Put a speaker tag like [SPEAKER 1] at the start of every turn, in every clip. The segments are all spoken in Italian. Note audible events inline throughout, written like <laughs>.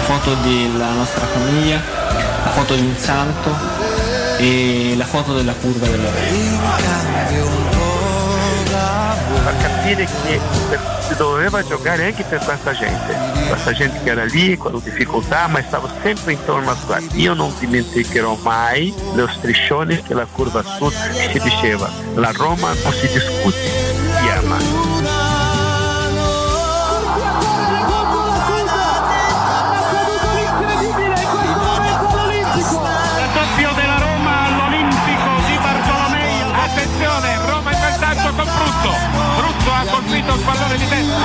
[SPEAKER 1] La foto della nostra famiglia, la foto di un santo e la foto della curva
[SPEAKER 2] d'amore.
[SPEAKER 3] a capire che si doveva giocare anche per questa gente, questa gente che era lì con difficoltà ma stava sempre intorno a squadra. Io non dimenticherò mai lo striscione che la curva sud si diceva, la Roma non si discute, si ama.
[SPEAKER 4] Il pallone di testa.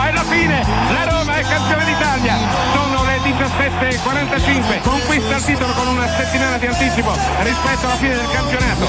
[SPEAKER 4] È la fine, la Roma è campione d'Italia. Sono le 17.45, conquista il titolo con una settimana di anticipo rispetto alla fine del campionato.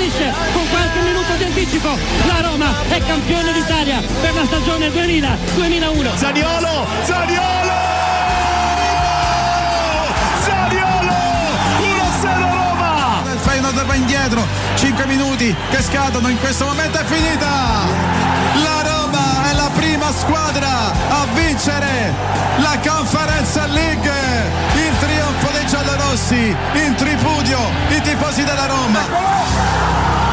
[SPEAKER 4] finisce con qualche minuto di anticipo. La Roma è campione d'Italia per la stagione 2000-2001.
[SPEAKER 5] Zaniolo, Zaniolo! Zaniolo! 1-0 Roma!
[SPEAKER 6] Il Feyenoord va indietro, 5 minuti che scadono, in questo momento è finita! La Roma è la prima squadra a vincere la Conference League! Giallorossi, in tripudio i tifosi della Roma!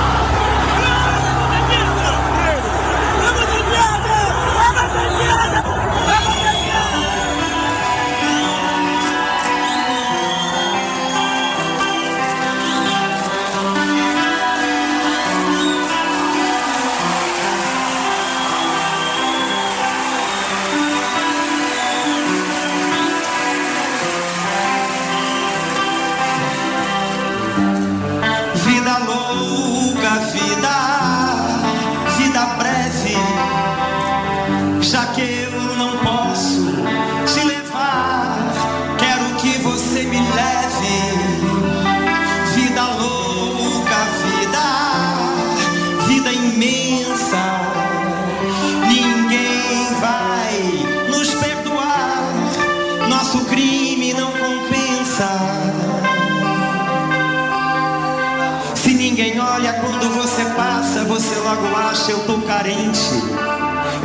[SPEAKER 2] Acha eu tô carente.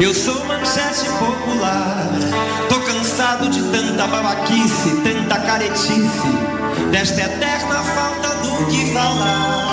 [SPEAKER 2] Eu sou manchete popular. Tô cansado de tanta babaquice, tanta caretice, desta eterna falta do que falar.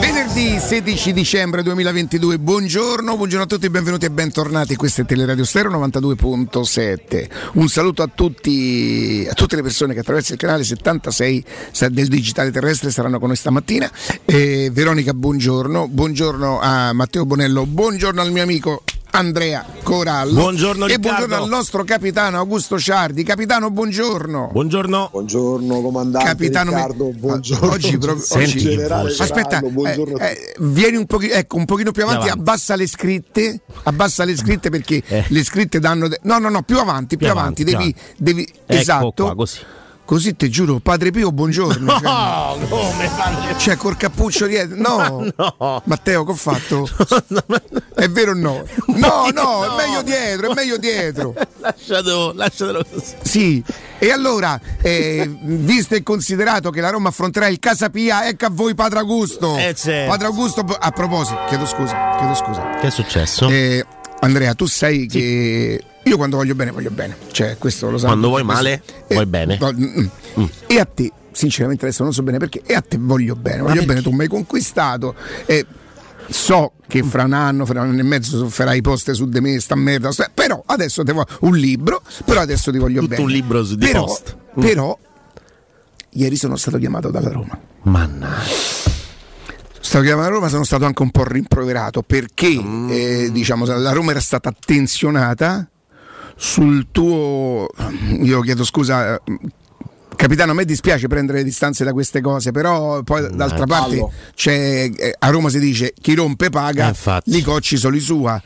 [SPEAKER 7] Venerdì 16 dicembre 2022, buongiorno, buongiorno a tutti, benvenuti e bentornati, questo è Teleradio Stereo 92.7. Un saluto a, tutti, a tutte le persone che attraverso il canale 76 del digitale terrestre saranno con noi stamattina. Eh, Veronica, buongiorno, buongiorno a Matteo Bonello, buongiorno al mio amico Andrea Corallo.
[SPEAKER 8] Buongiorno,
[SPEAKER 7] E
[SPEAKER 8] Riccardo.
[SPEAKER 7] buongiorno al nostro capitano Augusto Ciardi. Capitano, buongiorno.
[SPEAKER 8] Buongiorno.
[SPEAKER 9] Buongiorno comandante
[SPEAKER 7] Capitano
[SPEAKER 9] Riccardo, buongiorno.
[SPEAKER 7] Oggi, proprio-
[SPEAKER 8] Senti
[SPEAKER 7] oggi-
[SPEAKER 9] generale
[SPEAKER 8] voce.
[SPEAKER 7] Aspetta,
[SPEAKER 9] Corallo, buongiorno
[SPEAKER 7] eh, eh, vieni un pochino, ecco, un pochino più avanti,
[SPEAKER 8] avanti.
[SPEAKER 7] abbassa le scritte, abbassa le scritte perché
[SPEAKER 8] Eh.
[SPEAKER 7] le scritte danno... de- no, no, no, più avanti, più,
[SPEAKER 8] Più
[SPEAKER 7] avanti,
[SPEAKER 8] avanti,
[SPEAKER 7] devi... devi
[SPEAKER 8] Ecco
[SPEAKER 7] esatto.
[SPEAKER 8] qua, così.
[SPEAKER 7] Così te giuro, Padre Pio, buongiorno. Cioè,
[SPEAKER 8] Oh, come fanno?
[SPEAKER 7] cioè, col cappuccio dietro. No. <laughs>
[SPEAKER 8] No.
[SPEAKER 7] Matteo, che ho fatto? È vero o no? <laughs> No, no, è meglio dietro, è meglio dietro. <laughs>
[SPEAKER 8] Lasciatelo, lasciatelo così.
[SPEAKER 7] Sì, e allora, eh, visto e considerato che la Roma affronterà il Casapia, ecco a voi Padre Augusto.
[SPEAKER 8] Eh, certo.
[SPEAKER 7] Padre Augusto, a proposito, chiedo scusa, chiedo scusa.
[SPEAKER 8] Che è successo?
[SPEAKER 7] Eh, Andrea, tu sai che io quando voglio bene, voglio bene. Cioè, questo lo sai.
[SPEAKER 8] Quando vuoi male, vuoi bene.
[SPEAKER 7] mm. E a te, sinceramente adesso non so bene perché, e a te voglio bene, voglio bene, tu mi hai conquistato. E so che fra un anno, fra un anno e mezzo farai poste su di me, sta merda, sta- però adesso ti voglio un libro, però adesso ti voglio
[SPEAKER 8] Tutto
[SPEAKER 7] bene.
[SPEAKER 8] un libro su- di
[SPEAKER 7] però,
[SPEAKER 8] post.
[SPEAKER 7] Però, ieri sono stato chiamato dalla Roma.
[SPEAKER 8] Mannaggia.
[SPEAKER 7] Stato chiamato a Roma, sono stato anche un po' rimproverato perché
[SPEAKER 8] Mm.
[SPEAKER 7] eh, diciamo, la Roma era stata attenzionata sul tuo. Io chiedo scusa. Capitano, a me dispiace prendere le distanze da queste cose, però poi d'altra parte c'è, eh, a Roma si dice chi rompe paga,
[SPEAKER 8] Eh,
[SPEAKER 7] li cocci soli sua.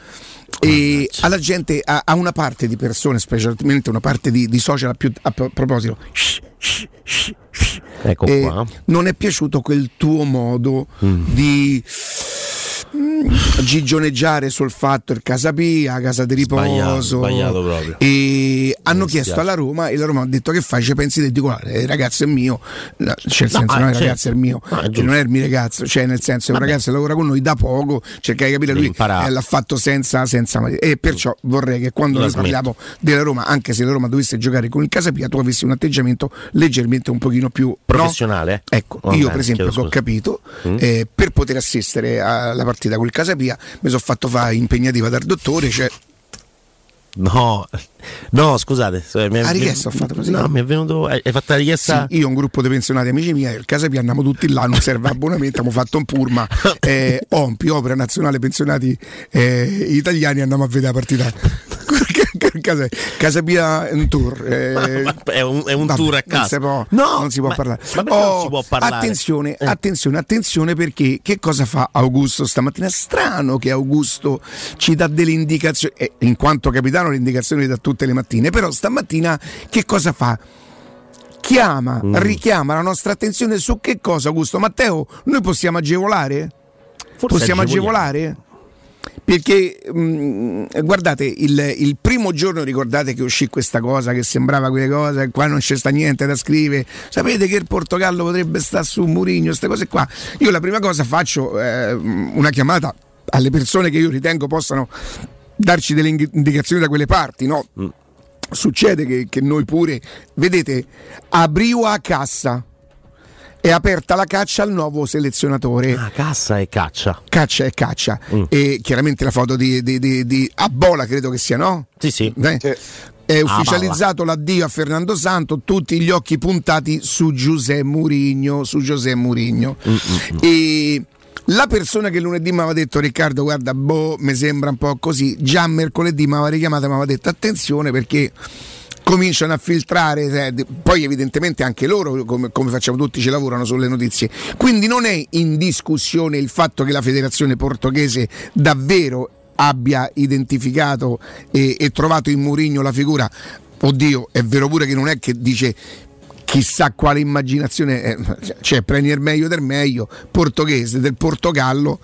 [SPEAKER 7] E alla gente, a, a una parte di persone, specialmente una parte di, di social a, più, a pro- proposito,
[SPEAKER 8] Ecco
[SPEAKER 7] eh,
[SPEAKER 8] qua.
[SPEAKER 7] non è piaciuto quel tuo modo di mm, gigioneggiare sul fatto il Casapia, casa di
[SPEAKER 8] Sbagliato,
[SPEAKER 7] riposo
[SPEAKER 8] sbagliato proprio.
[SPEAKER 7] e hanno chiesto alla Roma e la Roma ha detto che fai? Ci pensi dico guarda, il ragazzo è mio. No, cioè, nel
[SPEAKER 8] No,
[SPEAKER 7] senso
[SPEAKER 8] ah,
[SPEAKER 7] non è il
[SPEAKER 8] certo.
[SPEAKER 7] ragazzo è il mio.
[SPEAKER 8] Ah,
[SPEAKER 7] Cioè, non è il mio ragazzo. Cioè nel senso è un
[SPEAKER 8] Vabbè.
[SPEAKER 7] ragazzo che lavora con noi da poco cerca di capire lui eh, l'ha fatto senza, senza e perciò vorrei che quando noi parliamo della Roma anche se la Roma dovesse giocare con il Casapia tu avessi un atteggiamento leggermente un pochino più no?
[SPEAKER 8] Professionale?
[SPEAKER 7] Ecco,
[SPEAKER 8] Va
[SPEAKER 7] io per esempio ho capito,
[SPEAKER 8] Mm.
[SPEAKER 7] eh, per poter assistere alla partita col Casapia mi sono fatto fare impegnativa dal dottore, cioè
[SPEAKER 8] No, no, scusate. mi è-
[SPEAKER 7] A richiesta ho fatto così.
[SPEAKER 8] No, mi è venuto. Hai fatto la richiesta?
[SPEAKER 7] sì, io ho un gruppo di pensionati amici miei, il Casapia andiamo tutti là, non serve abbonamento, abbiamo fatto un purma, <laughs> eh, OMPI, Opera Nazionale Pensionati eh, Italiani, andiamo a vedere la partita. <laughs> Casa- Casapia un tour. <laughs> eh,
[SPEAKER 8] Ma- ma è un, è un
[SPEAKER 7] Vabbè,
[SPEAKER 8] tour a casa. no,
[SPEAKER 7] non si può
[SPEAKER 8] ma-
[SPEAKER 7] parlare. Oh,
[SPEAKER 8] si può parlare?
[SPEAKER 7] Attenzione,
[SPEAKER 8] Eh.
[SPEAKER 7] attenzione, attenzione perché che cosa fa Augusto stamattina? Strano che Augusto ci dà delle indicazioni, eh, in quanto capitano le indicazioni le dà tutte le mattine, però stamattina che cosa fa? Chiama,
[SPEAKER 8] Mm.
[SPEAKER 7] richiama la nostra attenzione su che cosa Augusto? Matteo, noi possiamo agevolare?
[SPEAKER 8] Forse
[SPEAKER 7] possiamo agevolare? Perché mh, guardate, il, il primo giorno ricordate che uscì questa cosa che sembrava quelle cose, qua non c'è sta niente da scrivere. Sapete che il Portogallo potrebbe stare su Murigno, queste cose qua. Io la prima cosa faccio eh, una chiamata alle persone che io ritengo possano darci delle indi- indicazioni da quelle parti, no? Succede che, che noi pure, vedete, aprivo a cassa. È aperta la caccia al nuovo selezionatore
[SPEAKER 8] Ah, cassa e caccia.
[SPEAKER 7] caccia e caccia
[SPEAKER 8] Mm.
[SPEAKER 7] e chiaramente la foto di, di, di, di Abbola credo che sia no?
[SPEAKER 8] Sì, sì.
[SPEAKER 7] Beh,
[SPEAKER 9] Sì.
[SPEAKER 7] è
[SPEAKER 8] Ah,
[SPEAKER 7] ufficializzato l'addio a Fernando Santo tutti gli occhi puntati su Giuseppe Murigno su Giuseppe Murigno
[SPEAKER 8] Mm,
[SPEAKER 7] e la persona che lunedì mi aveva detto Riccardo guarda boh mi sembra un po' così già mercoledì mi aveva richiamato e mi aveva detto attenzione perché cominciano a filtrare, eh, poi evidentemente anche loro, come, come facciamo tutti, ci lavorano sulle notizie. Quindi non è in discussione il fatto che la federazione portoghese davvero abbia identificato e, e trovato in Mourinho la figura. Oddio, è vero pure che non è che dice chissà quale immaginazione, eh, cioè Premier meglio del meglio, portoghese, del Portogallo.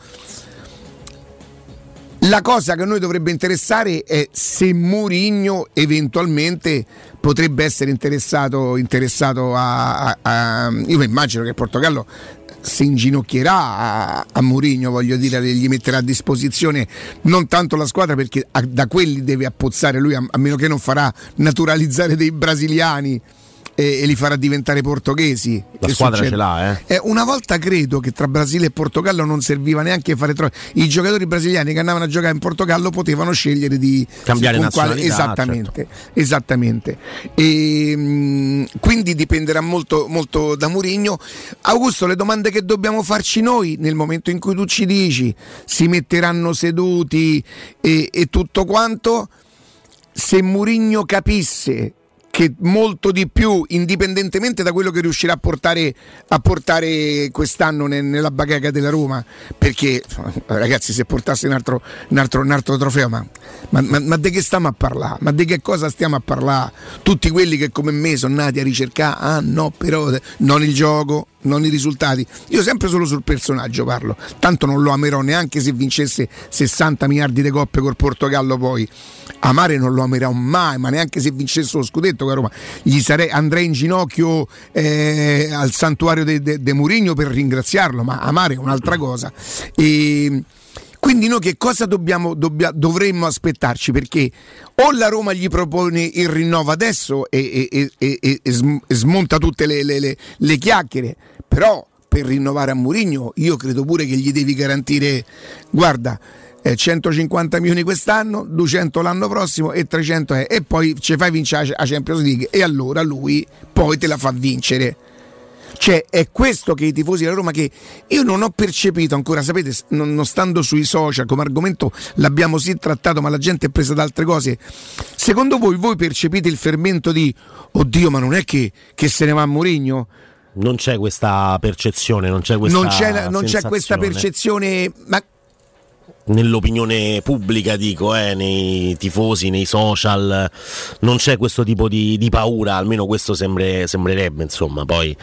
[SPEAKER 7] La cosa che a noi dovrebbe interessare è se Mourinho eventualmente potrebbe essere interessato, interessato a, a- a- Io immagino che il Portogallo si inginocchierà a, a Mourinho, voglio dire, gli metterà a disposizione non tanto la squadra perché da quelli deve appozzare lui, a meno che non farà naturalizzare dei brasiliani e, e li farà diventare portoghesi.
[SPEAKER 10] La
[SPEAKER 7] Che
[SPEAKER 10] squadra
[SPEAKER 7] succede?
[SPEAKER 10] ce l'ha, eh.
[SPEAKER 7] Eh, una volta credo che tra Brasile e Portogallo non serviva neanche fare troppo. I giocatori brasiliani che andavano a giocare in Portogallo potevano scegliere di
[SPEAKER 10] Cambiare
[SPEAKER 7] con quale- Esattamente, esattamente. E, mh, quindi dipenderà molto, molto da Murigno. Augusto, le domande che dobbiamo farci noi nel momento in cui tu ci dici si metteranno seduti e, e tutto quanto, se Murigno capisse che molto di più, indipendentemente da quello che riuscirà a portare, a portare quest'anno ne- nella bacheca della Roma, perché ragazzi se portasse un altro, un altro- un altro trofeo, ma, ma, ma- ma di che stiamo a parlare? Ma di che cosa stiamo a parlare? Tutti quelli che come me sono nati a ricercare, ah no, però non il gioco, non i risultati. Io sempre solo sul personaggio parlo, tanto non lo amerò neanche se vincesse 60 miliardi di coppe col Portogallo poi. Amare non lo amerò mai, ma neanche se vincesse lo scudetto, a Roma gli sarei, andrei in ginocchio eh, al santuario de, de, de Murigno per ringraziarlo, ma amare è un'altra cosa. E, quindi noi che cosa dobbiamo, dobbia- dovremmo aspettarci? Perché o la Roma gli propone il rinnovo adesso e, e- e- e smonta tutte le, le- le- le chiacchiere, però per rinnovare a Murigno io credo pure che gli devi garantire, guarda, eh, 150 milioni quest'anno, 200 l'anno prossimo e 300 è, e poi ci fai vincere la Champions League e allora lui poi te la fa vincere. Cioè, è questo che i tifosi della Roma che io non ho percepito ancora, sapete, non, non stando sui social come argomento l'abbiamo sì trattato, ma la gente è presa da altre cose. Secondo voi, voi percepite il fermento di oddio, ma non è che, che se ne va a Mourinho?
[SPEAKER 10] Non c'è questa percezione, non c'è questa
[SPEAKER 7] Non c'è, non c'è questa percezione, ma
[SPEAKER 10] nell'opinione pubblica, dico, eh, nei tifosi, nei social, non c'è questo tipo di, di paura, almeno questo sembre- sembrerebbe, insomma, poi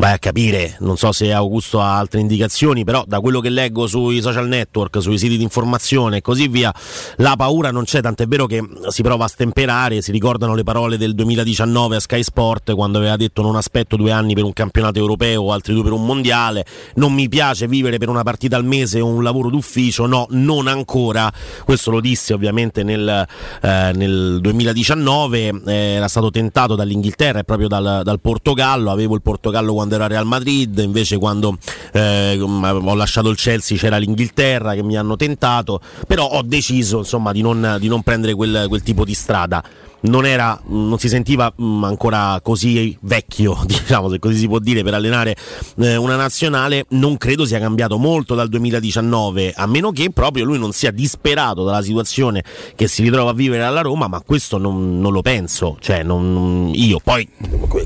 [SPEAKER 10] vai a capire, non so se Augusto ha altre indicazioni, però da quello che leggo sui social network, sui siti di informazione e così via, la paura non c'è, tant'è vero che si prova a stemperare, si ricordano le parole del 2019 a Sky Sport quando aveva detto non aspetto due anni per un campionato europeo altri due per un mondiale, non mi piace vivere per una partita al mese o un lavoro d'ufficio, no, non ancora, questo lo disse ovviamente nel, eh, nel 2019, eh, era stato tentato dall'Inghilterra e proprio dal, dal Portogallo, avevo il Portogallo quando ero a Real Madrid, invece quando eh, ho lasciato il Chelsea c'era l'Inghilterra che mi hanno tentato, però ho deciso insomma di non, di non prendere quel, quel tipo di strada. Non, era, non si sentiva mh, ancora così vecchio, <laughs> diciamo se così si può dire, per allenare eh, una nazionale. Non credo sia cambiato molto dal 2019, a meno che proprio lui non sia disperato dalla situazione che si ritrova a vivere alla Roma, ma questo non, non lo penso. Cioè, non- io poi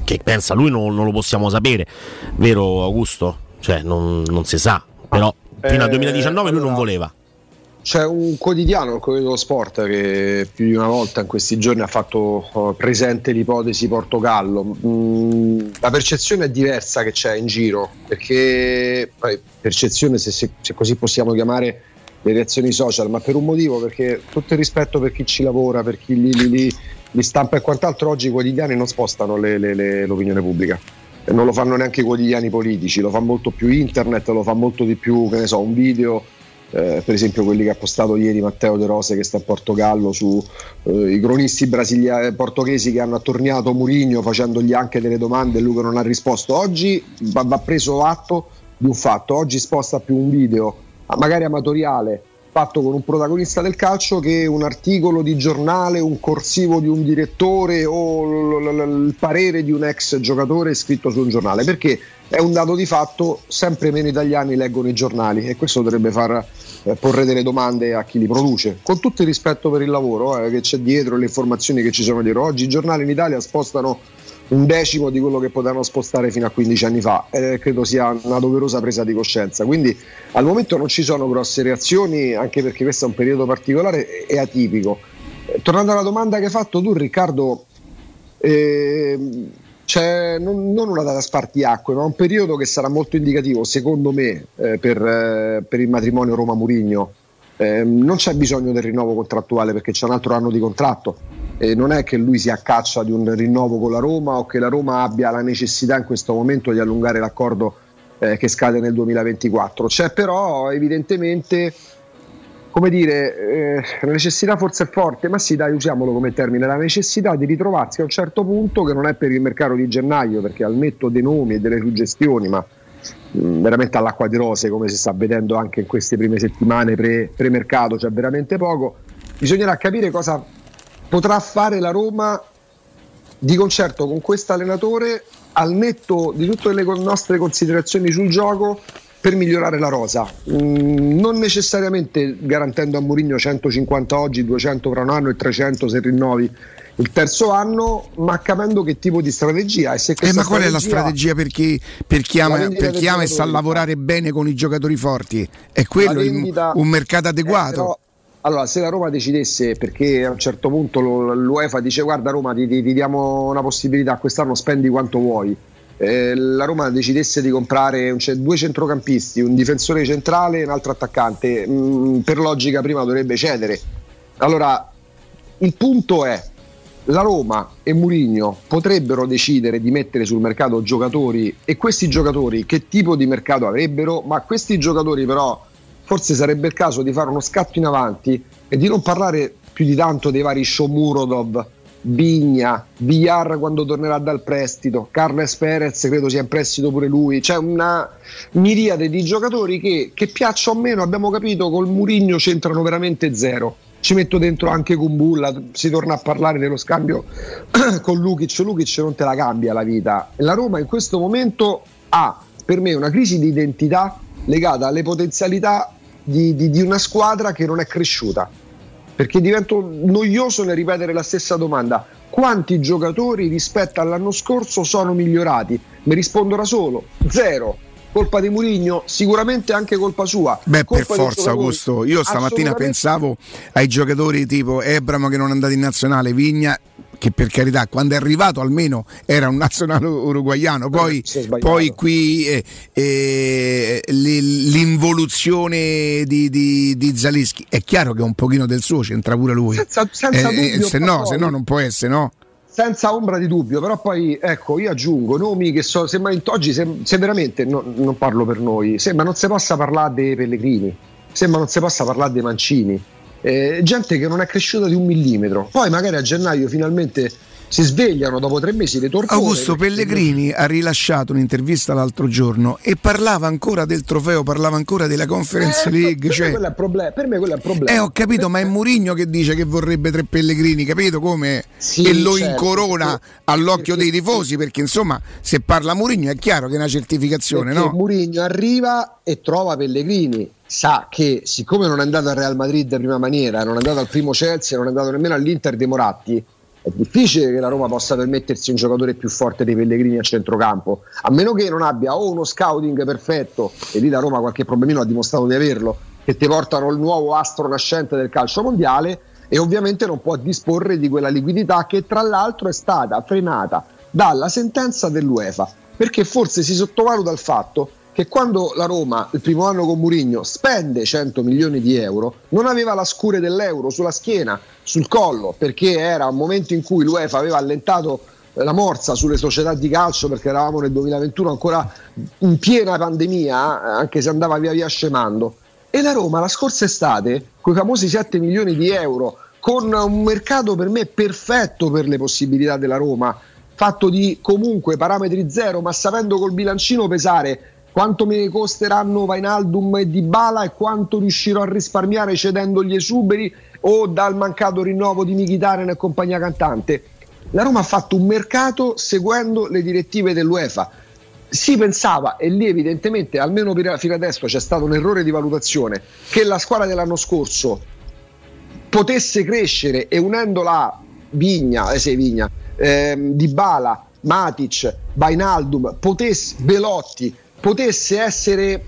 [SPEAKER 10] che pensa lui non, non lo possiamo sapere, vero Augusto? Cioè, non, non si sa, però fino al
[SPEAKER 11] Eh,
[SPEAKER 10] 2019 lui non voleva.
[SPEAKER 11] C'è un quotidiano, il Corriere dello Sport, che più di una volta in questi giorni ha fatto eh, presente l'ipotesi Portogallo. Mm, la percezione è diversa che c'è in giro, perché percezione, se, se- se così possiamo chiamare le reazioni social, ma per un motivo, perché tutto il rispetto per chi ci lavora, per chi li, li- li- li stampa e quant'altro, oggi i quotidiani non spostano le- le- le- l'opinione pubblica. Non lo fanno neanche i quotidiani politici, lo fa molto più internet, lo fa molto di più, che ne so, un video eh, per esempio quelli che ha postato ieri Matteo De Rose che sta a Portogallo su eh, cronisti brasilia- portoghesi che hanno attorniato Murigno facendogli anche delle domande e lui non ha risposto. Oggi va, va preso atto di un fatto. Oggi sposta più un video ah, magari amatoriale fatto con un protagonista del calcio che un articolo di giornale, un corsivo di un direttore o il parere di un ex giocatore scritto su un giornale. Perché è un dato di fatto sempre meno italiani leggono i giornali e questo dovrebbe far eh, porre delle domande a chi li produce con tutto il rispetto per il lavoro eh, che c'è dietro le informazioni che ci sono dietro. Oggi i giornali in Italia spostano un decimo di quello che potevano spostare fino a 15 anni fa. Eh, credo sia una doverosa presa di coscienza. Quindi al momento non ci sono grosse reazioni anche perché questo è un periodo particolare e atipico. Eh, tornando alla domanda che hai fatto tu Riccardo ehm, c'è non, non una data spartiacque, ma un periodo che sarà molto indicativo, secondo me, eh, per, eh, per il matrimonio Roma-Murigno. Eh, non c'è bisogno del rinnovo contrattuale perché c'è un altro anno di contratto. E non è che lui si accaccia di un rinnovo con la Roma o che la Roma abbia la necessità in questo momento di allungare l'accordo eh, che scade nel 2024. C'è però evidentemente come dire, eh, la necessità forse è forte, ma sì, dai, usiamolo come termine, la necessità di ritrovarsi a un certo punto che non è per il mercato di gennaio, perché al netto dei nomi e delle suggestioni, ma veramente all'acqua di rose, come si sta vedendo anche in queste prime settimane pre, pre-mercato, c'è veramente poco, bisognerà capire cosa potrà fare la Roma di concerto con questo allenatore al netto di tutte le nostre considerazioni sul gioco per migliorare la rosa, mm, non necessariamente garantendo a Mourinho 150 oggi, 200 fra un anno e 300 se rinnovi il terzo anno, ma capendo che tipo di strategia. E se
[SPEAKER 7] eh, ma qual è la strategia per chi, per chi ama, per chi ama e sa lavorare bene con i giocatori forti? È quello vendita, un mercato adeguato? Eh, però,
[SPEAKER 11] allora, se la Roma decidesse, perché a un certo punto l'UEFA dice guarda Roma ti, ti, ti diamo una possibilità, quest'anno spendi quanto vuoi, eh, la Roma decidesse di comprare cioè, due centrocampisti, un difensore centrale e un altro attaccante, mh, mm, per logica prima dovrebbe cedere. Allora, il punto è, la Roma e Mourinho potrebbero decidere di mettere sul mercato giocatori e questi giocatori che tipo di mercato avrebbero, ma questi giocatori però forse sarebbe il caso di fare uno scatto in avanti e di non parlare più di tanto dei vari Shomurodov, Vigna, Villar quando tornerà dal prestito, Carles Perez credo sia in prestito pure lui, c'è una miriade di giocatori che, che piaccia o meno, abbiamo capito, col Murigno c'entrano veramente zero. Ci metto dentro anche Kumbulla, si torna a parlare dello scambio <clears throat> con Lukic, Lukic non te la cambia la vita. La Roma in questo momento ha per me una crisi di identità legata alle potenzialità di, di, di una squadra che non è cresciuta. Perché divento noioso nel ripetere la stessa domanda. Quanti giocatori rispetto all'anno scorso sono migliorati? Mi rispondo da solo, zero colpa di Murigno, sicuramente anche colpa sua.
[SPEAKER 7] Beh, colpa per forza, Augusto. Io stamattina pensavo ai giocatori tipo Ebramo che non è andato in nazionale, Vigna che per carità quando è arrivato almeno era un nazionale uruguaiano, poi, poi qui eh, eh, l'involuzione di, di, di, Zalischi è chiaro che un pochino del suo c'entra pure lui.
[SPEAKER 11] Senza, senza eh,
[SPEAKER 7] dubbio, se, no, se no non può essere, no?
[SPEAKER 11] senza ombra di dubbio, però poi ecco, io aggiungo nomi che so, sembra oggi se, se veramente no, non parlo per noi, sembra non si possa parlare dei Pellegrini, sembra non si possa parlare dei Mancini, eh, gente che non è cresciuta di un millimetro. Poi magari a gennaio finalmente si svegliano dopo tre mesi le torture.
[SPEAKER 7] Augusto Pellegrini ha rilasciato un'intervista l'altro giorno e parlava ancora del trofeo, parlava ancora della Conference eh, League.
[SPEAKER 11] Per,
[SPEAKER 7] cioè...
[SPEAKER 11] me problem- per, me quello è il problema.
[SPEAKER 7] Eh, ho capito, ma è Murigno che dice che vorrebbe tre Pellegrini, capito come?
[SPEAKER 11] Sì,
[SPEAKER 7] e lo
[SPEAKER 11] certo,
[SPEAKER 7] incorona
[SPEAKER 11] perché,
[SPEAKER 7] all'occhio perché, dei tifosi, perché insomma, se parla Murigno è chiaro che è una certificazione, no?
[SPEAKER 11] Murigno arriva e trova Pellegrini sa che siccome non è andato al Real Madrid in prima maniera, non è andato al primo Chelsea, non è andato nemmeno all'Inter dei Moratti, è difficile che la Roma possa permettersi un giocatore più forte dei Pellegrini a centrocampo, a meno che non abbia o uno scouting perfetto, e lì la Roma qualche problemino ha dimostrato di averlo, che ti portano il nuovo astro nascente del calcio mondiale e ovviamente non può disporre di quella liquidità che tra l'altro è stata frenata dalla sentenza dell'UEFA, perché forse si sottovaluta il fatto che quando la Roma il primo anno con Murigno spende 100 milioni di euro non aveva la scure dell'euro sulla schiena, sul collo, perché era un momento in cui l'UEFA aveva allentato la morsa sulle società di calcio perché eravamo nel 2021 ancora in piena pandemia, eh, anche se andava via via scemando. E la Roma la scorsa estate, con i famosi 7 milioni di euro, con un mercato per me perfetto per le possibilità della Roma, fatto di comunque parametri zero, ma sapendo col bilancino pesare quanto mi costeranno Vainaldum e Dybala e quanto riuscirò a risparmiare cedendo gli esuberi o dal mancato rinnovo di Michitaren e compagnia cantante. La Roma ha fatto un mercato seguendo le direttive dell'UEFA. Si pensava, e lì evidentemente, almeno fino adesso c'è stato un errore di valutazione, che la squadra dell'anno scorso potesse crescere e unendola Vigna, eh, sì, Vigna, ehm, Dybala, Matic, Vainaldum, potesse, Belotti, potesse essere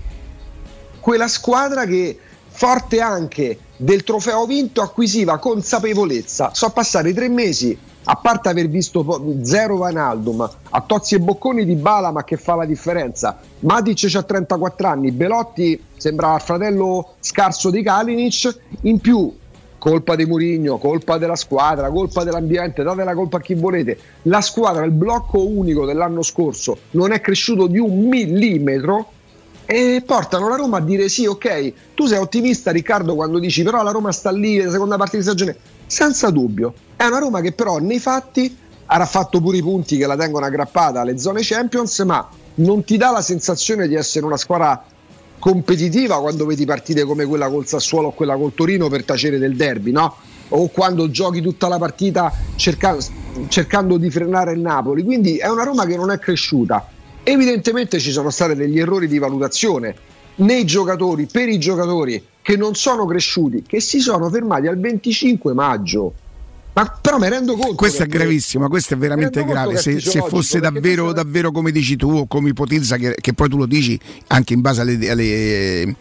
[SPEAKER 11] quella squadra che forte anche del trofeo vinto acquisiva consapevolezza. So passare tre mesi, a parte aver visto zero Vanaldum, a Tozzi e Bocconi di Bala, ma che fa la differenza. Matic ha 34 anni, Belotti sembra il fratello scarso di Kalinic, in più colpa di Murigno, colpa della squadra, colpa dell'ambiente, date la colpa a chi volete. La squadra, il blocco unico dell'anno scorso non è cresciuto di un millimetro
[SPEAKER 9] e portano la Roma a dire sì, ok, tu sei ottimista Riccardo quando dici però la Roma sta lì, la seconda parte di stagione, senza dubbio, è una Roma che però nei fatti avrà fatto pure i punti che la tengono aggrappata alle zone Champions, ma non ti dà la sensazione di essere una squadra competitiva quando vedi partite come quella col Sassuolo o quella col Torino per tacere del derby, no? O quando giochi tutta la partita cercando, cercando di frenare il Napoli. Quindi è una Roma che non è cresciuta. Evidentemente ci sono stati degli errori di valutazione nei giocatori, per i giocatori che non sono cresciuti, che si sono fermati al 25 maggio. Ma però mi rendo conto.
[SPEAKER 7] Questo è gravissimo, questo è veramente grave. Se, se, fosse davvero, davvero, come dici tu o come ipotizza, che, che, poi tu lo dici anche in base alle, alle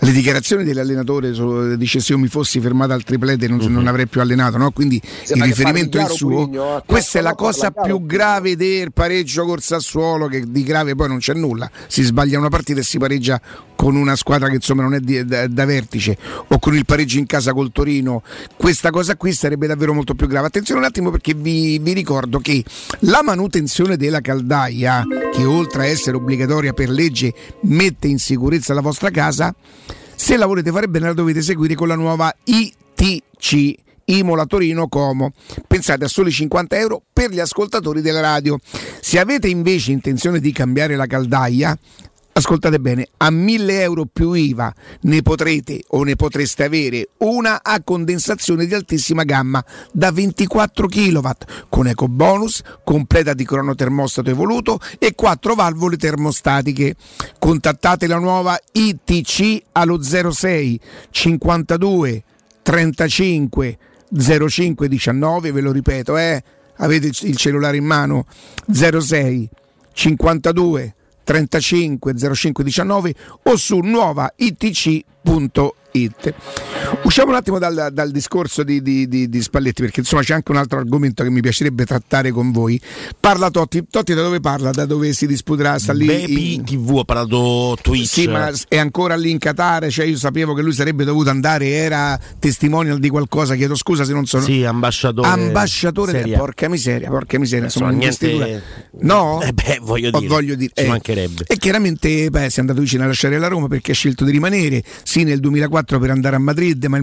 [SPEAKER 7] le dichiarazioni dell'allenatore dice se io mi fossi fermato al triplete non, uh-huh. non avrei più allenato no? quindi Sembra il riferimento è il suo Purigno, eh. questa è la cosa più grave del pareggio col Sassuolo che di grave poi non c'è nulla si sbaglia una partita e si pareggia con una squadra che insomma non è di, da, da, vertice o con il pareggio in casa col Torino questa cosa qui sarebbe davvero molto più grave attenzione un attimo perché vi, vi ricordo che la manutenzione della caldaia che oltre a essere obbligatoria per legge mette in sicurezza la vostra casa se la volete fare bene la dovete seguire con la nuova ITC. Imola Torino Como. Pensate a soli 50 euro per gli ascoltatori della radio. Se avete invece intenzione di cambiare la caldaia, ascoltate bene, a 1000 euro più IVA ne potrete o ne potreste avere una a condensazione di altissima gamma da 24 kW con eco bonus, completa di cronotermostato evoluto e 4 valvole termostatiche. Contattate la nuova ITC allo 06 52 35 05 19, ve lo ripeto, eh? avete il cellulare in mano 06 52 35 05 19 o su nuovaitc.it It. Usciamo un attimo dal, dal discorso di, di, di, di, Spalletti perché insomma c'è anche un altro argomento che mi piacerebbe trattare con voi. Parla Totti, Totti da dove parla? Da dove si disputerà? Sta lì
[SPEAKER 8] Baby in... TV ha parlato Twitch.
[SPEAKER 7] Sì, ma è ancora lì in Qatar, cioè io sapevo che lui sarebbe dovuto andare, era testimonial di qualcosa, chiedo scusa se non sono...
[SPEAKER 8] Sì, ambasciatore.
[SPEAKER 7] Ambasciatore, de... porca miseria, porca miseria, insomma, niente... No?
[SPEAKER 8] Eh beh, voglio dire,
[SPEAKER 7] voglio dire
[SPEAKER 8] ci eh. mancherebbe.
[SPEAKER 7] E chiaramente beh, si è andato vicino a lasciare la Roma perché ha scelto di rimanere, sì nel 2004 per andare a Madrid. Ma,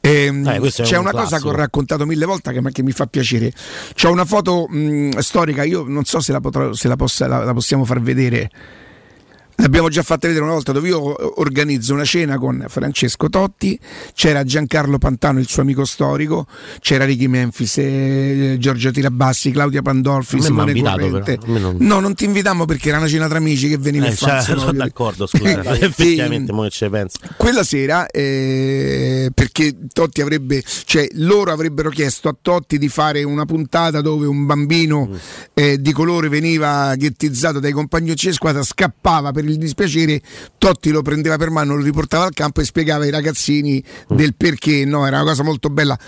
[SPEAKER 7] ehm, eh, c'è un una classico. cosa che ho raccontato mille volte che, che mi fa piacere. C'è una foto mh, storica, io non so se la, potrò, se la, possa, la, la possiamo far vedere L'abbiamo già fatta vedere una volta dove io organizzo una cena con Francesco Totti, c'era Giancarlo Pantano, il suo amico storico, c'era Ricky Memphis, eh, Giorgio Tirabassi, Claudia Pandolfi, Simone Corrente. Non... No, non ti invitiamo perché era una cena tra amici che veniva eh,
[SPEAKER 8] cioè, sono d'accordo, scusa, <laughs> effettivamente mo ci penso.
[SPEAKER 7] Quella sera, eh, perché Totti avrebbe, cioè loro avrebbero chiesto a Totti di fare una puntata dove un bambino mm. eh, di colore veniva ghettizzato dai compagni di squadra, scappava per il il dispiacere, Totti lo prendeva per mano, lo riportava al campo e spiegava ai ragazzini del perché, no, era una cosa molto bella.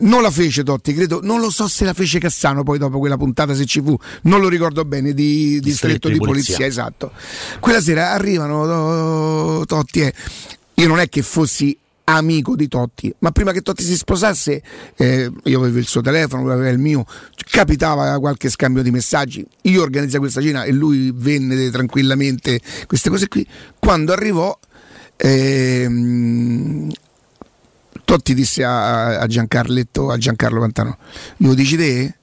[SPEAKER 7] Non la fece Totti, credo, non lo so se la fece Cassano poi dopo quella puntata, se ci fu, non lo ricordo bene, di distretto di, di polizia. polizia, esatto. Quella sera arrivano oh, Totti e io non è che fossi amico di Totti, ma prima che Totti si sposasse, eh, io avevo il suo telefono, lui aveva il mio, capitava qualche scambio di messaggi, io organizzai questa cena e lui venne tranquillamente queste cose qui. Quando arrivò, ehm, Totti disse a, a, Giancarletto, a Giancarlo Pantano, glielo dici te?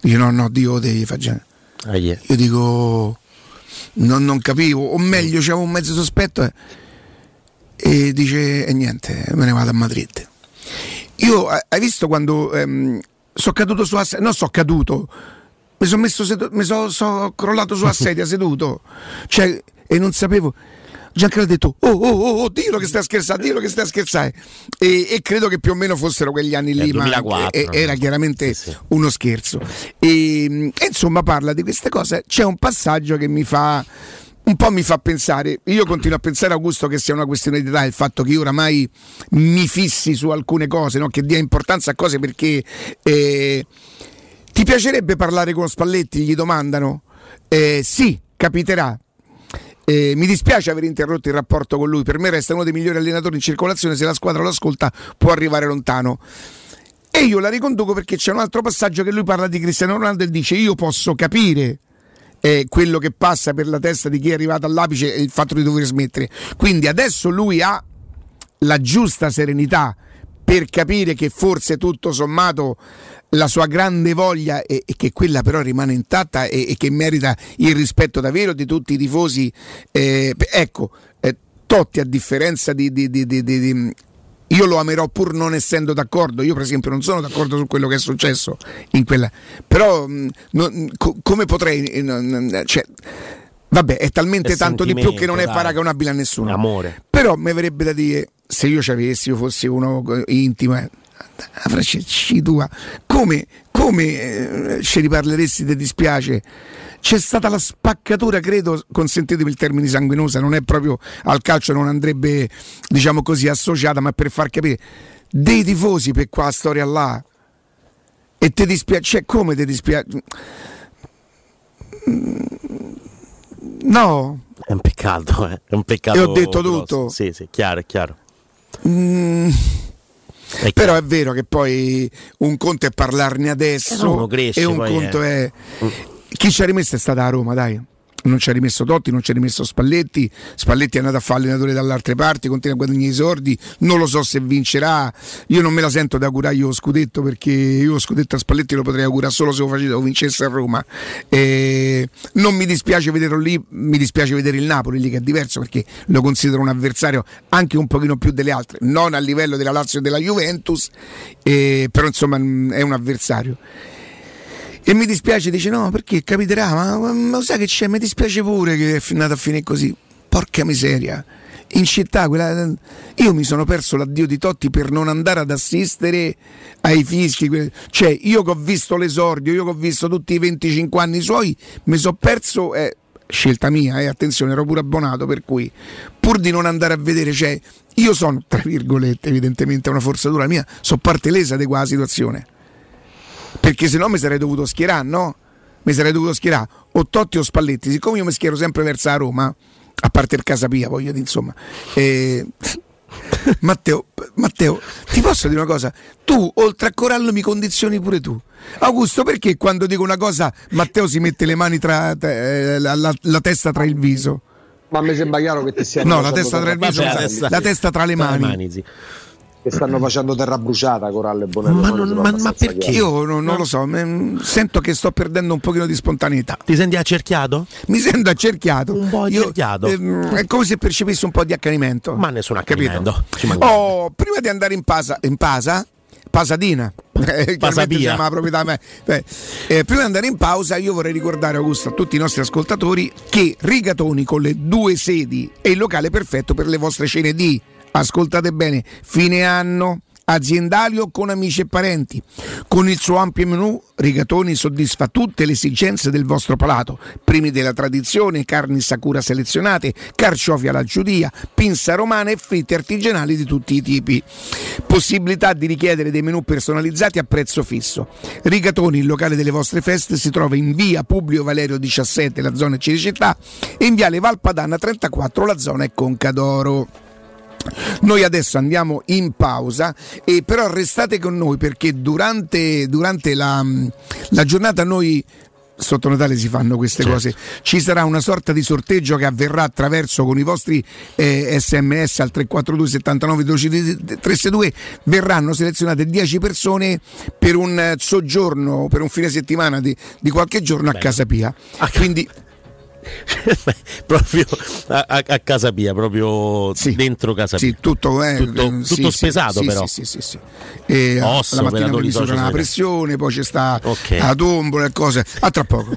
[SPEAKER 7] Dice no, no, Dio te fa Gian.
[SPEAKER 8] Ah, yeah.
[SPEAKER 7] Io dico, non, non, capivo, o meglio, c'avevo un mezzo sospetto. Eh e dice e niente, me ne vado a Madrid. Io hai visto quando ehm, sono caduto su assedia, non sono caduto, mi sono messo sedu- mi sono so crollato su assedia <laughs> seduto, cioè, e non sapevo. Giancarlo ha detto: Oh, oh, oh, oh, dillo che stai scherzando, dillo che stai scherzando. E, e, credo che più o meno fossero quegli anni lì,
[SPEAKER 8] 2004,
[SPEAKER 7] ma era chiaramente sì. uno scherzo. E, e insomma, parla di queste cose. C'è un passaggio che mi fa un po' mi fa pensare, io continuo a pensare Augusto che sia una questione di età il fatto che io oramai mi fissi su alcune cose, no? che dia importanza a cose perché eh, ti piacerebbe parlare con Spalletti? Gli domandano. Eh, sì, capiterà. Eh, mi dispiace aver interrotto il rapporto con lui, per me resta uno dei migliori allenatori in circolazione, se la squadra lo ascolta può arrivare lontano. E io la riconduco perché c'è un altro passaggio che lui parla di Cristiano Ronaldo e dice io posso capire eh, quello che passa per la testa di chi è arrivato all'apice è il fatto di dover smettere. Quindi adesso lui ha la giusta serenità per capire che forse tutto sommato la sua grande voglia e, e che quella però rimane intatta e, e, che merita il rispetto davvero di tutti i tifosi. Eh, ecco, eh, Totti a differenza di, di, di, di io lo amerò pur non essendo d'accordo. Io, per esempio, non sono d'accordo su quello che è successo in quella. Però, mh, non, co- come potrei. Eh, non, cioè, vabbè, è talmente tanto di più che non è dai. paragonabile a nessuno.
[SPEAKER 8] Amore.
[SPEAKER 7] Però mi verrebbe da dire, se io ci avessi, io fossi uno intimo. Eh, Francesci tua, come, come eh, ci riparleresti ti dispiace? C'è stata la spaccatura, credo, consentitemi il termine sanguinosa, non è proprio al calcio, non andrebbe, diciamo così, associata, ma per far capire, dei tifosi per qua storia là. E ti dispiace, cioè come ti dispiace? No.
[SPEAKER 8] È un peccato, eh? è un peccato.
[SPEAKER 7] E ho detto grosso. tutto.
[SPEAKER 8] Sì, sì, chiaro, chiaro.
[SPEAKER 7] Mm. È Però è vero che poi un conto è parlarne adesso e un conto è... è... Chi ci ha rimesso è stata a Roma, dai non ci ha rimesso Totti, non ci ha rimesso Spalletti, Spalletti è andato a fare allenatore dalle altre parti, continua a guadagnare i sordi, non lo so se vincerà, io non me la sento da augurare io scudetto perché io scudetto a Spalletti lo potrei augurare solo se lo facevo vincesse a Roma. E non mi dispiace vederlo lì, mi dispiace vedere il Napoli lì che è diverso perché lo considero un avversario anche un pochino più delle altre, non a livello della Lazio e della Juventus, eh, però insomma è un avversario. E mi dispiace, dice no, perché capiterà, ma, ma sai che c'è, mi dispiace pure che è finita a finire così. Porca miseria. In città, quella, io mi sono perso l'addio di Totti per non andare ad assistere ai fischi. Cioè, io che ho visto l'esordio, io che ho visto tutti i 25 anni suoi, mi sono perso. Eh, scelta mia, eh, attenzione, ero pure abbonato, per cui pur di non andare a vedere, cioè, io sono, tra virgolette, evidentemente una forzatura mia, so parte lesa di quella situazione perché se no mi sarei dovuto schierare, no? Mi sarei dovuto schierare o Totti o Spalletti, siccome io mi schiero sempre verso la Roma, a parte il Casapia, voglio dire, insomma. Eh, <laughs> Matteo, Matteo, ti posso dire una cosa? Tu, oltre a Corallo, mi condizioni pure tu. Augusto, perché quando dico una cosa Matteo si mette le mani tra, eh, la, la, la, testa tra il viso?
[SPEAKER 9] Ma mi sembra chiaro che ti sia
[SPEAKER 7] No, la testa tra il viso, la testa, la testa tra le mani. Tra le mani sì
[SPEAKER 9] che stanno facendo terra bruciata Coralle Bonello.
[SPEAKER 7] Ma, non, ma, ma perché? Io non, non, lo so, sento che sto perdendo un pochino di spontaneità.
[SPEAKER 8] Ti senti accerchiato?
[SPEAKER 7] Mi sento accerchiato.
[SPEAKER 8] Un po' accerchiato.
[SPEAKER 7] Io, eh, è come se percepissi un po' di accanimento.
[SPEAKER 8] Ma nessun accanimento.
[SPEAKER 7] Oh, prima di andare in Pasa, in Pasa Pasadina,
[SPEAKER 8] Pasabia.
[SPEAKER 7] la <laughs> proprietà. Eh, eh, prima di andare in pausa, io vorrei ricordare Augusto a tutti i nostri ascoltatori che Rigatoni con le due sedi è il locale perfetto per le vostre cene di ascoltate bene, fine anno aziendali o con amici e parenti. Con il suo ampio menù, Rigatoni soddisfa tutte le esigenze del vostro palato. Primi della tradizione, carni sakura selezionate, carciofi alla giudia, pinza romana e fritte artigianali di tutti i tipi. Possibilità di richiedere dei menù personalizzati a prezzo fisso. Rigatoni, il locale delle vostre feste, si trova in via Publio Valerio 17, la zona Cinecittà, e in viale Valpadana 34, la zona è Concadoro. Noi adesso andiamo in pausa, e però restate con noi perché durante, durante la, la giornata noi sotto Natale si fanno queste certo. cose. Ci sarà una sorta di sorteggio che avverrà attraverso con i vostri eh, sms al 342 79 12 362 verranno selezionate 10 persone per un soggiorno, per un fine settimana di, di qualche giorno Beh. a Casa Pia. Quindi <laughs>
[SPEAKER 8] proprio a, a, casa mia, proprio sì. dentro casa mia.
[SPEAKER 7] Sì, tutto, eh,
[SPEAKER 8] tutto, tutto sì, spesato
[SPEAKER 7] sì,
[SPEAKER 8] però.
[SPEAKER 7] Sì, sì, sì, E, Osso, la mattina mi misurano la pressione, poi c'è sta okay. la tombola e cose. A tra poco.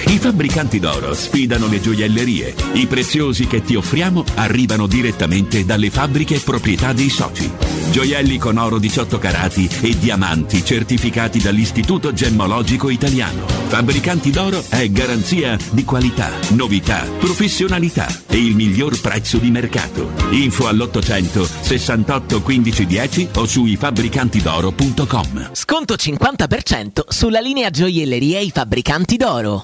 [SPEAKER 12] I fabbricanti d'oro sfidano le gioiellerie. I preziosi che ti offriamo arrivano direttamente dalle fabbriche proprietà dei soci. Gioielli con oro 18 carati e diamanti certificati dall'Istituto Gemmologico Italiano. Fabbricanti d'oro è garanzia di qualità, novità, professionalità e il miglior prezzo di mercato. Info all'800 68 15 10 o su ifabbricantidoro.com.
[SPEAKER 13] Sconto 50% sulla linea gioielleria I Fabbricanti d'Oro.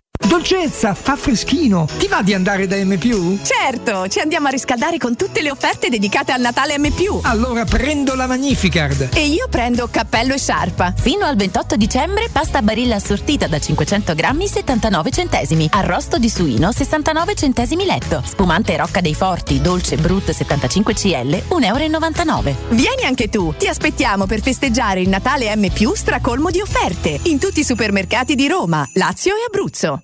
[SPEAKER 14] Dolcezza, fa freschino. Ti va di andare da M?
[SPEAKER 15] Certo, ci andiamo a riscaldare con tutte le offerte dedicate al Natale M.
[SPEAKER 14] Allora prendo la Magnificard.
[SPEAKER 15] E io prendo cappello e sciarpa.
[SPEAKER 16] Fino al 28 dicembre pasta barilla assortita da 500 grammi 79 centesimi. Arrosto di suino 69 centesimi letto. Spumante Rocca dei Forti, dolce Brut 75 CL 1,99 euro.
[SPEAKER 15] Vieni anche tu, ti aspettiamo per festeggiare il Natale M. stracolmo di offerte in tutti i supermercati di Roma, Lazio e Abruzzo.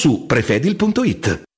[SPEAKER 17] su prefedil.it.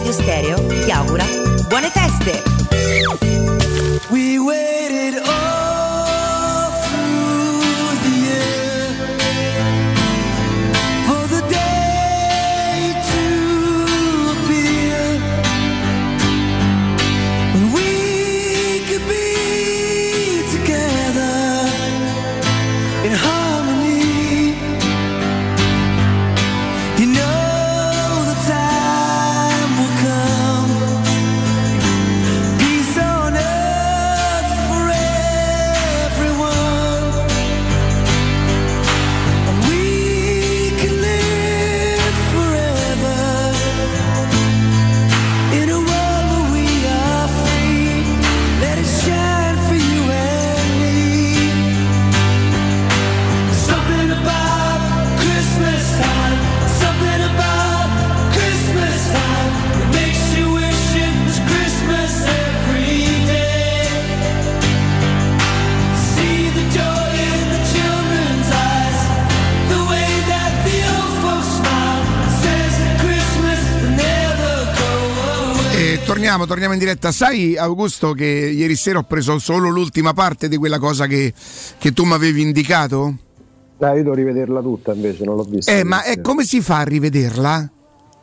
[SPEAKER 18] Teleradio Stereo ti augura buone feste!
[SPEAKER 19] We waited
[SPEAKER 7] torniamo, torniamo in diretta. Sai, Augusto, che ieri sera ho preso solo l'ultima parte di quella cosa che, che tu mi avevi indicato?
[SPEAKER 11] Dai, io devo rivederla tutta invece, non l'ho vista.
[SPEAKER 7] Eh, ma è come si fa a rivederla?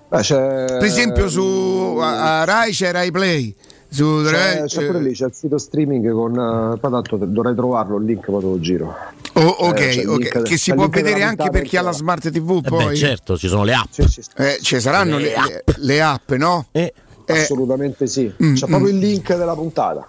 [SPEAKER 11] Beh, c'è...
[SPEAKER 7] Per esempio su a, a Rai c'è Rai Play. Su
[SPEAKER 11] C'è, c'è pure lì, c'è il sito streaming con. eh, Poi tanto dovrei trovarlo il link, poi te lo giro.
[SPEAKER 7] Oh, ok,
[SPEAKER 11] Eh, c'è il
[SPEAKER 7] ok,
[SPEAKER 11] link-
[SPEAKER 7] che si può vedere anche per chi ha la smart TV
[SPEAKER 10] Eh
[SPEAKER 7] poi.
[SPEAKER 10] beh, certo, ci sono le app.
[SPEAKER 7] Eh, ci saranno le, le- le app, no?
[SPEAKER 10] Eh.
[SPEAKER 11] Assolutamente sì.
[SPEAKER 7] Mm,
[SPEAKER 11] C'è proprio il link della puntata.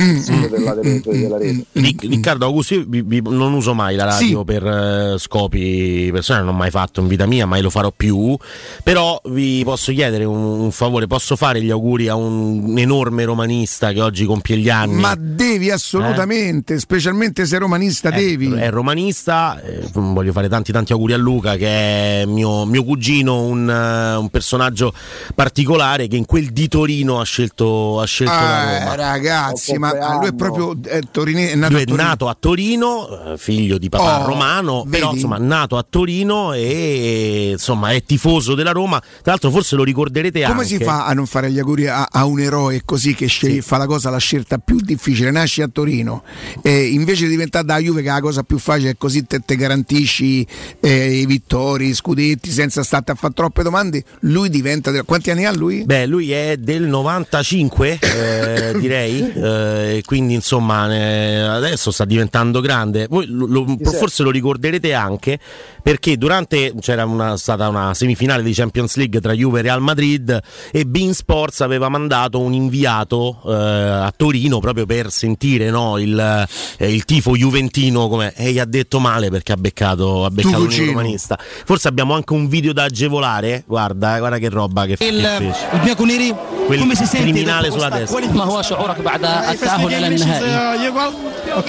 [SPEAKER 7] Mm,
[SPEAKER 11] sito della, della, della rete.
[SPEAKER 10] Ric- Riccardo Augusto, io vi- vi- non uso mai la radio
[SPEAKER 11] Sì.
[SPEAKER 10] per eh, scopi personali, non l'ho mai fatto in vita mia, mai lo farò più. Però vi posso chiedere un, un favore: posso fare gli auguri a un enorme romanista che oggi compie gli anni?
[SPEAKER 7] Ma devi assolutamente, specialmente se è romanista, devi.
[SPEAKER 10] È romanista, eh, voglio fare tanti tanti auguri a Luca che è mio, mio cugino, un, eh, un personaggio particolare che in quel di Torino ha scelto, ha scelto la
[SPEAKER 7] Ah,
[SPEAKER 10] Roma.
[SPEAKER 7] ragazzi, ma ah, lui è proprio è torine- è nato
[SPEAKER 10] Lui
[SPEAKER 7] a
[SPEAKER 10] è
[SPEAKER 7] Torino.
[SPEAKER 10] nato a Torino, eh, figlio di papà
[SPEAKER 7] Oh,
[SPEAKER 10] romano, però
[SPEAKER 7] vedi?
[SPEAKER 10] insomma nato a Torino e insomma è tifoso della Roma. Tra l'altro forse lo ricorderete
[SPEAKER 7] Come
[SPEAKER 10] anche.
[SPEAKER 7] si fa a non fare gli auguri a, a un eroe così che sceglie- fa la cosa la scelta più difficile? Nasci a Torino e invece di diventare da Juve che è la cosa più facile è così te, te garantisci eh, i vittori, i scudetti senza stare a fare troppe domande, lui diventa... Quanti anni ha lui?
[SPEAKER 10] Beh, lui è del 95, eh, <laughs> direi, eh, quindi insomma eh, adesso sta diventando grande. Voi lo- lo- forse lo ricorderete anche perché durante c'era una, stata una semifinale di Champions League tra Juve e Real Madrid e Bean Sports aveva mandato un inviato eh, a Torino proprio per sentire no, il, eh, il tifo juventino come, e gli ha detto male perché ha beccato, ha beccato un
[SPEAKER 20] cugino.
[SPEAKER 10] romanista. Forse abbiamo anche un video da agevolare, guarda, guarda che roba che, che
[SPEAKER 20] Il,
[SPEAKER 10] fece.
[SPEAKER 20] il Bianconeri
[SPEAKER 10] Quel
[SPEAKER 20] come si sente
[SPEAKER 10] criminale
[SPEAKER 20] dopo
[SPEAKER 10] sulla
[SPEAKER 20] questa
[SPEAKER 10] destra.
[SPEAKER 20] qualifica?
[SPEAKER 21] ما هو شعورك بعد التأهل إلى النهائي؟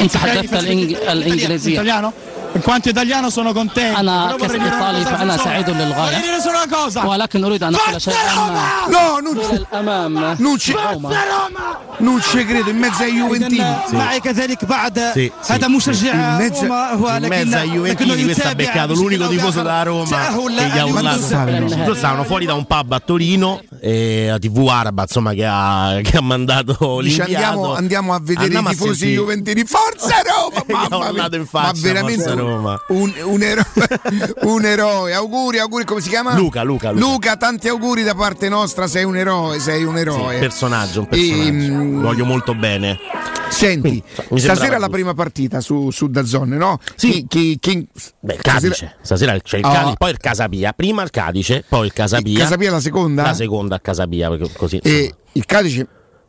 [SPEAKER 21] أنت تحدثت الإنج- الإنجليزية
[SPEAKER 22] Italiano? In quanto italiano sono contento.
[SPEAKER 21] أنا
[SPEAKER 22] Però vorrei dire una
[SPEAKER 21] كإيطالي
[SPEAKER 22] cosa,
[SPEAKER 21] فأنا
[SPEAKER 22] Fabrizio.
[SPEAKER 21] سعيد
[SPEAKER 22] Vorrei
[SPEAKER 21] للغاية
[SPEAKER 22] dire solo una cosa.
[SPEAKER 21] ولكن أريد أن أقول شيئا
[SPEAKER 7] No, non
[SPEAKER 21] إلى الأمام
[SPEAKER 7] non ci, non ci credo, in mezzo ai Juventini.
[SPEAKER 22] إذن معي كذلك بعد
[SPEAKER 10] Sì, sì,
[SPEAKER 22] هذا
[SPEAKER 10] sì.
[SPEAKER 22] مشجع
[SPEAKER 7] In mezzo-
[SPEAKER 22] روما هو
[SPEAKER 10] in
[SPEAKER 22] لكن
[SPEAKER 10] mezzo ai
[SPEAKER 22] لكنه
[SPEAKER 10] Juventini questo ha
[SPEAKER 22] يتابع
[SPEAKER 10] beccato
[SPEAKER 22] بشكل
[SPEAKER 10] l'unico
[SPEAKER 22] أو
[SPEAKER 10] tifoso
[SPEAKER 22] بآخر.
[SPEAKER 10] della Roma
[SPEAKER 22] تأهل
[SPEAKER 10] che gli ha
[SPEAKER 22] اليوم
[SPEAKER 10] urlato loro stavano fuori da un pub a Torino e la tv araba insomma che ha, che ha mandato
[SPEAKER 7] Dice,
[SPEAKER 10] l'inviato
[SPEAKER 7] andiamo, andiamo a vedere
[SPEAKER 10] Andiamo a
[SPEAKER 7] i tifosi
[SPEAKER 10] sentire.
[SPEAKER 7] juventini. Forza Roma! <laughs>
[SPEAKER 10] Gli ha
[SPEAKER 7] Mamma
[SPEAKER 10] urlato
[SPEAKER 7] mia.
[SPEAKER 10] in faccia,
[SPEAKER 7] ma veramente
[SPEAKER 10] Forza
[SPEAKER 7] un,
[SPEAKER 10] Roma.
[SPEAKER 7] un, un eroe, <laughs> un eroe. Auguri, auguri, come si chiama?
[SPEAKER 10] Luca, Luca, Luca.
[SPEAKER 7] tanti auguri da parte nostra. Sei un eroe, sei un
[SPEAKER 10] Sì,
[SPEAKER 7] eroe.
[SPEAKER 10] un personaggio, un personaggio.
[SPEAKER 7] Ehm,
[SPEAKER 10] Lo voglio molto bene.
[SPEAKER 7] Senti,
[SPEAKER 10] mi sembrava
[SPEAKER 7] stasera la prima partita su, su Dazzone, no? Sì. Chi, chi-
[SPEAKER 10] Beh, il
[SPEAKER 7] stasera-
[SPEAKER 10] Cadice. Stasera c'è il
[SPEAKER 7] Oh.
[SPEAKER 10] Cadice, poi il Casapia. Prima il Cadice, poi il Casapia.
[SPEAKER 7] Il Casapia la seconda?
[SPEAKER 10] La seconda a Casapia, perché così.
[SPEAKER 7] E il Cadice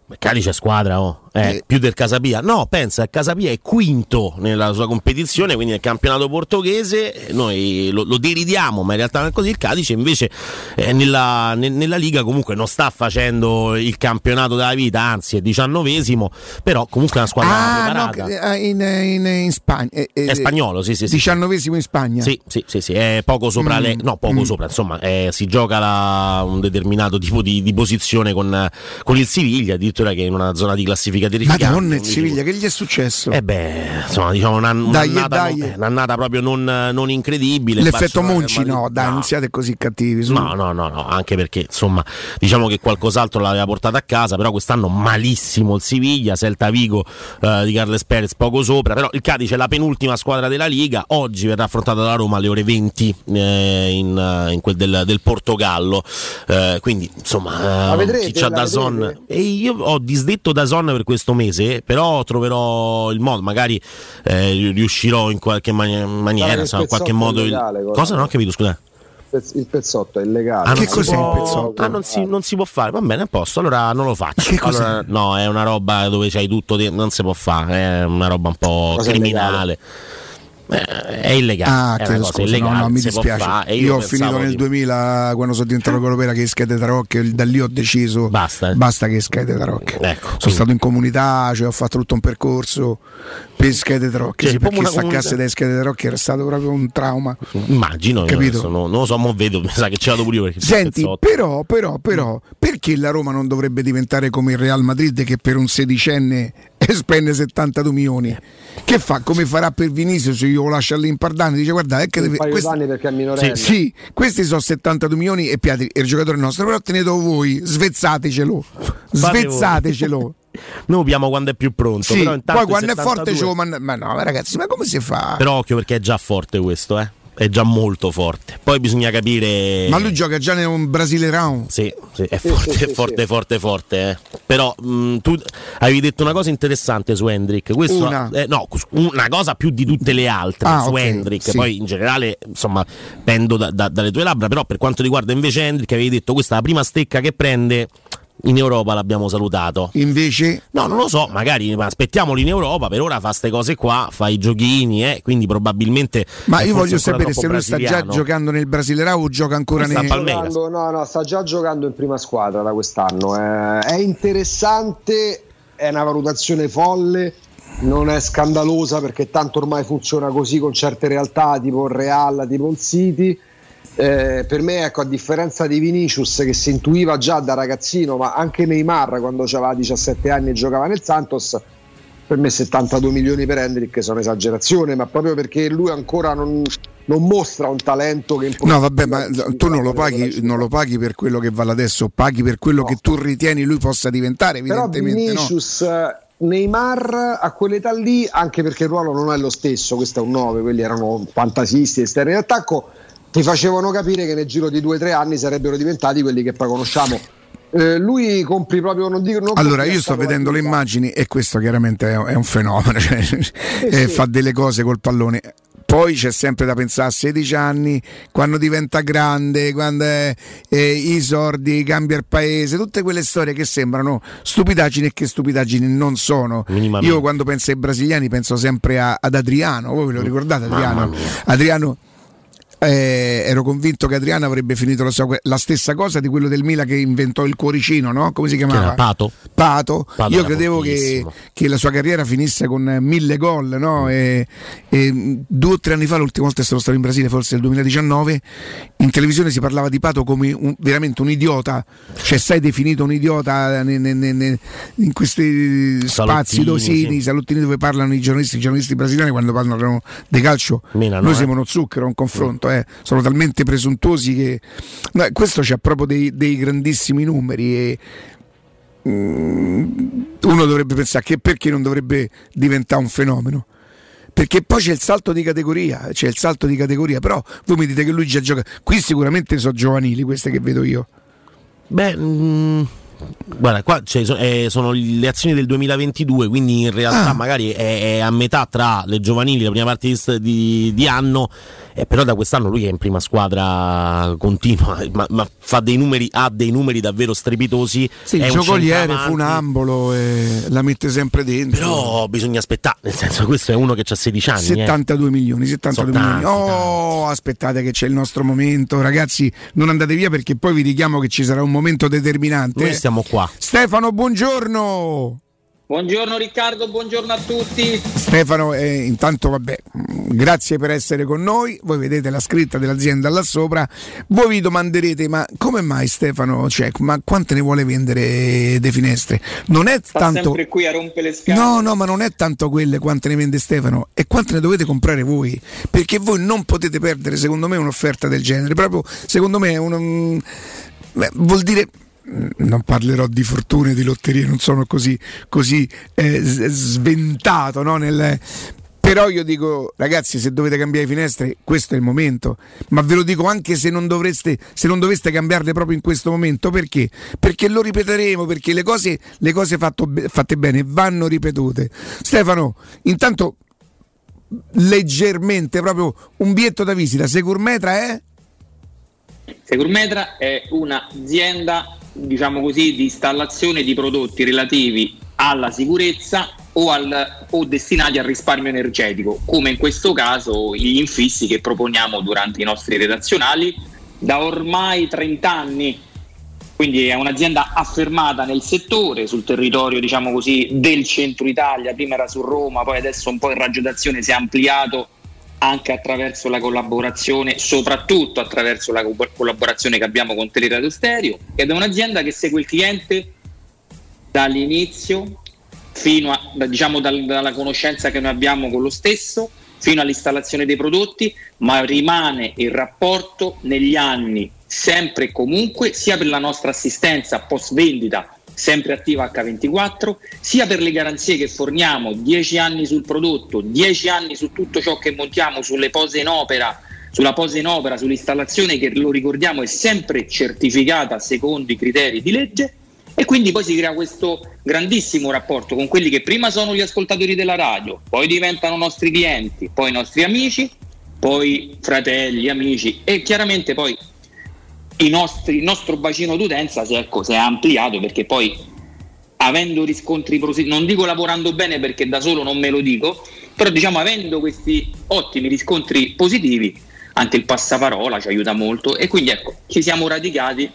[SPEAKER 10] Il Cadice è squadra, oh. Eh, più del Casapia. No, pensa, Casapia è quinto nella sua competizione, quindi nel campionato portoghese. Noi lo, lo deridiamo, ma in realtà non è così. Il Cadice invece eh, nella, ne- nella Liga comunque non sta facendo il campionato della vita, anzi è diciannovesimo, però comunque è una squadra
[SPEAKER 7] Ah, no, eh, in, in- in Spagna. eh, eh,
[SPEAKER 10] È spagnolo, sì, sì, sì.
[SPEAKER 7] Diciannovesimo in Spagna.
[SPEAKER 10] Sì, sì, sì, sì, è poco sopra
[SPEAKER 7] Mm,
[SPEAKER 10] le. No, poco
[SPEAKER 7] mm.
[SPEAKER 10] sopra, insomma, eh, si gioca la- un determinato tipo di, di posizione con, con il Siviglia, addirittura che è in una zona di classifica terrificante.
[SPEAKER 7] Madonna, il Siviglia, che gli è successo?
[SPEAKER 10] Eh beh, insomma, diciamo una,
[SPEAKER 7] Dai,
[SPEAKER 10] un'annata,
[SPEAKER 7] dai.
[SPEAKER 10] non- eh, un'annata proprio non, non incredibile.
[SPEAKER 7] L'effetto
[SPEAKER 10] Barcellona,
[SPEAKER 7] Monci,
[SPEAKER 10] Real
[SPEAKER 7] no,
[SPEAKER 10] Madrid-
[SPEAKER 7] dai, non siate così cattivi. su.
[SPEAKER 10] No, no, no, no, anche perché insomma diciamo che qualcos'altro l'aveva portato a casa, però quest'anno malissimo il Siviglia, Celta Vigo eh, di Carles Perez poco sopra, però il Cadice è la penultima squadra della Liga, oggi verrà affrontata da Roma alle ore 20 eh, in, eh, in quel del, del Portogallo, Eh, quindi insomma eh,
[SPEAKER 11] vedrete?
[SPEAKER 10] chi c'ha da Zon e io ho disdetto da Zon per questo mese, però troverò il modo, magari eh, riuscirò in qualche mani- maniera,
[SPEAKER 11] che
[SPEAKER 10] insomma, in qualche
[SPEAKER 11] pezzotto
[SPEAKER 10] modo... il-
[SPEAKER 11] illegale.
[SPEAKER 10] Cosa? Non ho capito, scusa.
[SPEAKER 11] Il pezzotto è illegale.
[SPEAKER 10] Ah, si
[SPEAKER 11] si
[SPEAKER 10] può-
[SPEAKER 11] può-
[SPEAKER 10] Ah, non si, non si può fare, va bene, a posto, allora non lo faccio.
[SPEAKER 11] che cos'è?
[SPEAKER 10] Allora, no, è una roba dove c'hai tutto, non si può fare, è una roba un po'
[SPEAKER 11] Cosa
[SPEAKER 10] criminale. Eh, è illegale,
[SPEAKER 7] Ah,
[SPEAKER 10] è cosa
[SPEAKER 7] scusa,
[SPEAKER 10] illegale,
[SPEAKER 7] no, no, mi dispiace.
[SPEAKER 10] e
[SPEAKER 7] io, ho finito nel
[SPEAKER 10] di-
[SPEAKER 7] 2000 quando sono diventato europea che Schede Tarocche, da lì ho deciso
[SPEAKER 10] basta,
[SPEAKER 7] basta che Schede Tarocche.
[SPEAKER 10] Ecco,
[SPEAKER 7] sono
[SPEAKER 10] quindi-
[SPEAKER 7] stato in comunità, cioè ho fatto tutto un percorso per schede trocchi,
[SPEAKER 10] Cioè,
[SPEAKER 7] sì, perché
[SPEAKER 10] una
[SPEAKER 7] staccasse
[SPEAKER 10] comunità-
[SPEAKER 7] dai schede trocchi era stato proprio un trauma.
[SPEAKER 10] Immagino,
[SPEAKER 7] Capito?
[SPEAKER 10] adesso non, non lo so, mo vedo, <laughs> mi sa che ci vado pure io perché
[SPEAKER 7] Senti, però, però, però, perché la Roma non dovrebbe diventare come il Real Madrid che per un sedicenne <laughs> spende 72 milioni? Che fa? Come farà per Vinicius? Io lo lascio all'impardano dice guarda, è che
[SPEAKER 11] un
[SPEAKER 7] deve, questi-
[SPEAKER 11] perché è minorenne.
[SPEAKER 7] sì, sì, questi sono 72 milioni e Piatri il giocatore nostro, però tenetelo voi, svezzatecelo, svezzatecelo. <laughs>
[SPEAKER 10] Noi abbiamo quando è più pronto.
[SPEAKER 7] Sì,
[SPEAKER 10] però intanto
[SPEAKER 7] poi quando
[SPEAKER 10] il
[SPEAKER 7] è forte
[SPEAKER 10] 72
[SPEAKER 7] ce lo manda- Ma no, ragazzi, ma come si fa?
[SPEAKER 10] Però occhio perché è già forte questo, eh. È già molto forte. Poi bisogna capire.
[SPEAKER 7] Ma lui gioca già in un Brasile Round.
[SPEAKER 10] Sì, sì, è forte,
[SPEAKER 7] sì,
[SPEAKER 10] è
[SPEAKER 7] sì,
[SPEAKER 10] forte, forte, forte. eh. Però mh, tu avevi detto una cosa interessante su Hendrick. Questo,
[SPEAKER 7] Una.
[SPEAKER 10] eh, no, una cosa più di tutte le altre
[SPEAKER 7] Ah,
[SPEAKER 10] su
[SPEAKER 7] ok,
[SPEAKER 10] Hendrick.
[SPEAKER 7] sì.
[SPEAKER 10] Poi in generale, insomma, pendo da- da- dalle tue labbra. Però per quanto riguarda invece Hendrick, avevi detto questa è la prima stecca che prende. In Europa l'abbiamo salutato.
[SPEAKER 7] Invece,
[SPEAKER 10] No, non lo so, magari ma aspettiamoli in Europa. Per ora fa ste cose qua, fa i giochini, eh, quindi probabilmente.
[SPEAKER 7] ma io voglio sapere se lui sta già giocando nel Brasile Round o gioca ancora
[SPEAKER 10] Sta
[SPEAKER 7] nel
[SPEAKER 10] Palmeiras.
[SPEAKER 11] no, no, sta già giocando in prima squadra da quest'anno. eh. È interessante, è una valutazione folle, non è scandalosa perché tanto ormai funziona così con certe realtà, tipo il Real, tipo il City. Eh, per me, ecco, a differenza di Vinicius che si intuiva già da ragazzino, ma anche Neymar quando aveva 17 anni e giocava nel Santos, per me 72 milioni per Hendrick sono esagerazione, ma proprio perché lui ancora non, non mostra un talento che
[SPEAKER 7] No, vabbè, ma tu non lo paghi, non lo paghi per quello che vale adesso, paghi per quello che tu ritieni lui possa diventare,
[SPEAKER 11] Però
[SPEAKER 7] evidentemente. no?
[SPEAKER 11] Vinicius, eh, Neymar a quell'età lì, anche perché il ruolo non è lo stesso, questo è un 9, quelli erano fantasisti esterni d'attacco, ti facevano capire che nel giro di 2-3 anni sarebbero diventati quelli che poi conosciamo. Eh, lui compri proprio, non dico... non
[SPEAKER 7] Allora, io sto vedendo le immagini e questo chiaramente è, un fenomeno, <laughs> cioè, eh, fa delle cose col pallone. Poi c'è sempre da pensare a 16 anni, quando diventa grande, quando è, eh, i sordi, cambia il paese, tutte quelle storie che sembrano stupidaggini e che stupidaggini non sono. Io quando penso ai brasiliani penso sempre a- ad Adriano, voi ve lo ricordate Adriano? Adriano eh, ero convinto che Adriano avrebbe finito la, sua- la stessa cosa di quello del Milan che inventò il cuoricino, no? Come si chiamava?
[SPEAKER 10] Pato?
[SPEAKER 7] Pato.
[SPEAKER 10] Pato
[SPEAKER 7] Io credevo che, che la sua carriera finisse con eh, mille gol, no? E, e, mh, due o tre anni fa, l'ultima volta che sono stato in Brasile, forse nel 2019, in televisione si parlava di Pato come un- veramente un idiota, cioè sei definito un idiota ne- ne- ne- in questi spazi dosini,
[SPEAKER 10] sì.
[SPEAKER 7] salottini dove parlano i giornalisti, i giornalisti brasiliani quando parlano di calcio.
[SPEAKER 10] Menano,
[SPEAKER 7] Noi
[SPEAKER 10] eh.
[SPEAKER 7] siamo uno zucchero, un confronto, eh. sono talmente presuntuosi che no, questo c'ha proprio dei, dei grandissimi numeri e mm, uno dovrebbe pensare che perché non dovrebbe diventare un fenomeno. Perché poi c'è il salto di categoria, c'è il salto di categoria, però voi mi dite che lui già gioca. Qui sicuramente sono giovanili queste che vedo io.
[SPEAKER 10] Beh, mm, guarda, qua cioè, so- eh, sono le azioni del 2022, quindi in realtà
[SPEAKER 7] Ah.
[SPEAKER 10] magari è, a metà tra le giovanili, la prima parte di, di- anno, eh, però da quest'anno lui è in prima squadra continua, <laughs> ma, ma fa dei numeri, ha dei numeri davvero strepitosi.
[SPEAKER 7] Sì,
[SPEAKER 10] è
[SPEAKER 7] il giocoliere, funambolo, e la mette sempre dentro.
[SPEAKER 10] Però bisogna aspettare, nel senso questo è uno che ha 16 anni. eh.
[SPEAKER 7] 72 milioni, 72
[SPEAKER 10] Sono
[SPEAKER 7] milioni.
[SPEAKER 10] tanti,
[SPEAKER 7] Oh, aspettate che c'è il nostro momento, ragazzi, non andate via perché poi vi richiamo che ci sarà un momento determinante.
[SPEAKER 10] Noi stiamo qua.
[SPEAKER 7] Stefano, buongiorno.
[SPEAKER 23] Buongiorno Riccardo, buongiorno a tutti.
[SPEAKER 7] Stefano, eh, intanto vabbè, grazie per essere con noi. Voi vedete la scritta dell'azienda là sopra. Voi vi domanderete: ma come mai Stefano? Cioè, ma quante ne vuole vendere De Finestre? Non è
[SPEAKER 23] Sta
[SPEAKER 7] tanto.
[SPEAKER 23] sempre qui a rompere le scale.
[SPEAKER 7] No, no, ma non è tanto quelle quante ne vende Stefano, è quante ne dovete comprare voi. Perché voi non potete perdere, secondo me, un'offerta del genere. Proprio, secondo me, è un, mm, beh, vuol dire. Non parlerò di fortune, di lotterie, non sono così, così eh, sventato no, nel, però io dico, ragazzi, se dovete cambiare finestre, questo è il momento. Ma ve lo dico anche se non dovreste, se non doveste cambiarle proprio in questo momento. Perché? Perché lo ripeteremo, perché le cose, le cose fatto fatte bene vanno ripetute. Stefano, intanto leggermente, proprio un biglietto da visita. Securmetra è?
[SPEAKER 23] Securmetra è un'azienda, diciamo così, di installazione di prodotti relativi alla sicurezza o, al- o destinati al risparmio energetico, come in questo caso gli infissi che proponiamo durante i nostri redazionali da ormai 30 anni. quindi è un'azienda affermata nel settore, sul territorio diciamo così, del centro Italia, prima era su Roma, poi adesso un po' il raggio d'azione si è ampliato anche attraverso la collaborazione, soprattutto attraverso la co- collaborazione che abbiamo con Teleradio Stereo ed è un'azienda che segue il cliente dall'inizio fino a, diciamo dal- dalla conoscenza che noi abbiamo con lo stesso fino all'installazione dei prodotti, ma rimane il rapporto negli anni sempre e comunque sia per la nostra assistenza post vendita sempre attiva H24, sia per le garanzie che forniamo, 10 anni sul prodotto, 10 anni su tutto ciò che montiamo sulle pose in opera, sulla posa in opera, sull'installazione che lo ricordiamo è sempre certificata secondo i criteri di legge. E quindi poi si crea questo grandissimo rapporto con quelli che prima sono gli ascoltatori della radio, poi diventano nostri clienti, poi nostri amici, poi fratelli, amici e chiaramente poi nostri- il nostro bacino d'utenza si è, ecco, si è ampliato perché poi avendo riscontri positivi, non dico lavorando bene perché da solo non me lo dico, però diciamo avendo questi ottimi riscontri positivi anche il passaparola ci aiuta molto. E quindi ecco ci siamo radicati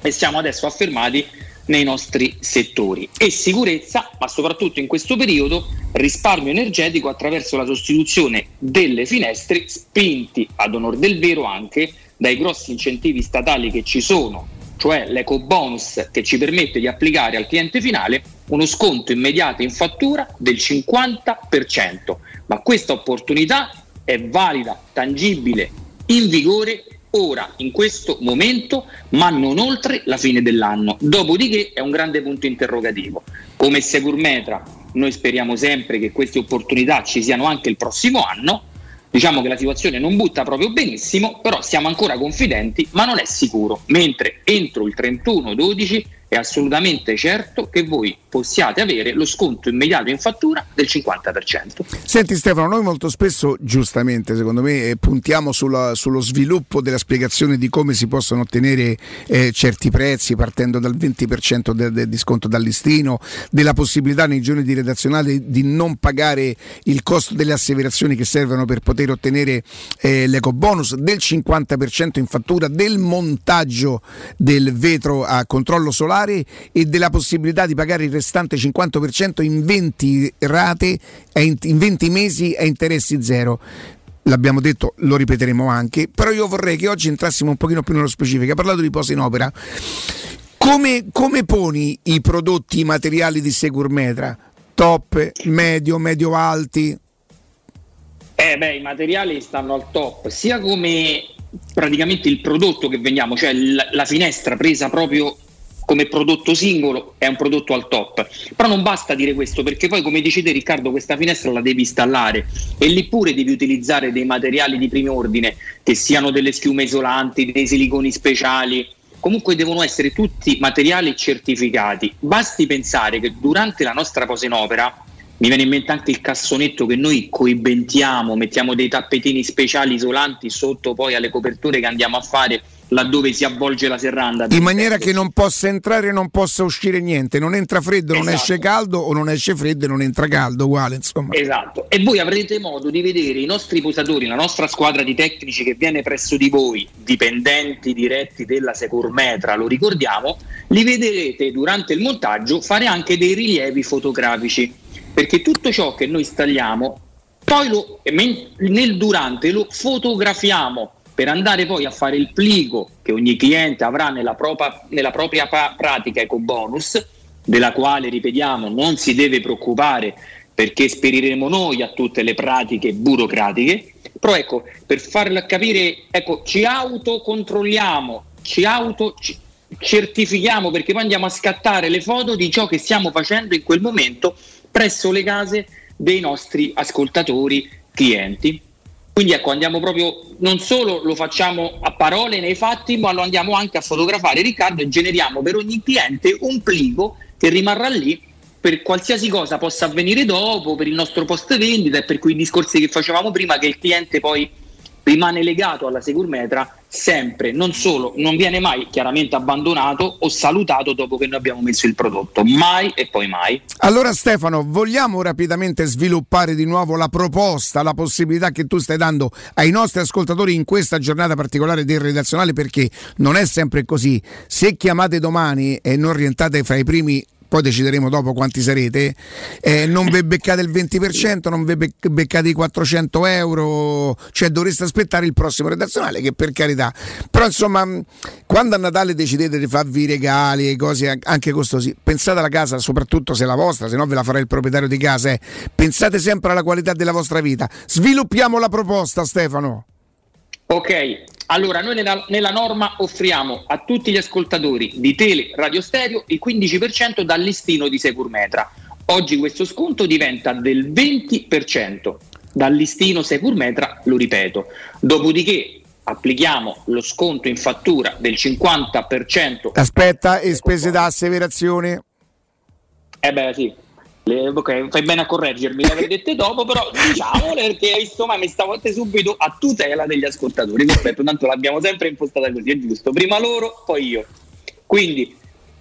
[SPEAKER 23] e siamo adesso affermati nei nostri settori. E sicurezza, ma soprattutto in questo periodo risparmio energetico attraverso la sostituzione delle finestre spinti ad onor del vero anche dai grossi incentivi statali che ci sono, cioè l'eco bonus che ci permette di applicare al cliente finale uno sconto immediato in fattura del 50%, ma questa opportunità è valida, tangibile, in vigore ora, in questo momento, ma non oltre la fine dell'anno. Dopodiché è un grande punto interrogativo. Come Securmetra noi speriamo sempre che queste opportunità ci siano anche il prossimo anno. Diciamo che la situazione non butta proprio benissimo, però siamo ancora confidenti, ma non è sicuro. Mentre entro il 31-12 è assolutamente certo che voi possiate avere lo sconto immediato in fattura del 50%.
[SPEAKER 7] Senti Stefano, noi molto spesso, giustamente secondo me, eh, puntiamo sulla- sullo sviluppo della spiegazione di come si possono ottenere eh, certi prezzi partendo dal 20% del, del di sconto dal listino, della possibilità nei giorni di redazionale di non pagare il costo delle asseverazioni che servono per poter ottenere eh, l'eco bonus, del 50% in fattura, del montaggio del vetro a controllo solare e della possibilità di pagare il restante 50% in 20 rate, in, in 20 mesi a interessi zero. L'abbiamo detto, lo ripeteremo anche, però io vorrei che oggi entrassimo un pochino più nello specifico. Ha parlato di posa in opera. Come, come poni i prodotti, i materiali di Securmetra? Top, medio, medio alti?
[SPEAKER 23] Eh beh, i materiali stanno al top, sia come praticamente il prodotto che vendiamo, cioè la finestra presa proprio come prodotto singolo è un prodotto al top. Però non basta dire questo, perché poi come dici te Riccardo, questa finestra la devi installare e lì pure devi utilizzare dei materiali di primo ordine, che siano delle schiume isolanti, dei siliconi speciali. Comunque devono essere tutti materiali certificati. Basti pensare che durante la nostra posa in opera mi viene in mente anche il cassonetto che noi coibentiamo, mettiamo dei tappetini speciali isolanti sotto poi alle coperture che andiamo a fare laddove si avvolge la serranda.
[SPEAKER 7] In maniera che non possa entrare e non possa uscire niente, non entra freddo, non
[SPEAKER 23] Esatto.
[SPEAKER 7] esce caldo o non esce freddo e non entra caldo, uguale insomma.
[SPEAKER 23] Esatto, e voi avrete modo di vedere i nostri posatori, la nostra squadra di tecnici che viene presso di voi, dipendenti diretti della Securmetra, lo ricordiamo, li vedrete durante il montaggio fare anche dei rilievi fotografici, perché tutto ciò che noi installiamo, poi lo, nel durante lo fotografiamo per andare poi a fare il plico che ogni cliente avrà nella, propria- nella propria pa- pratica EcoBonus, della quale, ripetiamo, non si deve preoccupare perché esperiremo noi a tutte le pratiche burocratiche. Però ecco, per farla capire, ecco, ci autocontrolliamo, ci auto ci- certifichiamo perché poi andiamo a scattare le foto di ciò che stiamo facendo in quel momento presso le case dei nostri ascoltatori, clienti. Quindi ecco, andiamo proprio, non solo lo facciamo a parole nei fatti, ma lo andiamo anche a fotografare, Riccardo, e generiamo per ogni cliente un plico che rimarrà lì per qualsiasi cosa possa avvenire dopo, per il nostro post vendita e per quei discorsi che facevamo prima, che il cliente poi rimane legato alla Securmetra sempre, non solo, non viene mai chiaramente abbandonato o salutato dopo che noi abbiamo messo il prodotto, mai e poi mai.
[SPEAKER 7] Allora Stefano, vogliamo rapidamente sviluppare di nuovo la proposta, la possibilità che tu stai dando ai nostri ascoltatori in questa giornata particolare del redazionale perché non è sempre così. Se chiamate domani e non rientrate fra i primi poi decideremo dopo quanti sarete, eh, non vi beccate il 20%, non vi bec- beccate i 400 euro, cioè dovreste aspettare il prossimo redazionale, che per carità. Però insomma, quando a Natale decidete di farvi regali e cose an- anche costosi, pensate alla casa, soprattutto se è la vostra, se no ve la farà il proprietario di casa, eh. pensate sempre alla qualità della vostra vita. Sviluppiamo la proposta, Stefano.
[SPEAKER 23] Ok, allora noi nella, nella norma offriamo a tutti gli ascoltatori di Tele Radio Stereo il 15% dal listino di Securmetra. Oggi questo sconto diventa del 20% dal listino Securmetra, lo ripeto. Dopodiché applichiamo lo sconto in fattura del 50%.
[SPEAKER 7] Aspetta, e spese da asseverazione?
[SPEAKER 23] Eh beh sì, ok, fai bene a correggermi, le avrei <laughs> dette dopo, però diciamole perché insomma mi stavolta subito a tutela degli ascoltatori. Perfetto, tanto l'abbiamo sempre impostata così, è giusto. Prima loro, poi io. Quindi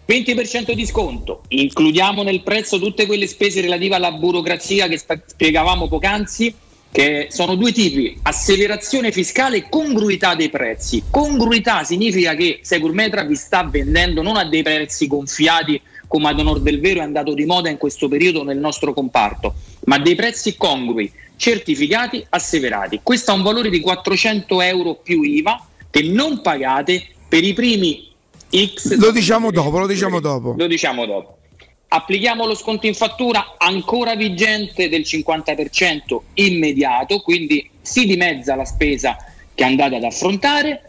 [SPEAKER 23] 20% di sconto, includiamo nel prezzo tutte quelle spese relative alla burocrazia che spiegavamo poc'anzi, che sono due tipi, asseverazione fiscale e congruità dei prezzi. Congruità significa che Securmetra vi sta vendendo non a dei prezzi gonfiati come ad onor del vero è andato di moda in questo periodo nel nostro comparto, ma dei prezzi congrui, certificati, asseverati. Questo ha un valore di 400 euro più IVA che non pagate per i primi X.
[SPEAKER 7] Lo diciamo dopo, lo diciamo dopo.
[SPEAKER 23] Lo diciamo dopo. Applichiamo lo sconto in fattura ancora vigente del 50% immediato, quindi si dimezza la spesa che andate ad affrontare.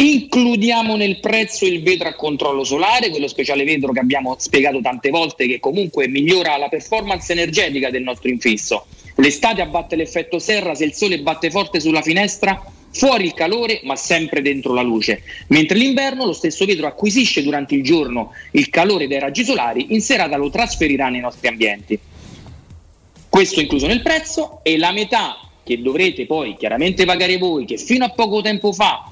[SPEAKER 23] Includiamo nel prezzo il vetro a controllo solare, quello speciale vetro che abbiamo spiegato tante volte che comunque migliora la performance energetica del nostro infisso. L'estate abbatte l'effetto serra se il sole batte forte sulla finestra, fuori il calore ma sempre dentro la luce, mentre l'inverno lo stesso vetro acquisisce durante il giorno il calore dai raggi solari, in serata lo trasferirà nei nostri ambienti. Questo incluso nel prezzo e la metà che dovrete poi chiaramente pagare voi, che fino a poco tempo fa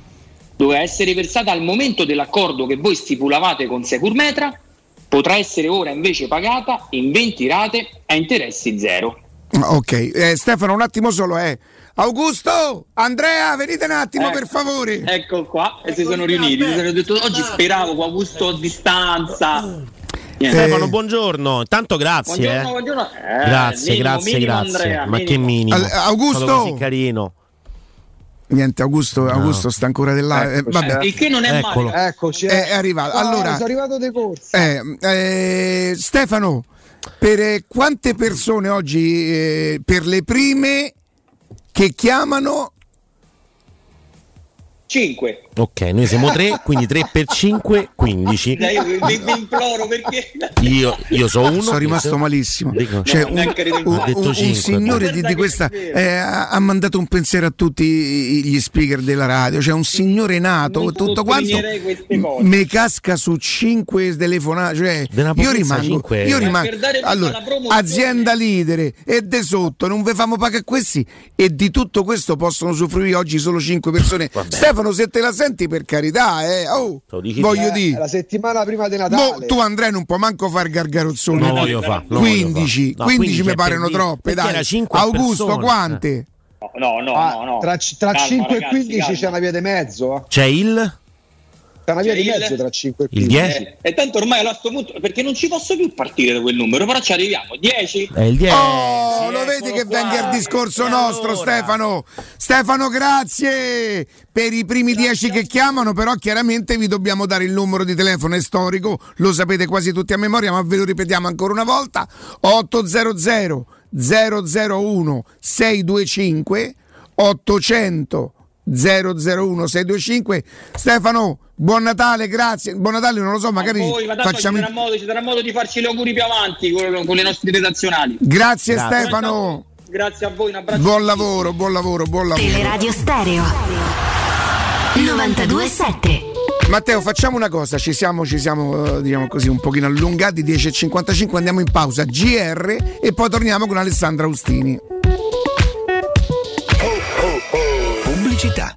[SPEAKER 23] doveva essere versata al momento dell'accordo che voi stipulavate con Securmetra, potrà essere ora invece pagata in 20 rate a interessi zero.
[SPEAKER 7] Ok, eh, Stefano, un attimo solo, eh. Augusto, Andrea, venite un attimo
[SPEAKER 23] Eh,
[SPEAKER 7] per favore.
[SPEAKER 23] Ecco qua, e si sono riuniti. Si sono detto, oggi speravo con Augusto a distanza. Niente.
[SPEAKER 8] Stefano, buongiorno. Intanto grazie.
[SPEAKER 23] Buongiorno,
[SPEAKER 8] eh.
[SPEAKER 23] buongiorno. Eh,
[SPEAKER 8] grazie,
[SPEAKER 23] minimo,
[SPEAKER 8] grazie,
[SPEAKER 23] minimo,
[SPEAKER 8] grazie.
[SPEAKER 23] Andrea,
[SPEAKER 8] Ma che
[SPEAKER 23] minimo.
[SPEAKER 8] minimo.
[SPEAKER 7] Al- Augusto!
[SPEAKER 8] Carino.
[SPEAKER 7] Niente, Augusto, Augusto sta ancora di là. eh, vabbè.
[SPEAKER 23] Il che non è
[SPEAKER 8] Eccolo.
[SPEAKER 23] male.
[SPEAKER 9] Eccoci.
[SPEAKER 7] Eh, è arrivato.
[SPEAKER 9] Ah,
[SPEAKER 7] allora,
[SPEAKER 9] sono arrivato di corsa.
[SPEAKER 7] eh, eh, Stefano, per eh, quante persone oggi, eh, per le prime che chiamano
[SPEAKER 23] 5.
[SPEAKER 8] Ok, noi siamo tre, quindi 3 per 5, 15.
[SPEAKER 23] Dai, io vi, imploro perché.
[SPEAKER 8] Io, io so uno.
[SPEAKER 7] sono rimasto
[SPEAKER 8] Dico-
[SPEAKER 7] malissimo.
[SPEAKER 8] Dico-
[SPEAKER 7] Cioè,
[SPEAKER 23] No,
[SPEAKER 7] un, un- un- un signore di, di questa eh, ha mandato un pensiero a tutti gli speaker della radio. Cioè, un signore nato,
[SPEAKER 23] Non
[SPEAKER 7] tutto quanto mi casca su 5 telefonate. Cioè, io rimango, io
[SPEAKER 8] Ma
[SPEAKER 7] rimango allora, azienda leader e de sotto, non ve famo pagare questi. E di tutto questo possono usufruire oggi solo 5 persone.
[SPEAKER 8] Vabbè.
[SPEAKER 7] Stefano, se te la senti per carità, eh, oh, voglio
[SPEAKER 9] Eh,
[SPEAKER 7] dire.
[SPEAKER 9] la settimana prima di
[SPEAKER 7] Mo,
[SPEAKER 9] Natale.
[SPEAKER 7] tu Andrea non puoi manco far gargarozzone.
[SPEAKER 8] Non lo voglio voglio
[SPEAKER 7] 15,
[SPEAKER 8] fare. No,
[SPEAKER 7] 15 mi
[SPEAKER 8] per dire-
[SPEAKER 7] troppe, dai. Augusto,
[SPEAKER 8] persone.
[SPEAKER 7] quante?
[SPEAKER 23] No, no,
[SPEAKER 9] Ah,
[SPEAKER 23] no, no.
[SPEAKER 9] Tra, tra
[SPEAKER 23] Calma,
[SPEAKER 9] 5 e
[SPEAKER 23] ragazzi,
[SPEAKER 9] 15
[SPEAKER 23] calma.
[SPEAKER 9] c'è una via di mezzo. eh.
[SPEAKER 8] C'è il?
[SPEAKER 9] C'è una via
[SPEAKER 23] C'è
[SPEAKER 9] di
[SPEAKER 23] il-
[SPEAKER 9] mezzo tra 5 e
[SPEAKER 8] Il
[SPEAKER 9] 15.
[SPEAKER 8] 10?
[SPEAKER 23] Eh, e tanto ormai a questo punto perché non ci posso più partire da quel numero, però ci arriviamo. 10?
[SPEAKER 8] È il 10.
[SPEAKER 7] Oh, lo vedi che
[SPEAKER 23] qua.
[SPEAKER 7] venga il discorso
[SPEAKER 8] E
[SPEAKER 7] nostro,
[SPEAKER 8] allora?
[SPEAKER 7] Stefano. Stefano, grazie per i primi 10 che chiamano, però chiaramente vi dobbiamo dare il numero di telefono, è storico, lo sapete quasi tutti a memoria, ma ve lo ripetiamo ancora una volta. 800 001 625 800 001 625 Stefano buon Natale grazie buon Natale non lo so magari
[SPEAKER 23] voi, ma
[SPEAKER 7] facciamo
[SPEAKER 23] ci, sarà modo, ci sarà modo di farci gli auguri più avanti con, con le nostre redazionali.
[SPEAKER 7] grazie,
[SPEAKER 8] Grazie.
[SPEAKER 7] Stefano
[SPEAKER 23] Grazie a voi, un abbraccio.
[SPEAKER 7] buon lavoro buon lavoro buon lavoro
[SPEAKER 24] Teleradio Stereo 927
[SPEAKER 7] Matteo, facciamo una cosa, ci siamo, ci siamo eh, diciamo così, un pochino allungati, 10.55, andiamo in pausa, GR e poi torniamo con Alessandra Austini.
[SPEAKER 25] Pubblicità.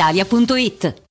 [SPEAKER 26] brispalitalia.it.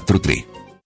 [SPEAKER 12] 443.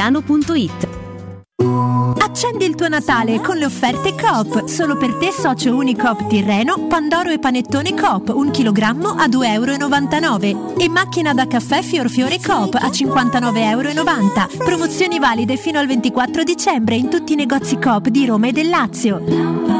[SPEAKER 27] centromedicotiziano.it.
[SPEAKER 28] Accendi il tuo Natale con le offerte Coop. Solo per te socio Unicoop Tirreno, Pandoro e Panettone Coop, 1 kg a 2,99 euro. E macchina da caffè Fiorfiore Coop a 59,90 euro. Promozioni valide fino al 24 dicembre in tutti i negozi Coop di Roma e del Lazio.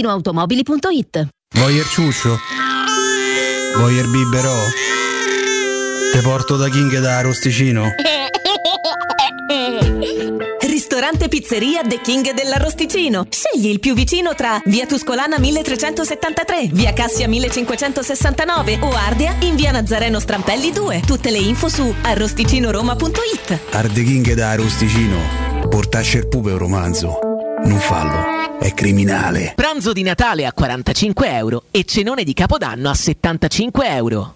[SPEAKER 29] valentinoautomobili.it.
[SPEAKER 30] Voyer ciuscio? Voyer biberò? Te porto da King da Arosticino? <laughs>
[SPEAKER 29] Ristorante Pizzeria The King dell'Arrosticino. Scegli il più vicino tra Via Tuscolana 1373, Via Cassia 1569 o Ardea in Via Nazareno Strampelli 2. Tutte le info su arrosticinoroma.it.
[SPEAKER 30] Arde King da Arosticino. Portasce il pupe un romanzo. Non fallo, è criminale.
[SPEAKER 13] Pranzo di Natale a 45 euro e cenone di Capodanno a 75 euro.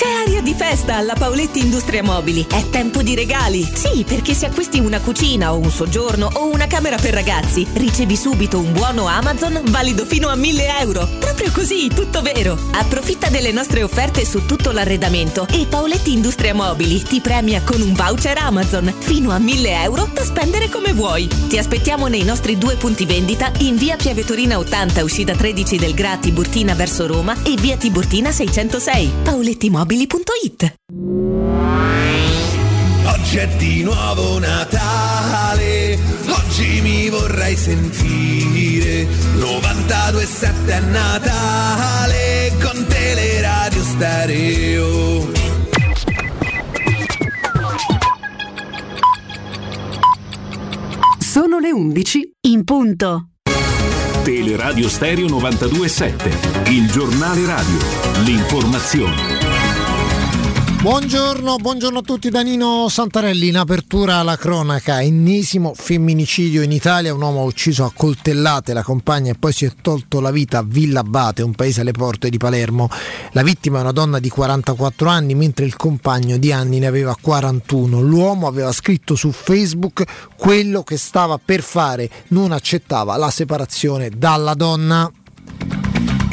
[SPEAKER 29] C'è aria di festa alla Paoletti Industria Mobili. È tempo di regali. Sì, perché se acquisti una cucina o un soggiorno o una camera per ragazzi, ricevi subito un buono Amazon valido fino a 1000 euro. Proprio così, tutto vero. Approfitta delle nostre offerte su tutto l'arredamento e Paoletti Industria Mobili ti premia con un voucher Amazon fino a 1000 euro da spendere come vuoi. Ti aspettiamo nei nostri due punti vendita in via Piavetorina 80, uscita 13 del Gra Tiburtina verso Roma e via Tiburtina 606. Paolettimobili.it
[SPEAKER 31] Oggi è di nuovo Natale, oggi mi vorrei sentire 92.7 è Natale con Teleradio Stereo.
[SPEAKER 32] Sono le 11 in punto.
[SPEAKER 33] Teleradio Stereo 927, il giornale radio, l'informazione.
[SPEAKER 14] Buongiorno, buongiorno a tutti Danino Santarelli, in apertura alla cronaca, ennesimo femminicidio in Italia, un uomo ha ucciso a coltellate la compagna e poi si è tolto la vita a Villa Abate, un paese alle porte di Palermo. La vittima è una donna di 44 anni mentre il compagno di anni ne aveva 41. L'uomo aveva scritto su Facebook quello che stava per fare, non accettava la separazione dalla donna.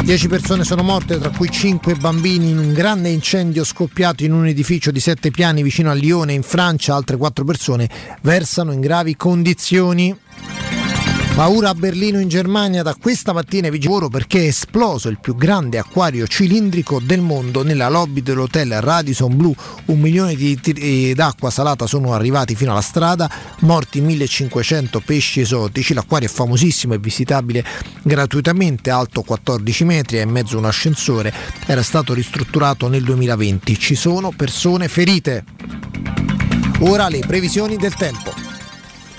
[SPEAKER 14] 10 persone sono morte, tra cui 5 bambini, in un grande incendio scoppiato in un edificio di 7 piani vicino a Lione, in Francia. Altre 4 persone versano in gravi condizioni. Paura a Berlino in Germania da questa mattina vi giuro perché è esploso il più grande acquario cilindrico del mondo nella lobby dell'hotel Radisson Blue. Un milione di litri d'acqua salata sono arrivati fino alla strada, morti 1500 pesci esotici. L'acquario è famosissimo e visitabile gratuitamente, alto 14 metri, è in mezzo a un ascensore. Era stato ristrutturato nel 2020. Ci sono persone ferite. Ora le previsioni del tempo.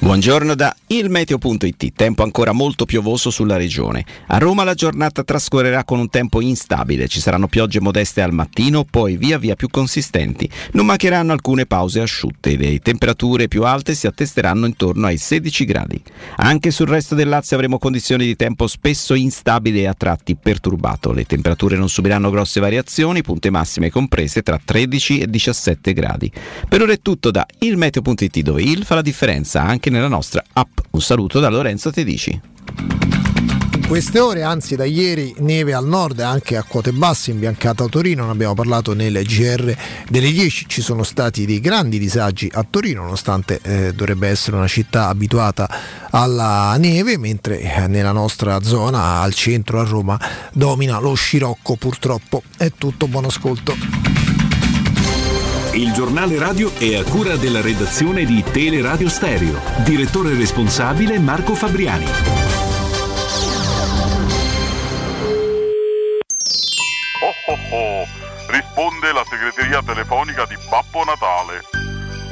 [SPEAKER 34] Buongiorno da ilmeteo.it, tempo ancora molto piovoso sulla regione. A Roma la giornata trascorrerà con un tempo instabile, ci saranno piogge modeste al mattino, poi via via più consistenti. Non mancheranno alcune pause asciutte, le temperature più alte si attesteranno intorno ai 16 gradi. Anche sul resto del Lazio avremo condizioni di tempo spesso instabile e a tratti perturbato. Le temperature non subiranno grosse variazioni, punte massime comprese tra 13 e 17 gradi. Per ora è tutto da ilmeteo.it dove il fa la differenza anche nella nostra app. Un saluto da Lorenzo Tedici.
[SPEAKER 14] In queste ore, anzi da ieri, neve al nord anche a quote basse, imbiancata a Torino, ne abbiamo parlato nel GR delle 10, ci sono stati dei grandi disagi a Torino, nonostante eh, dovrebbe essere una città abituata alla neve, mentre eh, nella nostra zona, al centro, a Roma, domina lo scirocco purtroppo. È tutto, buon ascolto.
[SPEAKER 33] Il giornale radio è a cura della redazione di Teleradio Stereo. Direttore responsabile Marco Fabriani.
[SPEAKER 35] Oh oh oh, risponde la segreteria telefonica di Babbo Natale.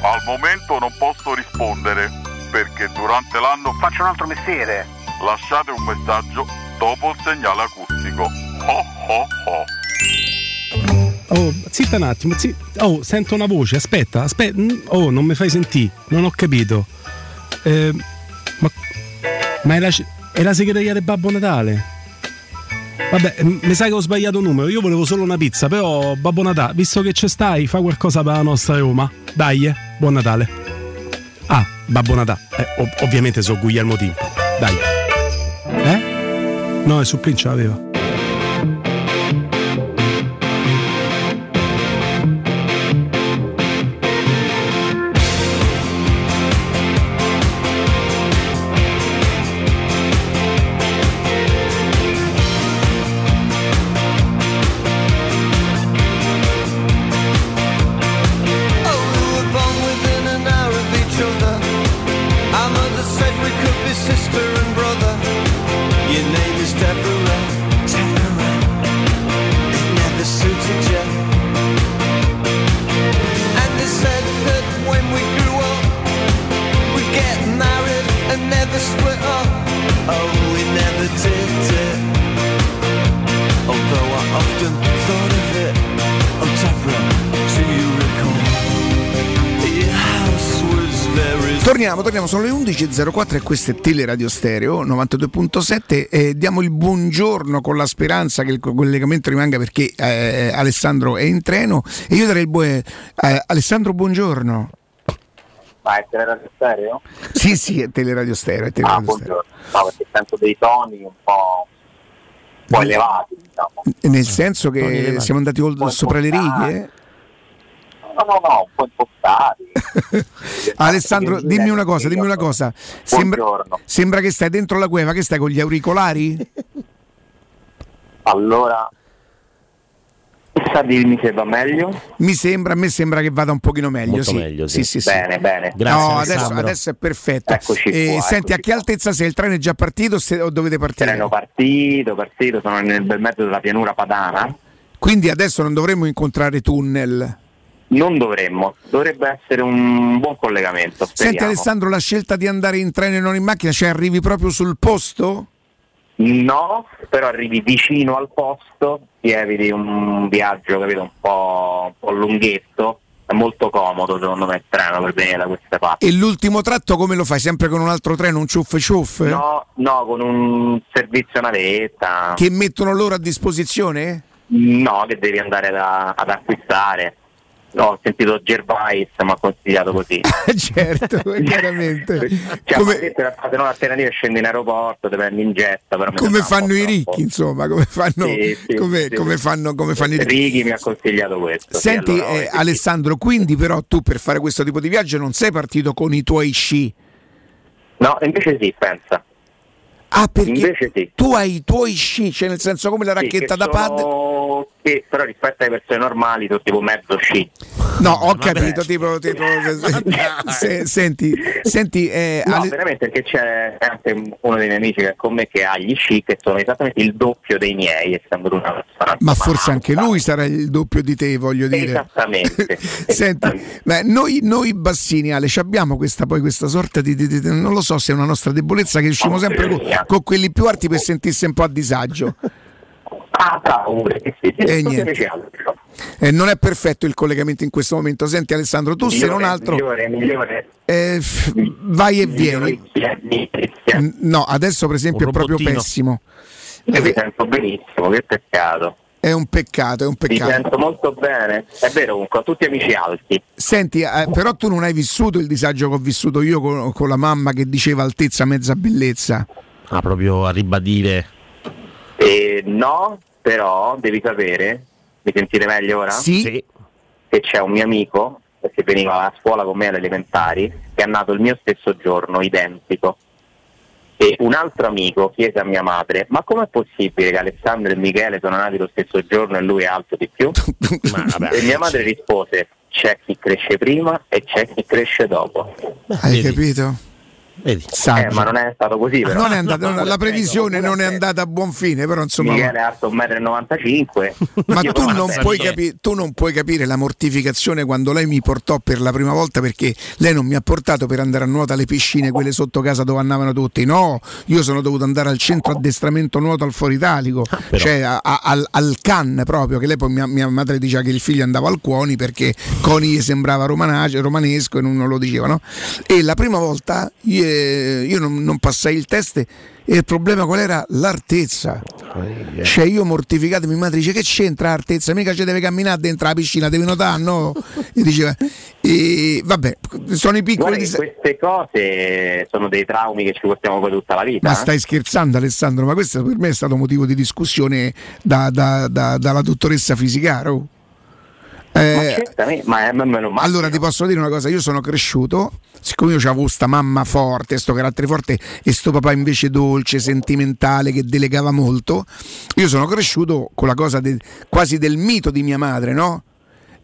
[SPEAKER 35] Al momento non posso rispondere perché durante l'anno faccio un altro mestiere. Lasciate un messaggio dopo il segnale acustico. Oh oh oh.
[SPEAKER 36] Oh, zitta un attimo, zi- Oh, sento una voce, aspetta, aspetta. Oh, non mi fai sentire, non ho capito. Eh, ma ma è la, è la segreteria del Babbo Natale? Vabbè, mi sa che ho sbagliato numero. Io volevo solo una pizza, però Babbo Natale, visto che ci stai, fa qualcosa per la nostra Roma. Dai, eh, buon Natale. Ah, Babbo Natale. Eh, ov- ovviamente so Guglielmo Timpo. Dai. Eh? No, è su Prince aveva.
[SPEAKER 7] 11.04 e questo è Teleradio Stereo 92.7 e diamo il buongiorno con la speranza che il collegamento rimanga perché eh, Alessandro è in treno e io darei il buon... eh, Alessandro, buongiorno.
[SPEAKER 37] Ma è teleradio stereo?
[SPEAKER 7] Sì, sì, è Teleradio Stereo. È
[SPEAKER 37] Ah,
[SPEAKER 7] Teleradio Stereo.
[SPEAKER 37] buongiorno. No, perché sento dei toni un po', un po' elevati, diciamo.
[SPEAKER 7] Nel senso che siamo andati sopra le righe?
[SPEAKER 37] No, no, no, un po' impostati. <laughs>
[SPEAKER 7] Alessandro, dimmi una cosa, dimmi una cosa. Sembra, sembra che stai dentro la cueva, che stai con gli auricolari? <laughs>
[SPEAKER 37] Allora, sa dirmi se va meglio?
[SPEAKER 7] Mi sembra, a me sembra che vada un pochino meglio.
[SPEAKER 37] Molto
[SPEAKER 7] sì.
[SPEAKER 37] meglio,
[SPEAKER 7] sì.
[SPEAKER 37] sì.
[SPEAKER 7] sì,
[SPEAKER 37] Bene, bene.
[SPEAKER 7] no,
[SPEAKER 37] Grazie,
[SPEAKER 7] adesso,
[SPEAKER 37] Alessandro.
[SPEAKER 7] adesso è perfetto.
[SPEAKER 37] Eccoci
[SPEAKER 7] Eh,
[SPEAKER 37] qua,
[SPEAKER 7] senti, a che altezza sei? Il treno è già partito o se- o dovete partire?
[SPEAKER 37] Treno partito, partito, sono nel bel mezzo della pianura padana.
[SPEAKER 7] Quindi adesso non dovremmo incontrare tunnel.
[SPEAKER 37] Non dovremmo, dovrebbe essere un buon collegamento.
[SPEAKER 7] Senti
[SPEAKER 37] speriamo.
[SPEAKER 7] Alessandro, la scelta di andare in treno e non in macchina, cioè arrivi proprio sul posto?
[SPEAKER 37] No, però arrivi vicino al posto, ti eviti un viaggio, capito, un po', un po' lunghetto. È molto comodo secondo me il treno per venire da queste parti.
[SPEAKER 7] E l'ultimo tratto come lo fai? Sempre con un altro treno, un ciuff ciuff?
[SPEAKER 37] No, no, con un servizio navetta.
[SPEAKER 7] Che mettono loro a disposizione?
[SPEAKER 37] No, che devi andare da- ad acquistare. No, ho sentito Gervais, mi ha consigliato così. <laughs>
[SPEAKER 7] certo, <laughs> chiaramente.
[SPEAKER 37] Cioè, come... se no l'alternativa è scendi in aeroporto, ti prendi in getta.
[SPEAKER 7] Come fanno i ricchi, insomma, come fanno,
[SPEAKER 37] Sì, sì,
[SPEAKER 7] come,
[SPEAKER 37] sì.
[SPEAKER 7] come fanno, come fanno i ricchi.
[SPEAKER 37] Righi mi ha consigliato questo.
[SPEAKER 7] Senti
[SPEAKER 37] allora,
[SPEAKER 7] eh,
[SPEAKER 37] sì.
[SPEAKER 7] Alessandro, quindi però tu per fare questo tipo di viaggio non sei partito con i tuoi sci.
[SPEAKER 37] No, invece sì, pensa.
[SPEAKER 7] Ah, perché
[SPEAKER 37] Invece sì.
[SPEAKER 7] tu hai i tuoi sci, cioè nel senso come la racchetta
[SPEAKER 37] che
[SPEAKER 7] da pad.
[SPEAKER 37] Sì, però rispetto alle persone normali sono tipo mezzo sci.
[SPEAKER 7] No, ho capito, tipo, tipo <laughs> se- senti, senti eh,
[SPEAKER 37] No, veramente perché c'è anche uno dei miei amici che è con me che ha gli sci che sono esattamente il doppio dei miei, essendo una persona
[SPEAKER 7] ma forse anche lui sarà il doppio di te, voglio dire.
[SPEAKER 37] Esattamente. <laughs>
[SPEAKER 7] Senti, beh, noi, noi bassini, Ale, ci abbiamo questa, poi questa sorta di, di- di- non lo so se è una nostra debolezza che usciamo sempre con, con quelli più alti per sentirsi un po' a disagio. <laughs>
[SPEAKER 37] Ah, sì, sì,
[SPEAKER 7] E niente. Eh, non è perfetto il collegamento in questo momento. Senti Alessandro, tu se non
[SPEAKER 37] Migliore,
[SPEAKER 7] altro
[SPEAKER 37] Migliore, migliore.
[SPEAKER 7] eh, f- vai e vieni. No, adesso per esempio è proprio pessimo.
[SPEAKER 37] Io mi sento benissimo, che peccato.
[SPEAKER 7] È un peccato, è un
[SPEAKER 37] Mi
[SPEAKER 7] peccato.
[SPEAKER 37] sento molto bene. È vero, comunque tutti amici alti.
[SPEAKER 7] Senti, eh, però tu non hai vissuto il disagio che ho vissuto io con, con la mamma che diceva altezza mezza bellezza.
[SPEAKER 38] Ah, proprio a ribadire.
[SPEAKER 37] E no, però devi sapere, mi sentite meglio ora?
[SPEAKER 7] Sì.
[SPEAKER 37] Che c'è un mio amico, che veniva a scuola con me alle elementari, che è nato il mio stesso giorno, identico. E un altro amico chiese a mia madre, ma com'è possibile che Alessandro e Michele sono nati lo stesso giorno e lui è alto di più? <laughs> e mia madre rispose, c'è chi cresce prima e c'è chi cresce dopo.
[SPEAKER 7] Hai capito?
[SPEAKER 37] Eh, ma non è stato così però.
[SPEAKER 7] Non è andata- non- <laughs> la previsione non è andata a buon fine, però insomma.
[SPEAKER 37] Michele è alto 1,95 m.
[SPEAKER 7] Ma tu non, puoi capi- tu non puoi capire la mortificazione quando lei mi portò per la prima volta perché lei non mi ha portato per andare a nuoto alle piscine, quelle sotto casa dove andavano tutti. No, io sono dovuto andare al centro addestramento nuoto al Foro Italico, cioè a- a- al, al CAN proprio, che lei poi mia, mia madre diceva che il figlio andava al Cuoni perché Coni gli sembrava romanace- romanesco e non, non lo diceva, no? E la prima volta io, io non, non passai il test e il problema qual era? L'artezza. Cioè io mortificato, mia madre dice che c'entra l'artezza? Mica ci deve camminare dentro la piscina, devi nuotare, no? E diceva, e, vabbè, sono i piccoli... Dis-
[SPEAKER 37] queste cose sono dei traumi che ci portiamo poi tutta la vita.
[SPEAKER 7] Ma
[SPEAKER 37] eh.
[SPEAKER 7] stai scherzando Alessandro? Ma questo per me è stato motivo di discussione da- da- da- dalla dottoressa Fisicaro.
[SPEAKER 37] Ma
[SPEAKER 7] Eh,
[SPEAKER 37] ma ma meno male.
[SPEAKER 7] allora ti posso dire una cosa, io sono cresciuto, siccome io avevo sta mamma forte, sto carattere forte e sto papà invece dolce, sentimentale, che delegava molto, io sono cresciuto con la cosa de- quasi del mito di mia madre, no?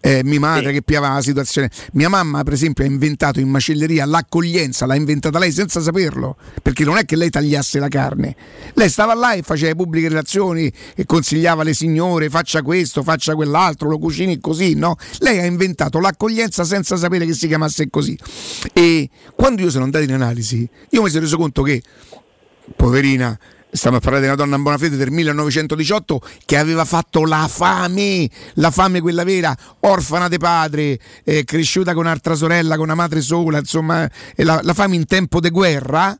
[SPEAKER 7] Eh, mia madre che piava la situazione. Mia mamma, per esempio, ha inventato in macelleria l'accoglienza, l'ha inventata lei senza saperlo, perché non è che lei tagliasse la carne. Lei stava là e faceva le pubbliche relazioni e consigliava le signore, faccia questo, faccia quell'altro, lo cucini così, no? Lei ha inventato l'accoglienza senza sapere che si chiamasse così. E quando io sono andato in analisi, io mi sono reso conto che, poverina, Stiamo a parlare di una donna in buona fede del 1918 che aveva fatto la fame, la fame quella vera, orfana di padre, eh, cresciuta con un'altra sorella, con una madre sola, insomma, e la, la fame in tempo di guerra.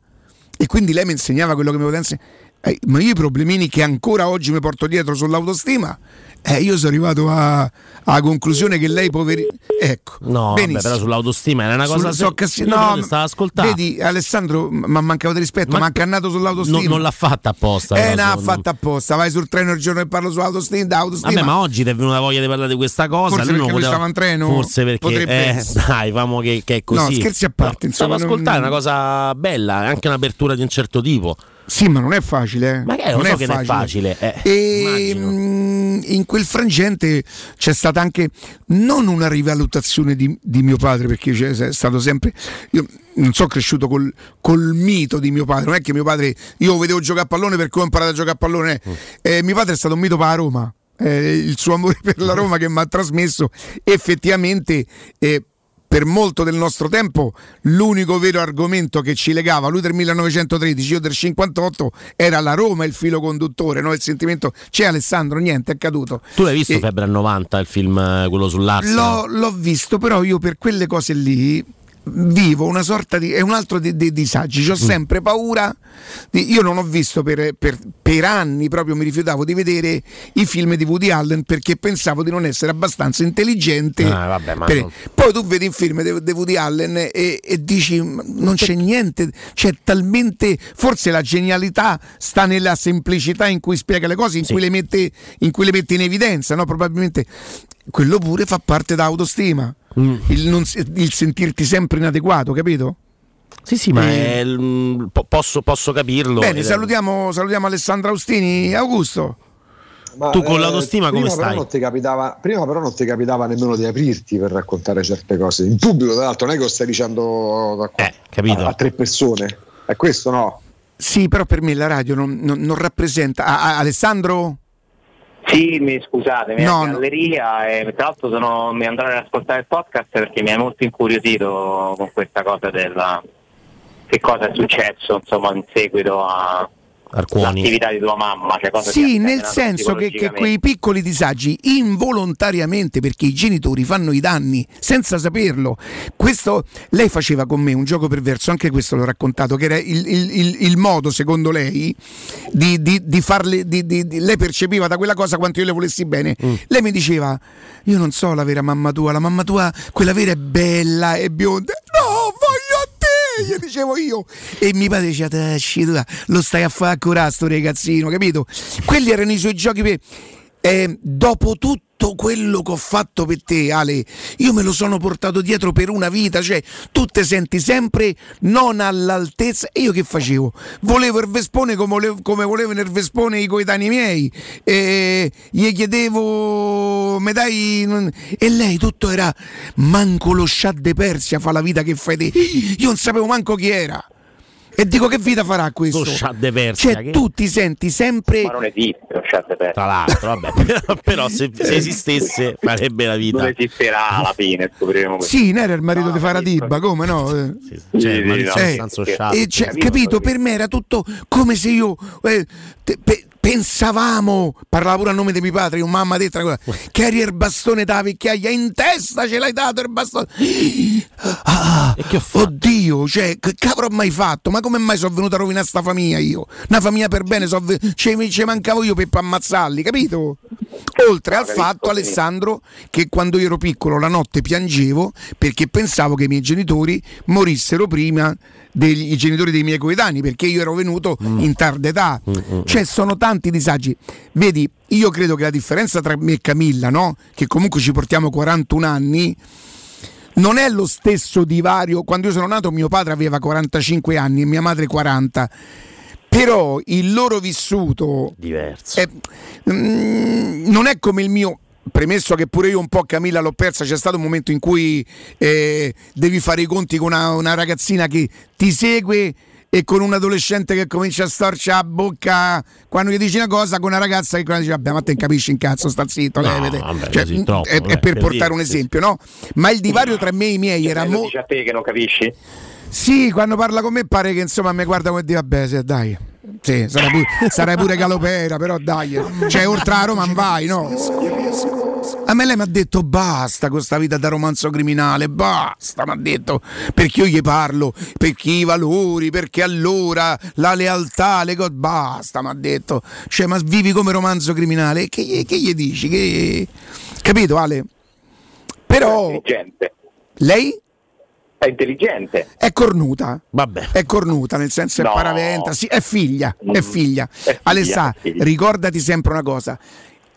[SPEAKER 7] E quindi lei mi insegnava quello che mi poteva insegnare. Eh, ma io i problemini che ancora oggi mi porto dietro sull'autostima, eh, io sono arrivato a- alla conclusione che lei, poverina. Ecco,
[SPEAKER 38] No, vabbè, però sull'autostima era una cosa
[SPEAKER 7] Sul- so cassi-
[SPEAKER 38] io
[SPEAKER 7] no,
[SPEAKER 38] stavo ascoltando.
[SPEAKER 7] Vedi, Alessandro, mi ha mancato di rispetto,
[SPEAKER 38] Ma-
[SPEAKER 7] ma ha cannato sull'autostima.
[SPEAKER 38] Non, non l'ha fatta apposta.
[SPEAKER 7] Eh,
[SPEAKER 38] però,
[SPEAKER 7] no, ha
[SPEAKER 38] secondo me.
[SPEAKER 7] fatto apposta. Vai sul treno il giorno e parlo sull'autostima.
[SPEAKER 38] Vabbè, ma oggi ti è venuta voglia di parlare di questa cosa.
[SPEAKER 7] Forse perché
[SPEAKER 38] poteva-
[SPEAKER 7] stava in treno?
[SPEAKER 38] Forse perché.
[SPEAKER 7] Potrebbe
[SPEAKER 38] Eh, <laughs> dai, famo che, che è così.
[SPEAKER 7] No, scherzi a parte,
[SPEAKER 38] No, stavo
[SPEAKER 7] insomma,
[SPEAKER 38] ascoltare, è
[SPEAKER 7] non-
[SPEAKER 38] una cosa bella, è anche un'apertura di un certo tipo.
[SPEAKER 7] Sì, ma non è facile. eh.
[SPEAKER 38] Ma che,
[SPEAKER 7] non
[SPEAKER 38] so
[SPEAKER 7] è
[SPEAKER 38] che non è facile. eh,
[SPEAKER 7] E
[SPEAKER 38] immagino.
[SPEAKER 7] mm, in quel frangente c'è stata anche non una rivalutazione di, di mio padre, perché c'è è stato sempre. Io non sono cresciuto col, col mito di mio padre, non è che mio padre. Io vedevo giocare a pallone perché ho imparato a giocare a pallone.
[SPEAKER 38] Mm.
[SPEAKER 7] eh. Eh, mio padre è stato un mito per la Roma. Eh, il suo amore <laughs> per la Roma che mi ha trasmesso effettivamente. Per molto del nostro tempo l'unico vero argomento che ci legava, lui del 1913, io del 58, era la Roma il filo conduttore, no? il sentimento. C'è Alessandro, niente, è caduto.
[SPEAKER 38] Tu l'hai visto
[SPEAKER 7] E-
[SPEAKER 38] Febbre a 90, il film eh, quello sull'Arsenal?
[SPEAKER 7] L'ho, l'ho visto, però io per quelle cose lì vivo una sorta di. è un altro dei dei disagi. Ho sempre paura. di- io non ho visto per, per- per anni, proprio mi rifiutavo di vedere i film di Woody Allen perché pensavo di non essere abbastanza intelligente.
[SPEAKER 38] Ah, vabbè,
[SPEAKER 7] per-
[SPEAKER 38] non-
[SPEAKER 7] Poi tu vedi un film di, Woody Allen e, e dici: "Ma non c'è niente, c'è talmente. Forse la genialità sta nella semplicità in cui spiega le cose, in, cui, le mette, in cui le mette in evidenza, no? Probabilmente quello pure fa parte d'autostima.
[SPEAKER 38] Mm.
[SPEAKER 7] Il, non il sentirti sempre inadeguato, capito?
[SPEAKER 38] Sì, sì, ma
[SPEAKER 7] Eh,
[SPEAKER 38] è- po- posso, posso capirlo.
[SPEAKER 7] Bene,
[SPEAKER 38] Ed è-
[SPEAKER 7] salutiamo, salutiamo Alessandra Austini. Augusto.
[SPEAKER 39] Ma,
[SPEAKER 38] Tu con
[SPEAKER 39] eh,
[SPEAKER 38] l'autostima come
[SPEAKER 39] prima però
[SPEAKER 38] stai?
[SPEAKER 39] non ti capitava, prima però non ti capitava nemmeno di aprirti per raccontare certe cose. In pubblico, tra l'altro, non è che lo stai dicendo
[SPEAKER 38] capito.
[SPEAKER 39] A, a tre persone. È questo no?
[SPEAKER 7] Sì, però per me la radio non, non- non rappresenta. Ah, ah, Alessandro?
[SPEAKER 37] Sì, mi scusate, mi
[SPEAKER 7] No,
[SPEAKER 37] è galleria e tra l'altro sono, mi andrò ad ascoltare il podcast perché mi hai molto incuriosito con questa cosa della che cosa è successo insomma in seguito a all'attività di tua mamma, cioè cosa
[SPEAKER 7] Sì, nel senso che, che quei piccoli disagi involontariamente perché i genitori fanno i danni senza saperlo. Questo lei faceva con me un gioco perverso, anche questo l'ho raccontato, che era il, il- il- il modo, secondo lei, di, di- di farle. di- di- di- lei percepiva da quella cosa quanto io le volessi bene. Lei mi diceva: Io non so la vera mamma tua, la mamma tua, quella vera è bella, è bionda. No, voglio a! Gli dicevo io. E mi padre diceva: "Te, esci tu, Lo stai a fare curare sto ragazzino, capito? Quelli erano i suoi giochi per. Eh, dopo tutto quello che ho fatto per te, Ale, io me lo sono portato dietro per una vita, cioè tu te senti sempre non all'altezza. E io che facevo? Volevo il Vespone come volevo, come volevano il Vespone i coetanei miei, e gli chiedevo, me dai. E lei tutto era manco lo scià de Persia fa la vita che fai te. Io non sapevo manco chi era. E dico che vita farà questo?
[SPEAKER 38] Persia,
[SPEAKER 7] Cioè,
[SPEAKER 38] che-
[SPEAKER 7] tu ti senti sempre.
[SPEAKER 37] Ma non esiste lo chat.
[SPEAKER 38] Tra l'altro, vabbè, <laughs> però, però se, se esistesse farebbe la vita.
[SPEAKER 37] Non esisterà alla <laughs> fine, scopriremo questo.
[SPEAKER 7] Sì, non era il marito di Faradibba, come no? Eh.
[SPEAKER 38] Cioè, il marito
[SPEAKER 37] sì,
[SPEAKER 38] di
[SPEAKER 37] no. Eh,
[SPEAKER 38] Sciascia.
[SPEAKER 7] E cioè, capito, per me era tutto come se io eh, te- pe- pensavamo, parlava pure a nome di mio padre, un mamma detta quella, che eri il bastone da vecchiaia in testa, ce l'hai dato il bastone. <gasps> Ah, oddio, cioè, che cavolo ho mai fatto? Ma come mai sono venuto a rovinare sta famiglia io? Una famiglia per bene, so mi- ce mancavo io per ammazzarli, capito? Oltre al fatto, Alessandro, che quando io ero piccolo la notte piangevo perché pensavo che i miei genitori morissero prima dei genitori dei miei coetanei, perché io ero venuto in tarda età. Cioè, sono tanti disagi. Vedi, io credo che la differenza tra me e Camilla, no? Che comunque ci portiamo 41 anni. Non è lo stesso divario. Quando io sono nato, mio padre aveva 45 anni e mia madre 40. Però il loro vissuto
[SPEAKER 38] diverso.
[SPEAKER 7] è- mm, non è come il mio. Premesso che pure io un po' Camilla l'ho persa, c'è stato un momento in cui eh, devi fare i conti con una, una ragazzina che ti segue e con un adolescente che comincia a storcere la bocca quando gli dici una cosa con una ragazza che dice vabbè ma te capisci in cazzo sta zitto
[SPEAKER 38] No,
[SPEAKER 7] levete."
[SPEAKER 38] vabbè,
[SPEAKER 7] Cioè,
[SPEAKER 38] così troppo,
[SPEAKER 7] è, è
[SPEAKER 38] vabbè,
[SPEAKER 7] per
[SPEAKER 38] per
[SPEAKER 7] portare un
[SPEAKER 38] dire, sì,
[SPEAKER 7] esempio no? ma il divario tra me e i miei era molto
[SPEAKER 37] dice a te che non capisci?
[SPEAKER 7] sì, quando parla con me pare che insomma mi guarda come dire vabbè, sì, dai. Sì, sarai pure, sarai pure galopera, però dai. Cioè, oltre a Roma vai, no? A me lei mi ha detto basta con sta vita da romanzo criminale, basta, mi ha detto, perché io gli parlo, perché i valori, perché allora la lealtà, le cose, basta, mi ha detto. Cioè, ma vivi come romanzo criminale, che, gli- che gli dici? Che... Capito, Ale? Però...
[SPEAKER 37] Intelligente.
[SPEAKER 7] Lei?
[SPEAKER 37] È intelligente.
[SPEAKER 7] È cornuta.
[SPEAKER 38] Vabbè.
[SPEAKER 7] È cornuta, nel senso è
[SPEAKER 37] No.
[SPEAKER 7] paraventa. Sì, è figlia, è figlia. Alessà,
[SPEAKER 37] è figlia.
[SPEAKER 7] ricordati sempre una cosa.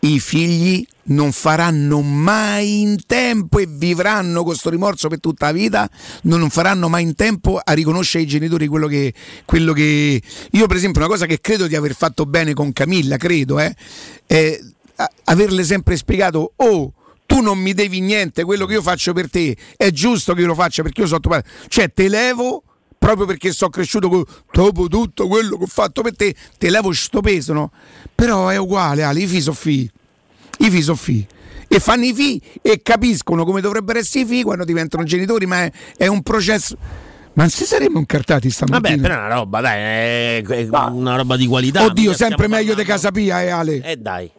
[SPEAKER 7] I figli non faranno mai in tempo e vivranno questo rimorso per tutta la vita, non faranno mai in tempo a riconoscere ai genitori quello che, quello che... Io per esempio una cosa che credo di aver fatto bene con Camilla, credo, eh, è averle sempre spiegato, oh, tu non mi devi niente, quello che io faccio per te è giusto che io lo faccia perché io sono tuo padre. Cioè, te levo proprio perché sono cresciuto con, dopo tutto quello che ho fatto per te, te levo sto peso, no? Però è uguale, Ali, i figli sono figli. I figli sono figli. e fanno i figli e capiscono come dovrebbero essere i figli quando diventano genitori, ma è, è un processo. Ma non si saremmo incartati stamattina?
[SPEAKER 10] Vabbè, però è una roba, dai, è, è una roba di qualità.
[SPEAKER 7] Oddio, sempre meglio di
[SPEAKER 10] parlando-
[SPEAKER 7] casa Pia, eh, Ale.
[SPEAKER 10] Eh dai.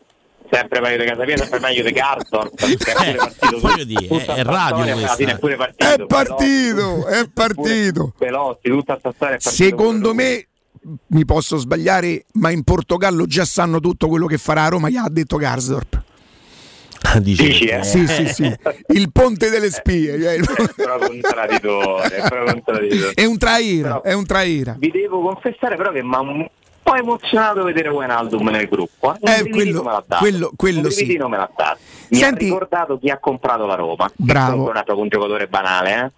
[SPEAKER 37] Sempre meglio di Casapia, sempre meglio di Carton. Partito
[SPEAKER 10] voglio dire,
[SPEAKER 37] tutta
[SPEAKER 10] è radio questa.
[SPEAKER 37] alla fine è pure partito.
[SPEAKER 7] È partito, è partito.
[SPEAKER 37] Veloci, tutta sta storia è partita.
[SPEAKER 7] Secondo me, mi posso sbagliare, ma in Portogallo già sanno tutto quello che farà a Roma, gli ha detto Garsdorp.
[SPEAKER 10] Dici,
[SPEAKER 37] eh?
[SPEAKER 7] Sì, sì, sì. Il ponte delle spie. cioè,
[SPEAKER 37] È proprio un traditore, è proprio un traditore.
[SPEAKER 7] È un traira, è un traira.
[SPEAKER 37] Vi devo confessare però che mi ha un po' emozionato vedere Wijnaldum nel gruppo. Eh, Un
[SPEAKER 7] Eh, quello-
[SPEAKER 37] me l'ha dato.
[SPEAKER 7] quello- quello
[SPEAKER 37] un
[SPEAKER 7] sì.
[SPEAKER 37] me l'ha dato. Mi
[SPEAKER 7] Senti-
[SPEAKER 37] ha ricordato chi ha comprato la Roma.
[SPEAKER 7] Bravo.
[SPEAKER 37] È un giocatore banale, eh?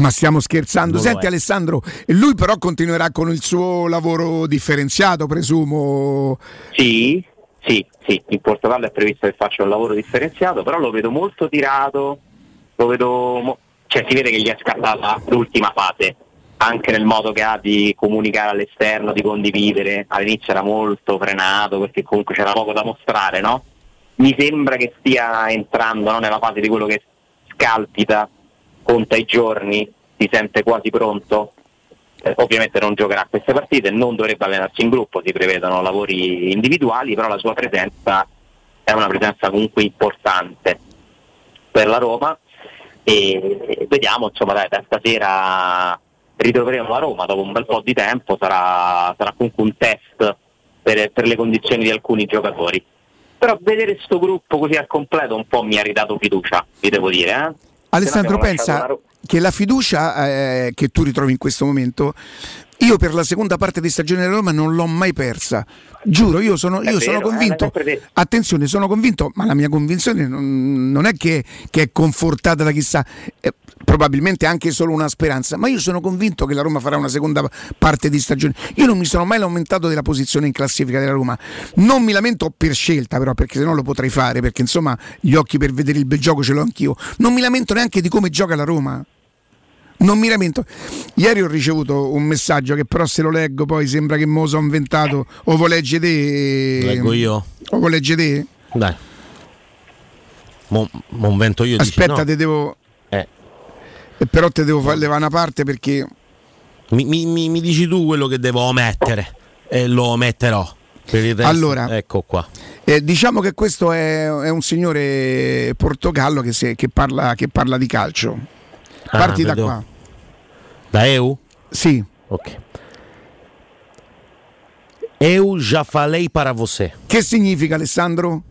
[SPEAKER 7] Ma stiamo scherzando.
[SPEAKER 37] Lo
[SPEAKER 7] Senti
[SPEAKER 37] è.
[SPEAKER 7] Alessandro, lui però continuerà con il suo lavoro differenziato, presumo.
[SPEAKER 37] Sì, sì, sì, in Portogallo è previsto che faccia un lavoro differenziato, però lo vedo molto tirato, lo vedo, mo- cioè si vede che gli è scattata l'ultima fase, anche nel modo che ha di comunicare all'esterno, di condividere, all'inizio era molto frenato perché comunque c'era poco da mostrare, no? Mi sembra che stia entrando no, nella fase di quello che scalpita, conta i giorni, si sente quasi pronto, eh, ovviamente non giocherà queste partite, non dovrebbe allenarsi in gruppo, si prevedono lavori individuali, però la sua presenza è una presenza comunque importante per la Roma. E, e vediamo, insomma, dai, da stasera ritroveremo la Roma dopo un bel po' di tempo, sarà, sarà comunque un test per, per le condizioni di alcuni giocatori. Però vedere questo gruppo così al completo un po' mi ha ridato fiducia, vi devo dire. Eh?
[SPEAKER 7] Alessandro, pensa
[SPEAKER 37] la
[SPEAKER 7] che la fiducia eh, che tu ritrovi in questo momento, io per la seconda parte di stagione della Roma non l'ho mai persa. Giuro, io sono, io sono
[SPEAKER 37] vero, eh,
[SPEAKER 7] convinto.
[SPEAKER 37] detto.
[SPEAKER 7] attenzione, sono convinto, ma la mia convinzione non, non è che, che è confortata da chissà. eh, probabilmente anche solo una speranza, ma io sono convinto che la Roma farà una seconda parte di stagione. Io non mi sono mai lamentato della posizione in classifica della Roma, non mi lamento per scelta però, perché sennò lo potrei fare, perché insomma gli occhi per vedere il bel gioco ce l'ho anch'io. Non mi lamento neanche di come gioca la Roma. Non mi lamento. Ieri ho ricevuto un messaggio che però se lo leggo poi sembra che mo sono inventato. O lo legge te?
[SPEAKER 10] Leggo io.
[SPEAKER 7] O lo legge te?
[SPEAKER 10] Dai. Mo, mo invento io.
[SPEAKER 7] Aspetta,
[SPEAKER 10] no.
[SPEAKER 7] te devo.
[SPEAKER 10] Eh.
[SPEAKER 7] E però te devo far levare una parte perché.
[SPEAKER 10] Mi, mi- mi- dici tu quello che devo omettere e lo ometterò. Per il resto,
[SPEAKER 7] Allora.
[SPEAKER 10] ecco qua.
[SPEAKER 7] eh, diciamo che questo è, è un signore portogallo che, se- che parla, che parla di calcio.
[SPEAKER 10] Ah,
[SPEAKER 7] Parti da
[SPEAKER 10] vedo.
[SPEAKER 7] qua.
[SPEAKER 10] Da EU?
[SPEAKER 7] Sì.
[SPEAKER 10] Ok. Eu já falei para você.
[SPEAKER 7] Che significa Alessandro?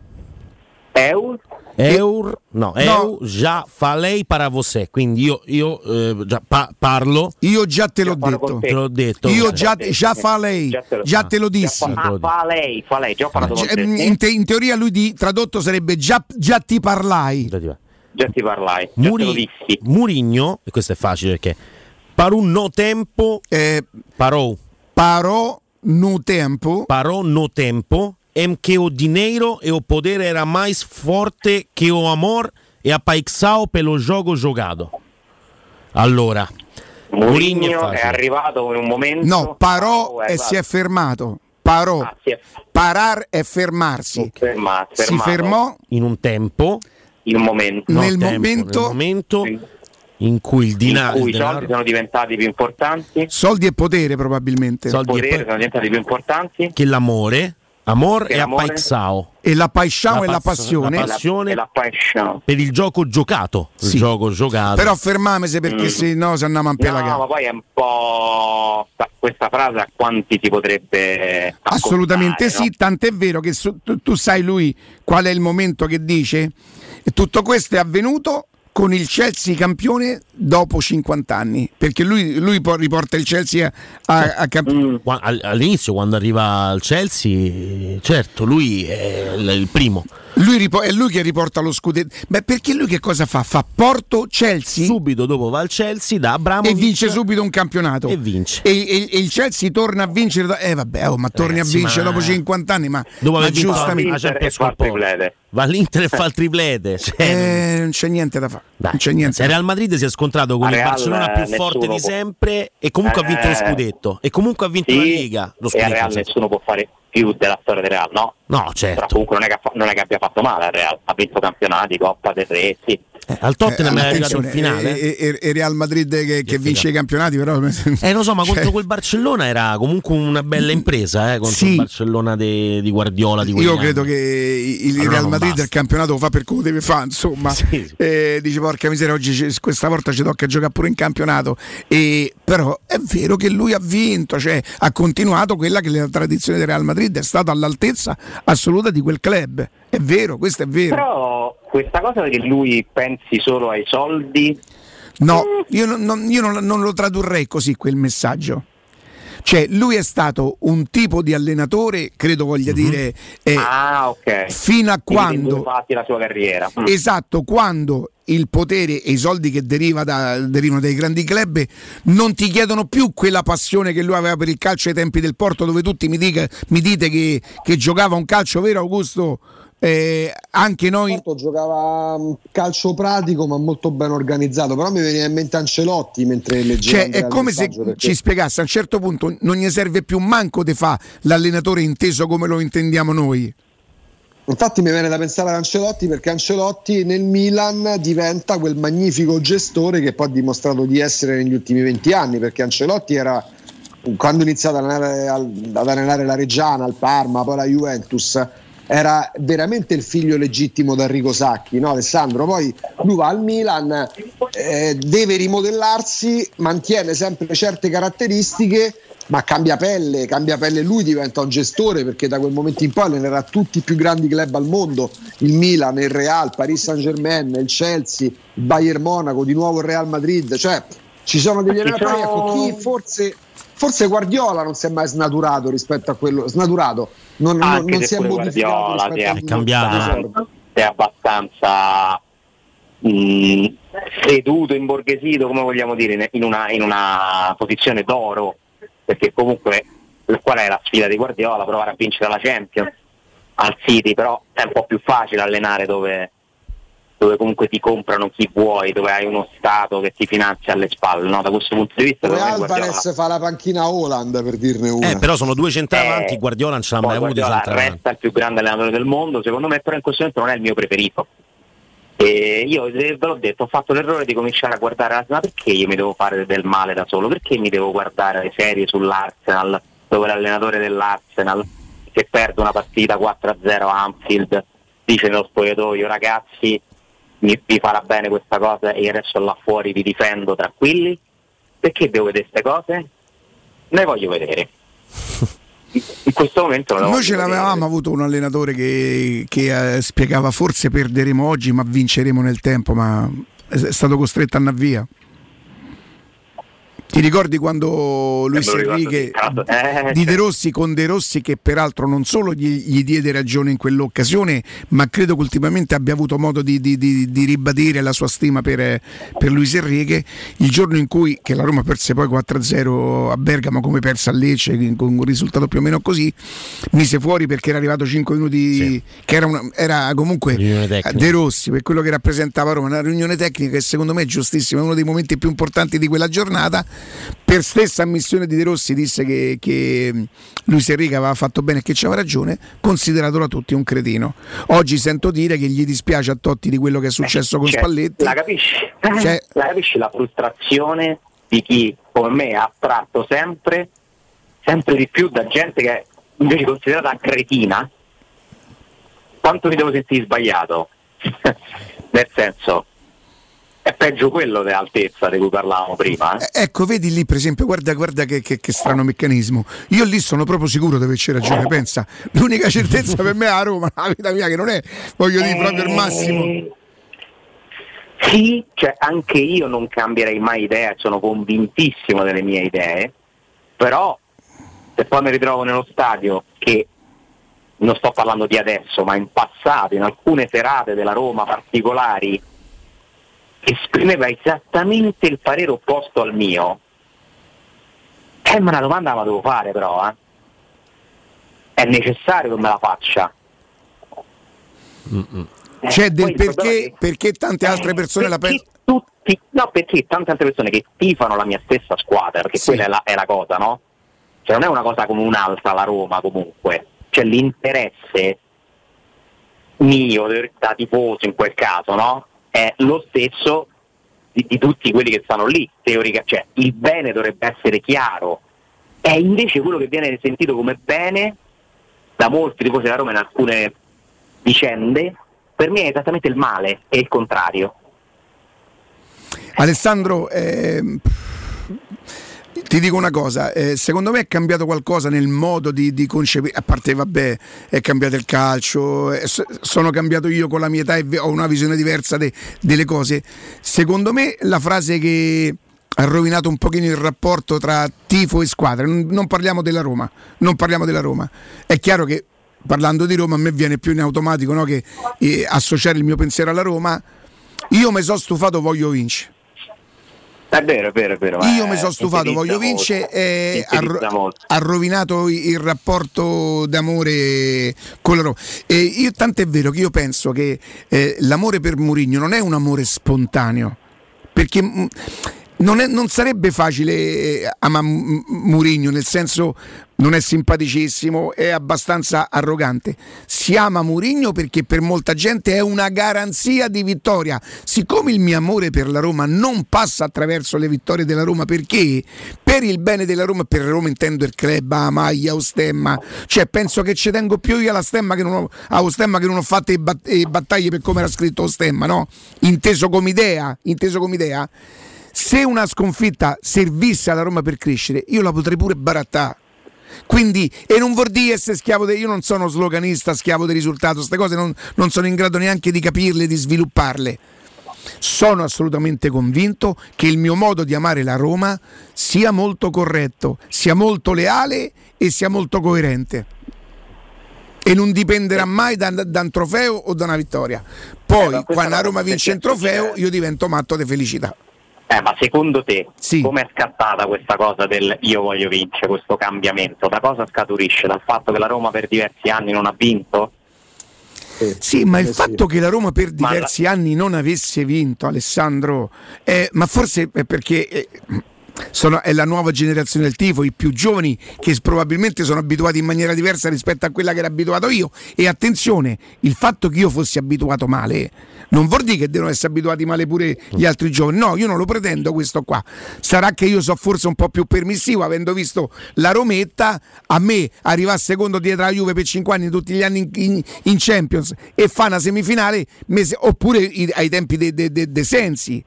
[SPEAKER 37] Eur?
[SPEAKER 10] Eur, no, eu já falei para você. Quindi io, io eh, già pa- parlo.
[SPEAKER 7] Io già te l'ho detto.
[SPEAKER 10] Te l'ho detto.
[SPEAKER 7] Io già, già fa lei, già te lo dissi.
[SPEAKER 37] Ah, fa lei, fa lei, già ho parlato con te.
[SPEAKER 7] In, te- in teoria lui di, tradotto sarebbe già, già ti parlai.
[SPEAKER 37] Già ti parlai, già te lo
[SPEAKER 10] Muri-
[SPEAKER 37] dissi.
[SPEAKER 10] Murigno, e questo è facile perché un no tempo parou.
[SPEAKER 7] Parò no tempo.
[SPEAKER 10] Parò no tempo. Em que o dinheiro e o poder era mais forte que o amor e apaixao pelo jogo jogado. Allora, Mourinho
[SPEAKER 37] è
[SPEAKER 10] facile.
[SPEAKER 37] arrivato in un momento.
[SPEAKER 7] No, parò
[SPEAKER 37] Oh,
[SPEAKER 7] e
[SPEAKER 37] eh,
[SPEAKER 7] si è fermato. Parò.
[SPEAKER 37] Ah, è
[SPEAKER 7] Parar è fermarsi.
[SPEAKER 37] ferma-
[SPEAKER 7] Si fermò
[SPEAKER 10] in un tempo.
[SPEAKER 37] in un momento.
[SPEAKER 10] No,
[SPEAKER 7] nel
[SPEAKER 10] tempo,
[SPEAKER 7] momento-
[SPEAKER 10] nel momento in cui il
[SPEAKER 37] in
[SPEAKER 10] denaro,
[SPEAKER 37] cui i soldi sono diventati più importanti,
[SPEAKER 7] Soldi e potere probabilmente.
[SPEAKER 37] il potere sono diventati più importanti.
[SPEAKER 10] che l'amore, amor
[SPEAKER 37] Che
[SPEAKER 10] e
[SPEAKER 37] l'amore-
[SPEAKER 10] apaixao.
[SPEAKER 7] E la e la passione.
[SPEAKER 10] la passione
[SPEAKER 37] E la passione.
[SPEAKER 10] per il gioco giocato.
[SPEAKER 7] Sì.
[SPEAKER 10] Il gioco giocato.
[SPEAKER 7] Però fermamese perché
[SPEAKER 37] Mm.
[SPEAKER 7] se no se andiamo a
[SPEAKER 37] No,
[SPEAKER 7] pelagare.
[SPEAKER 37] ma poi è un po' sta- questa frase a quanti si potrebbe
[SPEAKER 7] Assolutamente sì, tant'è vero che su- tu, tu sai lui qual è il momento che dice? E tutto questo è avvenuto con il Chelsea campione dopo 50 anni, perché lui, lui riporta il Chelsea a, a, a camp-
[SPEAKER 37] Mm.
[SPEAKER 10] All'inizio, quando arriva al Chelsea, certo, lui è il primo.
[SPEAKER 7] Lui ripo- è lui che riporta lo scudetto. Beh, perché lui che cosa fa? Fa Porto Chelsea
[SPEAKER 10] Subito dopo va al Chelsea da Abramovic
[SPEAKER 7] e vince subito un campionato.
[SPEAKER 10] E vince.
[SPEAKER 7] E, e- e il Chelsea torna a vincere. do- Eh vabbè, oh, ma torni
[SPEAKER 10] Ragazzi,
[SPEAKER 7] a vincere
[SPEAKER 10] ma-
[SPEAKER 7] dopo 50 anni, ma,
[SPEAKER 10] Dopo
[SPEAKER 7] ma giustamente.
[SPEAKER 10] Va all'Inter e fa il triplete. <laughs> Cioè,
[SPEAKER 7] Eh, non c'è niente da fare. Non c'è niente.
[SPEAKER 10] Se Real Madrid si è scontrato con
[SPEAKER 37] A
[SPEAKER 10] il
[SPEAKER 37] Real,
[SPEAKER 10] Barcellona più
[SPEAKER 37] nessuno
[SPEAKER 10] forte di sempre e comunque ha vinto lo
[SPEAKER 37] Eh,
[SPEAKER 10] scudetto e comunque ha vinto
[SPEAKER 37] Sì,
[SPEAKER 10] la Liga. Lo
[SPEAKER 37] e a
[SPEAKER 10] scudetto,
[SPEAKER 37] Real nessuno può fare più della storia del Real, no?
[SPEAKER 10] No, certo.
[SPEAKER 37] Però comunque non è, che, non è che abbia fatto male al Real, ha vinto campionati, Coppa del Re, sì.
[SPEAKER 10] Al Tottenham
[SPEAKER 7] Eh,
[SPEAKER 10] è arrivato in finale.
[SPEAKER 7] E, e- e Real Madrid che, che vince i campionati, però. <laughs>
[SPEAKER 10] Eh, lo so, ma
[SPEAKER 7] Cioè,
[SPEAKER 10] contro quel Barcellona era comunque una bella impresa, eh, contro
[SPEAKER 7] Sì.
[SPEAKER 10] il Barcellona de- di Guardiola. Di
[SPEAKER 7] Io
[SPEAKER 10] anni.
[SPEAKER 7] credo che il
[SPEAKER 10] Allora
[SPEAKER 7] Real Madrid
[SPEAKER 10] basta.
[SPEAKER 7] il campionato lo fa per come deve fare, insomma. Eh, dice porca miseria, oggi questa volta ci tocca giocare pure in campionato. E, però è vero che lui ha vinto, cioè ha continuato quella che è la tradizione del Real Madrid, è stato all'altezza assoluta di quel club. È vero, questo è vero.
[SPEAKER 37] Però questa cosa che lui pensi solo ai soldi,
[SPEAKER 7] No, io, non, non- io non- non lo tradurrei così quel messaggio. Cioè, lui è stato un tipo di allenatore, credo voglia dire, eh,
[SPEAKER 37] ah ok,
[SPEAKER 7] fino a quando
[SPEAKER 37] fasi la sua carriera. Mm.
[SPEAKER 7] Esatto, quando il potere e i soldi che deriva da- derivano dai grandi club non ti chiedono più quella passione che lui aveva per il calcio ai tempi del Porto, dove tutti mi, dica- mi dite che, che giocava un calcio vero, Augusto. Eh, anche noi
[SPEAKER 11] Porto giocava un calcio pratico ma molto ben organizzato però mi veniva in mente Ancelotti mentre leggevo
[SPEAKER 7] Cioè, è come se
[SPEAKER 11] perché-
[SPEAKER 7] ci spiegasse a un certo punto non gli serve più manco di fa l'allenatore inteso come lo intendiamo noi.
[SPEAKER 11] Infatti mi viene da pensare ad Ancelotti perché Ancelotti nel Milan diventa quel magnifico gestore che poi ha dimostrato di essere negli ultimi 20 anni perché Ancelotti era quando ha iniziato ad allenare, al- ad allenare la Reggiana, il Parma, poi la Juventus era veramente il figlio legittimo Enrico Sacchi, no Alessandro? Poi lui va al Milan, eh, deve rimodellarsi, mantiene sempre certe caratteristiche, ma cambia pelle, cambia pelle lui, diventa un gestore perché da quel momento in poi allenerà tutti i più grandi club al mondo, il Milan, il Real, Paris Saint Germain, il Chelsea, il Bayern Monaco, di nuovo il Real Madrid, cioè ci sono degli
[SPEAKER 37] Ci
[SPEAKER 11] allenatori, ecco, chi forse, forse Guardiola non si è mai snaturato rispetto a quello, snaturato, non, non-
[SPEAKER 37] Anche
[SPEAKER 11] non
[SPEAKER 37] se
[SPEAKER 11] si è
[SPEAKER 37] pure
[SPEAKER 11] modificato a
[SPEAKER 37] è
[SPEAKER 10] cambiato,
[SPEAKER 37] è abbastanza mh, seduto, imborghesito, come vogliamo dire, in una, in una posizione d'oro, perché comunque qual è la sfida di Guardiola? Provare a vincere la Champions al City, però è un po' più facile allenare dove, dove comunque ti comprano chi vuoi, dove hai uno Stato che ti finanzia alle spalle, no? da questo punto di vista Guardiola-
[SPEAKER 11] Alvarez fa la panchina Holland per dirne una.
[SPEAKER 10] Eh, però sono due centravanti,
[SPEAKER 37] Eh,
[SPEAKER 10] Guardiola non ce l'ha mai avuto
[SPEAKER 37] resta il più grande allenatore del mondo, secondo me però in questo momento non è il mio preferito. E io ve l'ho detto, ho fatto l'errore di cominciare a guardare, ma perché io mi devo fare del male da solo? Perché mi devo guardare le serie sull'Arsenal, dove l'allenatore dell'Arsenal che perde una partita 4-0 a Anfield dice nello spogliatoio ragazzi mi, vi farà bene questa cosa e io adesso là fuori vi difendo tranquilli? Perché devo vedere queste cose? Ne voglio vedere. <laughs> In questo momento non
[SPEAKER 7] Noi ce l'avevamo avuto un allenatore che, che, eh, spiegava forse perderemo oggi ma vinceremo nel tempo, ma è è stato costretto a andare via. Ti ricordi quando Luis Enrique
[SPEAKER 37] sì. Eh,
[SPEAKER 7] di De Rossi con De Rossi che peraltro non solo gli, gli diede ragione in quell'occasione, ma credo che ultimamente abbia avuto modo di, di- di- di ribadire la sua stima per, per Luis Enrique, il giorno in cui che la Roma perse poi 4-0 a Bergamo come persa a Lecce con un risultato più o meno così, mise fuori perché era arrivato 5 minuti che era, una- era comunque. De Rossi per quello che rappresentava Roma, una riunione tecnica che secondo me è giustissima, è uno dei momenti più importanti di quella giornata. Per stessa ammissione di De Rossi disse che, che Luis Enrique aveva fatto bene e che c'aveva ragione, considerato da tutti un cretino. Oggi sento dire che gli dispiace a Totti di quello che è successo con
[SPEAKER 37] Cioè,
[SPEAKER 7] Spalletti.
[SPEAKER 37] La capisci?
[SPEAKER 7] Cioè- <laughs>
[SPEAKER 37] la capisci la frustrazione di chi come me ha attratto sempre, sempre di più da gente che è invece considerata cretina? Quanto mi devo sentire sbagliato? <laughs> Nel senso, è peggio quello dell'altezza di cui parlavamo prima. eh.
[SPEAKER 7] Eh, Ecco, vedi lì per esempio, guarda, guarda che, che- che strano meccanismo. Io lì sono proprio sicuro di averci ragione. Pensa, l'unica certezza per me è a Roma, la vita mia che non è, voglio dire, proprio il massimo.
[SPEAKER 37] Sì, cioè anche io non cambierei mai idea, sono convintissimo delle mie idee, però se poi mi ritrovo nello stadio che non sto parlando di adesso, ma in passato, in alcune serate della Roma particolari, esprimeva esattamente il parere opposto al mio, eh, ma una domanda la devo fare però, eh. È necessario che me la faccia. Eh,
[SPEAKER 7] Cioè, del perché,
[SPEAKER 37] che-
[SPEAKER 7] perché tante altre persone la
[SPEAKER 37] perché
[SPEAKER 7] pensano.
[SPEAKER 37] tutti, no, perché tante altre persone che tifano la mia stessa squadra, perché quella è la, è la cosa, no? Cioè non è una cosa come un'altra la Roma comunque. cioè l'interesse mio da tifoso in quel caso, no? È lo stesso di, di tutti quelli che stanno lì, teorica, cioè il bene dovrebbe essere chiaro, e invece quello che viene sentito come bene da molti tifosi della Roma in alcune vicende, per me è esattamente il male, è il contrario.
[SPEAKER 7] Alessandro, ehm, ti dico una cosa, eh, secondo me è cambiato qualcosa nel modo di, di concepire, a parte vabbè, è cambiato il calcio, eh, so- sono cambiato io con la mia età e ho una visione diversa de- delle cose. Secondo me la frase che ha rovinato un pochino il rapporto tra tifo e squadra, non, non parliamo della Roma, non parliamo della Roma. È chiaro che parlando di Roma a me viene più in automatico no, che eh, associare il mio pensiero alla Roma. Io mi sono stufato, voglio vincere.
[SPEAKER 37] È vero, è vero, è vero.
[SPEAKER 7] Io
[SPEAKER 37] eh,
[SPEAKER 7] mi sono stufato,
[SPEAKER 37] sintetizza
[SPEAKER 7] voglio vincere
[SPEAKER 37] molto,
[SPEAKER 7] e ha, rovinato il rapporto d'amore con la Roma. E io tant'è vero che io penso che eh, l'amore per Mourinho non è un amore spontaneo, perché mm, non, è- non sarebbe facile eh, amare M- Mourinho, nel senso non è simpaticissimo, è abbastanza arrogante. Si ama Mourinho perché per molta gente è una garanzia di vittoria. Siccome il mio amore per la Roma non passa attraverso le vittorie della Roma, perché per il bene della Roma, per Roma intendo il club, la maglia, o stemma, cioè penso che ci tengo più io alla stemma che non ho, a stemma che non ho fatto le bat- le battaglie per come era scritto stemma, no? Inteso come idea, inteso come idea. Se una sconfitta servisse alla Roma per crescere, io la potrei pure barattare. Quindi, e non vuol dire essere schiavo de, io non sono sloganista, schiavo del risultato, queste cose non, non sono in grado neanche di capirle, di svilupparle. Sono assolutamente convinto che il mio modo di amare la Roma sia molto corretto, sia molto leale e sia molto coerente. E non dipenderà mai da, da un trofeo o da una vittoria. Poi,
[SPEAKER 37] questa
[SPEAKER 7] quando la Roma vince il
[SPEAKER 37] perché-
[SPEAKER 7] trofeo, io divento matto di felicità.
[SPEAKER 37] Eh, ma secondo te come è scattata questa cosa del io voglio vincere, questo cambiamento? Da cosa scaturisce? Dal fatto che la Roma per diversi anni non ha vinto?
[SPEAKER 7] Sì, ma il fatto che la Roma per diversi anni non avesse vinto, Alessandro, eh, ma forse è perché eh, sono- è la nuova generazione del tifo, i più giovani che probabilmente sono abituati in maniera diversa rispetto a quella che ero abituato io. E attenzione, il fatto che io fossi abituato male non vuol dire che devono essere abituati male pure gli altri giovani. No, io non lo pretendo questo qua. Sarà che io so forse un po' più permissivo, avendo visto la Rometta, a me arrivare secondo dietro la Juve per 5 anni, tutti gli anni in, in- in Champions e fa una semifinale, mese- oppure i- ai tempi dei de, de- de Sensi.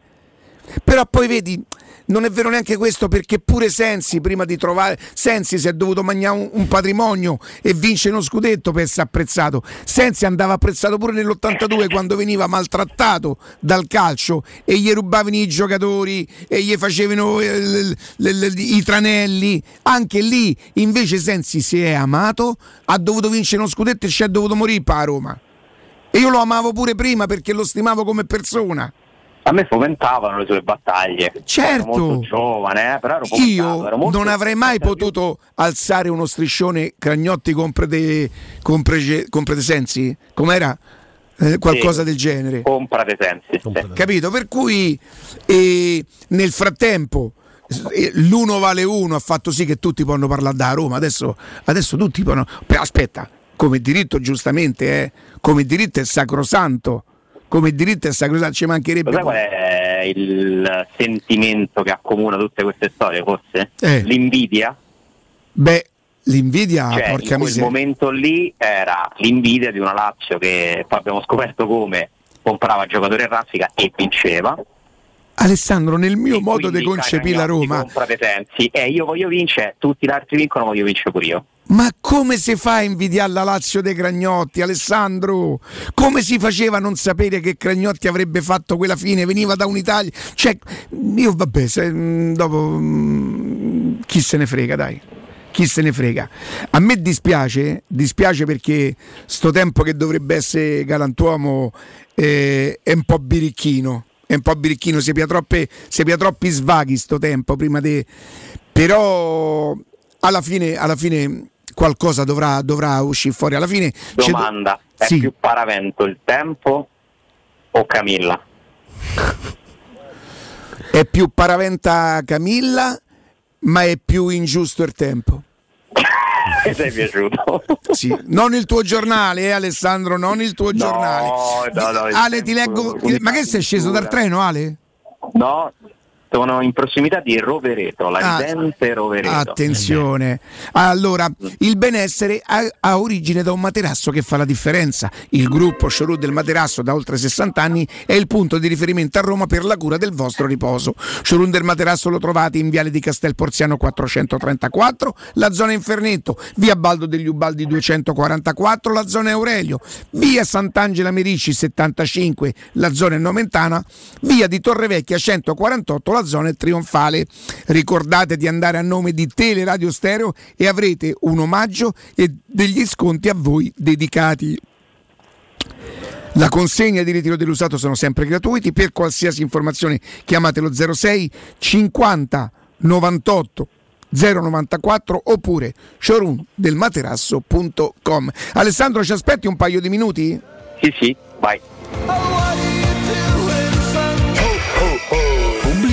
[SPEAKER 7] Però poi vedi, non è vero neanche questo perché pure Sensi prima di trovare Sensi si è dovuto mangiare un, un patrimonio e vince uno scudetto per essere apprezzato. Sensi andava apprezzato pure nell'82 quando veniva maltrattato dal calcio e gli rubavano i giocatori e gli facevano eh, l- l- l- i tranelli. Anche lì invece Sensi si è amato, ha dovuto vincere uno scudetto e ci è dovuto morire a Roma. E io lo amavo pure prima perché lo stimavo come persona.
[SPEAKER 37] A me fomentavano le sue battaglie.
[SPEAKER 7] Certo.
[SPEAKER 37] Ero molto giovane, eh, però ero
[SPEAKER 7] Io
[SPEAKER 37] ero molto-
[SPEAKER 7] non avrei mai potuto alzare uno striscione Cragnotti compre de, compre, compre de sensi? Com'era? Eh, qualcosa
[SPEAKER 37] Sì.
[SPEAKER 7] del genere.
[SPEAKER 37] Compra dei sensi. sì.
[SPEAKER 7] Capito? Per cui eh, nel frattempo eh, l'uno vale uno ha fatto sì che tutti possono parlare da Roma. Adesso, adesso tutti possono. Aspetta, come diritto giustamente è, come diritto è sacrosanto. Come diritto è sacrosanto, ci mancherebbe.
[SPEAKER 37] Sai qual è il sentimento che accomuna tutte queste storie, forse?
[SPEAKER 7] Eh.
[SPEAKER 37] L'invidia?
[SPEAKER 7] Beh, l'invidia,
[SPEAKER 37] cioè,
[SPEAKER 7] porca
[SPEAKER 37] in quel
[SPEAKER 7] miseria.
[SPEAKER 37] momento lì era l'invidia di una Lazio che poi abbiamo scoperto come comprava giocatori in raffica e vinceva.
[SPEAKER 7] Alessandro, nel mio modo di concepire la Roma,
[SPEAKER 37] compra dei sensi e io voglio vincere, tutti gli altri vincono, voglio vincere pure io.
[SPEAKER 7] Ma come si fa a invidiare la Lazio dei Cragnotti, Alessandro? Come si faceva a non sapere che Cragnotti avrebbe fatto quella fine? Veniva da un'Italia. Cioè, io vabbè, se, mm, dopo mm, chi se ne frega, dai. Chi se ne frega? A me dispiace, dispiace perché sto tempo che dovrebbe essere galantuomo eh, è un po' birichino. È un po' birichino, si pia, troppe, troppi svaghi sto tempo prima di. Però alla fine, alla fine qualcosa dovrà, dovrà uscire fuori. Alla fine
[SPEAKER 37] Domanda, è
[SPEAKER 7] Sì.
[SPEAKER 37] più paravento il tempo o Camilla?
[SPEAKER 7] è più paraventa Camilla, ma è più ingiusto il tempo. <laughs>
[SPEAKER 37] ti è piaciuto?
[SPEAKER 7] Sì, non il tuo giornale, eh, Alessandro, non il tuo giornale.
[SPEAKER 37] no, no,
[SPEAKER 7] Ale, ti leggo. ti- ma che sei sceso dal treno, Ale?
[SPEAKER 37] No, sono in prossimità di Rovereto, la
[SPEAKER 7] Ah,
[SPEAKER 37] ridente Rovereto.
[SPEAKER 7] Attenzione. Allora, il benessere ha, ha origine da un materasso che fa la differenza. Il gruppo Showroom del Materasso da oltre 60 anni è il punto di riferimento a Roma per la cura del vostro riposo. Showroom del Materasso lo trovate in Viale di Castel Porziano 434, la zona Infernetto, via Baldo degli Ubaldi 244, la zona Aurelio, via Sant'Angela Merici 75, la zona Nomentana, via di Torrevecchia 148, la zona Trionfale. Ricordate di andare a nome di Teleradio Stereo e avrete un omaggio e degli sconti a voi dedicati. La consegna di ritiro dell'usato sono sempre gratuiti. Per qualsiasi informazione chiamatelo 06 50 98 094 oppure showroomdelmaterasso.com. Alessandro, ci aspetti un paio di minuti?
[SPEAKER 37] Sì, sì, vai.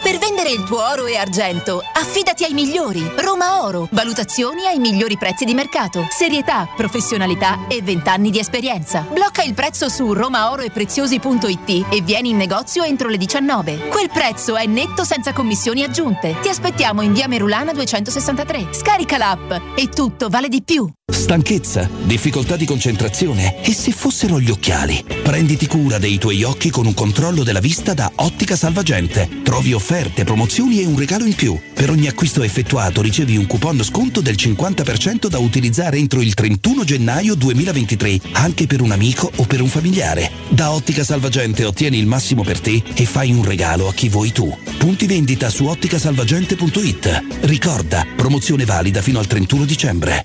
[SPEAKER 16] Per vendere il tuo oro e argento, affidati ai migliori. Roma Oro. Valutazioni ai migliori prezzi di mercato. Serietà, professionalità e 20 anni di esperienza. Blocca il prezzo su romaoroepreziosi.it e vieni in negozio entro le 19. Quel prezzo è netto senza commissioni aggiunte. Ti aspettiamo in via Merulana 263. Scarica l'app e tutto vale di più.
[SPEAKER 31] Stanchezza, difficoltà di concentrazione e se fossero gli occhiali? Prenditi cura dei tuoi occhi con un controllo della vista da Ottica Salvagente. Trovi offerte, promozioni e un regalo in più. Per ogni acquisto effettuato ricevi un coupon sconto del 50% da utilizzare entro il 31 gennaio 2023, anche per un amico o per un familiare. Da Ottica Salvagente ottieni il massimo per te e fai un regalo a chi vuoi tu. Punti vendita su otticasalvagente.it. Ricorda, promozione valida fino al 31 dicembre.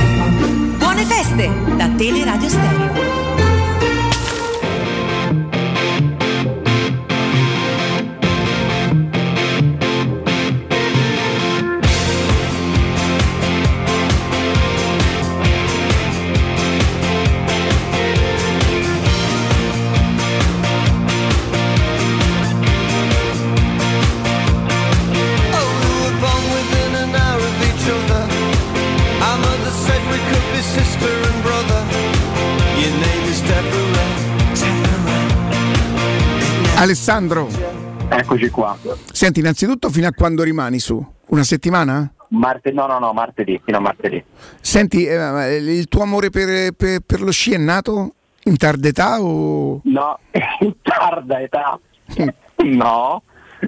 [SPEAKER 2] Buone feste da Teleradio Stereo.
[SPEAKER 7] Alessandro,
[SPEAKER 37] Eccoci qua.
[SPEAKER 7] senti, innanzitutto fino a quando rimani su? Una settimana?
[SPEAKER 37] Marte- no, no, no, martedì, fino a martedì.
[SPEAKER 7] Senti, eh, ma il tuo amore per, per- per lo sci è nato in tarda età o...
[SPEAKER 37] No, <laughs> in tarda età. No,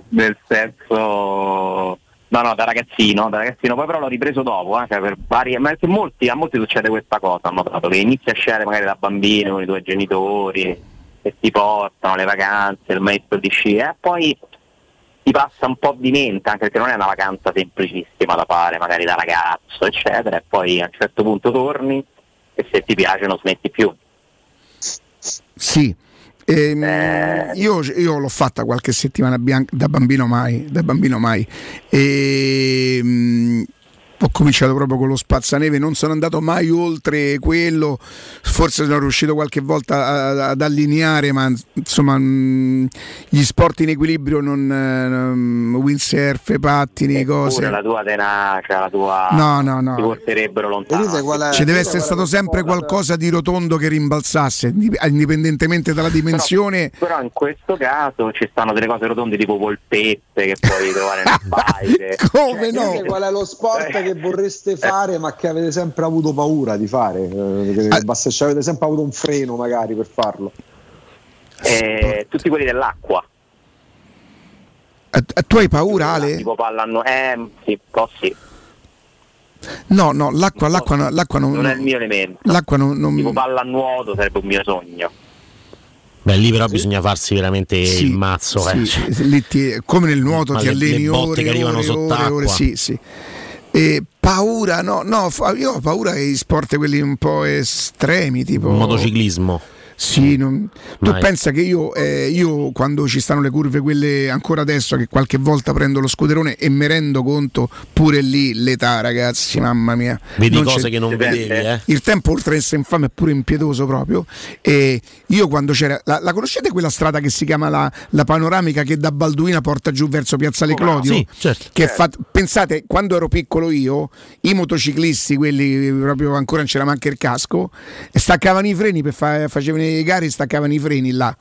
[SPEAKER 37] nel senso... No, no, da ragazzino, da ragazzino, poi però l'ho ripreso dopo, eh, cioè per varie... ma molti, a molti succede questa cosa, ho notato, che inizi a sciare magari da bambino con i tuoi genitori, e ti portano le vacanze, il maestro di sci, e poi ti passa un po' di mente, anche perché non è una vacanza semplicissima da fare, magari da ragazzo, eccetera, e poi a un certo punto torni e se ti piace non smetti più.
[SPEAKER 7] Sì. Ehm, io, io l'ho fatta qualche settimana bianca, da bambino mai, da bambino mai. E, ho cominciato proprio con lo spazzaneve, non sono andato mai oltre quello, forse sono riuscito qualche volta a- ad allineare, ma insomma mh, gli sport in equilibrio, non, non- windsurf, pattini, cose.
[SPEAKER 37] Pure la tua tenacia, la tua...
[SPEAKER 7] No, no, no.
[SPEAKER 37] ti porterebbero lontano.
[SPEAKER 7] Ci deve essere stato sempre qualcosa di rotondo che rimbalzasse, indip- indipendentemente dalla dimensione.
[SPEAKER 37] Però in questo caso ci stanno delle cose rotonde tipo polpette che puoi trovare <laughs> nel paese.
[SPEAKER 7] Come
[SPEAKER 11] Dite Qual è lo sport <laughs> che vorreste fare ma che avete sempre avuto paura di fare? Eh, che basta- cioè, avete sempre avuto un freno magari per farlo.
[SPEAKER 37] Eh, tutti quelli dell'acqua.
[SPEAKER 7] Eh, Tu hai paura, Ale?
[SPEAKER 37] Tipo pallano... Eh, sì, un sì.
[SPEAKER 7] No, no, l'acqua, l'acqua, l'acqua non,
[SPEAKER 37] Non è il mio elemento.
[SPEAKER 7] l'acqua non, non-
[SPEAKER 37] Tipo pallanuoto sarebbe un mio sogno.
[SPEAKER 10] Beh, lì però bisogna farsi veramente
[SPEAKER 7] Sì,
[SPEAKER 10] il mazzo.
[SPEAKER 7] sì,
[SPEAKER 10] eh.
[SPEAKER 7] sì, lì ti- come nel nuoto
[SPEAKER 10] Ma
[SPEAKER 7] ti
[SPEAKER 10] le-
[SPEAKER 7] alleni
[SPEAKER 10] le botte
[SPEAKER 7] ore,
[SPEAKER 10] che arrivano
[SPEAKER 7] ore, ore,
[SPEAKER 10] sott'acqua.
[SPEAKER 7] ore, sì, sì. E paura, no, no, io ho paura dei sport quelli un po' estremi, tipo
[SPEAKER 10] Motociclismo.
[SPEAKER 7] Sì, non- tu pensa che io, eh, io quando ci stanno le curve, quelle ancora adesso, che qualche volta prendo lo scuderone e mi rendo conto pure lì l'età, ragazzi, mamma mia.
[SPEAKER 10] Vedi
[SPEAKER 7] Non
[SPEAKER 10] cose
[SPEAKER 7] c'è-
[SPEAKER 10] che non vedevi, eh?
[SPEAKER 7] il tempo oltre ad essere infame è pure impietoso proprio. E io quando c'era. La, la conoscete quella strada che si chiama la, la panoramica che da Balduina porta giù verso Piazzale? Clodio?
[SPEAKER 10] Sì, certo.
[SPEAKER 7] Fat- pensate, quando ero piccolo io, i motociclisti, quelli proprio ancora non c'era manco il casco, staccavano i freni per fa- facevano le gare, staccavano i freni là.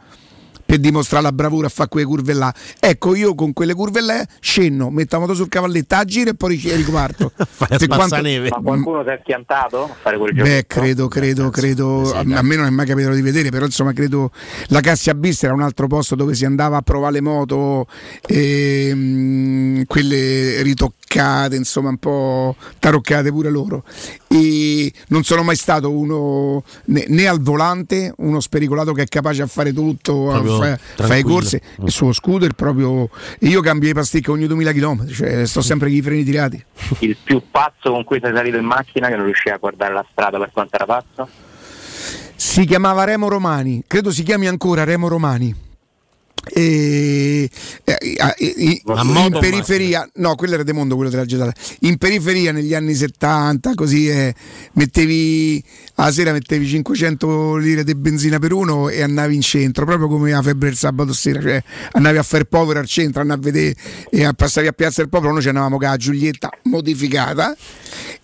[SPEAKER 7] Per dimostrare la bravura a fare quelle curve là. Ecco, io con quelle curve là scendo, metto la moto sul cavalletto, a giro e poi riparto. <laughs>
[SPEAKER 10] Fai
[SPEAKER 7] quanto-
[SPEAKER 10] spazzaneve.
[SPEAKER 37] Ma qualcuno si è schiantato a fare quel gioco?
[SPEAKER 7] Beh, credo, credo, credo. A, a me non è mai capitato di vedere, però insomma, credo. La Cassia Bis era un altro posto dove si andava a provare le moto, ehm, quelle ritoccate, insomma, un po' taroccate pure loro. E non sono mai stato uno né, né al volante, uno spericolato che è capace a fare tutto,
[SPEAKER 10] Proprio
[SPEAKER 7] fa- fare
[SPEAKER 10] tranquillo.
[SPEAKER 7] corse. Il suo scooter proprio. Io cambio le pasticche ogni 2000 km, cioè sto sempre con i freni tirati.
[SPEAKER 37] Il più pazzo con cui sei salito in macchina che non riusciva a guardare la strada per quanto era pazzo?
[SPEAKER 7] Si chiamava Remo Romani, credo si chiami ancora Remo Romani. E, eh, eh, eh, in periferia, no, quello era De Mondo, quello della Getata. In periferia negli anni 70, così eh, mettevi alla sera mettevi 500 lire di benzina per uno e andavi in centro, proprio come la febbre il sabato sera, cioè andavi a fare povero al centro, andavi a vedere e a passavi a Piazza del Popolo, noi ci andavamo con la Giulietta modificata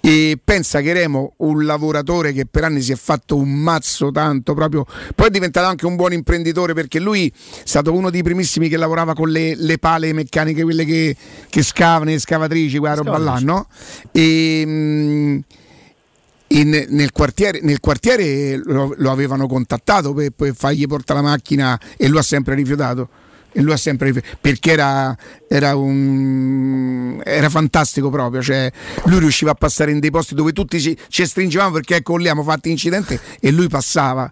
[SPEAKER 7] e pensa che Remo, un lavoratore che per anni si è fatto un mazzo tanto proprio, poi è diventato anche un buon imprenditore perché lui è stato uno dei primissimi che lavorava con le, le pale meccaniche, quelle che, che scavano, le scavatrici, quella roba là, no? E, mm, in- nel quartiere, nel quartiere lo, lo avevano contattato per, per fargli portare la macchina e lui ha sempre rifiutato. E lui ha sempre perché era, era un era fantastico proprio. Cioè, lui riusciva a passare in dei posti dove tutti ci, ci stringevamo perché ecco lì abbiamo fatto incidente e lui passava.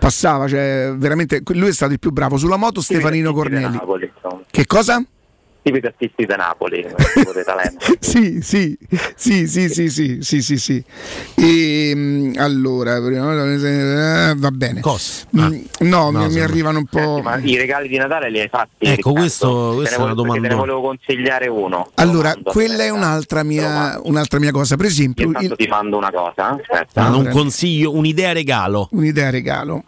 [SPEAKER 7] Passava, cioè veramente lui è stato il più bravo. Sulla moto Stefanino Cornelli. Che cosa?
[SPEAKER 37] Tipici artisti da Napoli, <laughs> tipo di talento.
[SPEAKER 7] sì, sì, sì, sì, sì, sì, sì, sì, sì. E, allora, prima- eh, va bene. Mm, no, mi, mi arrivano un po'.
[SPEAKER 37] Ma i regali di Natale li hai fatti?
[SPEAKER 38] Ecco, questo- questa è una
[SPEAKER 37] perché Te ne volevo consigliare uno.
[SPEAKER 7] Allora, quella è un'altra mia, un'altra mia cosa. Per esempio,
[SPEAKER 37] Io intanto
[SPEAKER 7] il-
[SPEAKER 37] ti mando una cosa. eh. Aspetta.
[SPEAKER 38] Ah, un consiglio, un'idea regalo.
[SPEAKER 7] un'idea regalo.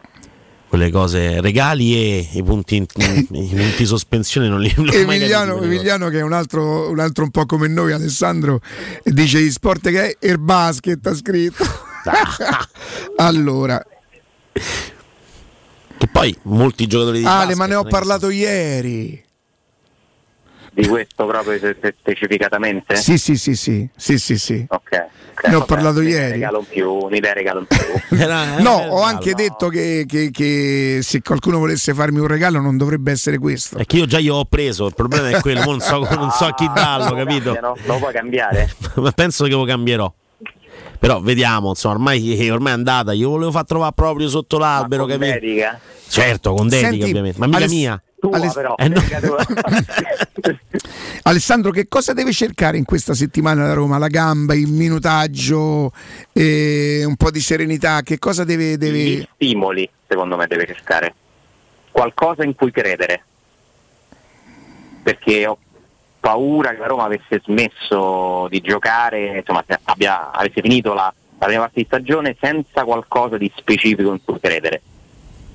[SPEAKER 38] Quelle cose, regali e i punti, <laughs> i punti sospensione non li non
[SPEAKER 7] Emiliano,
[SPEAKER 38] quelle
[SPEAKER 7] Emiliano che è un altro, un altro un po' come noi, Alessandro, dice gli sport che è il basket, ha scritto. <laughs> allora,
[SPEAKER 38] cose. Che poi molti giocatori di
[SPEAKER 7] Ale,
[SPEAKER 38] basket
[SPEAKER 7] ma ne ho parlato ieri.
[SPEAKER 37] Di questo proprio specificatamente?
[SPEAKER 7] Sì, sì, sì, sì, sì, sì, sì.
[SPEAKER 37] Ok.
[SPEAKER 7] Ne ho
[SPEAKER 37] vabbè,
[SPEAKER 7] parlato ieri.
[SPEAKER 37] Regalo in più, un'idea regalo in più. <laughs>
[SPEAKER 7] No, ho anche detto che, che- che se qualcuno volesse farmi un regalo non dovrebbe essere questo.
[SPEAKER 38] È che io già io ho preso, il problema è quello, non so, <laughs> non so a chi darlo, capito?
[SPEAKER 37] Lo puoi cambiare? <laughs>
[SPEAKER 38] Ma penso che lo cambierò. Però vediamo, insomma, ormai, ormai è andata. Io volevo far trovare proprio sotto l'albero,
[SPEAKER 37] con
[SPEAKER 38] capito?
[SPEAKER 37] dedica?
[SPEAKER 38] Certo, con dedica,
[SPEAKER 7] Senti,
[SPEAKER 38] ovviamente. Ma mica
[SPEAKER 7] Aless-
[SPEAKER 38] mia.
[SPEAKER 37] Tua
[SPEAKER 7] Aless-
[SPEAKER 37] però,
[SPEAKER 38] Eh, no. <laughs>
[SPEAKER 7] Alessandro, che cosa deve cercare in questa settimana da Roma? La gamba, il minutaggio, eh, un po' di serenità? Che cosa deve...
[SPEAKER 37] Gli
[SPEAKER 7] deve...
[SPEAKER 37] stimoli, secondo me, deve cercare. Qualcosa in cui credere. Perché ho paura che la Roma avesse smesso di giocare, insomma, abbia, avesse finito la, la prima parte di stagione senza qualcosa di specifico in cui credere.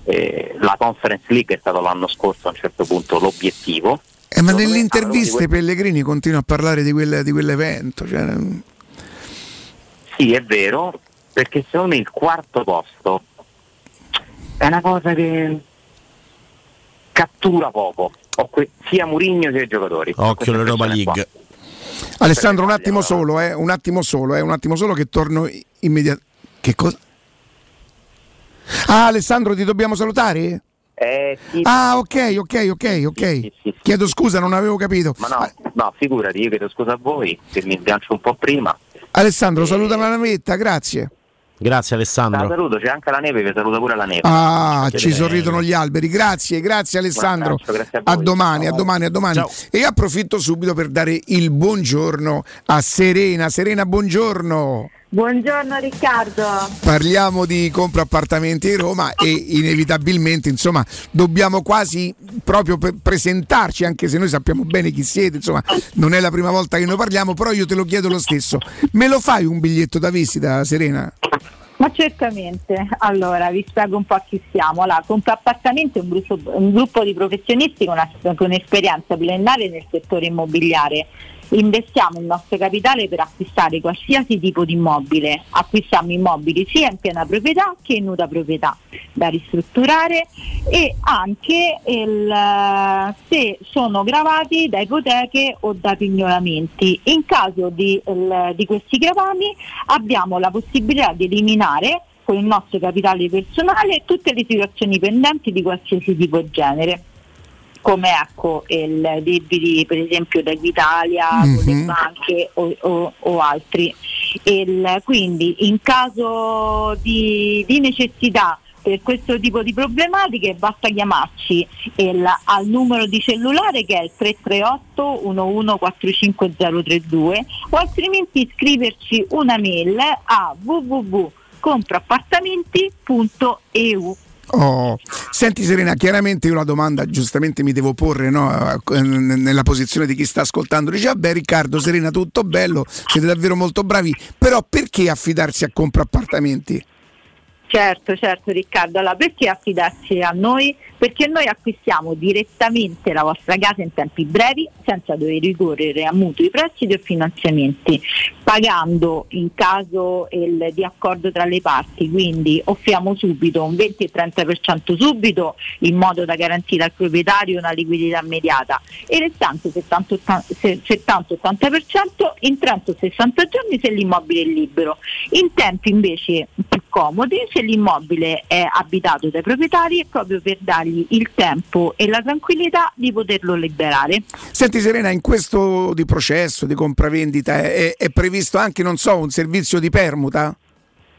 [SPEAKER 37] Eh, la Conference League è stato l'anno scorso a un certo punto l'obiettivo.
[SPEAKER 7] Eh, ma nelle interviste Pellegrini continua a parlare di, quel- di quell'evento. Cioè,
[SPEAKER 37] Sì, è vero, perché secondo me il quarto posto è una cosa che cattura poco, que- sia Murigno sia i giocatori.
[SPEAKER 38] Occhio l'Europa
[SPEAKER 37] impressione qua.
[SPEAKER 38] League.
[SPEAKER 7] Alessandro, un attimo solo, eh, un attimo solo, eh, un attimo solo che torno immediatamente. Che cosa? Ah, Alessandro, ti dobbiamo salutare?
[SPEAKER 37] Eh, sì,
[SPEAKER 7] Ah, ok, ok, ok, ok. Chiedo scusa, non avevo capito.
[SPEAKER 37] ma no, no, figurati, io chiedo scusa a voi, che mi sgancio un po' prima.
[SPEAKER 7] Alessandro, saluta la navetta, grazie.
[SPEAKER 38] Grazie
[SPEAKER 37] La
[SPEAKER 38] Alessandro.
[SPEAKER 37] saluto, c'è anche la neve, vi saluta pure la neve.
[SPEAKER 7] Ah, ci sorridono gli alberi. Grazie, grazie Alessandro.
[SPEAKER 37] abbraccio, grazie a
[SPEAKER 7] A domani, a domani, a domani.
[SPEAKER 37] Ciao.
[SPEAKER 7] E approfitto subito per dare il buongiorno a Serena. Serena, buongiorno.
[SPEAKER 40] Buongiorno Riccardo.
[SPEAKER 7] Parliamo di compra appartamenti in Roma e inevitabilmente, insomma, dobbiamo quasi proprio presentarci, anche se noi sappiamo bene chi siete, insomma, non è la prima volta che noi parliamo, però io te lo chiedo lo stesso. Me lo fai un biglietto da visita, Serena?
[SPEAKER 40] Ma certamente, allora vi spiego un po' chi siamo. Allora, Compra Appartamenti è un gruppo, un gruppo di professionisti con, una- con esperienza pluriennale nel settore immobiliare. Investiamo il nostro capitale per acquistare qualsiasi tipo di immobile. Acquistiamo immobili sia in piena proprietà che in nuda proprietà da ristrutturare e anche il, eh, se sono gravati da ipoteche o da pignoramenti. In caso di, il- di questi gravami abbiamo la possibilità di eliminare con il nostro capitale personale tutte le situazioni pendenti di qualsiasi tipo genere come ecco il debiti per esempio da Equitalia, con le banche o, o- o altri. Il- quindi in caso di, di necessità per questo tipo di problematiche basta chiamarci. Il- al numero di cellulare che è il 338 1145032 o altrimenti scriverci una mail a www.compraappartamenti.eu
[SPEAKER 7] Oh. Senti Serena, chiaramente io la domanda giustamente mi devo porre no, eh, nella posizione di chi sta ascoltando. Dice, vabbè Riccardo, Serena, tutto bello, siete davvero molto bravi, però perché affidarsi a compra appartamenti?
[SPEAKER 40] Certo, certo Riccardo, allora perché affidarsi a noi? Perché noi acquistiamo direttamente la vostra casa in tempi brevi senza dover ricorrere a mutui, prestiti o finanziamenti, pagando in caso il- di accordo tra le parti, quindi offriamo subito un 20 e 30% subito in modo da garantire al proprietario una liquidità immediata. E restante 70-80% in 30-60 giorni se l'immobile è libero, in tempi invece più comodi se l'immobile è abitato dai proprietari proprio per dargli il tempo e la tranquillità di poterlo liberare.
[SPEAKER 7] Senti Serena, in questo di processo, di compravendita, è, è previsto anche, non so, un servizio di permuta?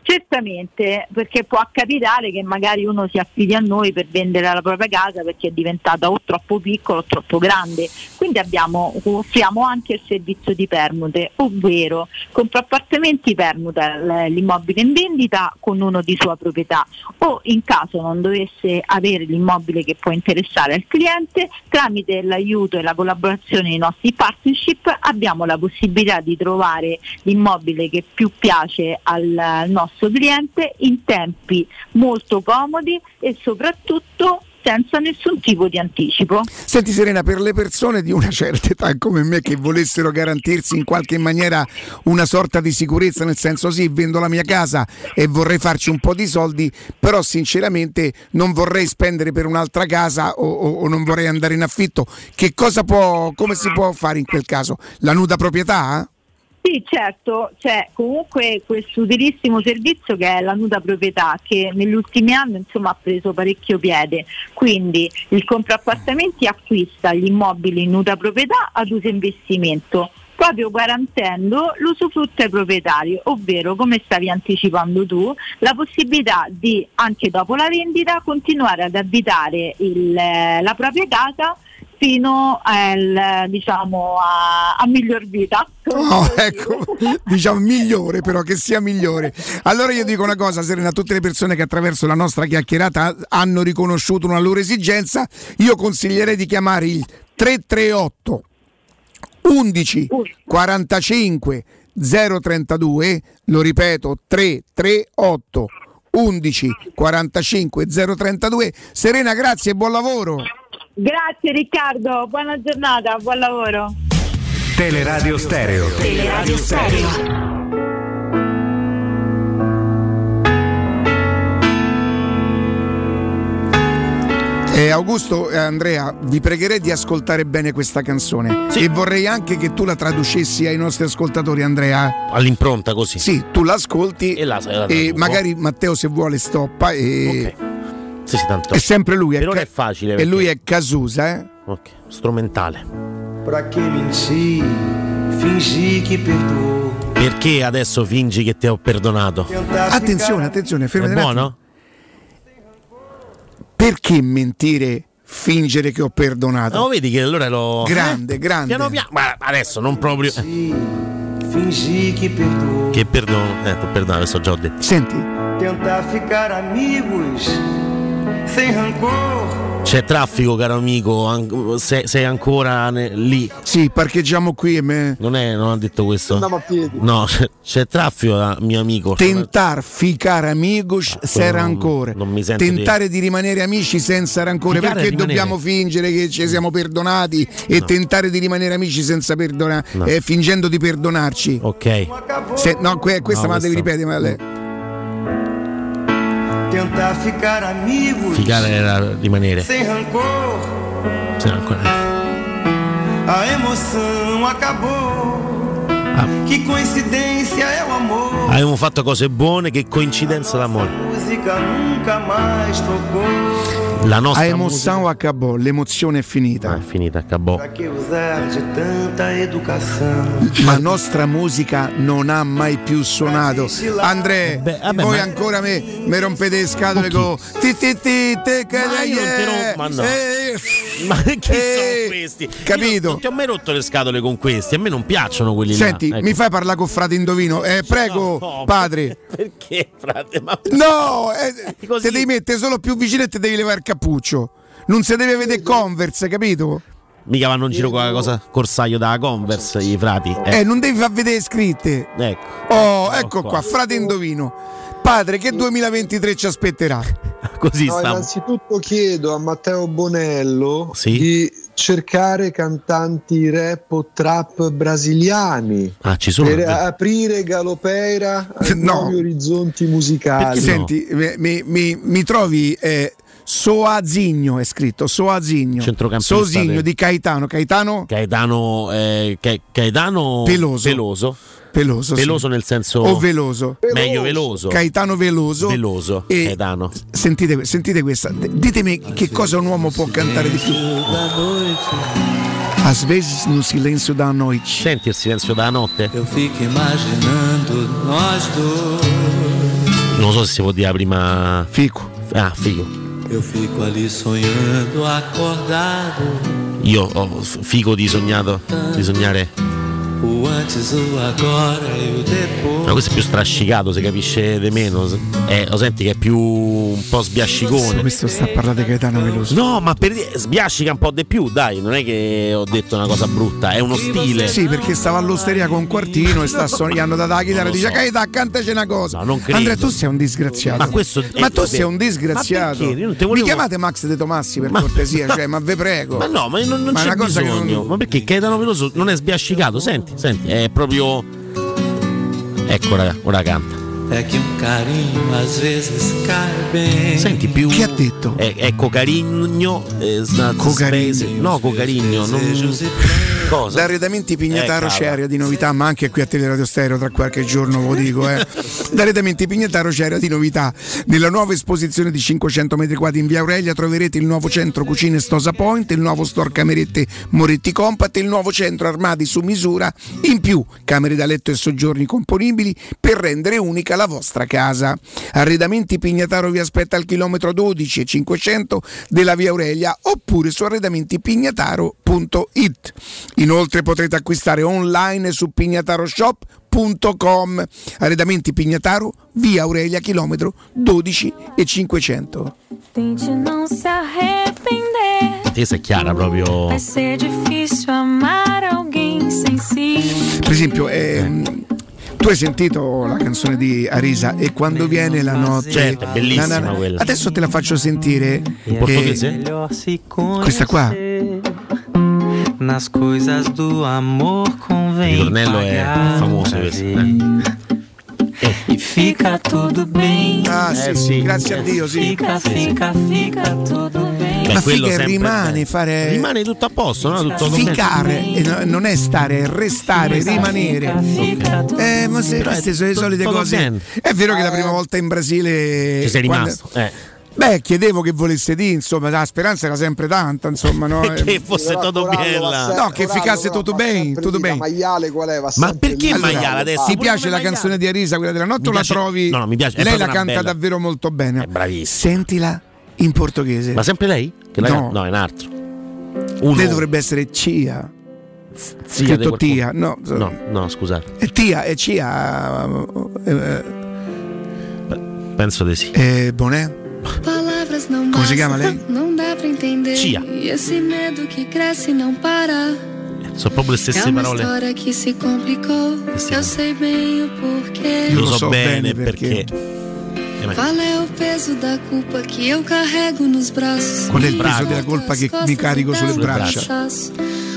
[SPEAKER 40] Certamente, perché può capitare che magari uno si affidi a noi per vendere la propria casa perché è diventata o troppo piccola o troppo grande. Quindi abbiamo, offriamo anche il servizio di permute, ovvero compra appartamenti permuta l'immobile in vendita con uno di sua proprietà o in caso non dovesse avere l'immobile che può interessare al cliente, tramite l'aiuto e la collaborazione dei nostri partnership abbiamo la possibilità di trovare l'immobile che più piace al, al nostro cliente in tempi molto comodi e soprattutto senza nessun tipo di anticipo.
[SPEAKER 7] Senti Serena, per le persone di una certa età come me che volessero garantirsi in qualche maniera una sorta di sicurezza, nel senso sì, vendo la mia casa e vorrei farci un po' di soldi, però sinceramente non vorrei spendere per un'altra casa o, o- o non vorrei andare in affitto, che cosa può, come si può fare in quel caso? La nuda proprietà?
[SPEAKER 40] Sì, certo, c'è comunque questo utilissimo servizio che è la nuda proprietà che negli ultimi anni insomma, ha preso parecchio piede. Quindi il compraappartamenti acquista gli immobili in nuda proprietà ad uso investimento proprio garantendo l'usufrutto ai proprietari, ovvero come stavi anticipando tu, la possibilità di anche dopo la vendita continuare ad abitare il- la propria casa fino al, diciamo, a, a miglior vita.
[SPEAKER 7] Oh, <laughs> ecco, diciamo migliore però, che sia migliore. Allora io dico una cosa, Serena, a tutte le persone che attraverso la nostra chiacchierata hanno riconosciuto una loro esigenza, io consiglierei di chiamare il 338 11 45 032, lo ripeto, 338 11 45 032. Serena, grazie e buon lavoro.
[SPEAKER 40] Grazie Riccardo, buona giornata, buon lavoro.
[SPEAKER 17] Teleradio Stereo.
[SPEAKER 41] Teleradio Stereo.
[SPEAKER 7] Eh, Augusto e Andrea, vi pregherei di ascoltare bene questa canzone e vorrei anche che tu la traducessi ai nostri ascoltatori, Andrea.
[SPEAKER 10] All'impronta così.
[SPEAKER 7] Sì, tu l'ascolti
[SPEAKER 10] E la- la
[SPEAKER 7] e magari Matteo se vuole stoppa e
[SPEAKER 10] Sì, sì, tanto.
[SPEAKER 7] è sempre lui.
[SPEAKER 10] Per ora
[SPEAKER 7] Ca-
[SPEAKER 10] è facile.
[SPEAKER 7] E lui è Casusa, eh?
[SPEAKER 10] Ok, strumentale. Perché adesso fingi che ti ho perdonato?
[SPEAKER 7] Attenzione, attenzione,
[SPEAKER 10] È
[SPEAKER 7] un attimo.
[SPEAKER 10] buono?
[SPEAKER 7] Perché mentire, fingere che ho perdonato?
[SPEAKER 10] No, vedi che allora lo.
[SPEAKER 7] Grande,
[SPEAKER 10] Eh,
[SPEAKER 7] grande.
[SPEAKER 10] Piano piano. Ma adesso non proprio.
[SPEAKER 6] Fingir que perdoou.
[SPEAKER 10] Che perdono. Eh, perdono, adesso già ho detto.
[SPEAKER 7] Senti.
[SPEAKER 6] Tentar ficar amigos.
[SPEAKER 10] C'è traffico, caro amico. an- se- sei ancora ne- lì.
[SPEAKER 7] Sì, parcheggiamo qui e me.
[SPEAKER 10] Non, è, non ha detto questo.
[SPEAKER 11] Andiamo a piedi.
[SPEAKER 10] No, c'è, c'è traffico, ah, mio amico.
[SPEAKER 7] Tentar ficar amigos se
[SPEAKER 10] quello non-
[SPEAKER 7] rancore.
[SPEAKER 10] non mi sento
[SPEAKER 7] Tentare di... rimanere amici senza rancore.
[SPEAKER 10] Ficare
[SPEAKER 7] Perché dobbiamo fingere che ci siamo perdonati e
[SPEAKER 10] No.
[SPEAKER 7] tentare di rimanere amici senza perdonare,
[SPEAKER 10] No.
[SPEAKER 7] eh, fingendo di perdonarci?
[SPEAKER 10] Ok.
[SPEAKER 7] Se- no, que- questa
[SPEAKER 10] No,
[SPEAKER 7] me la devi ripetere. Ma lei-
[SPEAKER 6] Tentar ficar amigos
[SPEAKER 10] Ficare era rimanere.
[SPEAKER 6] sem rancor.
[SPEAKER 10] Sì, ancora-
[SPEAKER 6] A emoção acabou. Que coincidência é o amor.
[SPEAKER 10] Avevamo fatto cose buone, che coincidenza d'amore.
[SPEAKER 6] Música nunca mais tocou.
[SPEAKER 10] La nostra
[SPEAKER 7] A emoção acabò, l'emozione è finita.
[SPEAKER 10] è finita,
[SPEAKER 6] educação?
[SPEAKER 7] La nostra musica non ha mai più suonato. Andrea,
[SPEAKER 10] vabbè,
[SPEAKER 7] voi
[SPEAKER 10] ma-
[SPEAKER 7] ancora me, me rompete le scatole con ti ti ti te che
[SPEAKER 10] Ma io rom- ma no.
[SPEAKER 7] Eh,
[SPEAKER 10] Ma che
[SPEAKER 7] Eh,
[SPEAKER 10] sono questi?
[SPEAKER 7] capito.
[SPEAKER 10] Io non ti ho mai rotto le scatole con questi. A me non piacciono quelli
[SPEAKER 7] Senti,
[SPEAKER 10] là. Ecco.
[SPEAKER 7] mi fai parlare con frate Indovino? Eh, prego,
[SPEAKER 10] No,
[SPEAKER 7] padre.
[SPEAKER 10] Perché, frate? Ma
[SPEAKER 7] No, eh,
[SPEAKER 10] Così.
[SPEAKER 7] te devi mettere solo più vicino e te devi levare il cappuccio. Non si deve vedere Converse, capito?
[SPEAKER 10] mica vanno in giro con la cosa corsaio da Converse, i frati.
[SPEAKER 7] Eh, non devi far vedere scritte.
[SPEAKER 10] Ecco.
[SPEAKER 7] Oh, ecco qua, frate Indovino. Padre, che 2023 ci aspetterà? <laughs>
[SPEAKER 10] Così
[SPEAKER 11] No,
[SPEAKER 10] sta.
[SPEAKER 11] innanzitutto chiedo a Matteo Bonello di cercare cantanti rap o trap brasiliani
[SPEAKER 10] Ah, ci sono.
[SPEAKER 11] per aprire Galopeira <laughs>
[SPEAKER 7] No.
[SPEAKER 11] nuovi orizzonti musicali.
[SPEAKER 7] Senti, mi, mi- mi trovi eh, Soazigno è scritto, Soazigno.
[SPEAKER 10] Centrocampista
[SPEAKER 7] Soazigno
[SPEAKER 10] del-
[SPEAKER 7] di Caetano. Caetano
[SPEAKER 10] Gaetano, eh, Ca- Gaetano
[SPEAKER 7] Peloso.
[SPEAKER 10] Peloso.
[SPEAKER 7] Peloso, sì.
[SPEAKER 10] Peloso nel senso
[SPEAKER 7] o Veloso.
[SPEAKER 10] meglio veloso.
[SPEAKER 7] Caetano Veloso.
[SPEAKER 10] Veloso.
[SPEAKER 7] E-
[SPEAKER 10] Gaetano.
[SPEAKER 7] Sentite, sentite questa, ditemi che cosa un uomo può cantare di più. Às vezes no silêncio da noite.
[SPEAKER 10] Senti il silenzio della notte?
[SPEAKER 42] Eu fico imaginando nós dois.
[SPEAKER 10] Non so se si può dire prima.
[SPEAKER 7] Fico.
[SPEAKER 10] Ah, figo.
[SPEAKER 42] Eu fico ali sonhando, acordado.
[SPEAKER 10] Io ho f- figo di sognato. Di sognare.
[SPEAKER 42] O antes, o agora e o depois.
[SPEAKER 10] Ma questo è più strascicato, si capisce di meno. Eh, lo senti che è più un po' sbiascicone.
[SPEAKER 7] Questo sta a parlare di Caetano Veloso.
[SPEAKER 10] No, ma per dire, sbiascica un po' di più, dai, non è che ho detto una cosa brutta, è uno stile.
[SPEAKER 7] Sì, perché stava all'osteria con Quartino e sta sognando da la chitarra e dice Caetano cantaci una cosa.
[SPEAKER 10] non credo.
[SPEAKER 7] Andrea, tu sei un disgraziato.
[SPEAKER 10] Ma questo è-
[SPEAKER 7] Ma tu sei un disgraziato.
[SPEAKER 10] Ma te
[SPEAKER 7] Mi
[SPEAKER 10] volevo-
[SPEAKER 7] chiamate Max De Tomassi per cortesia, cioè, ma ve prego.
[SPEAKER 10] Ma no, ma non, non
[SPEAKER 7] Ma
[SPEAKER 10] c'è
[SPEAKER 7] una cosa che
[SPEAKER 10] bisogno.
[SPEAKER 7] non-
[SPEAKER 10] Ma perché Caetano Veloso non è sbiascicato? Senti, senti, è proprio. Ecco, raga, ora canta.
[SPEAKER 42] É que um carinho às vezes cai bem.
[SPEAKER 10] Senti più.
[SPEAKER 7] Chi ha detto?
[SPEAKER 10] È, è Cocarigno. eh, Snaz
[SPEAKER 7] Cocarigno.
[SPEAKER 10] No, Cocarigno. Non... Cosa?
[SPEAKER 7] Da Arredamenti Pignataro
[SPEAKER 10] Eh,
[SPEAKER 7] c'è area di novità, ma anche qui a Teleradio Stereo tra qualche giorno ve lo dico. Eh. <laughs> Da Arredamenti Pignataro c'è area di novità. Nella nuova esposizione di 500 metri quadri in via Aurelia troverete il nuovo centro cucine Stosa Point, il nuovo store camerette Moretti Compact e il nuovo centro armadi su misura. In più, camere da letto e soggiorni componibili per rendere unica la vostra casa. Arredamenti Pignataro vi aspetta al chilometro 12 e 500 della via Aurelia oppure su arredamentipignataro.it. Inoltre potrete acquistare online su pignataroshop.com. Arredamenti Pignataro, via Aurelia, chilometro 12 e 500.
[SPEAKER 43] Tente não se arrepender.
[SPEAKER 10] Tesa è chiara proprio.
[SPEAKER 43] Vai ser difícil amar si.
[SPEAKER 7] Per esempio, ehm, tu hai sentito la canzone di Arisa e quando viene la notte...
[SPEAKER 10] Certo, bellissima
[SPEAKER 7] Na, na, na.
[SPEAKER 10] quella.
[SPEAKER 7] Adesso te la faccio sentire.
[SPEAKER 10] In portoghese?
[SPEAKER 7] Questa qua?
[SPEAKER 42] Nas coisas do amor
[SPEAKER 10] Il ritornello è famoso
[SPEAKER 42] pra
[SPEAKER 10] questo. eh.
[SPEAKER 42] E fica tudo bem.
[SPEAKER 7] Ah, sì,
[SPEAKER 10] Eh, sì.
[SPEAKER 7] grazie a Dio, sì.
[SPEAKER 42] Fica, fica, fica tudo bem.
[SPEAKER 10] Beh,
[SPEAKER 7] Ma
[SPEAKER 10] quello
[SPEAKER 7] figa, rimane
[SPEAKER 10] bene.
[SPEAKER 7] fare...
[SPEAKER 10] Rimane tutto a posto, no? Tutto
[SPEAKER 7] Ficare, e no- non è stare, è restare, rimanere. Eh, ma se queste sono le solite cose.
[SPEAKER 10] bene.
[SPEAKER 7] È vero che la prima volta in Brasile.
[SPEAKER 10] Ci sei
[SPEAKER 7] quando-
[SPEAKER 10] rimasto. Eh.
[SPEAKER 7] Beh, chiedevo che volesse dire, insomma, la speranza era sempre tanta, insomma, no? <laughs>
[SPEAKER 10] che
[SPEAKER 7] Eh,
[SPEAKER 10] fosse tutto bene là.
[SPEAKER 7] No, che ficasse tutto bene, tutto bene.
[SPEAKER 11] Maiale qual è?
[SPEAKER 10] Ma perché
[SPEAKER 11] lì.
[SPEAKER 10] maiale adesso?
[SPEAKER 7] Ti piace la
[SPEAKER 10] maiale?
[SPEAKER 7] canzone di Arisa, quella della notte, o la trovi?
[SPEAKER 10] no, no, mi piace, è
[SPEAKER 7] Lei la canta
[SPEAKER 10] bella.
[SPEAKER 7] davvero molto bene.
[SPEAKER 10] È bravissima.
[SPEAKER 7] Sentila in portoghese.
[SPEAKER 10] Ma sempre lei? Che
[SPEAKER 7] No.
[SPEAKER 10] No, è un altro. Uno.
[SPEAKER 7] Lei dovrebbe essere Cia.
[SPEAKER 10] Zia
[SPEAKER 7] Scritto. Tia, no.
[SPEAKER 10] No, no, scusate.
[SPEAKER 7] È Tia, è Cia. eh,
[SPEAKER 10] Penso di sì.
[SPEAKER 7] eh, Como se
[SPEAKER 44] bastam,
[SPEAKER 7] chama, Lei?
[SPEAKER 44] Para.
[SPEAKER 10] Sono proprio le stesse parole.
[SPEAKER 44] que se complicou. Eu sei porquê.
[SPEAKER 10] Io lo so bene perché. Eh, ma-
[SPEAKER 44] Qual é o peso da culpa que eu carrego nos braços?
[SPEAKER 7] Qual è il peso della colpa che mi carico sulle braccia?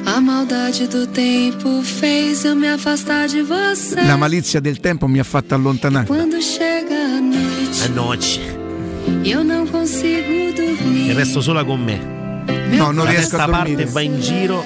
[SPEAKER 44] A maldade do tempo fez eu me afastar de você.
[SPEAKER 7] La malizia del tempo mi ha fatto allontanare.
[SPEAKER 44] Quando chega a noite,
[SPEAKER 10] È noce.
[SPEAKER 44] eu não consigo dormir.
[SPEAKER 10] E resto sola con me.
[SPEAKER 7] No, non
[SPEAKER 10] La
[SPEAKER 7] riesco a
[SPEAKER 10] testa parte
[SPEAKER 7] dormire.
[SPEAKER 10] va in giro.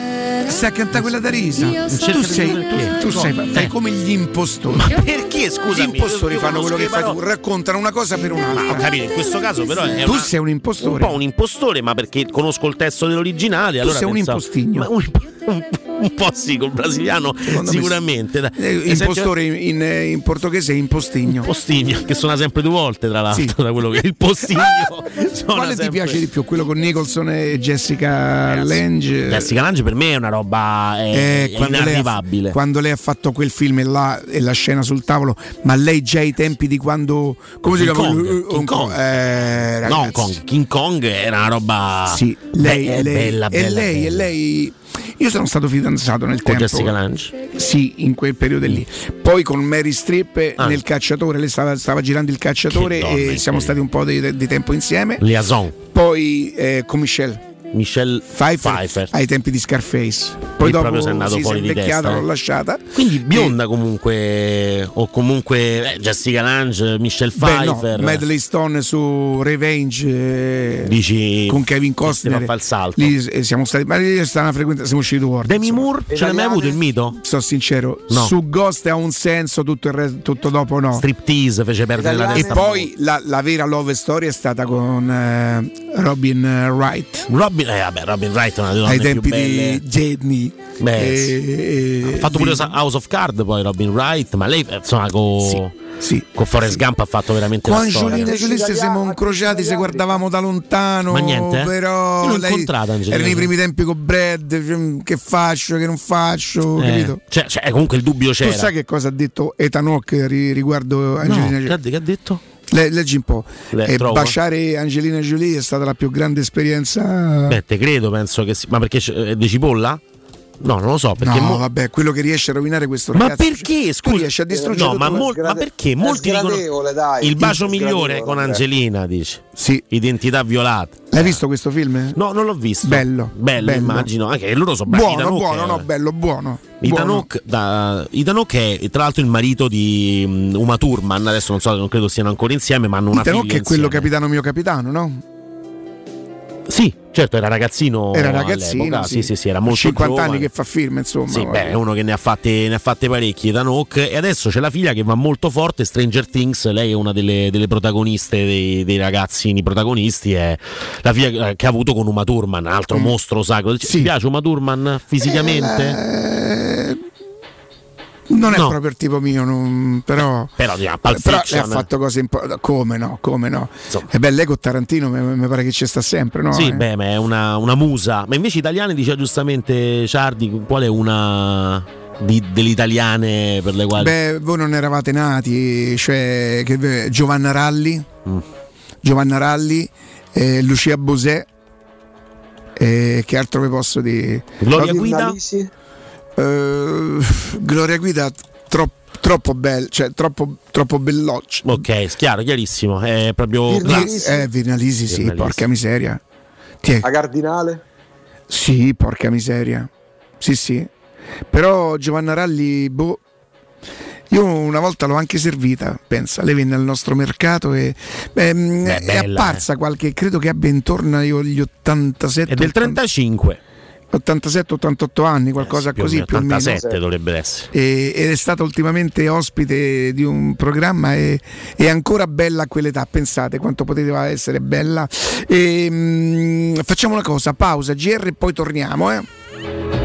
[SPEAKER 7] Stai a cantare quella da Risa. Tu sei,
[SPEAKER 44] perché.
[SPEAKER 7] tu sei, fai
[SPEAKER 10] Eh.
[SPEAKER 7] come gli impostori.
[SPEAKER 10] Perché
[SPEAKER 7] Gli
[SPEAKER 10] scusami?
[SPEAKER 7] impostori fanno quello che fai tu, raccontano una cosa per
[SPEAKER 10] Ma ho
[SPEAKER 7] un'altra.
[SPEAKER 10] capito, in questo caso però è
[SPEAKER 7] Tu
[SPEAKER 10] una-
[SPEAKER 7] sei un
[SPEAKER 10] un
[SPEAKER 7] impostore.
[SPEAKER 10] po' un impostore, ma perché conosco il testo dell'originale. allora
[SPEAKER 7] sei un
[SPEAKER 10] pensavo-
[SPEAKER 7] impostigno.
[SPEAKER 10] Ma un, un- un po' sì, col brasiliano
[SPEAKER 7] Secondo me
[SPEAKER 10] sicuramente. dai.
[SPEAKER 7] Eh,
[SPEAKER 10] E
[SPEAKER 7] impostore in, in- in portoghese è impostigno.
[SPEAKER 10] Postigno, che suona sempre due volte, tra l'altro,
[SPEAKER 7] Sì.
[SPEAKER 10] da quello che il postigno. <laughs> suona
[SPEAKER 7] Quale ti
[SPEAKER 10] sempre-
[SPEAKER 7] piace di più? Quello con Nicholson e Jessica Lange?
[SPEAKER 10] Jessica Lange per me è una roba
[SPEAKER 7] Eh,
[SPEAKER 10] è
[SPEAKER 7] quando, lei ha,
[SPEAKER 10] inarrivabile.
[SPEAKER 7] quando lei ha fatto quel film e, là, e la scena sul tavolo, ma lei già ai tempi di quando. Come si
[SPEAKER 10] King
[SPEAKER 7] chiama?
[SPEAKER 10] Kong,
[SPEAKER 7] Eh,
[SPEAKER 10] King
[SPEAKER 7] Hong
[SPEAKER 10] Kong.
[SPEAKER 7] Eh,
[SPEAKER 10] no,
[SPEAKER 7] ragazzi.
[SPEAKER 10] Kong, King Kong era una roba
[SPEAKER 7] Sì, lei,
[SPEAKER 10] è
[SPEAKER 7] lei-
[SPEAKER 10] bella,
[SPEAKER 7] e
[SPEAKER 10] bella,
[SPEAKER 7] lei, e
[SPEAKER 10] bella.
[SPEAKER 7] lei Io sono stato fidanzato nel
[SPEAKER 10] Con
[SPEAKER 7] tempo.
[SPEAKER 10] Jessica Lange?
[SPEAKER 7] Sì, in quel periodo lì. Poi con Mary Streep
[SPEAKER 10] Ah.
[SPEAKER 7] nel cacciatore, lei stava, stava girando il cacciatore
[SPEAKER 10] donna
[SPEAKER 7] e siamo stati un po' di, di tempo insieme.
[SPEAKER 10] Liaison.
[SPEAKER 7] Poi eh, con Michelle.
[SPEAKER 10] Michelle
[SPEAKER 7] Pfeiffer,
[SPEAKER 10] Pfeiffer.
[SPEAKER 7] ai tempi di Scarface. Poi dopo
[SPEAKER 10] proprio andato
[SPEAKER 7] sì, si è
[SPEAKER 10] fuori di
[SPEAKER 7] invecchiata,
[SPEAKER 10] testa,
[SPEAKER 7] l'ho lasciata.
[SPEAKER 10] Quindi bionda comunque, o comunque eh, Jessica Lange, Michelle
[SPEAKER 7] Beh, no,
[SPEAKER 10] Pfeiffer.
[SPEAKER 7] Medley Stone su Revenge eh,
[SPEAKER 10] Dici
[SPEAKER 7] con Kevin Costner.
[SPEAKER 10] fa il salto.
[SPEAKER 7] Lì eh, siamo stati, ma lì è stata una frequenza, siamo usciti due
[SPEAKER 10] Demi Moore, ce l'hai mai avuto il mito?
[SPEAKER 7] Sono sincero,
[SPEAKER 10] No.
[SPEAKER 7] su Ghost ha un senso, tutto, il resto- tutto dopo no.
[SPEAKER 10] Striptease fece perdere la
[SPEAKER 7] E
[SPEAKER 10] testa.
[SPEAKER 7] poi la, la vera love story è stata con eh, Robin eh, Wright.
[SPEAKER 10] Robin, eh, vabbè, Robin Wright è una delle donne
[SPEAKER 7] Ai
[SPEAKER 10] più
[SPEAKER 7] tempi
[SPEAKER 10] belle.
[SPEAKER 7] di Jedney.
[SPEAKER 10] Beh,
[SPEAKER 7] E-
[SPEAKER 10] sì.
[SPEAKER 7] e-
[SPEAKER 10] ha fatto pure
[SPEAKER 7] di-
[SPEAKER 10] House of Card poi Robin Wright, ma lei eh, insomma con con Forrest Gump ha fatto veramente
[SPEAKER 7] Con
[SPEAKER 10] la storia.
[SPEAKER 7] Angelina Jolie se siamo incrociati se guardavamo da lontano.
[SPEAKER 10] Ma niente, eh?
[SPEAKER 7] Però
[SPEAKER 10] l'ho
[SPEAKER 7] lei
[SPEAKER 10] incontrata, Angelina
[SPEAKER 7] era nei
[SPEAKER 10] Jolie.
[SPEAKER 7] primi tempi con Brad. Che faccio, che non faccio,
[SPEAKER 10] Eh,
[SPEAKER 7] capito?
[SPEAKER 10] cioè, cioè, comunque il dubbio c'era.
[SPEAKER 7] Tu sai che cosa ha detto Ethan Hawke ri- riguardo Angelina
[SPEAKER 10] No,
[SPEAKER 7] Jolie?
[SPEAKER 10] che ha detto?
[SPEAKER 7] Le- leggi un po'.
[SPEAKER 10] Le-
[SPEAKER 7] E
[SPEAKER 10] trovo.
[SPEAKER 7] baciare Angelina Jolie è stata la più grande esperienza.
[SPEAKER 10] Beh, te credo, penso che sì. Ma perché è di cipolla? No, non lo so. Perché
[SPEAKER 7] no,
[SPEAKER 10] mo-
[SPEAKER 7] vabbè, quello che riesce a rovinare questo
[SPEAKER 10] Ma
[SPEAKER 7] ragazzo.
[SPEAKER 10] perché?
[SPEAKER 7] cioè,
[SPEAKER 10] Scusa,
[SPEAKER 7] tu riesci a distruggere
[SPEAKER 10] no, ma,
[SPEAKER 7] tutto-
[SPEAKER 10] mol- ma perché molti dicono
[SPEAKER 11] dai.
[SPEAKER 10] il bacio migliore con
[SPEAKER 11] Andrea.
[SPEAKER 10] Angelina, dice.
[SPEAKER 7] Sì.
[SPEAKER 10] Identità violata.
[SPEAKER 7] L'hai visto questo film?
[SPEAKER 10] No, non l'ho visto.
[SPEAKER 7] Bello.
[SPEAKER 10] Bello,
[SPEAKER 7] bello.
[SPEAKER 10] immagino. Anche che loro sono bravi.
[SPEAKER 7] Buono,
[SPEAKER 10] Hawke
[SPEAKER 7] buono,
[SPEAKER 10] è-
[SPEAKER 7] no, bello, buono.
[SPEAKER 10] Hawke, da, Hawke è tra l'altro il marito di um, Uma Thurman, adesso non so, non credo siano ancora insieme, ma hanno una
[SPEAKER 7] Ethan
[SPEAKER 10] figlia
[SPEAKER 7] Hawke è quello
[SPEAKER 10] insieme.
[SPEAKER 7] capitano mio capitano, no?
[SPEAKER 10] Sì, certo, era ragazzino
[SPEAKER 7] Era ragazzino, sì.
[SPEAKER 10] sì, sì, sì, era molto
[SPEAKER 7] 50
[SPEAKER 10] giovane.
[SPEAKER 7] anni che fa film, insomma.
[SPEAKER 10] Sì,
[SPEAKER 7] vabbè.
[SPEAKER 10] beh, è uno che ne ha fatte, ne ha fatte parecchie da Hawke e adesso c'è la figlia che va molto forte, Stranger Things, lei è una delle, delle protagoniste, dei, dei ragazzini protagonisti, è la figlia eh, che ha avuto con Uma Thurman, altro
[SPEAKER 7] Mm.
[SPEAKER 10] mostro sacro. Ti piace Uma Thurman fisicamente?
[SPEAKER 7] Eh, non è
[SPEAKER 10] No.
[SPEAKER 7] proprio il tipo mio, non- però.
[SPEAKER 10] Però, Pulp
[SPEAKER 7] però
[SPEAKER 10] Fiction,
[SPEAKER 7] lei ha fatto cose importanti. Come no? Come no? E beh, lei con Tarantino mi, mi pare che ci sta sempre, no?
[SPEAKER 10] Sì,
[SPEAKER 7] Eh.
[SPEAKER 10] beh, ma è una, una musa. Ma invece italiane diceva giustamente Ciardi, qual è una di- delle italiane per le quali...
[SPEAKER 7] Beh, voi non eravate nati, cioè che- Giovanna Ralli,
[SPEAKER 10] Mm.
[SPEAKER 7] Giovanna Ralli, eh, Lucia Bosè, eh, che altro vi posso dire?
[SPEAKER 10] Gloria Guida?
[SPEAKER 7] Eh, Gloria Guida troppo, troppo bella, cioè troppo, troppo belloccia.
[SPEAKER 10] Ok, chiaro, chiarissimo. È proprio...
[SPEAKER 7] Virnalisi? Eh, Virnalisi, sì, porca miseria. Ti è-
[SPEAKER 11] La Cardinale?
[SPEAKER 7] Sì, porca miseria. Sì, sì. Però Giovanna Ralli, boh. Io una volta l'ho anche servita, pensa, lei venne al nostro mercato e beh, mh,
[SPEAKER 10] Beh,
[SPEAKER 7] è
[SPEAKER 10] bella,
[SPEAKER 7] apparsa qualche, credo che abbia intorno agli 87
[SPEAKER 10] È del 35.
[SPEAKER 7] 87-88 anni, qualcosa
[SPEAKER 10] Più o
[SPEAKER 7] così
[SPEAKER 10] meno,
[SPEAKER 7] più o meno.
[SPEAKER 10] 87 dovrebbe essere.
[SPEAKER 7] E- ed è stata ultimamente ospite di un programma e è ancora bella a quell'età, pensate quanto poteva essere bella. E, mm, facciamo una cosa, pausa, GR e poi torniamo. Eh.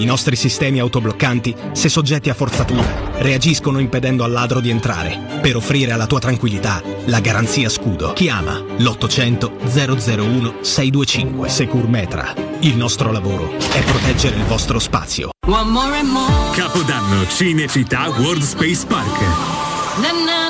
[SPEAKER 45] I nostri sistemi autobloccanti, se soggetti a forzatura, reagiscono impedendo al ladro di entrare, per offrire alla tua tranquillità la garanzia scudo. Chiama l'800 001 625 Securmetra. Il nostro lavoro è proteggere il vostro spazio.
[SPEAKER 46] One more and more.
[SPEAKER 47] Capodanno Cinecittà World Space Park.
[SPEAKER 46] Na, na,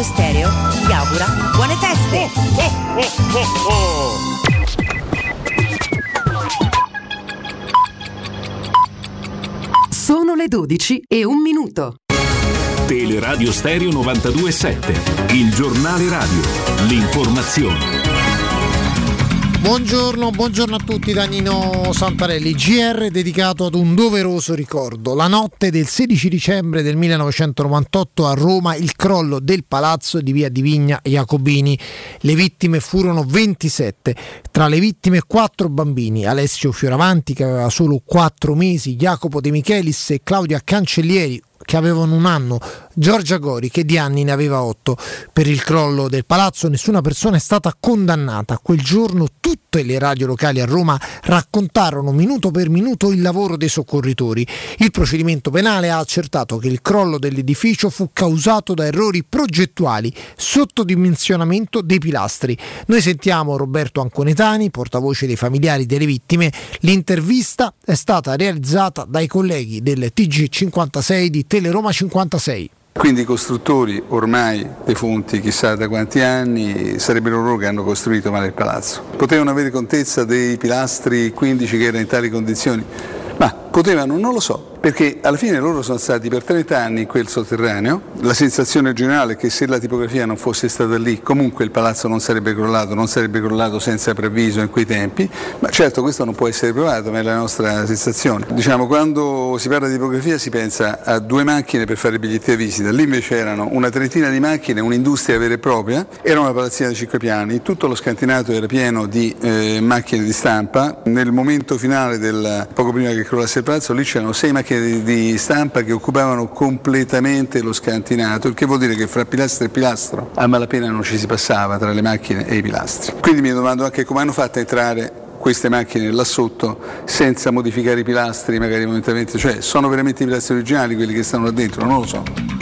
[SPEAKER 29] Teleradio Stereo vi augura buone feste!
[SPEAKER 48] Sono le 12 e un minuto.
[SPEAKER 49] Teleradio Stereo 927, il giornale radio, l'informazione.
[SPEAKER 14] Buongiorno, buongiorno a tutti da Nino Santarelli. GR dedicato ad un doveroso ricordo. La notte del 16 dicembre del 1998 a Roma il crollo del palazzo di via di Vigna Jacobini. Le vittime furono 27, tra le vittime 4 bambini, Alessio Fioravanti che aveva solo 4 mesi, Jacopo De Michelis e Claudia Cancellieri che avevano un anno, Giorgia Gori che di anni ne aveva otto. Per il crollo del palazzo nessuna persona è stata condannata. Quel giorno tutte le radio locali a Roma raccontarono minuto per minuto il lavoro dei soccorritori. Il procedimento penale ha accertato che il crollo dell'edificio fu causato da errori progettuali, sottodimensionamento dei pilastri. Noi sentiamo Roberto Anconetani, portavoce dei familiari delle vittime. L'intervista è stata realizzata dai colleghi del TG56 di Teleroma 56.
[SPEAKER 50] Quindi i costruttori ormai defunti chissà da quanti anni sarebbero loro che hanno costruito male il palazzo. Potevano avere contezza dei pilastri 15 che erano in tali condizioni? Ma potevano, non lo so, perché alla fine loro sono stati per 30 anni in quel sotterraneo. La sensazione generale è che se la tipografia non fosse stata lì, comunque il palazzo non sarebbe crollato, non sarebbe crollato senza preavviso in quei tempi. Ma certo questo non può essere provato, ma è la nostra sensazione. Diciamo, quando si parla di tipografia si pensa a due macchine per fare biglietti da visita, lì invece erano una trentina di macchine, un'industria vera e propria, era una palazzina di cinque piani, tutto lo scantinato era pieno di eh, macchine di stampa. Nel momento finale del poco prima che crollasse del palazzo lì c'erano sei macchine di, di stampa che occupavano completamente lo scantinato, il che vuol dire che fra pilastro e pilastro a malapena non ci si passava tra le macchine e i pilastri. Quindi mi domando anche come hanno fatto a entrare queste macchine là sotto senza modificare i pilastri magari momentaneamente, cioè sono veramente i pilastri originali quelli che stanno là dentro, non lo so.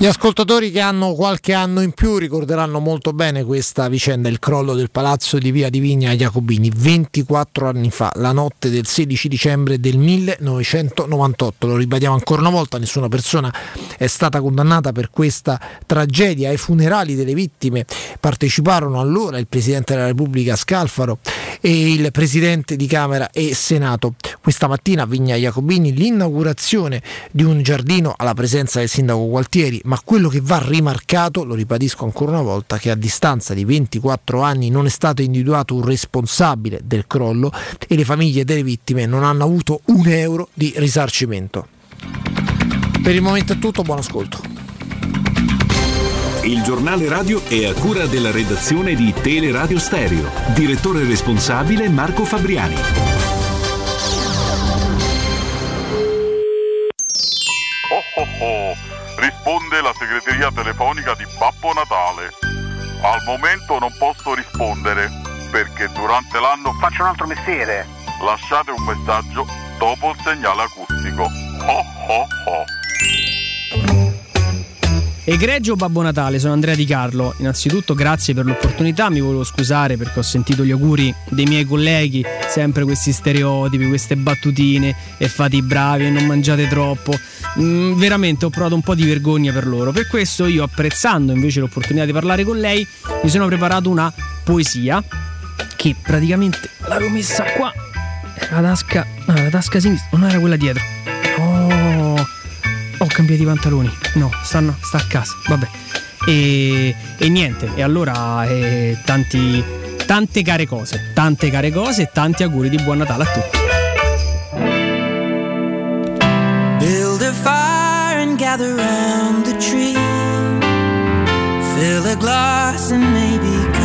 [SPEAKER 14] Gli ascoltatori che hanno qualche anno in più ricorderanno molto bene questa vicenda, il crollo del palazzo di via di Vigna Jacobini, 24 anni fa, la notte del 16 dicembre del 1998. Lo ribadiamo ancora una volta, nessuna persona è stata condannata per questa tragedia. Ai funerali delle vittime parteciparono allora il Presidente della Repubblica Scalfaro e il Presidente di Camera e Senato. Questa mattina a Vigna Jacobini l'inaugurazione di un giardino alla presenza del Sindaco Gualtieri ma quello che va rimarcato, lo ribadisco ancora una volta, che a distanza di 24 anni non è stato individuato un responsabile del crollo e le famiglie delle vittime non hanno avuto un euro di risarcimento. Per il momento è tutto, buon ascolto.
[SPEAKER 51] Il giornale radio è a cura della redazione di Teleradio Stereo. Direttore responsabile Marco Fabriani.
[SPEAKER 52] Oh oh oh, risponde la segreteria telefonica di Babbo Natale. Al momento non posso rispondere perché durante l'anno faccio un altro mestiere. Lasciate un messaggio dopo il segnale acustico. Oh oh oh.
[SPEAKER 53] Egregio Babbo Natale, sono Andrea Di Carlo. Innanzitutto grazie per l'opportunità, mi volevo scusare perché ho sentito gli auguri dei miei colleghi, sempre questi stereotipi, queste battutine e fate i bravi e non mangiate troppo. Mm, veramente ho provato un po' di vergogna per loro. Per questo io, apprezzando invece l'opportunità di parlare con lei, mi sono preparato una poesia che praticamente l'avevo messa qua, la tasca, no, la tasca sinistra, non era quella dietro. Oh, cambiato i pantaloni. No, stanno, sta a casa. Vabbè. E, e niente, e allora eh, tanti, tante care cose, tante care cose e tanti auguri di buon Natale a tutti.
[SPEAKER 19] Build a fire and gather round the tree. Fill a glass and maybe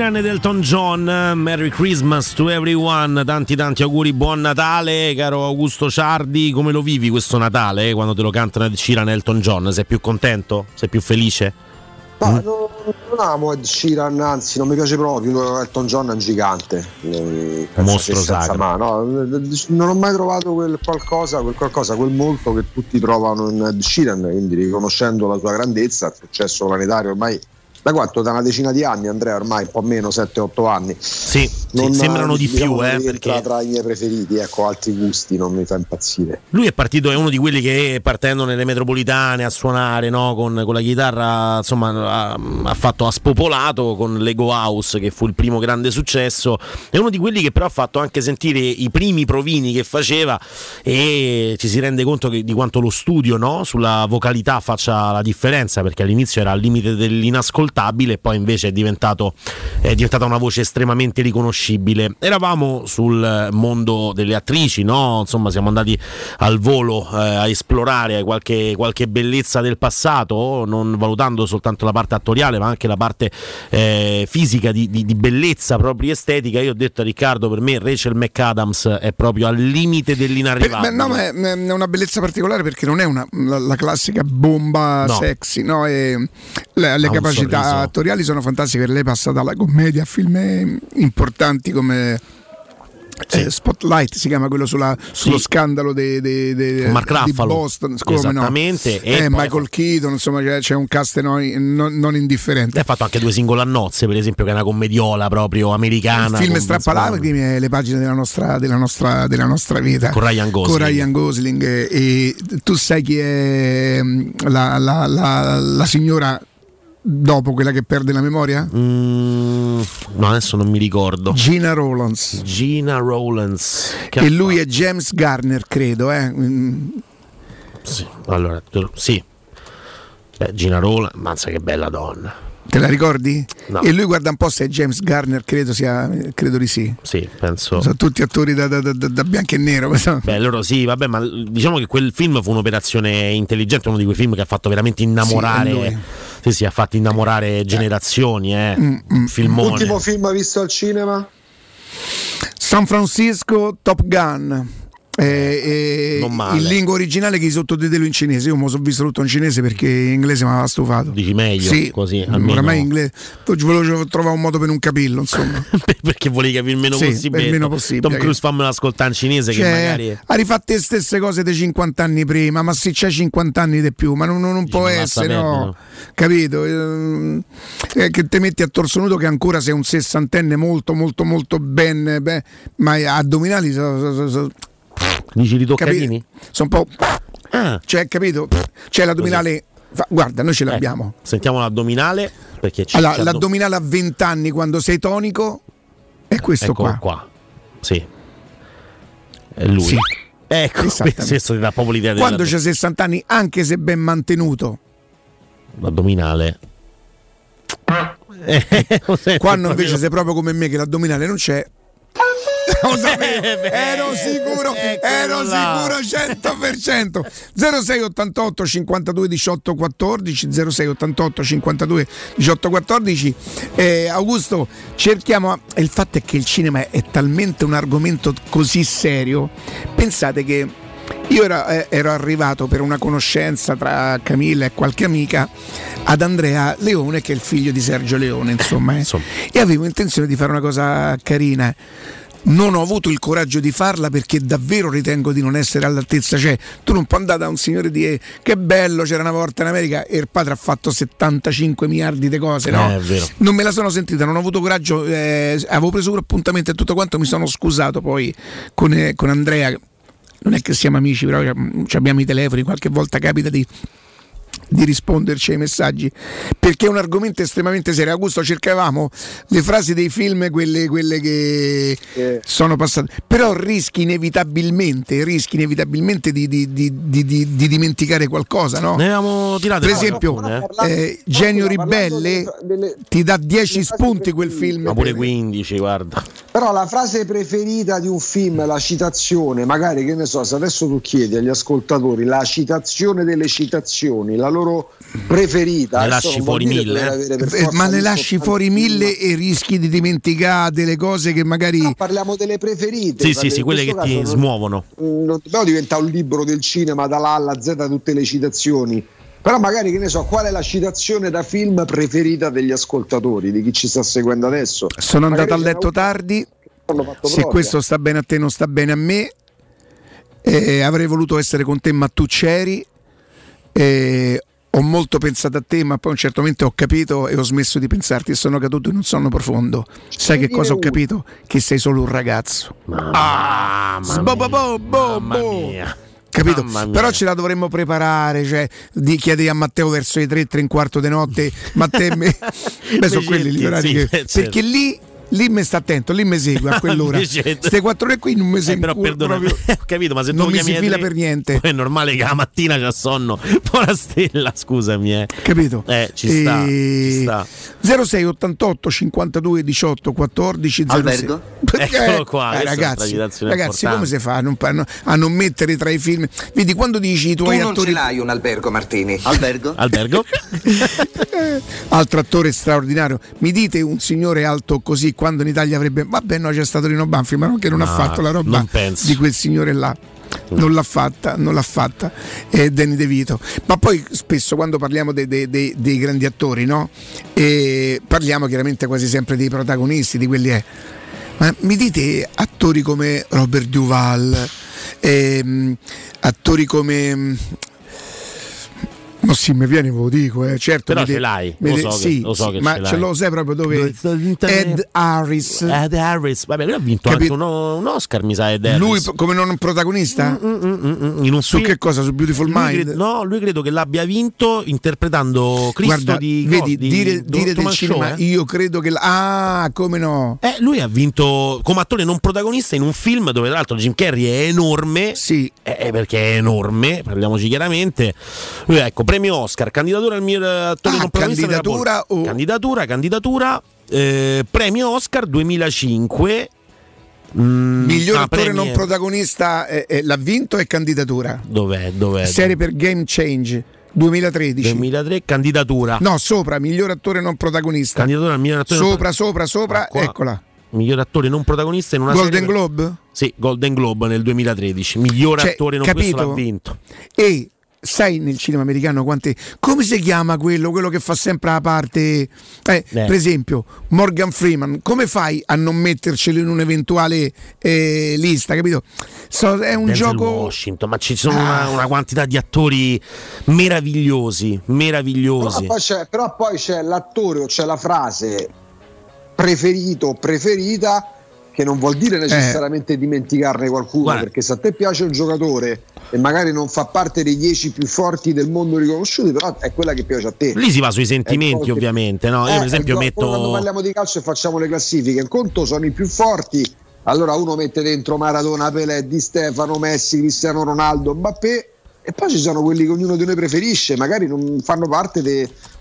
[SPEAKER 10] Sheeran ed Elton John, Merry Christmas to everyone, tanti tanti auguri, buon Natale, caro Augusto Ciardi, come lo vivi questo Natale eh, quando te lo cantano Ed Sheeran e Elton John? Sei più contento? Sei più felice?
[SPEAKER 11] No, non, non amo Ed Sheeran, anzi non mi piace proprio, Elton John è un gigante.
[SPEAKER 10] Mostro sacro.
[SPEAKER 11] non ho mai trovato quel qualcosa, quel qualcosa, quel molto che tutti trovano in Ed Sheeran, quindi riconoscendo la sua grandezza, il successo planetario ormai da quanto? Da una decina di anni, Andrea, ormai un po' meno, 7-8 anni.
[SPEAKER 10] Sì, sì, sembrano di
[SPEAKER 11] diciamo,
[SPEAKER 10] più, eh,
[SPEAKER 11] non
[SPEAKER 10] perché-
[SPEAKER 11] tra i miei preferiti, ecco, altri gusti non mi fa impazzire.
[SPEAKER 10] Lui è partito, è uno di quelli che partendo nelle metropolitane a suonare no, con, con la chitarra, insomma, ha, ha fatto, ha spopolato con Lego House, che fu il primo grande successo. È uno di quelli che però ha fatto anche sentire i primi provini che faceva e ci si rende conto che- di quanto lo studio no, sulla vocalità faccia la differenza, perché all'inizio era al limite dell'inascoltabile e poi invece è, diventato, è diventata una voce estremamente riconoscibile. Eravamo sul mondo delle attrici, no? insomma siamo andati al volo eh, a esplorare qualche, qualche bellezza del passato, non valutando soltanto la parte attoriale, ma anche la parte eh, fisica di, di- di bellezza proprio estetica. Io ho detto a Riccardo, per me Rachel McAdams è proprio al limite dell'inarrivabile.
[SPEAKER 7] no, ma è, è una bellezza particolare perché non è una, la, la classica bomba
[SPEAKER 10] No.
[SPEAKER 7] sexy, no? E le, le capacità. Attoriali sono fantastiche. perché Lei passa dalla commedia a film importanti come. eh, Spotlight si chiama quello sulla- sullo
[SPEAKER 10] Sì.
[SPEAKER 7] scandalo de, de- de-
[SPEAKER 10] Mark
[SPEAKER 7] di. Boston, come no?
[SPEAKER 10] Esattamente, e
[SPEAKER 7] Eh, Michael Keaton, insomma, c'è, un cast non, non- non indifferente.
[SPEAKER 10] Ha fatto anche due singole a nozze, per esempio, che è una commediola proprio americana.
[SPEAKER 7] Il film strappalacrime è le pagine della nostra, della nostra, della nostra vita
[SPEAKER 10] Con Ryan Gosling.
[SPEAKER 7] Con Ryan Gosling, eh, e tu sai chi è mm, la, la- la- la signora dopo quella che perde la memoria?
[SPEAKER 10] Mm, no, adesso non mi ricordo.
[SPEAKER 7] Gina Rowlands.
[SPEAKER 10] Gina Rowlands. Che
[SPEAKER 7] E
[SPEAKER 10] ha
[SPEAKER 7] lui è James Garner, credo. Eh. Mm,
[SPEAKER 10] Sì, allora, sì. Beh, Gina Rowland, mazza che bella donna.
[SPEAKER 7] Te la ricordi?
[SPEAKER 10] No.
[SPEAKER 7] E lui guarda un po' se è James Garner, credo, sia, credo di sì.
[SPEAKER 10] Sì, penso.
[SPEAKER 7] Sono tutti attori da, da- da- da bianco e nero. <laughs>
[SPEAKER 10] Beh, loro sì, vabbè, ma diciamo che quel film fu un'operazione intelligente, uno di quei film che ha fatto veramente
[SPEAKER 7] Sì,
[SPEAKER 10] innamorare.
[SPEAKER 7] lui.
[SPEAKER 10] Sì, sì, ha fatto innamorare generazioni, eh.
[SPEAKER 7] Mm,
[SPEAKER 10] Filmone.
[SPEAKER 11] Ultimo film visto al cinema?
[SPEAKER 7] San Francisco Top Gun. Eh, eh, in lingua originale che i sottotitoli in cinese. Io lo sono visto tutto in cinese perché in inglese mi aveva stufato.
[SPEAKER 10] Dici meglio,
[SPEAKER 7] Sì,
[SPEAKER 10] così almeno.
[SPEAKER 7] Oramai in inglese. Poi volevo trovare un modo per non capirlo, insomma. <laughs>
[SPEAKER 10] perché volevi capire il meno
[SPEAKER 7] Sì,
[SPEAKER 10] possibile.
[SPEAKER 7] il meno possibile,
[SPEAKER 10] Tom
[SPEAKER 7] che-
[SPEAKER 10] Cruise fammelo ascoltare in cinese che
[SPEAKER 7] Cioè,
[SPEAKER 10] magari.
[SPEAKER 7] ha rifatto le stesse cose dei 50 anni prima, ma se c'è 50 anni di più, ma non, non- non può
[SPEAKER 10] non
[SPEAKER 7] essere, no.
[SPEAKER 10] no?
[SPEAKER 7] Capito? Ehm, eh, che te metti a torso nudo che ancora sei un sessantenne molto, molto, molto ben, beh, ma addominali so- so- so-
[SPEAKER 10] Dici di
[SPEAKER 7] Capi-
[SPEAKER 10] toccatini?
[SPEAKER 7] Sono un po'.
[SPEAKER 10] Ah.
[SPEAKER 7] Cioè, capito? C'è l'addominale. fa- Guarda, noi ce l'abbiamo.
[SPEAKER 10] Sentiamo l'addominale perché c'è
[SPEAKER 7] Allora, l'addominale a 20 anni quando sei tonico è questo
[SPEAKER 10] Eccolo
[SPEAKER 7] qua.
[SPEAKER 10] Sì. È lui.
[SPEAKER 7] Sì.
[SPEAKER 10] Ecco, <laughs> questo ti dà proprio l'idea
[SPEAKER 7] Quando c'è 60 anni, anche se ben mantenuto,
[SPEAKER 10] l'addominale. Eh,
[SPEAKER 7] quando invece sei proprio come me che l'addominale non c'è. <laughs> Lo sapevo, ero sicuro, ero
[SPEAKER 10] là.
[SPEAKER 7] sicuro 100%. 0688 52 18 14 0688 52 18 14 Eh, Augusto, cerchiamo il fatto è che il cinema è talmente un argomento così serio. Pensate che io ero, eh, ero arrivato per una conoscenza tra Camilla e qualche amica ad Andrea Leone, che è il figlio di Sergio Leone, insomma, eh. e avevo intenzione di fare una cosa carina. Non ho avuto il coraggio di farla perché davvero ritengo di non essere all'altezza. Cioè, tu non puoi andare da un signore di "Eh, che bello, c'era una volta in America e il padre ha fatto 75 miliardi di cose, no?
[SPEAKER 10] Eh.
[SPEAKER 7] Non me la sono sentita, non ho avuto coraggio, eh, avevo preso pure appuntamento e tutto quanto, mi sono scusato poi con, eh, con Andrea. Non è che siamo amici, però mm, ci abbiamo i telefoni, qualche volta capita di, di risponderci ai messaggi perché è un argomento estremamente serio. Augusto, cercavamo le frasi dei film, quelle, quelle che sono passate, però rischi inevitabilmente, rischi inevitabilmente di, di- di- di- di- di dimenticare qualcosa, no?
[SPEAKER 10] Ne avevamo tirate
[SPEAKER 7] Per esempio,
[SPEAKER 10] alcune, eh.
[SPEAKER 7] eh, Genio Ribelle ti dà 10 spunti quel film.
[SPEAKER 10] Ma pure 15, guarda.
[SPEAKER 11] Però la frase preferita di un film, la citazione, magari che ne so, se adesso tu chiedi agli ascoltatori la citazione delle citazioni, la loro preferita,
[SPEAKER 10] Ne lasci fuori mille, eh?
[SPEAKER 7] Eh, ma ne lasci fuori mille e rischi di dimenticare delle cose che magari.
[SPEAKER 11] No, parliamo delle preferite.
[SPEAKER 10] Sì, sì, sì, quelle che ti
[SPEAKER 11] non-
[SPEAKER 10] smuovono.
[SPEAKER 11] Non dobbiamo diventare un libro del cinema dalla A alla Z tutte le citazioni. Però magari che ne so, qual è la citazione da film preferita degli ascoltatori, di chi ci sta seguendo adesso?
[SPEAKER 7] Sono
[SPEAKER 11] Magari
[SPEAKER 7] andato a letto
[SPEAKER 11] un-
[SPEAKER 7] tardi. Se
[SPEAKER 11] proprio.
[SPEAKER 7] questo sta bene a te, non sta bene a me. Eh, avrei voluto essere con te, ma tu c'eri. Eh, ho molto pensato a te, ma poi a un certo momento ho capito e ho smesso di pensarti e sono caduto in un sonno profondo. Sai che cosa ho capito? Che sei solo un ragazzo. Ah, bo- bo- bo. Capito?
[SPEAKER 10] Mamma mia.
[SPEAKER 7] Però ce la dovremmo preparare, cioè di chiedere a Matteo verso le 3, 3 e un quarto di notte, Matteo e me. <laughs> Beh, sono quelli liberati
[SPEAKER 10] sì,
[SPEAKER 7] che-
[SPEAKER 10] certo.
[SPEAKER 7] perché lì lì mi sta attento, lì mi segue a <laughs> quell'ora. Queste quattro ore qui non mi
[SPEAKER 10] Eh,
[SPEAKER 7] segue
[SPEAKER 10] però perdona,
[SPEAKER 7] proprio.
[SPEAKER 10] ho capito, ma se
[SPEAKER 7] non
[SPEAKER 10] tu
[SPEAKER 7] mi si fila per niente.
[SPEAKER 10] poi è normale che la mattina c'ha sonno. <laughs> Buona stella, scusami, eh.
[SPEAKER 7] Capito?
[SPEAKER 10] Eh, ci sta,
[SPEAKER 7] E-
[SPEAKER 10] ci sta.
[SPEAKER 7] 06 88 52 18 14 06.
[SPEAKER 10] Albergo?
[SPEAKER 7] Perché?
[SPEAKER 10] Eccolo qua,
[SPEAKER 7] Eh, ragazzi,
[SPEAKER 10] citazione
[SPEAKER 7] ragazzi come si fa a non, a non- a non mettere tra i film? Vedi quando dici i
[SPEAKER 2] Tu
[SPEAKER 7] tuoi
[SPEAKER 2] non
[SPEAKER 7] attori
[SPEAKER 2] ce l'hai un albergo, Martini. Albergo? <laughs>
[SPEAKER 10] Albergo?
[SPEAKER 7] altro attore straordinario. Mi dite un signore alto così quando in Italia avrebbe. Vabbè, no, c'è stato Rino Banfi, ma non che non ha
[SPEAKER 10] No,
[SPEAKER 7] fatto la roba di quel signore là. Non l'ha fatta, non l'ha fatta, è Danny De Vito. Ma poi spesso quando parliamo dei, dei- dei- dei grandi attori, no? E parliamo chiaramente quasi sempre dei protagonisti, di quelli è. Ma mi dite attori come Robert Duval, ehm, attori come. Mm, No, sì, mi viene, ve lo dico, eh. certo.
[SPEAKER 10] Però ce l'hai, lo
[SPEAKER 7] de-
[SPEAKER 10] so che-
[SPEAKER 7] sì,
[SPEAKER 10] lo so
[SPEAKER 7] sì,
[SPEAKER 10] che
[SPEAKER 7] ma
[SPEAKER 10] ce
[SPEAKER 7] ce lo sai proprio dove? Ed Harris.
[SPEAKER 10] Ed Harris, vabbè, lui ha vinto
[SPEAKER 7] Capito?
[SPEAKER 10] anche uno- un Oscar, mi sa, Ed Harris.
[SPEAKER 7] Lui come non protagonista?
[SPEAKER 10] Mm, in un
[SPEAKER 7] Su
[SPEAKER 10] film-
[SPEAKER 7] che cosa? Su Beautiful
[SPEAKER 10] Lui
[SPEAKER 7] Mind?
[SPEAKER 10] cre- no, lui credo che l'abbia vinto interpretando Cristo
[SPEAKER 7] Guarda,
[SPEAKER 10] di
[SPEAKER 7] vedi,
[SPEAKER 10] di-
[SPEAKER 7] dire,
[SPEAKER 10] di
[SPEAKER 7] dire del
[SPEAKER 10] Truman Show,
[SPEAKER 7] cinema,
[SPEAKER 10] eh?
[SPEAKER 7] io credo che. la- ah, come no?
[SPEAKER 10] Eh, lui ha vinto come attore non protagonista in un film dove tra l'altro Jim Carrey è enorme.
[SPEAKER 7] Sì.
[SPEAKER 10] perché è enorme, parliamoci chiaramente. Lui, ecco, premio Oscar, candidatura al miglior attore
[SPEAKER 7] Ah,
[SPEAKER 10] non protagonista. della
[SPEAKER 7] candidatura.
[SPEAKER 10] Candidatura, candidatura, eh, premio Oscar 2005. Mm,
[SPEAKER 7] Miglior
[SPEAKER 10] ah,
[SPEAKER 7] attore non
[SPEAKER 10] premio-
[SPEAKER 7] protagonista eh, eh, l'ha vinto e candidatura.
[SPEAKER 10] Dov'è? Dov'è?
[SPEAKER 7] Serie per Game Change 2013.
[SPEAKER 10] 2003, candidatura.
[SPEAKER 7] No, sopra, miglior attore non protagonista.
[SPEAKER 10] Candidatura al miglior attore non
[SPEAKER 7] Sopra, sopra, sopra,
[SPEAKER 10] Ah, qua.
[SPEAKER 7] eccola.
[SPEAKER 10] Miglior attore non protagonista in una
[SPEAKER 7] Golden
[SPEAKER 10] serie
[SPEAKER 7] Globe?
[SPEAKER 10] Sì, Golden Globe nel 2013. Miglior
[SPEAKER 7] Cioè,
[SPEAKER 10] attore non
[SPEAKER 7] capito?
[SPEAKER 10] questo l'ha vinto.
[SPEAKER 7] E sai nel cinema americano quante. Come si chiama quello? Quello che fa sempre la parte. Eh, Per esempio, Morgan Freeman, come fai a non mettercelo in un'eventuale eh, lista? Capito? So- è un
[SPEAKER 10] Denzel
[SPEAKER 7] gioco.
[SPEAKER 10] Washington, ma ci sono
[SPEAKER 7] Ah.
[SPEAKER 10] una, una quantità di attori meravigliosi, meravigliosi.
[SPEAKER 11] Però poi, c'è, però poi c'è l'attore o c'è la frase preferito o preferita che non vuol dire necessariamente dimenticarne qualcuno,
[SPEAKER 10] Guarda.
[SPEAKER 11] perché se a te piace un giocatore e magari non fa parte dei dieci più forti del mondo riconosciuti, però è quella che piace a te.
[SPEAKER 10] Lì si va sui sentimenti,
[SPEAKER 11] che-
[SPEAKER 10] ovviamente. No? Io,
[SPEAKER 11] Eh,
[SPEAKER 10] per esempio,
[SPEAKER 11] è il gol- come Quando
[SPEAKER 10] metto.
[SPEAKER 11] parliamo di calcio e facciamo le classifiche, un conto sono i più forti, allora uno mette dentro Maradona, Pelé, Di Stefano, Messi, Cristiano Ronaldo, Mbappé e poi ci sono quelli che ognuno di noi preferisce, magari non fanno parte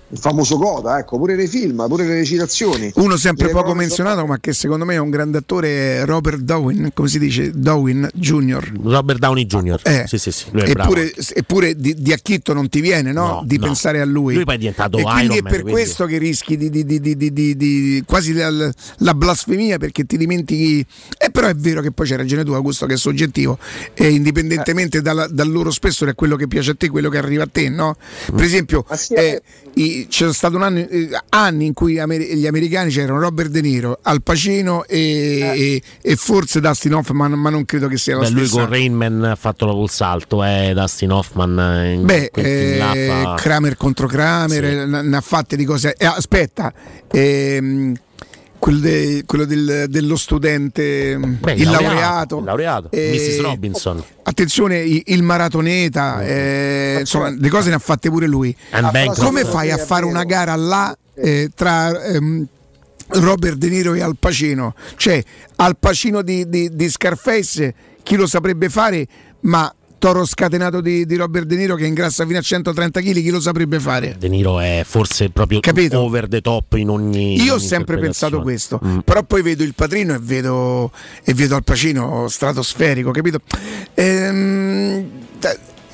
[SPEAKER 11] del famoso coda, ecco, pure nei film, pure nelle citazioni.
[SPEAKER 7] Uno sempre
[SPEAKER 11] Le
[SPEAKER 7] poco
[SPEAKER 11] cose-
[SPEAKER 7] menzionato, ma che secondo me è un grande attore, è Robert Dowen, come si dice? Dowen Jr.
[SPEAKER 10] Robert Downey Jr.
[SPEAKER 7] Eh.
[SPEAKER 10] Sì, sì, sì, lui è bravo.
[SPEAKER 7] Eppure, eppure di, di Acchitto non ti viene no?
[SPEAKER 10] No,
[SPEAKER 7] di
[SPEAKER 10] no.
[SPEAKER 7] pensare a lui.
[SPEAKER 10] Lui poi è diventato
[SPEAKER 7] e quindi
[SPEAKER 10] Iron
[SPEAKER 7] è
[SPEAKER 10] Man,
[SPEAKER 7] per
[SPEAKER 10] quindi-
[SPEAKER 7] questo che rischi di, di- di- di- di- di- di- quasi la, la blasfemia perché ti dimentichi. E però è vero che poi c'hai ragione tu, Augusto, che è soggettivo. E indipendentemente dalla- dal loro spessore è quello che piace a te, quello che arriva a te, no? Per esempio, eh, i- c'è stato un anno, eh, anni in cui amer- gli americani c'erano Robert De Niro, Al Pacino e, e- e forse Dustin Hoffman, ma non credo che sia la
[SPEAKER 10] Beh, lui
[SPEAKER 7] stessa.
[SPEAKER 10] con Rainman ha fatto la col salto, eh, Dustin Hoffman. eh, In
[SPEAKER 7] Beh,
[SPEAKER 10] quel film là
[SPEAKER 7] eh,
[SPEAKER 10] fa-
[SPEAKER 7] Kramer contro Kramer, eh, ne ne ha fatte di cose. eh, aspetta, ehm, quello, de- quello del- dello studente,
[SPEAKER 10] Beh,
[SPEAKER 7] il laureato,
[SPEAKER 10] il laureato,
[SPEAKER 7] eh,
[SPEAKER 10] Mrs. Robinson.
[SPEAKER 7] Attenzione, il maratoneta, eh, insomma, le cose ne ha fatte pure lui.
[SPEAKER 10] Bancroft.
[SPEAKER 7] Come fai a fare una gara là eh, tra ehm, Robert De Niro e Al Pacino? Cioè, Al Pacino di, di- di Scarface, chi lo saprebbe fare, ma Toro scatenato di, di Robert De Niro che ingrassa fino a 130 kg, chi lo saprebbe fare?
[SPEAKER 10] De Niro è forse proprio
[SPEAKER 7] Capito?
[SPEAKER 10] over the top in ogni.
[SPEAKER 7] Io ho sempre pensato questo,
[SPEAKER 10] Mm.
[SPEAKER 7] però poi vedo il padrino e vedo, e vedo Al Pacino stratosferico, capito? Ehm,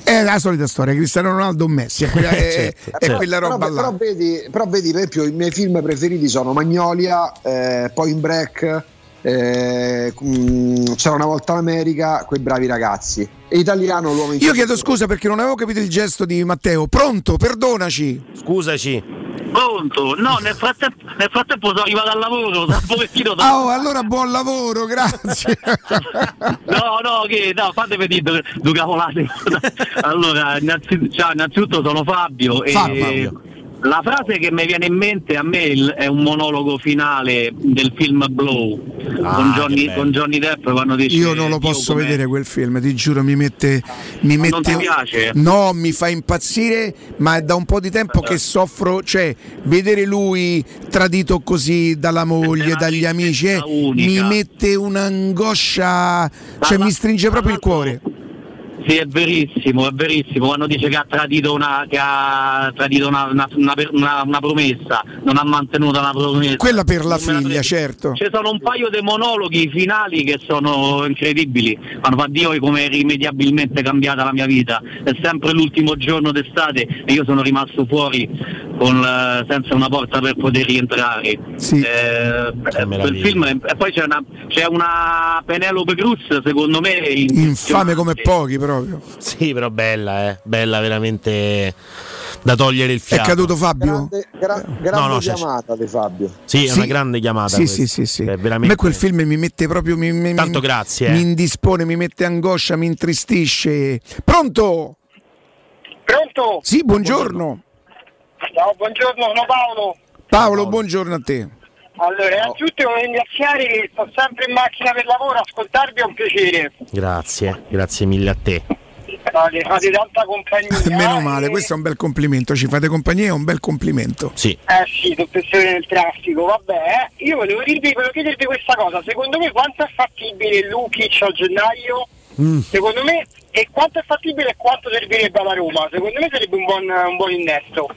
[SPEAKER 7] è la solita storia, Cristiano Ronaldo o Messi, è quella, <laughs> è-
[SPEAKER 10] Certo,
[SPEAKER 7] è
[SPEAKER 10] certo.
[SPEAKER 7] quella roba
[SPEAKER 11] però,
[SPEAKER 7] là.
[SPEAKER 11] però vedi, però vedi, per esempio, i miei film preferiti sono Magnolia, eh, Point Break, eh, mm, c'era una volta l'America, quei bravi ragazzi. E italiano l'uomo in
[SPEAKER 7] Io chiedo scusa perché non avevo capito il gesto di Matteo. Pronto, perdonaci.
[SPEAKER 10] Scusaci.
[SPEAKER 54] Pronto? No, nel frattempo, nel frattempo sono arrivato al lavoro, da un pochettino da...
[SPEAKER 7] Ah, oh, allora buon lavoro, grazie. <laughs>
[SPEAKER 54] No, no, che no, fatemi dire due, due cavolate. <laughs> allora, innanzitutto, ciao, innanzitutto sono Fabio e
[SPEAKER 10] Fabio.
[SPEAKER 54] La frase che mi viene in mente a me è un monologo finale del film Blow con, Johnny, con Johnny Depp quando dice
[SPEAKER 7] Io non lo posso vedere quel film, ti giuro, mi mette. Mi
[SPEAKER 54] Ma non
[SPEAKER 7] mette
[SPEAKER 54] ti piace?
[SPEAKER 7] No, mi fa impazzire, ma è da un po' di tempo che soffro, cioè, vedere lui tradito così dalla moglie, dagli amici, eh, mi mette un'angoscia, cioè mi stringe proprio il cuore.
[SPEAKER 54] Sì, è verissimo, è verissimo. Quando dice che ha tradito una, che ha tradito una, una- una- una- una promessa, non ha mantenuto una promessa.
[SPEAKER 7] Quella per la
[SPEAKER 54] Non
[SPEAKER 7] figlia, certo.
[SPEAKER 54] Ci sono un paio di monologhi finali che sono incredibili. Quando fa Dio come è irrimediabilmente cambiata la mia vita. È sempre l'ultimo giorno d'estate e io sono rimasto fuori con, eh, senza una porta per poter rientrare. Eh, quel
[SPEAKER 10] meraviglia.
[SPEAKER 54] film è- e poi c'è una, c'è una Penelope Cruz, secondo me,
[SPEAKER 7] Infame come pochi proprio.
[SPEAKER 10] Sì, però bella, eh. Bella veramente da togliere il
[SPEAKER 7] È
[SPEAKER 10] fiato.
[SPEAKER 7] caduto Fabio?
[SPEAKER 11] Grande, gra- grande
[SPEAKER 10] No, no,
[SPEAKER 11] chiamata di Fabio.
[SPEAKER 10] Sì, è una grande chiamata.
[SPEAKER 7] Sì,
[SPEAKER 10] questa.
[SPEAKER 7] sì, sì, sì.
[SPEAKER 10] È
[SPEAKER 7] A
[SPEAKER 10] veramente...
[SPEAKER 7] me quel film mi mette proprio. Mi, mi-
[SPEAKER 10] Tanto grazie, eh.
[SPEAKER 7] Mi indispone, mi mette angoscia, mi intristisce. Pronto?
[SPEAKER 55] Pronto?
[SPEAKER 7] Sì, buongiorno.
[SPEAKER 55] Ciao, buongiorno, sono Paolo.
[SPEAKER 7] Paolo, buongiorno a te.
[SPEAKER 55] Allora, innanzitutto voglio ringraziare che sto sempre in macchina per lavoro, ascoltarvi è un piacere.
[SPEAKER 10] Grazie, grazie mille a te.
[SPEAKER 55] Fate, fate tanta compagnia. <laughs>
[SPEAKER 7] Meno male, questo è un bel complimento. Ci fate compagnia, è un bel complimento.
[SPEAKER 10] Sì.
[SPEAKER 55] Eh sì, questioni del traffico, vabbè. eh. Io volevo dirvi, volevo chiedervi questa cosa, secondo me quanto è fattibile Lukic a gennaio?
[SPEAKER 7] Mm.
[SPEAKER 55] Secondo me, e quanto è fattibile e quanto servirebbe alla Roma? Secondo me sarebbe un buon, un buon innesto.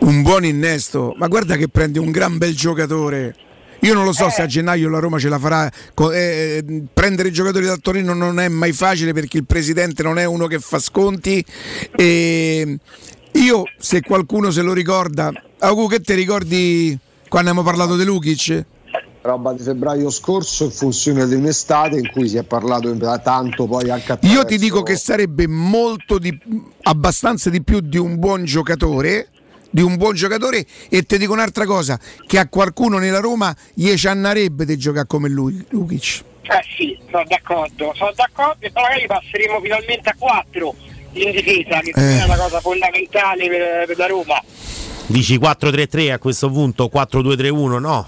[SPEAKER 7] Un buon innesto, ma guarda che prende un gran bel giocatore. Io non lo so se a gennaio la Roma ce la farà. Co- eh, prendere i giocatori dal Torino non è mai facile perché il presidente non è uno che fa sconti. E io, se qualcuno se lo ricorda, Augu, che ti ricordi quando abbiamo parlato di Lukic?
[SPEAKER 11] Roba di febbraio scorso in funzione di un'estate in cui si è parlato tanto poi anche a
[SPEAKER 7] Io ti dico che sarebbe molto di abbastanza di più di un buon giocatore. Di un buon giocatore e ti dico un'altra cosa: che a qualcuno nella Roma gli ciannarebbe di giocare come lui, Lukic.
[SPEAKER 55] Eh sì, sono d'accordo, sono d'accordo e poi magari passeremo finalmente a 4 in difesa, che
[SPEAKER 7] Eh.
[SPEAKER 55] è una cosa fondamentale per, per la Roma.
[SPEAKER 10] Dici 4-3-3 a questo punto, 4-2-3-1, no?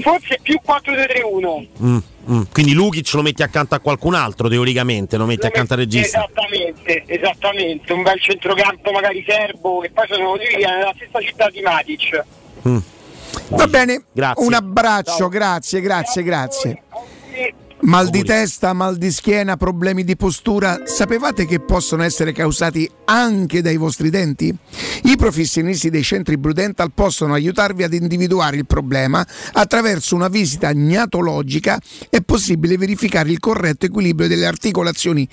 [SPEAKER 55] Forse più 4-2-3-1.
[SPEAKER 10] Mm, mm. Quindi Lukic lo metti accanto a qualcun altro, teoricamente, lo metti accanto al regista.
[SPEAKER 55] Esattamente, esattamente, un bel centrocampo magari serbo, che poi sono viene nella stessa città di Matic.
[SPEAKER 10] Mm.
[SPEAKER 7] Va bene,
[SPEAKER 10] Grazie.
[SPEAKER 7] un abbraccio, grazie, grazie, grazie. Mal di testa, mal di schiena, problemi di postura, sapevate che possono essere causati anche dai vostri denti? I professionisti dei centri Blue Dental possono aiutarvi ad individuare il problema attraverso una visita gnatologica. È possibile verificare il corretto equilibrio delle articolazioni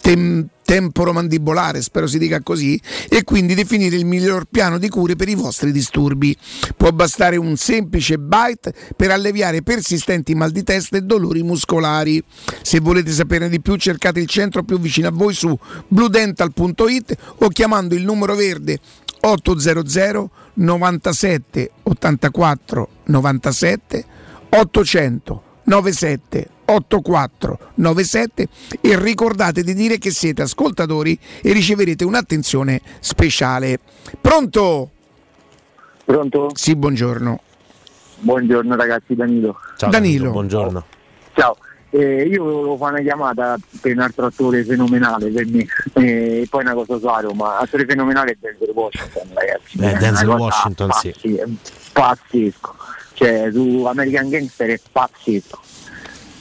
[SPEAKER 7] tem- temporomandibolare, spero si dica così, e quindi definire il miglior piano di cure per i vostri disturbi. Può bastare un semplice bite per alleviare persistenti mal di testa e dolori muscolari. Se volete saperne di più, cercate il centro più vicino a voi su bludental.it o chiamando il numero verde 800 97 84 97 800 97 84 97 e ricordate di dire che siete ascoltatori e riceverete un'attenzione speciale. Pronto?
[SPEAKER 55] Pronto?
[SPEAKER 7] Sì, buongiorno.
[SPEAKER 55] Buongiorno ragazzi, Danilo.
[SPEAKER 10] Ciao
[SPEAKER 7] Danilo.
[SPEAKER 10] buongiorno.
[SPEAKER 55] Ciao, eh, io volevo fare una chiamata per un altro attore fenomenale per me, e poi una cosa su Roma, attore fenomenale è Denzel Washington ragazzi.
[SPEAKER 10] Eh, Denzel Washington, sì.
[SPEAKER 55] pazzi- è pazzesco, cioè su American Gangster è pazzesco.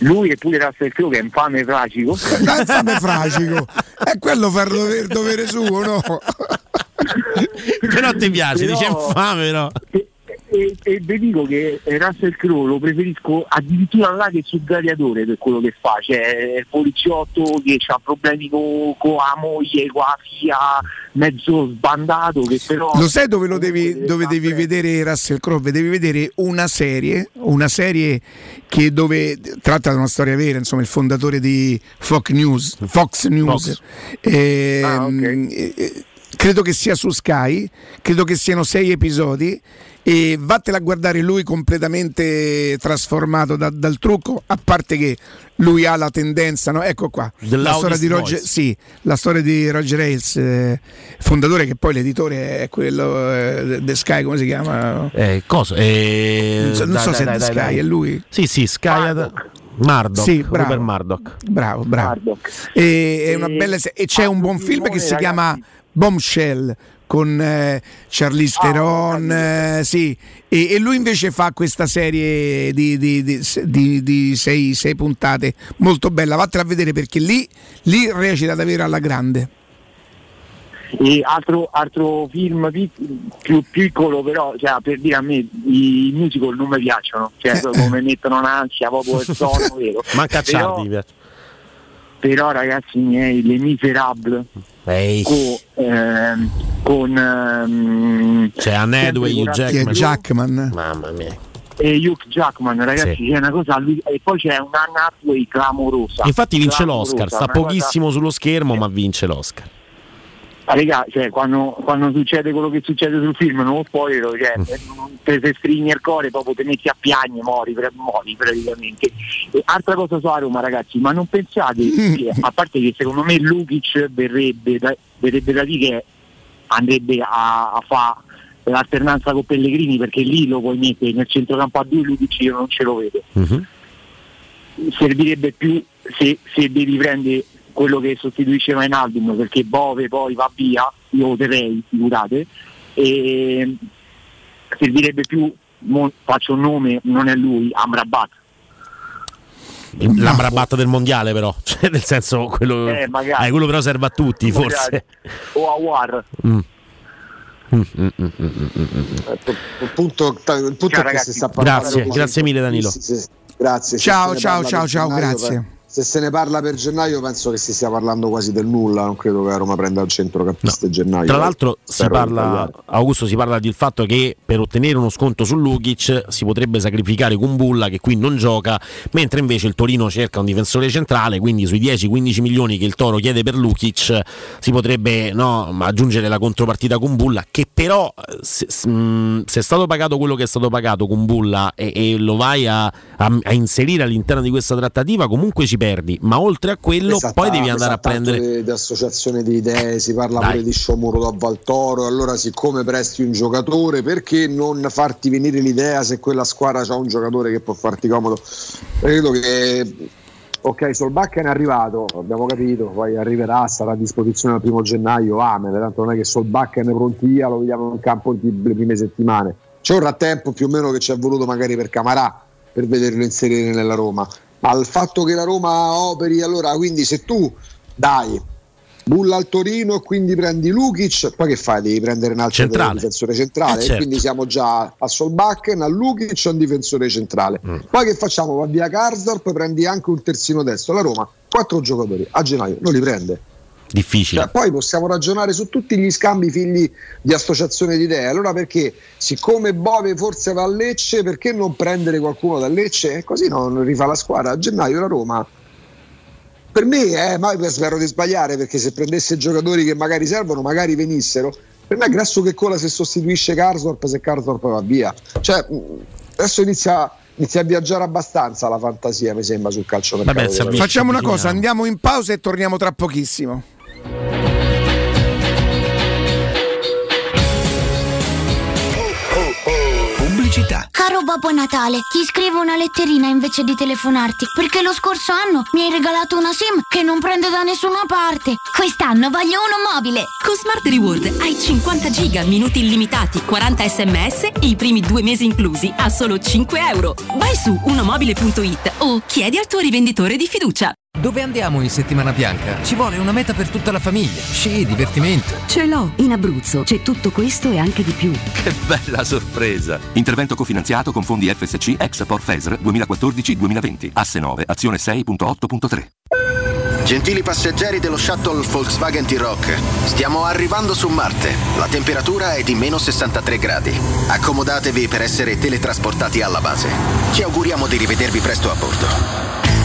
[SPEAKER 55] Lui e pure Russell Crowe che è infame fragico. <laughs>
[SPEAKER 7] Infame fragico. È quello far dovere, dovere suo, no?
[SPEAKER 10] però ti piace,
[SPEAKER 55] Però-
[SPEAKER 10] dice infame però.
[SPEAKER 55] E, e vi dico che Russell Crowe lo preferisco addirittura là che sul gladiatore per quello che fa, cioè è il poliziotto che ha problemi con la moglie, con la figlia, mezzo sbandato che però...
[SPEAKER 7] Lo sai dove lo devi, dove devi vedere Russell Crowe? Devi vedere una serie, una serie che dove tratta da una storia vera, insomma, il fondatore di Fox News, Fox News.
[SPEAKER 55] Fox.
[SPEAKER 7] Ehm, eh, eh, credo che sia su Sky, credo che siano sei episodi e vattela a guardare lui completamente trasformato da- dal trucco, a parte che lui ha la tendenza, no? ecco qua, la storia, Roger, sì, la storia di Roger Ailes, eh, fondatore che poi l'editore è quello eh, The Sky, come si chiama?
[SPEAKER 10] Eh, cosa? Eh,
[SPEAKER 7] Non so- non
[SPEAKER 10] dai,
[SPEAKER 7] so
[SPEAKER 10] dai,
[SPEAKER 7] se è The
[SPEAKER 10] dai,
[SPEAKER 7] Sky,
[SPEAKER 10] dai.
[SPEAKER 7] è lui.
[SPEAKER 10] Sì, sì, Sky Murdoch.
[SPEAKER 7] Sì,
[SPEAKER 10] Rupert
[SPEAKER 7] bravo.
[SPEAKER 10] Murdoch.
[SPEAKER 7] Bravo, bravo. E, è una bella e c'è un buon film che si chiama Bombshell con eh, Charlize Theron, eh, sì, e, e lui invece fa questa serie di, di- di- di- di sei, sei puntate molto bella, vattela a vedere perché lì, lì recita davvero alla grande.
[SPEAKER 55] E altro, altro film più piccolo però, cioè, per dire a me i musical non mi piacciono, cioè proprio mi mettono un'ansia proprio <laughs> il sonno vero.
[SPEAKER 10] Manca
[SPEAKER 55] Però-
[SPEAKER 10] piace.
[SPEAKER 55] Però ragazzi miei, Le Miserable
[SPEAKER 10] Ehi.
[SPEAKER 55] co- ehm, con ehm,
[SPEAKER 10] C'è Anne Hathaway, Hugh Jackman.
[SPEAKER 7] Jackman.
[SPEAKER 10] Mamma mia.
[SPEAKER 55] e Hugh Jackman ragazzi
[SPEAKER 10] Sì.
[SPEAKER 55] c'è una cosa lui- e poi c'è un'Anna Hathaway clamorosa
[SPEAKER 10] Infatti vince
[SPEAKER 55] clamorosa,
[SPEAKER 10] l'Oscar, sta
[SPEAKER 55] una cosa-
[SPEAKER 10] pochissimo sullo schermo, ma vince l'Oscar.
[SPEAKER 55] Ah, Raga, cioè, quando, quando succede quello che succede sul film, non lo spoilerò, cioè,
[SPEAKER 10] Mm.
[SPEAKER 55] non- te, te stringi il cuore, proprio te metti a piagne, mori, pre- mori praticamente. E altra cosa su Roma, ragazzi, ma non pensate che, a parte che secondo me Lukic verrebbe da, verrebbe da dire che andrebbe a, a fare l'alternanza con Pellegrini perché lì lo puoi mettere nel centrocampo a due Lukic io non ce lo vedo servirebbe più se, se devi prendere quello che sostituisce Wijnaldum perché Bove poi va via, io lo terrei, figurate, e servirebbe più, mo- faccio un nome, non è lui, Amrabat.
[SPEAKER 10] L'Amrabat del mondiale, però, <laughs> cioè, nel senso, quello,
[SPEAKER 55] Eh, magari.
[SPEAKER 10] eh, quello però serve a tutti, forse.
[SPEAKER 55] O Awar.
[SPEAKER 10] Mm. Mm.
[SPEAKER 11] Il punto, il punto
[SPEAKER 55] Ciao,
[SPEAKER 11] è che
[SPEAKER 55] ragazzi.
[SPEAKER 11] si sta parlando
[SPEAKER 10] Grazie, grazie mille, Danilo.
[SPEAKER 11] Sì, sì. Grazie.
[SPEAKER 7] Ciao, ciao, ciao, ciao, grazie.
[SPEAKER 11] Se se ne parla per gennaio penso che si stia parlando quasi del nulla, non credo che la Roma prenda il centrocampista di gennaio.
[SPEAKER 10] Tra l'altro si
[SPEAKER 11] Spero di
[SPEAKER 10] parla. Augusto si parla del fatto che per ottenere uno sconto su Lukic si potrebbe sacrificare Kumbulla che qui non gioca, mentre invece il Torino cerca un difensore centrale, quindi sui 10-15 milioni che il Toro chiede per Lukic si potrebbe no, aggiungere la contropartita Kumbulla che però eh, se, mh, se è stato pagato quello che è stato pagato Kumbulla e, e lo vai a, a- a inserire all'interno di questa trattativa comunque ci perdi, ma oltre a quello
[SPEAKER 11] Esatto,
[SPEAKER 10] poi devi andare a
[SPEAKER 11] esatto, tanto
[SPEAKER 10] prendere...
[SPEAKER 11] di, di associazione di idee, si parla
[SPEAKER 10] Dai.
[SPEAKER 11] pure di Sciomuro da Valtoro, allora siccome presti un giocatore perché non farti venire l'idea se quella squadra ha un giocatore che può farti comodo? Credo che ok, Solbakken è arrivato, abbiamo capito, poi arriverà, sarà a disposizione al primo gennaio, amen, tanto non è che Solbakken è pronti via, lo vediamo in campo le prime settimane. C'è un rattempo più o meno che ci è voluto magari per Camarà per vederlo inserire nella Roma. Ma il fatto che la Roma operi, allora quindi se tu dai bulla al Torino e quindi prendi Lukic, poi che fai? Devi prendere un altro
[SPEAKER 10] Centrale.
[SPEAKER 11] difensore centrale
[SPEAKER 10] Eh,
[SPEAKER 11] e
[SPEAKER 10] certo.
[SPEAKER 11] quindi siamo già a Solbakken, a Lukic e un difensore centrale.
[SPEAKER 10] Mm.
[SPEAKER 11] Poi che facciamo? Va via Karsdorp, prendi anche un terzino destro. La Roma, quattro giocatori a gennaio, non li prende.
[SPEAKER 10] Difficile.
[SPEAKER 11] Cioè, poi possiamo ragionare su tutti gli scambi figli di associazione di idee. Allora perché, siccome Bove forse va a Lecce, perché non prendere qualcuno da Lecce? E così non rifà la squadra. A gennaio la Roma. Per me, eh, ma spero di sbagliare, perché se prendesse giocatori che magari servono, magari venissero. Per me è grasso che cola se sostituisce Karsdorp, se Karsdorp va via. Cioè, adesso inizia, inizia a viaggiare abbastanza la fantasia, mi sembra, sul calcio mercato.
[SPEAKER 7] Facciamo una cosa, andiamo in pausa e torniamo tra pochissimo.
[SPEAKER 56] Pubblicità.
[SPEAKER 57] Caro Babbo Natale, ti scrivo una letterina invece di telefonarti, perché lo scorso anno mi hai regalato una SIM che non prende da nessuna parte. Quest'anno voglio uno mobile.
[SPEAKER 16] Con Smart Reward hai 50 giga, minuti illimitati, 40 sms e i primi due mesi inclusi a solo 5 euro. Vai su unomobile.it o chiedi al tuo rivenditore di fiducia.
[SPEAKER 58] Dove andiamo in settimana bianca? Ci vuole una meta per tutta la famiglia. Sci, divertimento.
[SPEAKER 59] Ce l'ho, in Abruzzo c'è tutto questo e anche di più.
[SPEAKER 12] Che bella sorpresa! Intervento cofinanziato con fondi FSC ex Porfeser 2014-2020. Asse 9, azione 6.8.3.
[SPEAKER 60] Gentili passeggeri dello shuttle Volkswagen T-Rock, stiamo arrivando su Marte. La temperatura è di meno 63 gradi. Accomodatevi per essere teletrasportati alla base. Ci auguriamo di rivedervi presto a bordo.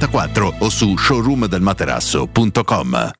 [SPEAKER 61] 094 o su showroomdelmaterasso.com.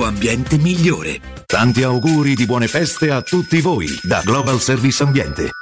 [SPEAKER 17] ambiente migliore.
[SPEAKER 12] Tanti auguri di buone feste a tutti voi da Global Service Ambiente.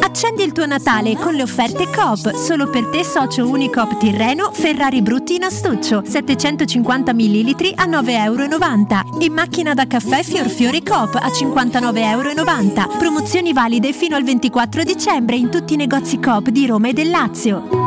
[SPEAKER 15] Accendi il tuo Natale con le offerte Coop. Solo per te socio Unicoop Tirreno Ferrari Brutti in astuccio 750 ml a 9,90 euro e macchina da caffè Fiorfiori Coop a 59,90 euro. Promozioni valide fino al 24 dicembre in tutti i negozi Coop di Roma e del Lazio.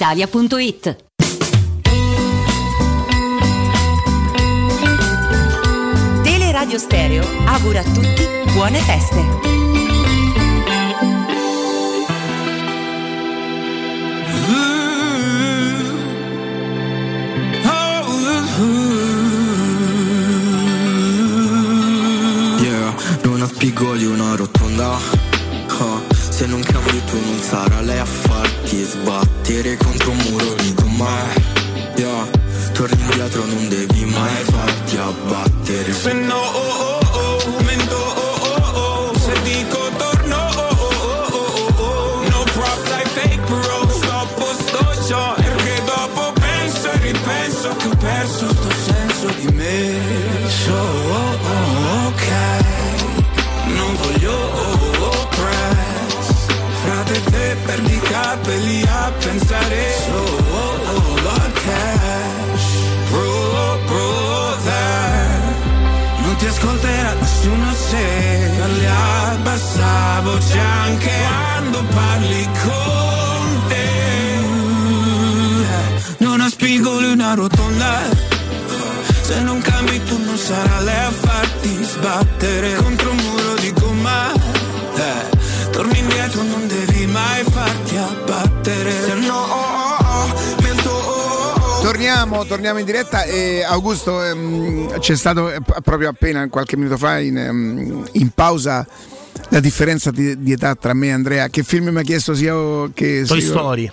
[SPEAKER 29] brispalitalia.it.
[SPEAKER 62] Teleradio Stereo augura a tutti buone feste.
[SPEAKER 63] Yeah, non ha spigoli una rotonda Se non cambi tu non sarà lei a farti sbattere contro un muro di gomma Yeah, torni indietro non devi mai farti abbattere.
[SPEAKER 64] Se no, oh, oh, lì a pensare. Solo a cash Bro, brother Non ti ascolterà nessuno se parli a bassa voce anche quando parli con te. Non ha spigoli una rotonda. Se non cambi tu non sarà lei a farti sbattere contro un muro di gomma Torni indietro non devi mai farti abbattere Se no oh, oh, oh, mento oh, oh, oh.
[SPEAKER 7] Torniamo, torniamo in diretta e Augusto ehm, c'è stato eh, proprio appena qualche minuto fa in, ehm, in pausa la differenza di, di età tra me e Andrea. Che film mi ha chiesto sia o che
[SPEAKER 10] Toy Story.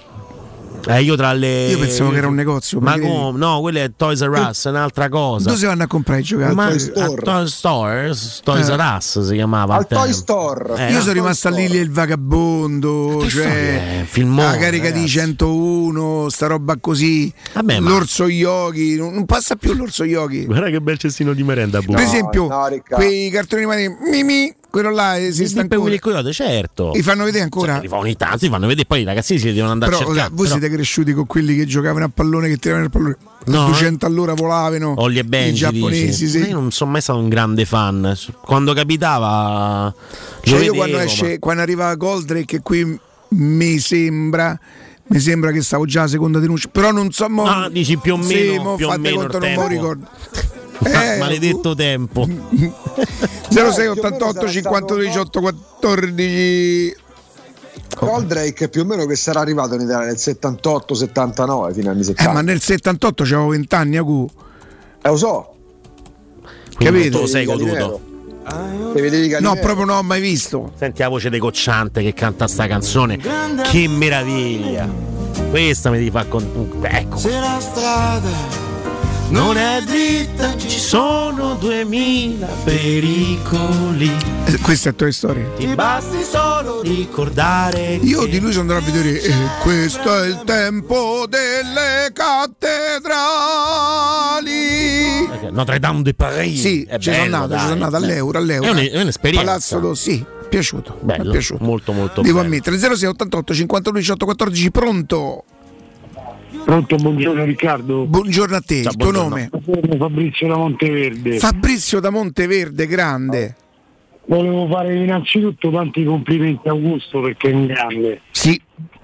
[SPEAKER 10] Eh, io tra le.
[SPEAKER 7] Io pensavo che era un negozio,
[SPEAKER 10] Ma
[SPEAKER 7] ma
[SPEAKER 10] come? No, quello è Toys R Us, è un'altra cosa.
[SPEAKER 7] Dove si vanno a comprare i giocattoli?
[SPEAKER 10] Ma
[SPEAKER 7] Toy
[SPEAKER 10] a Toy Store, Toys. R Us si chiamava.
[SPEAKER 11] Al. Toy Store.
[SPEAKER 10] Eh,
[SPEAKER 7] Io
[SPEAKER 10] no.
[SPEAKER 7] sono rimasto lì il vagabondo,
[SPEAKER 10] Toy
[SPEAKER 7] cioè
[SPEAKER 10] filmone,
[SPEAKER 7] la carica di
[SPEAKER 10] ragazzi.
[SPEAKER 7] 101, sta roba così.
[SPEAKER 10] Vabbè, ma-
[SPEAKER 7] L'orso yogi, non, passa più l'orso yogi.
[SPEAKER 10] Guarda che bel cestino di merenda, Bu.
[SPEAKER 7] Per esempio,
[SPEAKER 11] no,
[SPEAKER 7] quei cartoni animati, Mimi, quello là esiste
[SPEAKER 10] Willy
[SPEAKER 7] ancora.
[SPEAKER 10] il Coyote, certo.
[SPEAKER 7] Li fanno vedere ancora?
[SPEAKER 10] Cioè, li fanno ogni tanto, li fanno vedere, poi i ragazzini si devono andare
[SPEAKER 7] Però
[SPEAKER 10] a cercare.
[SPEAKER 7] ora, voi
[SPEAKER 10] però-
[SPEAKER 7] siete cresciuti con quelli che giocavano a pallone, che tiravano il pallone
[SPEAKER 10] No,
[SPEAKER 7] a 200 all'ora volavano.
[SPEAKER 10] Olli e
[SPEAKER 7] I
[SPEAKER 10] Benji
[SPEAKER 7] giapponesi,
[SPEAKER 10] dici?
[SPEAKER 7] sì.
[SPEAKER 10] Ma Io non sono mai stato un grande fan. Quando capitava,
[SPEAKER 7] Cioè io
[SPEAKER 10] vedevo,
[SPEAKER 7] quando,
[SPEAKER 10] ma-
[SPEAKER 7] esce, quando arriva Goldrake, qui mi sembra. Mi sembra che stavo già a seconda denuncia, però non so. Mo,
[SPEAKER 10] Ah, dici più o
[SPEAKER 7] Sì,
[SPEAKER 10] meno,
[SPEAKER 7] mo
[SPEAKER 10] più o meno
[SPEAKER 7] conto,
[SPEAKER 10] il
[SPEAKER 7] non
[SPEAKER 10] tempo.
[SPEAKER 7] ricordo. Eh, <laughs>
[SPEAKER 10] maledetto tempo.
[SPEAKER 7] 06 88 52 18 14
[SPEAKER 11] Goldrake più o meno che sarà arrivato in Italia nel 78-79 fino agli anni 70.
[SPEAKER 7] Eh, ma nel 78 avevo 20 anni, Agu.
[SPEAKER 11] Eh, lo so.
[SPEAKER 10] Quindi
[SPEAKER 7] Capito?
[SPEAKER 10] sei goduto.
[SPEAKER 7] No, proprio non ho mai visto.
[SPEAKER 10] Senti la voce dei Cocciante che canta sta canzone. Che meraviglia! Questa mi devi far con. Ecco.
[SPEAKER 64] Se la strada non è dritta
[SPEAKER 10] Ci sono duemila pericoli.
[SPEAKER 7] Eh, Questa è Toy Story.
[SPEAKER 10] Ti basti solo ricordare.
[SPEAKER 7] Io di lui sono andato a vedere eh, questo è il tempo delle cattedrali.
[SPEAKER 10] Notre Dame de Paris.
[SPEAKER 7] Sì,
[SPEAKER 10] è
[SPEAKER 7] ci sono andato, ci sono andato all'euro, all'euro.
[SPEAKER 10] È, un- è un'esperienza.
[SPEAKER 7] Palazzo do, sì, piaciuto.
[SPEAKER 10] Bello,
[SPEAKER 7] piaciuto.
[SPEAKER 10] molto molto
[SPEAKER 7] Devo
[SPEAKER 10] bello.
[SPEAKER 7] ammettere 06 88 52 18 14 pronto.
[SPEAKER 65] Pronto, buongiorno Riccardo.
[SPEAKER 7] Buongiorno a te,
[SPEAKER 10] Ciao,
[SPEAKER 7] il tuo
[SPEAKER 10] buongiorno.
[SPEAKER 7] nome?
[SPEAKER 65] Buongiorno Fabrizio da Monteverde.
[SPEAKER 7] Fabrizio da Monteverde, grande.
[SPEAKER 65] Volevo fare innanzitutto tanti complimenti a Augusto perché è un grande.
[SPEAKER 7] Sì,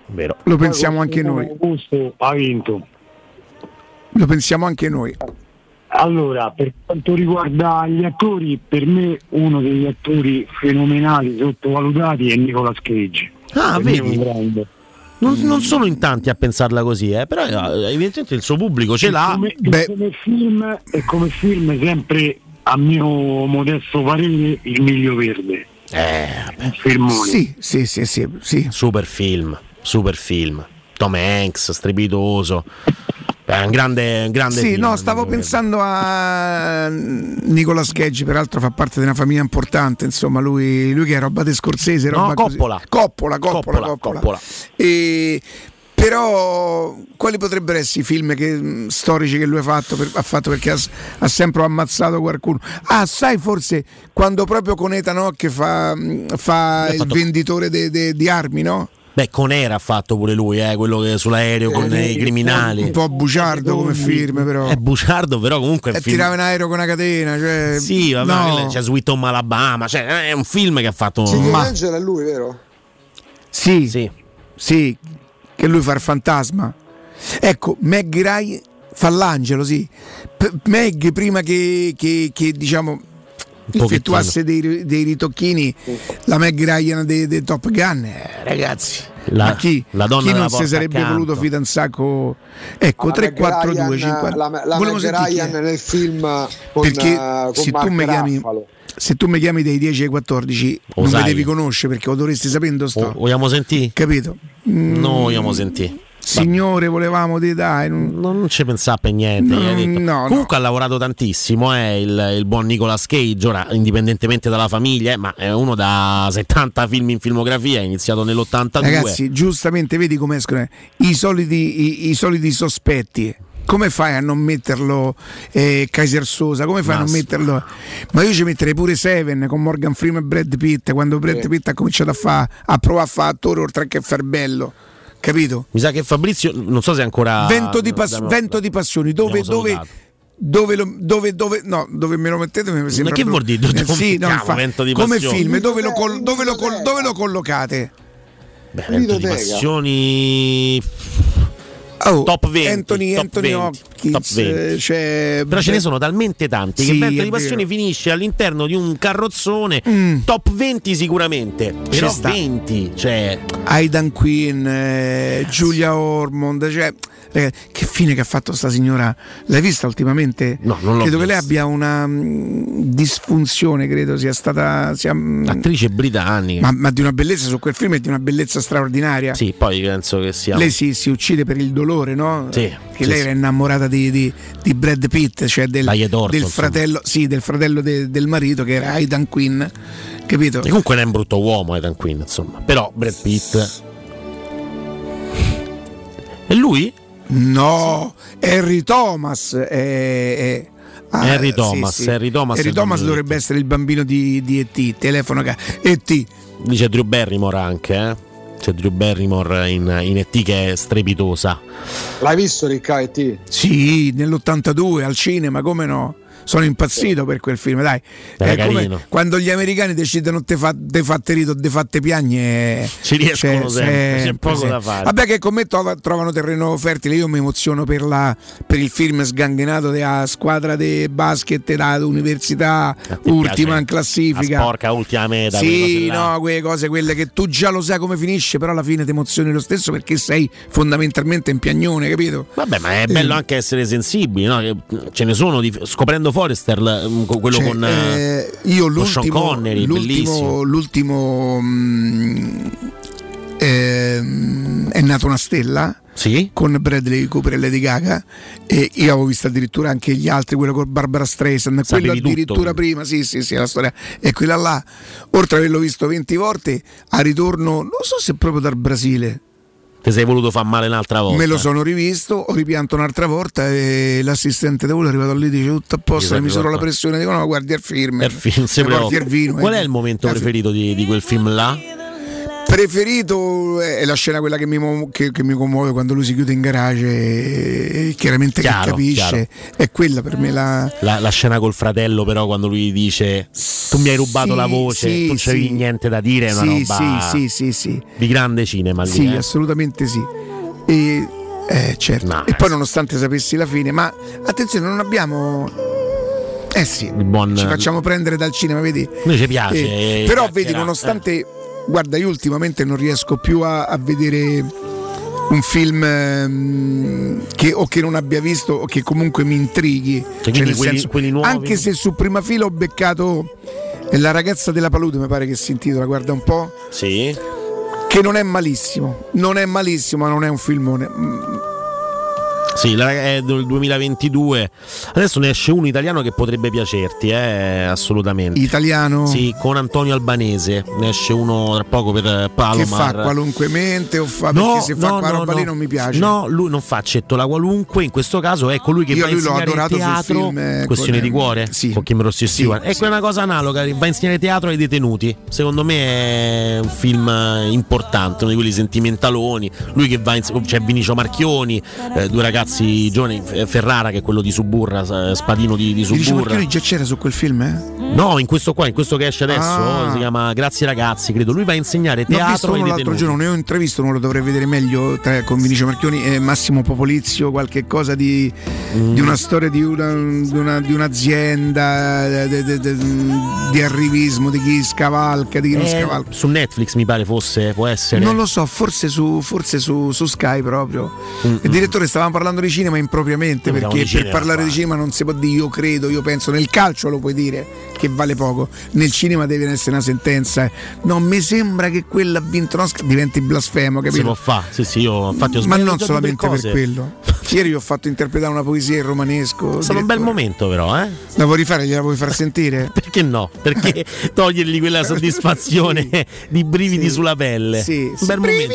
[SPEAKER 10] Vero.
[SPEAKER 7] lo pensiamo anche noi.
[SPEAKER 65] Augusto ha vinto.
[SPEAKER 7] Lo pensiamo anche noi.
[SPEAKER 65] Allora, per quanto riguarda gli attori, per me uno degli attori fenomenali, sottovalutati è Nicolas Cage.
[SPEAKER 10] Ah,
[SPEAKER 65] Per me è
[SPEAKER 10] vedi? Non, non sono in tanti a pensarla così, eh, però eh, evidentemente il suo pubblico ce l'ha.
[SPEAKER 65] Come, come film, e come film sempre a mio modesto parere il Miglio Verde.
[SPEAKER 10] Eh,
[SPEAKER 65] filmone.
[SPEAKER 7] Sì, sì, sì, sì, sì.
[SPEAKER 10] super film, super film. Tom Hanks, strepitoso. È un grande, un grande
[SPEAKER 7] Sì,
[SPEAKER 10] film,
[SPEAKER 7] no, stavo pensando a Nicolas Cage, peraltro fa parte di una famiglia importante, insomma, lui, lui che è roba di Scorsese,
[SPEAKER 10] No,
[SPEAKER 7] roba così.
[SPEAKER 10] Coppola.
[SPEAKER 7] Coppola, Coppola,
[SPEAKER 10] Coppola,
[SPEAKER 7] Coppola. E- però quali potrebbero essere i film che- mh, storici che lui ha fatto, per- ha fatto perché ha, ha sempre ammazzato qualcuno? Ah, sai forse quando proprio con Ethan Hawke fa, mh, fa il venditore de- de- di armi, no?
[SPEAKER 10] Beh, con Era ha fatto pure lui, eh, quello che sull'aereo con
[SPEAKER 7] Eh,
[SPEAKER 10] i criminali.
[SPEAKER 7] Un po' bugiardo come film, però.
[SPEAKER 10] È bugiardo, però comunque è
[SPEAKER 7] E
[SPEAKER 10] un film.
[SPEAKER 7] tirava in aereo con una catena, cioè,
[SPEAKER 10] Sì, vabbè,
[SPEAKER 7] no.
[SPEAKER 10] c'è Sweet Home Alabama, cioè è un film che ha fatto.
[SPEAKER 11] City
[SPEAKER 10] Ma-
[SPEAKER 11] Angel è lui, vero?
[SPEAKER 7] Sì,
[SPEAKER 10] Sì.
[SPEAKER 7] sì, che lui fa il fantasma. Ecco, Meg Rai fa l'angelo, sì. P- Meg prima che, che- che, diciamo effettuasse dei, dei ritocchini, la Meg Ryan dei, dei Top Gun, eh, ragazzi.
[SPEAKER 10] La-
[SPEAKER 7] ma chi,
[SPEAKER 10] la donna
[SPEAKER 7] chi non si sarebbe
[SPEAKER 10] accanto.
[SPEAKER 7] voluto fidanzare con ecco
[SPEAKER 11] La
[SPEAKER 7] 342
[SPEAKER 11] Meg Ryan-
[SPEAKER 7] 50
[SPEAKER 11] La, la
[SPEAKER 7] Volevo
[SPEAKER 11] Meg. Ryan nel film con,
[SPEAKER 7] perché
[SPEAKER 11] eh, con
[SPEAKER 7] se, tu chiami, se tu mi chiami dai 10 ai 14
[SPEAKER 10] Lo
[SPEAKER 7] non mi devi conoscere perché lo dovresti sapere dove sto
[SPEAKER 10] Oh, vogliamo sentire?
[SPEAKER 7] capito? Mm,
[SPEAKER 10] No, vogliamo sentire.
[SPEAKER 7] Signore volevamo di dai non-
[SPEAKER 10] Non ci pensava per niente.
[SPEAKER 7] No,
[SPEAKER 10] hai detto.
[SPEAKER 7] no,
[SPEAKER 10] Comunque ha lavorato tantissimo, eh, il, il buon Nicolas Cage, ora indipendentemente dalla famiglia, eh, ma è uno da 70 film in filmografia, è iniziato nell'82.
[SPEAKER 7] ragazzi giustamente vedi come escono eh, i soliti, i, i soliti sospetti come fai a non metterlo eh, Kaiser Sosa? Come fai a non metterlo? Ma io ci metterei pure Seven con Morgan Freeman e Brad Pitt quando Brad Pitt ha cominciato a, fa, a provare a fare attore oltre che far bello. Capito?
[SPEAKER 10] Mi sa che Fabrizio, non so se è ancora.
[SPEAKER 7] Vento di, pas-
[SPEAKER 10] da-
[SPEAKER 7] Vento di passioni, dove, dove, dove, lo- dove, dove, no, dove me lo mettete mi sembra
[SPEAKER 10] che
[SPEAKER 7] proprio-
[SPEAKER 10] vuol dire?
[SPEAKER 7] Eh, sì, no,
[SPEAKER 10] di
[SPEAKER 7] come film, dove lo, col- dove lo col- dove lo collocate?
[SPEAKER 10] Beh, Vento di passioni. Top 20.
[SPEAKER 7] Anthony,
[SPEAKER 10] top
[SPEAKER 7] Anthony
[SPEAKER 10] 20,
[SPEAKER 7] Hopkins,
[SPEAKER 10] top 20.
[SPEAKER 7] eh, c'è-
[SPEAKER 10] Però ce ne sono talmente tanti
[SPEAKER 7] Sì,
[SPEAKER 10] che Vento
[SPEAKER 7] è
[SPEAKER 10] di Passioni
[SPEAKER 7] vero.
[SPEAKER 10] finisce all'interno di un carrozzone top 20 sicuramente. Però
[SPEAKER 7] sta.
[SPEAKER 10] 20, cioè
[SPEAKER 7] Aidan Quinn, eh, Giulia Ormond, cioè, che fine che ha fatto sta signora? L'hai vista ultimamente?
[SPEAKER 10] No, non l'ho
[SPEAKER 7] credo che lei
[SPEAKER 10] vista.
[SPEAKER 7] abbia una mm, disfunzione, credo sia stata sia, mm,
[SPEAKER 10] attrice britannica.
[SPEAKER 7] ma, ma di una bellezza su quel film è di una bellezza straordinaria.
[SPEAKER 10] Sì, poi penso che sia
[SPEAKER 7] Lei si, si uccide per il dolore, no?
[SPEAKER 10] Sì,
[SPEAKER 7] Che
[SPEAKER 10] sì,
[SPEAKER 7] lei
[SPEAKER 10] sì.
[SPEAKER 7] era innamorata di, di- di Brad Pitt, cioè del,
[SPEAKER 10] Thornton,
[SPEAKER 7] del fratello, sì, del fratello de- del marito che era Aidan Quinn, capito?
[SPEAKER 10] E comunque non è un brutto uomo Ethan Quinn, insomma. Però Brad Pitt. E lui?
[SPEAKER 7] No, Harry Thomas è, è- ah,
[SPEAKER 10] Harry
[SPEAKER 7] sì,
[SPEAKER 10] Thomas,
[SPEAKER 7] sì.
[SPEAKER 10] Harry Thomas il
[SPEAKER 7] Thomas dovrebbe essere il bambino di, di E.T. Telefono che E.T.
[SPEAKER 10] Dice Drew Barrymore anche, eh? C'è Drew Barrymore in, in ET che è strepitosa.
[SPEAKER 11] L'hai visto Riccardo?
[SPEAKER 7] Sì, nell'82 al cinema, come no? Sono impazzito per quel film, dai. È come quando gli americani decidono te, fa, te fatte rito, te fatte piagne.
[SPEAKER 10] Ci riescono sempre, c'è poco da fare.
[SPEAKER 7] Vabbè, che con me trova- trovano terreno fertile. Io mi emoziono per, la- per il film sganghenato della squadra di basket dell'università,
[SPEAKER 10] ti
[SPEAKER 7] ultima in classifica.
[SPEAKER 10] La sporca ultima meta. quelle
[SPEAKER 7] Sì,
[SPEAKER 10] là.
[SPEAKER 7] no, quelle cose, quelle che tu già lo sai come finisce, però alla fine ti emozioni lo stesso perché sei fondamentalmente in piagnone, capito?
[SPEAKER 10] Vabbè, ma è bello
[SPEAKER 7] Eh.
[SPEAKER 10] anche essere sensibili, no? Ce ne sono, di- scoprendo Forrester, con quello
[SPEAKER 7] Cioè,
[SPEAKER 10] con,
[SPEAKER 7] eh, io
[SPEAKER 10] con Sean
[SPEAKER 7] l'ultimo,
[SPEAKER 10] Connery, bellissimo.
[SPEAKER 7] l'ultimo, l'ultimo mm, ehm, è nata una stella con Bradley Cooper e Lady Gaga e io avevo visto addirittura anche gli altri quello con Barbara Streisand quello
[SPEAKER 10] tutto,
[SPEAKER 7] addirittura
[SPEAKER 10] quindi.
[SPEAKER 7] prima sì sì sì la storia è quella là oltre ad averlo visto 20 volte a ritorno non so se proprio dal Brasile
[SPEAKER 10] Ti sei voluto far male un'altra volta.
[SPEAKER 7] Me lo sono rivisto, ho ripianto un'altra volta e l'assistente di volo è arrivato lì e dice tutto a posto, mi misuro la pressione, dico no guardi il film,
[SPEAKER 10] Per film, se proprio.
[SPEAKER 7] il vino.
[SPEAKER 10] Qual
[SPEAKER 7] eh.
[SPEAKER 10] è il momento
[SPEAKER 7] Eh,
[SPEAKER 10] preferito di, di quel film là?
[SPEAKER 7] Preferito è la scena quella che mi, che- che mi commuove quando lui si chiude in garage e, e chiaramente
[SPEAKER 10] Chiaro,
[SPEAKER 7] capisce, è quella per me la...
[SPEAKER 10] La, la scena col fratello, però, quando lui dice: Tu mi hai rubato
[SPEAKER 7] Sì,
[SPEAKER 10] la voce,
[SPEAKER 7] sì,
[SPEAKER 10] non c'avevi
[SPEAKER 7] sì.
[SPEAKER 10] niente da dire. È una roba di grande cinema. Lì,
[SPEAKER 7] Sì,
[SPEAKER 10] eh.
[SPEAKER 7] assolutamente sì. E, eh, certo. e poi nonostante sapessi la fine, ma attenzione, non abbiamo... Eh sì,
[SPEAKER 10] buon-
[SPEAKER 7] ci facciamo prendere dal cinema, vedi?
[SPEAKER 10] Noi ci piace,
[SPEAKER 7] Eh,
[SPEAKER 10] eh,
[SPEAKER 7] però vedi, nonostante... Guarda, io ultimamente non riesco più a, a vedere un film ehm, che o che non abbia visto o che comunque mi intrighi.
[SPEAKER 10] Cioè,
[SPEAKER 7] Cioè,
[SPEAKER 10] quelli-
[SPEAKER 7] senso,
[SPEAKER 10] quelli nuovi?
[SPEAKER 7] anche se su prima fila ho beccato La ragazza della palude, mi pare che si intitola, guarda un po'.
[SPEAKER 10] Sì.
[SPEAKER 7] Che non è malissimo, non è malissimo, ma non è un filmone.
[SPEAKER 10] Sì, la- è del 2022. Adesso ne esce uno italiano che potrebbe piacerti, eh, assolutamente.
[SPEAKER 7] Italiano?
[SPEAKER 10] Sì, con Antonio Albanese. Ne esce uno tra poco per eh,
[SPEAKER 7] Che
[SPEAKER 10] Palomar.
[SPEAKER 7] fa qualunque mente o fa
[SPEAKER 10] No,
[SPEAKER 7] perché se fa
[SPEAKER 10] no,
[SPEAKER 7] qua
[SPEAKER 10] no,
[SPEAKER 7] roba
[SPEAKER 10] no.
[SPEAKER 7] lì non mi piace.
[SPEAKER 10] No, lui non fa accettola qualunque, in questo caso è colui che
[SPEAKER 7] Io
[SPEAKER 10] va a
[SPEAKER 7] l'ho
[SPEAKER 10] insegnare
[SPEAKER 7] sul
[SPEAKER 10] teatro,
[SPEAKER 7] film, eh,
[SPEAKER 10] questione
[SPEAKER 7] con-
[SPEAKER 10] di cuore, con Kim Rossi e Stewart. Ecco, è una cosa analoga, va a insegnare teatro ai detenuti. Secondo me è un film eh, importante, uno di quelli sentimentaloni. Lui che va a ins- c'è Vinicio Marchioni, eh, due ragazzi giovani, F- Ferrara che è quello di Suburra, eh, Spadino di, di Suburra.
[SPEAKER 7] Marchioni già c'era su quel film, eh?
[SPEAKER 10] No, in questo qua, in questo che esce adesso,
[SPEAKER 7] Ah.
[SPEAKER 10] si chiama Grazie ragazzi, credo. Lui va a insegnare teatro
[SPEAKER 7] uno l'altro giorno, ne ho intravisto uno, lo dovrei vedere meglio tra- con Vinicio Marchioni e Massimo Popolizio, qualche cosa di,
[SPEAKER 10] Mm.
[SPEAKER 7] di una storia di, una- di una- di un'azienda, di arrivismo, di chi scavalca, di chi non
[SPEAKER 10] Eh,
[SPEAKER 7] scavalca.
[SPEAKER 10] su Netflix mi pare fosse, può essere.
[SPEAKER 7] Non lo so, forse su, forse su, su Sky proprio.
[SPEAKER 10] Mm,
[SPEAKER 7] Il direttore stavamo parlando di cinema impropriamente
[SPEAKER 10] Parliamo
[SPEAKER 7] perché per
[SPEAKER 10] cinema
[SPEAKER 7] parlare
[SPEAKER 10] qua.
[SPEAKER 7] di cinema non si può dire io credo, io penso. Nel calcio lo puoi dire che vale poco, nel cinema deve essere una sentenza. No, mi sembra che quella ha vinto un Oscar, diventi blasfemo,
[SPEAKER 10] Si
[SPEAKER 7] capito?
[SPEAKER 10] può fare, sì, sì, io infatti ho
[SPEAKER 7] Ma non solamente per quello. <laughs> Ieri ho fatto interpretare una poesia in romanesco.
[SPEAKER 10] È stato un bel momento, però, eh?
[SPEAKER 7] La vuoi rifare? Gliela vuoi far <laughs> sentire?
[SPEAKER 10] Perché no? Perché <laughs> togliergli quella soddisfazione di brividi sulla pelle.
[SPEAKER 7] Sì,
[SPEAKER 10] un
[SPEAKER 7] sì.
[SPEAKER 10] bel momento.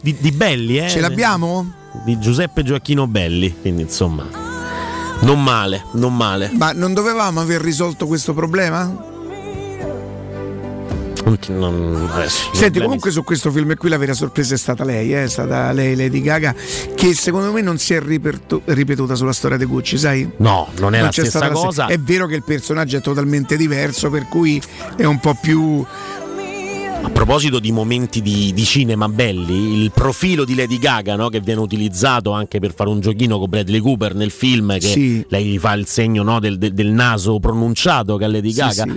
[SPEAKER 10] Di, di belli, eh?
[SPEAKER 7] Ce l'abbiamo?
[SPEAKER 10] Di Giuseppe Gioacchino Belli, quindi insomma. Non male, non male.
[SPEAKER 7] Ma non dovevamo aver risolto questo problema?
[SPEAKER 10] Non non- adesso,
[SPEAKER 7] Senti,
[SPEAKER 10] problemi-
[SPEAKER 7] comunque su questo film qui la vera sorpresa è stata lei, eh, è stata lei Lady Gaga, che secondo me non si è ripertu- ripetuta sulla storia di Gucci, sai?
[SPEAKER 10] No, non è la
[SPEAKER 7] c'è
[SPEAKER 10] stessa cosa.
[SPEAKER 7] È vero che il personaggio è totalmente diverso, per cui è un po' più.
[SPEAKER 10] A proposito di momenti di, di cinema belli, il profilo di Lady Gaga, no, che viene utilizzato anche per fare un giochino con Bradley Cooper nel film, che
[SPEAKER 7] Sì.
[SPEAKER 10] lei gli fa il segno no, del, del- del naso pronunciato che ha Lady
[SPEAKER 7] Sì,
[SPEAKER 10] Gaga.
[SPEAKER 7] sì.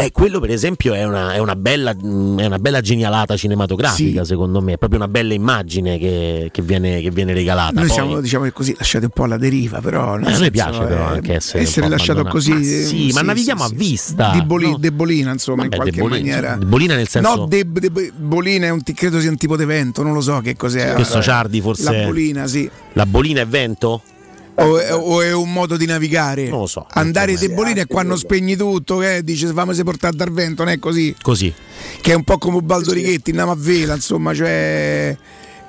[SPEAKER 10] Eh, quello per esempio è una, è una bella, mh, è una bella genialata cinematografica
[SPEAKER 7] Sì.
[SPEAKER 10] secondo me, è proprio una bella immagine che, che viene, che viene regalata.
[SPEAKER 7] Noi
[SPEAKER 10] Poi-
[SPEAKER 7] siamo, diciamo così, lasciati un po' alla deriva, però.
[SPEAKER 10] Eh, a noi
[SPEAKER 7] senso,
[SPEAKER 10] piace però
[SPEAKER 7] eh,
[SPEAKER 10] anche essere, po'
[SPEAKER 7] lasciato così.
[SPEAKER 10] Ma sì,
[SPEAKER 7] eh,
[SPEAKER 10] ma navighiamo a vista.
[SPEAKER 7] Di boli-
[SPEAKER 10] no?
[SPEAKER 7] debolina, insomma,
[SPEAKER 10] Vabbè,
[SPEAKER 7] in qualche
[SPEAKER 10] debolina,
[SPEAKER 7] maniera.
[SPEAKER 10] debolina nel senso-
[SPEAKER 7] No, de- de- bolina è un credo sia un tipo di vento, non lo so che cos'è.
[SPEAKER 10] Questo Ciardi forse.
[SPEAKER 7] La bolina, sì.
[SPEAKER 10] La bolina è vento?
[SPEAKER 7] O è, o è un modo di navigare?
[SPEAKER 10] Non lo so.
[SPEAKER 7] Andare de bolina è quando spegni tutto, che dice fammi portare dal vento, non è così?
[SPEAKER 10] Così.
[SPEAKER 7] Che è un po' come Baldo Righetti, andiamo a vela, insomma, cioè.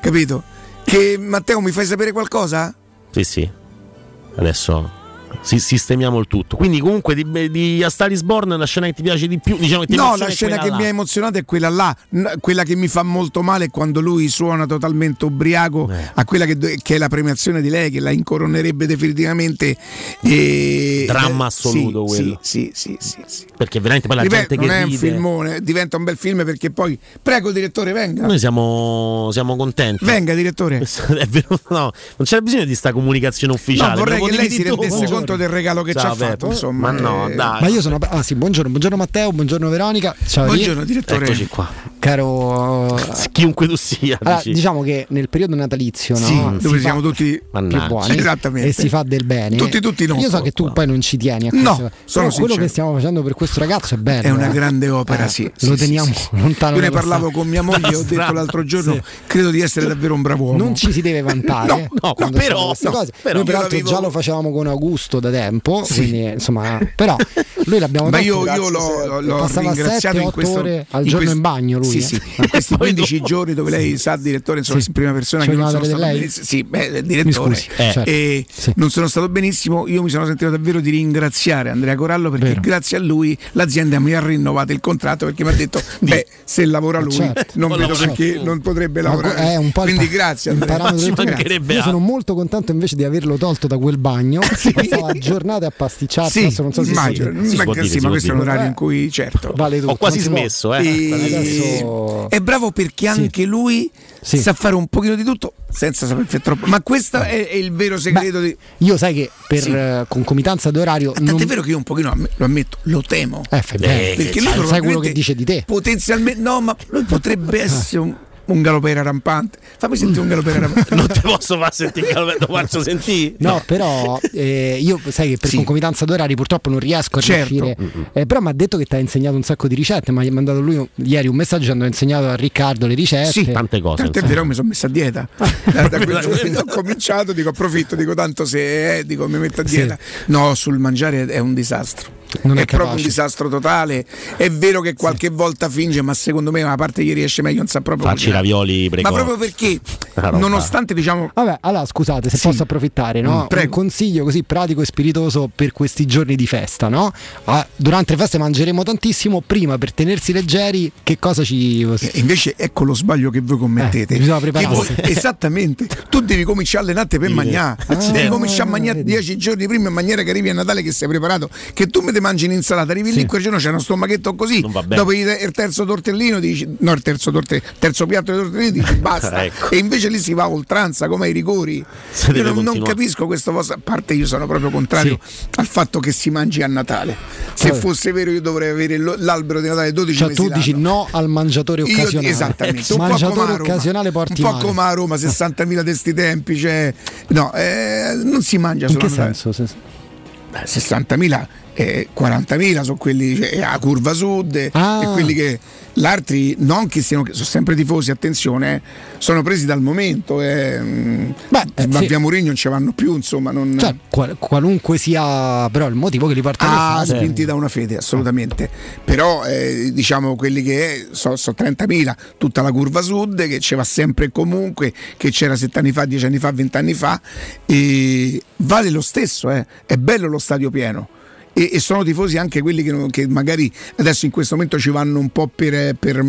[SPEAKER 7] Capito? Che Matteo mi fai sapere qualcosa?
[SPEAKER 10] Sì, sì. Adesso sistemiamo il tutto. Quindi, comunque, di, di A Star Born la scena che ti piace di più? Diciamo che ti
[SPEAKER 7] No, la scena che
[SPEAKER 10] là.
[SPEAKER 7] mi ha emozionato è quella là. Quella che mi fa molto male è quando lui suona totalmente ubriaco
[SPEAKER 10] Eh.
[SPEAKER 7] a quella che, che è la premiazione di lei, che la incoronerebbe definitivamente. E...
[SPEAKER 10] Dramma
[SPEAKER 7] eh,
[SPEAKER 10] assoluto
[SPEAKER 7] sì,
[SPEAKER 10] quello.
[SPEAKER 7] Sì, sì, sì, sì.
[SPEAKER 10] Perché veramente poi la
[SPEAKER 7] Ripeto,
[SPEAKER 10] gente
[SPEAKER 7] non
[SPEAKER 10] che
[SPEAKER 7] è un
[SPEAKER 10] ride.
[SPEAKER 7] filmone, diventa un bel film perché poi. Prego, direttore, venga.
[SPEAKER 10] Noi siamo, siamo contenti.
[SPEAKER 7] Venga, direttore. <laughs>
[SPEAKER 10] Vero, no, non c'era bisogno di sta comunicazione ufficiale.
[SPEAKER 7] No, vorrei che lei si rendesse conto <laughs> del regalo che ci ha fatto. Insomma,
[SPEAKER 10] Ma no,
[SPEAKER 7] eh,
[SPEAKER 10] dai.
[SPEAKER 66] Ma io sono. Ah sì, buongiorno, buongiorno Matteo, buongiorno Veronica. Ciao
[SPEAKER 7] Buongiorno, direttore.
[SPEAKER 10] Eccoci qua.
[SPEAKER 66] Caro.
[SPEAKER 10] Chiunque tu sia.
[SPEAKER 66] Allora,
[SPEAKER 10] dici.
[SPEAKER 66] diciamo che nel periodo natalizio, no?
[SPEAKER 7] Sì,
[SPEAKER 66] Si
[SPEAKER 7] dove
[SPEAKER 66] fa
[SPEAKER 7] siamo tutti
[SPEAKER 66] più buoni
[SPEAKER 7] Esattamente.
[SPEAKER 66] e si fa del bene.
[SPEAKER 7] Tutti, tutti no.
[SPEAKER 66] Io so che tu poi non ci tieni a
[SPEAKER 7] No,
[SPEAKER 66] questo.
[SPEAKER 7] sono
[SPEAKER 66] però quello
[SPEAKER 7] sincero.
[SPEAKER 66] che stiamo facendo per questo ragazzo è bello.
[SPEAKER 7] È una
[SPEAKER 66] eh.
[SPEAKER 7] grande opera,
[SPEAKER 66] Eh,
[SPEAKER 7] sì.
[SPEAKER 66] Lo
[SPEAKER 7] sì,
[SPEAKER 66] teniamo
[SPEAKER 7] sì,
[SPEAKER 66] lontano
[SPEAKER 7] Io ne parlavo con mia moglie ho detto l'altro giorno: credo di essere davvero un bravo uomo.
[SPEAKER 66] Non ci si deve vantare. <laughs>
[SPEAKER 7] No, no,
[SPEAKER 10] però- no,
[SPEAKER 66] cose.
[SPEAKER 10] però
[SPEAKER 66] Noi peraltro già lo facevamo con Augusto da tempo, quindi insomma, però lui l'abbiamo <laughs>
[SPEAKER 7] Ma
[SPEAKER 66] detto,
[SPEAKER 7] io, io l'ho, l'ho- ringraziato
[SPEAKER 66] 7,
[SPEAKER 7] in
[SPEAKER 66] 8
[SPEAKER 7] questo,
[SPEAKER 66] ore al
[SPEAKER 7] in
[SPEAKER 66] giorno
[SPEAKER 7] quest-
[SPEAKER 66] in bagno lui.
[SPEAKER 7] Sì,
[SPEAKER 66] eh.
[SPEAKER 7] sì, in <laughs> questi 15 giorni dove lei sa, direttore, insomma,
[SPEAKER 66] Sì.
[SPEAKER 7] in prima persona
[SPEAKER 66] Ci
[SPEAKER 7] che non sono stato
[SPEAKER 66] lei?
[SPEAKER 7] benissimo. Sì, beh, direttore.
[SPEAKER 66] scusi, eh, certo.
[SPEAKER 7] E
[SPEAKER 66] Sì.
[SPEAKER 7] non sono stato benissimo. Io mi sono sentito davvero di ringraziare Andrea Corallo perché
[SPEAKER 66] Vero.
[SPEAKER 7] grazie a lui l'azienda mi ha rinnovato il contratto perché mi ha detto: <laughs> Beh, se lavora lui,
[SPEAKER 66] certo.
[SPEAKER 7] non vedo perché
[SPEAKER 10] più.
[SPEAKER 7] non potrebbe lavorare.
[SPEAKER 66] è un po' il
[SPEAKER 7] Quindi grazie Andrea.
[SPEAKER 66] Io sono molto contento invece di averlo tolto da quel bagno. Passava giornate a pasticciarsi.
[SPEAKER 7] Sì,
[SPEAKER 66] non so se
[SPEAKER 7] immagino,
[SPEAKER 66] si-
[SPEAKER 10] si
[SPEAKER 7] ma,
[SPEAKER 10] dire,
[SPEAKER 7] sì, ma questo è un orario
[SPEAKER 66] Eh.
[SPEAKER 7] in cui certo.
[SPEAKER 66] vale tutto.
[SPEAKER 10] Ho quasi smesso, eh.
[SPEAKER 7] E-
[SPEAKER 66] Adesso-
[SPEAKER 7] È bravo perché anche lui
[SPEAKER 66] Sì.
[SPEAKER 7] sa fare un pochino di tutto senza saper fare troppo. Ma questo è, è il vero segreto di.
[SPEAKER 66] Io sai che per
[SPEAKER 7] Sì.
[SPEAKER 66] eh, concomitanza d'orario
[SPEAKER 7] Tant'è
[SPEAKER 66] non...
[SPEAKER 7] vero che io un pochino lo ammetto, lo temo.
[SPEAKER 66] Eh, fai bene.
[SPEAKER 10] Eh,
[SPEAKER 7] perché lui
[SPEAKER 66] sai quello che dice di te.
[SPEAKER 7] Potenzialmente, no, ma lui potrebbe <laughs> essere un, un galopera rampante. Fammi sentire un galopera <laughs> rampante.
[SPEAKER 10] Non ti posso far sentire il lo faccio sentire.
[SPEAKER 66] No, però eh, io sai che per
[SPEAKER 7] Sì.
[SPEAKER 66] concomitanza d'orari purtroppo non riesco a
[SPEAKER 7] Certo.
[SPEAKER 66] riuscire. Eh, però mi ha detto che ti ha insegnato un sacco di ricette. Mi ha mandato lui un- ieri un messaggio dicendo ha insegnato a Riccardo le ricette.
[SPEAKER 7] Sì,
[SPEAKER 10] Tante cose.
[SPEAKER 7] Tant'è vero mi sono messo a dieta. <laughs> Da, da quel giorno che ho cominciato, dico approfitto, dico tanto se eh, dico, mi metto a
[SPEAKER 66] Sì.
[SPEAKER 7] dieta. No, sul mangiare è un disastro.
[SPEAKER 66] Non è
[SPEAKER 7] proprio
[SPEAKER 66] capace.
[SPEAKER 7] un disastro totale. È vero che qualche volta finge, ma secondo me una parte gli riesce meglio, non sa proprio.
[SPEAKER 10] Facci ravioli
[SPEAKER 7] Ma
[SPEAKER 10] precoci.
[SPEAKER 7] proprio perché, nonostante diciamo.
[SPEAKER 66] Vabbè, allora scusate se
[SPEAKER 7] Sì.
[SPEAKER 66] posso approfittare, no?
[SPEAKER 7] Mm, prego.
[SPEAKER 66] un consiglio così pratico e spiritoso per questi giorni di festa, no? Ah, durante le feste mangeremo tantissimo, prima per tenersi leggeri, che cosa ci...
[SPEAKER 7] E invece ecco lo sbaglio che voi commettete.
[SPEAKER 66] Eh, bisogna
[SPEAKER 7] Che
[SPEAKER 66] prepararsi.
[SPEAKER 7] voi- <laughs> esattamente, tu devi cominciare alle natte per
[SPEAKER 10] Sì.
[SPEAKER 7] mangiare.
[SPEAKER 66] Ah,
[SPEAKER 7] devi cominciare a mangiare dieci giorni prima in maniera che arrivi a Natale che sei preparato. Che tu mi te mangi un'insalata, arrivi lì quel giorno c'è uno stomacchetto così. Dopo il terzo tortellino dici, no, il terzo, torte- terzo piatto di tortellino dici <laughs> basta.
[SPEAKER 10] Ecco.
[SPEAKER 7] E invece lì si va a oltranza come ai rigori.
[SPEAKER 10] Si
[SPEAKER 7] Io non, non capisco questo vostro. A parte io sono proprio contrario al fatto che si mangi a Natale. Se
[SPEAKER 66] Vabbè.
[SPEAKER 7] fosse vero, io dovrei avere l'albero di Natale 12
[SPEAKER 66] Cioè
[SPEAKER 7] mesi
[SPEAKER 66] tu dici
[SPEAKER 7] l'anno.
[SPEAKER 66] no al mangiatore
[SPEAKER 7] Io-
[SPEAKER 66] occasionale.
[SPEAKER 7] esattamente, un po'
[SPEAKER 66] mangiatore
[SPEAKER 7] a Roma,
[SPEAKER 66] occasionale porti
[SPEAKER 7] un po'
[SPEAKER 66] male.
[SPEAKER 7] come a Roma, 60.000 di sti tempi, cioè, no, eh, non si mangia
[SPEAKER 66] In
[SPEAKER 7] solo
[SPEAKER 66] che
[SPEAKER 7] a Natale.
[SPEAKER 66] senso? Se-
[SPEAKER 7] Beh, 60.000 e 40.000 sono quelli cioè, a curva sud e-
[SPEAKER 66] Ah.
[SPEAKER 7] e quelli che l'altri non che siano che sono sempre tifosi attenzione eh, sono presi dal momento eh,
[SPEAKER 66] Beh, eh,
[SPEAKER 7] ma
[SPEAKER 66] sì.
[SPEAKER 7] via Mourinho non ci vanno più insomma non,
[SPEAKER 66] Cioè, qual- qualunque sia però il motivo che li porta
[SPEAKER 7] Ah, spinti da una fede, assolutamente. Però eh, diciamo quelli che sono 30.000, tutta la curva sud che ci va sempre e comunque, che c'era 7 anni fa, 10 anni fa, 20 anni fa, e vale lo stesso, eh. è bello lo stadio pieno. E, e sono tifosi anche quelli che, che magari adesso in questo momento ci vanno un po' per, per-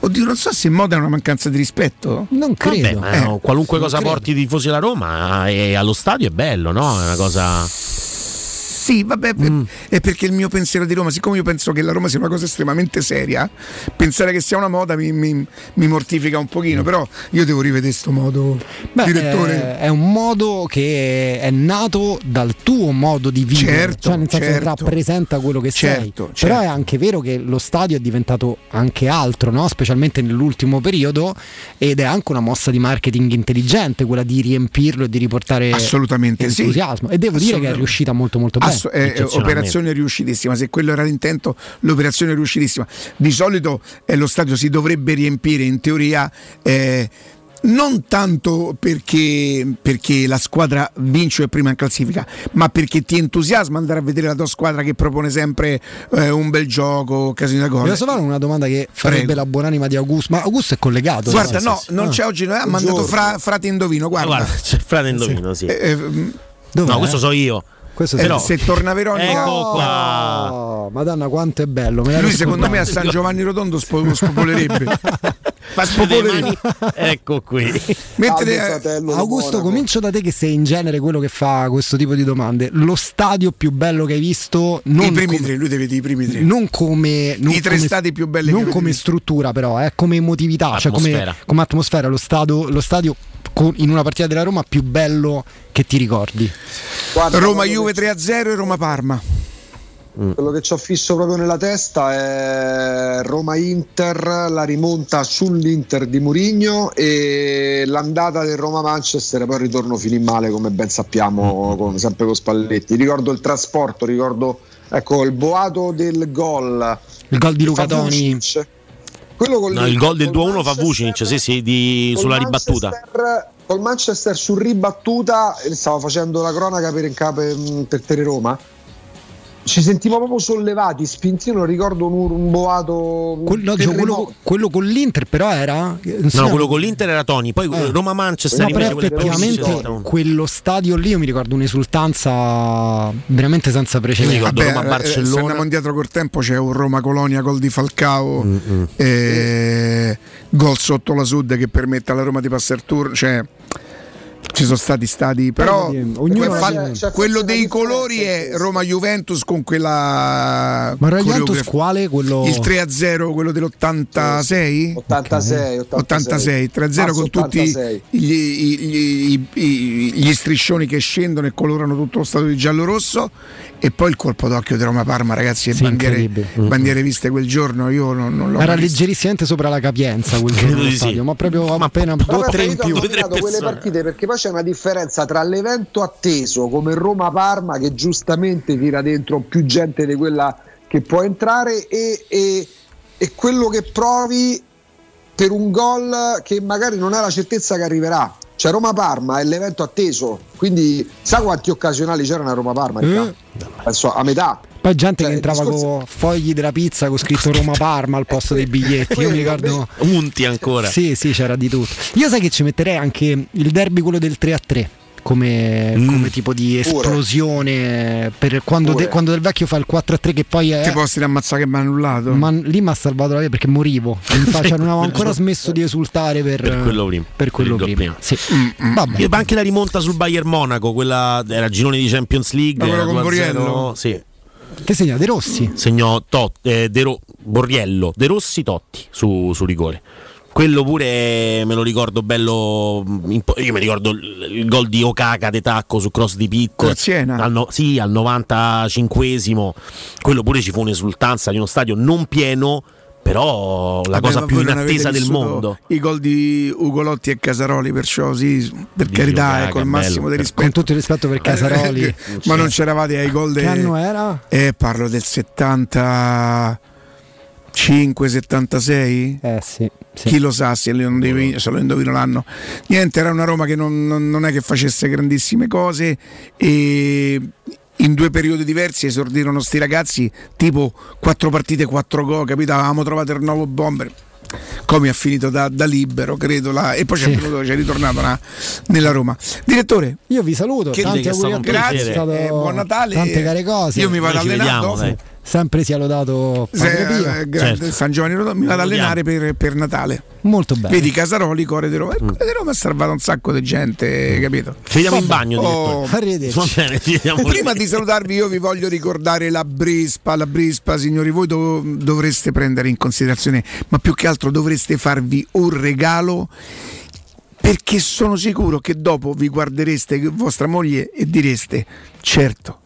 [SPEAKER 7] oddio non so se moda è una mancanza di rispetto
[SPEAKER 66] non
[SPEAKER 10] Vabbè, ma
[SPEAKER 7] Eh,
[SPEAKER 10] no, qualunque
[SPEAKER 7] non
[SPEAKER 10] cosa
[SPEAKER 7] credo.
[SPEAKER 10] porti i tifosi alla Roma e allo stadio è bello, no? È una cosa.
[SPEAKER 7] Sì, vabbè, per- è perché il mio pensiero di Roma, siccome io penso che la Roma sia una cosa estremamente seria, pensare che sia una moda mi, mi- mi mortifica un pochino, però io devo rivedere sto modo,
[SPEAKER 66] Beh,
[SPEAKER 7] direttore.
[SPEAKER 66] È, è un modo che è nato dal tuo modo di vivere,
[SPEAKER 7] Certo,
[SPEAKER 66] cioè nel senso
[SPEAKER 7] certo.
[SPEAKER 66] che rappresenta quello che
[SPEAKER 7] Certo,
[SPEAKER 66] sei. Però
[SPEAKER 7] certo.
[SPEAKER 66] è anche vero che lo stadio è diventato anche altro, no? specialmente nell'ultimo periodo, ed è anche una mossa di marketing intelligente quella di riempirlo e di riportare
[SPEAKER 7] Assolutamente sì.
[SPEAKER 66] entusiasmo. E devo dire che è riuscita molto molto bene.
[SPEAKER 7] Asso- è- è operazione riuscitissima, se quello era l'intento, l'operazione è riuscitissima. Di solito eh, lo stadio si dovrebbe riempire in teoria. eh, non tanto perché, perché la squadra vince o è prima in classifica, ma perché ti entusiasma andare a vedere la tua squadra che propone sempre eh, un bel gioco, occasioni da gol.
[SPEAKER 66] posso fare una domanda che farebbe
[SPEAKER 7] Prego.
[SPEAKER 66] la buonanima di Augusto? Ma Augusto è collegato?
[SPEAKER 7] Guarda,
[SPEAKER 66] Sì,
[SPEAKER 7] no,
[SPEAKER 66] sì, sì.
[SPEAKER 7] non
[SPEAKER 66] Ah.
[SPEAKER 7] c'è oggi, ha mandato fra, frate indovino, guarda.
[SPEAKER 10] Guarda, c'è frate indovino, sì.
[SPEAKER 7] Eh, eh,
[SPEAKER 66] Dov'è?
[SPEAKER 10] No, questo so io.
[SPEAKER 66] Questo
[SPEAKER 7] eh,
[SPEAKER 10] Però-
[SPEAKER 7] se torna Veronica,
[SPEAKER 10] Ecco qua.
[SPEAKER 66] Oh, Madonna, quanto è bello. me
[SPEAKER 7] lui secondo me a. San Giovanni Rotondo spo- spopolerebbe. <laughs> Fa spopolerebbe.
[SPEAKER 10] Ecco qui.
[SPEAKER 7] Mentre
[SPEAKER 11] fratello
[SPEAKER 66] Augusto, comincio da te che sei in genere quello che fa questo tipo di domande. Lo stadio più bello che hai visto, non,
[SPEAKER 7] I primi
[SPEAKER 66] com-
[SPEAKER 7] tre, lui deve dire i primi tre.
[SPEAKER 66] non come non
[SPEAKER 7] I tre
[SPEAKER 66] come-
[SPEAKER 7] stadi più belli
[SPEAKER 66] non come struttura, però, eh, come emotività, cioè come,
[SPEAKER 10] Atmosfera.
[SPEAKER 66] come atmosfera. Lo stadio, lo stadio in una partita della Roma più bello che ti ricordi.
[SPEAKER 11] Guarda,
[SPEAKER 7] Roma Juve
[SPEAKER 11] che-
[SPEAKER 7] 3-0 e Roma Parma.
[SPEAKER 11] Quello che ci ho fisso proprio nella testa è Roma-Inter, la rimonta sull'Inter di Murigno e l'andata del Roma-Manchester, poi il ritorno finì male come ben sappiamo, con- sempre con Spalletti. Ricordo il trasporto, ricordo ecco, il boato del gol.
[SPEAKER 66] Il gol di Luca Toni.
[SPEAKER 11] Vucinic.
[SPEAKER 10] No, il gol del 2-1 fa Vucinic, sì, sì, di- sulla ribattuta.
[SPEAKER 11] Col Manchester su ribattuta, eh, stavo facendo la cronaca per, in capo- per Teleroma. Ci sentiamo proprio sollevati, spinti. Io non ricordo un, un boato.
[SPEAKER 66] Quel- no, dicevo, quello, quello con l'Inter, però era.
[SPEAKER 10] No, quello con l'Inter era Toni, poi
[SPEAKER 66] Eh.
[SPEAKER 10] Roma-Manchester
[SPEAKER 66] No, però
[SPEAKER 10] quello
[SPEAKER 66] effettivamente quello stadio lì io mi ricordo un'esultanza veramente senza precedenti.
[SPEAKER 10] ricordo
[SPEAKER 7] Vabbè,
[SPEAKER 10] Roma-Barcellona.
[SPEAKER 7] eh, se andiamo indietro col tempo c'è un Roma-Colonia gol di Falcao,
[SPEAKER 10] Mm,
[SPEAKER 7] eh, gol sotto la Sud che permette alla Roma di passare il turno. Cioè, ci sono stati stati, però
[SPEAKER 66] Però, ognuno
[SPEAKER 7] fa-
[SPEAKER 11] c'è- c'è
[SPEAKER 7] quello dei colori è Roma-Juventus con quella
[SPEAKER 66] Ma Juventus quale? Quello...
[SPEAKER 7] Il 3-0, quello dell'86?
[SPEAKER 11] 86,
[SPEAKER 7] 86, 3-0 con tutti
[SPEAKER 11] 86.
[SPEAKER 7] gli, gli- gli- gli- gli striscioni che scendono e colorano tutto lo stato di giallo-rosso e poi il colpo d'occhio di Roma-Parma ragazzi e
[SPEAKER 66] Sì,
[SPEAKER 7] bandiere,
[SPEAKER 66] incredibile.
[SPEAKER 7] bandiere viste quel giorno io non, non l'ho
[SPEAKER 66] Era leggerissimamente sopra la capienza quel <laughs> giorno
[SPEAKER 10] sì.
[SPEAKER 66] stadio, ma proprio appena due o tre in
[SPEAKER 11] ho
[SPEAKER 66] più.
[SPEAKER 11] Nominato quelle
[SPEAKER 10] persone.
[SPEAKER 11] partite perché poi c'è una differenza tra l'evento atteso come Roma-Parma che giustamente tira dentro più gente di quella che può entrare e, e- e quello che provi per un gol che magari non hai la certezza che arriverà. Cioè Roma-Parma è l'evento atteso, quindi sa quanti occasionali c'erano a Roma-Parma? Riccardo? Penso a metà.
[SPEAKER 66] Poi gente
[SPEAKER 11] Cioè,
[SPEAKER 66] che entrava
[SPEAKER 11] discorso-
[SPEAKER 66] con fogli della pizza con scritto Roma Parma al posto dei biglietti. Io mi ricordo.
[SPEAKER 10] Unti ancora.
[SPEAKER 66] Sì, sì, c'era di tutto. Io sai che ci metterei anche il derby quello del 3 a 3 come,
[SPEAKER 10] Mm.
[SPEAKER 66] come tipo di esplosione per quando, de- quando Del Vecchio fa il 4 a 3 che poi è
[SPEAKER 7] Ti posso ammazzare che mi ha annullato?
[SPEAKER 66] ma lì mi ha salvato la vita perché morivo infatti <laughs> non avevo ancora smesso di esultare per,
[SPEAKER 10] Per quello prima.
[SPEAKER 66] per quello prima.
[SPEAKER 10] gol
[SPEAKER 66] Sì.
[SPEAKER 7] Mm.
[SPEAKER 10] Io- anche la rimonta sul Bayern Monaco, quella era girone di Champions League. Era
[SPEAKER 7] con
[SPEAKER 10] 2-0,
[SPEAKER 7] Borriello?
[SPEAKER 10] Sì.
[SPEAKER 66] che segna De Rossi
[SPEAKER 10] Segnò Tot- eh, De Ro- Borriello, De Rossi Totti su, su rigore. Quello pure me lo ricordo bello. mm, Io mi ricordo il, gol di Okaka de tacco su cross di Pitt.
[SPEAKER 7] Siena?
[SPEAKER 10] Al no- sì, al 95esimo. Quello pure ci fu un'esultanza di uno stadio non pieno, però la
[SPEAKER 7] Vabbè,
[SPEAKER 10] cosa più
[SPEAKER 7] avete
[SPEAKER 10] inattesa del mondo.
[SPEAKER 7] I gol di Ugolotti e Casaroli, perciò sì, per
[SPEAKER 10] Di
[SPEAKER 7] carità, e col
[SPEAKER 10] bello,
[SPEAKER 7] massimo
[SPEAKER 10] per-
[SPEAKER 7] rispetto.
[SPEAKER 66] con tutto il rispetto per Casaroli
[SPEAKER 7] Eh, <laughs> ma non c'eravate ai gol
[SPEAKER 66] che
[SPEAKER 7] de-
[SPEAKER 66] anno era?
[SPEAKER 7] Eh, parlo del 75, 76?
[SPEAKER 66] eh sì, sì.
[SPEAKER 7] Chi lo sa se lo, indovino, se lo indovino l'anno. Niente, era una Roma che non, non- non è che facesse grandissime cose e in due periodi diversi esordirono sti ragazzi tipo quattro partite, quattro gol, capito? Avevamo trovato il nuovo bomber. Come ha finito da, da libero, credo, là, e poi c'è,
[SPEAKER 66] Sì.
[SPEAKER 7] venuto, c'è ritornato na- nella Roma. Direttore,
[SPEAKER 66] Io vi saluto,
[SPEAKER 7] Che-
[SPEAKER 66] tanti auguri a tutti,
[SPEAKER 7] piacere.
[SPEAKER 66] stato
[SPEAKER 7] Eh, buon Natale.
[SPEAKER 66] Tante care cose.
[SPEAKER 7] Io mi vado allenando.
[SPEAKER 10] vediamo.
[SPEAKER 66] Sempre sia lodato
[SPEAKER 7] Se- eh, grande
[SPEAKER 10] Certo.
[SPEAKER 7] San Giovanni Rotondo, mi vado ad allenare per, per Natale.
[SPEAKER 66] Molto bene.
[SPEAKER 7] Vedi Casaroli, Core di Roma. Il Core di Roma ha salvato un sacco di gente, capito?
[SPEAKER 10] Ci vediamo in
[SPEAKER 7] Vabbè,
[SPEAKER 10] bagno,
[SPEAKER 7] oh, <laughs>
[SPEAKER 10] bene,
[SPEAKER 7] Prima di salutarvi io vi voglio ricordare la Brispa, la Brispa signori, voi dov- dovreste prendere in considerazione, ma più che altro dovreste farvi un regalo perché sono sicuro che dopo vi guardereste vostra moglie e direste certo.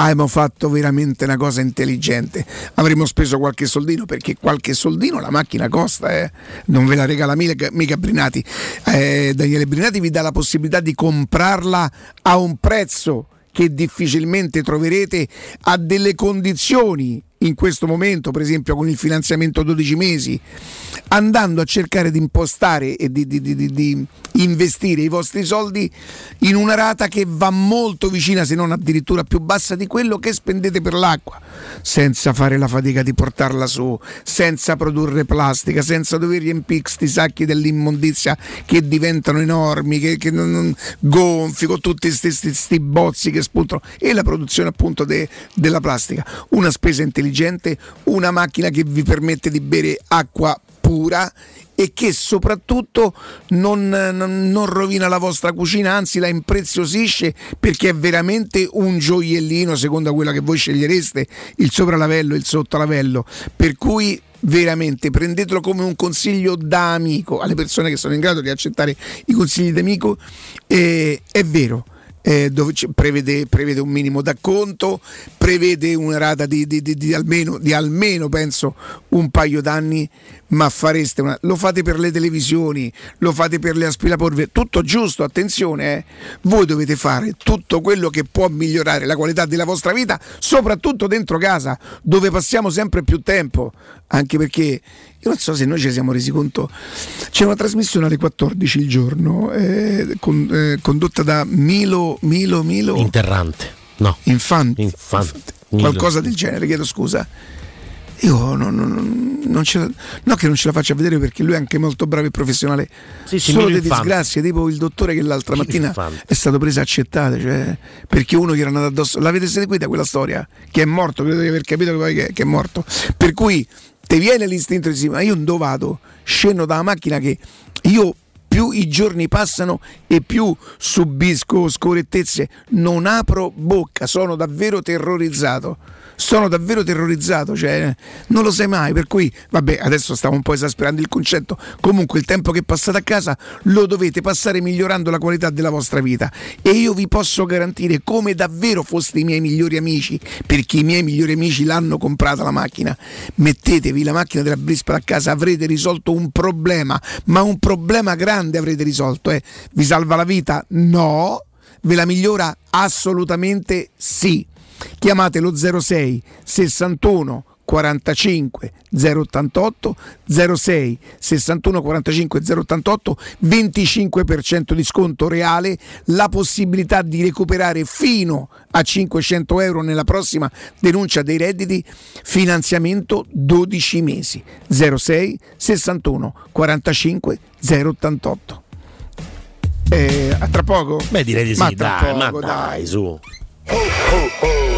[SPEAKER 7] Abbiamo fatto veramente una cosa intelligente. Avremmo speso qualche soldino perché qualche soldino la macchina costa, eh. non ve la regala mica, Brinati. Eh, Daniele Brinati vi dà la possibilità di comprarla a un prezzo che difficilmente troverete a delle condizioni in questo momento, per esempio con il finanziamento 12 mesi, andando a cercare di impostare e di, di- di- di- di investire i vostri soldi in una rata che va molto vicina, se non addirittura più bassa di quello che spendete per l'acqua, senza fare la fatica di portarla su, senza produrre plastica, senza dover riempire questi sacchi dell'immondizia che diventano enormi, che, che non, non- gonfi con tutti questi bozzi che spuntano e la produzione appunto de- della plastica. Una spesa intelligente, una macchina che vi permette di bere acqua pura e che soprattutto non, non- rovina la vostra cucina, anzi la impreziosisce perché è veramente un gioiellino secondo quello che voi scegliereste, il sopralavello e il sottolavello. Per cui veramente prendetelo come un consiglio da amico alle persone che sono in grado di accettare i consigli d'amico. Eh, è vero eh, dove prevede, prevede un minimo d'acconto, prevede una rata di, di- di- di almeno, almeno, penso, un paio d'anni, ma fareste una, lo fate per le televisioni, lo fate per le aspirapolvere, tutto giusto, attenzione, eh. voi dovete fare tutto quello che può migliorare la qualità della vostra vita, soprattutto dentro casa, dove passiamo sempre più tempo, anche perché io non so se noi ci siamo resi conto, c'è una trasmissione alle 14 il giorno, eh, con- eh, condotta da Milo, Milo, Milo
[SPEAKER 10] Interrante. No.
[SPEAKER 7] Infante,
[SPEAKER 10] Infante.
[SPEAKER 7] qualcosa del genere, chiedo scusa. Io non, non- non ce la, no che non ce la faccio a vedere perché lui è anche molto bravo e professionale.
[SPEAKER 10] Sì, sì,
[SPEAKER 7] Solo
[SPEAKER 10] Infante.
[SPEAKER 7] disgrazie, tipo il dottore che l'altra mattina
[SPEAKER 10] Infante.
[SPEAKER 7] è stato preso accettate, cioè, perché uno gli era andato addosso. L'avete seguita quella storia? Che è morto, credo di aver capito che, che, è morto. Per cui ti viene l'istinto di dire, ma io non dove vado? Scendo dalla macchina che io più i giorni passano e più subisco scorrettezze, non apro bocca, sono davvero terrorizzato. Sono davvero terrorizzato, cioè non lo sai mai, per cui vabbè, adesso stavo un po' esasperando il concetto. Comunque il tempo che passate a casa lo dovete passare migliorando la qualità della vostra vita e io vi posso garantire come davvero foste i miei migliori amici, perché i miei migliori amici l'hanno comprata la macchina. Mettetevi la macchina della Brispa a casa, avrete risolto un problema, ma un problema grande avrete risolto, eh. Vi salva la vita? No. Ve la migliora? Assolutamente sì. Chiamate lo 06 61 45 088 06 61 45 088 25% di sconto reale la possibilità di recuperare fino a 500 euro nella prossima denuncia dei redditi finanziamento 12 mesi 06 61 45 088 eh, a tra poco?
[SPEAKER 10] Beh, direi di sì,
[SPEAKER 7] Ma tra
[SPEAKER 10] dai, ma
[SPEAKER 7] poco,
[SPEAKER 10] dai, su. ho, ho, ho.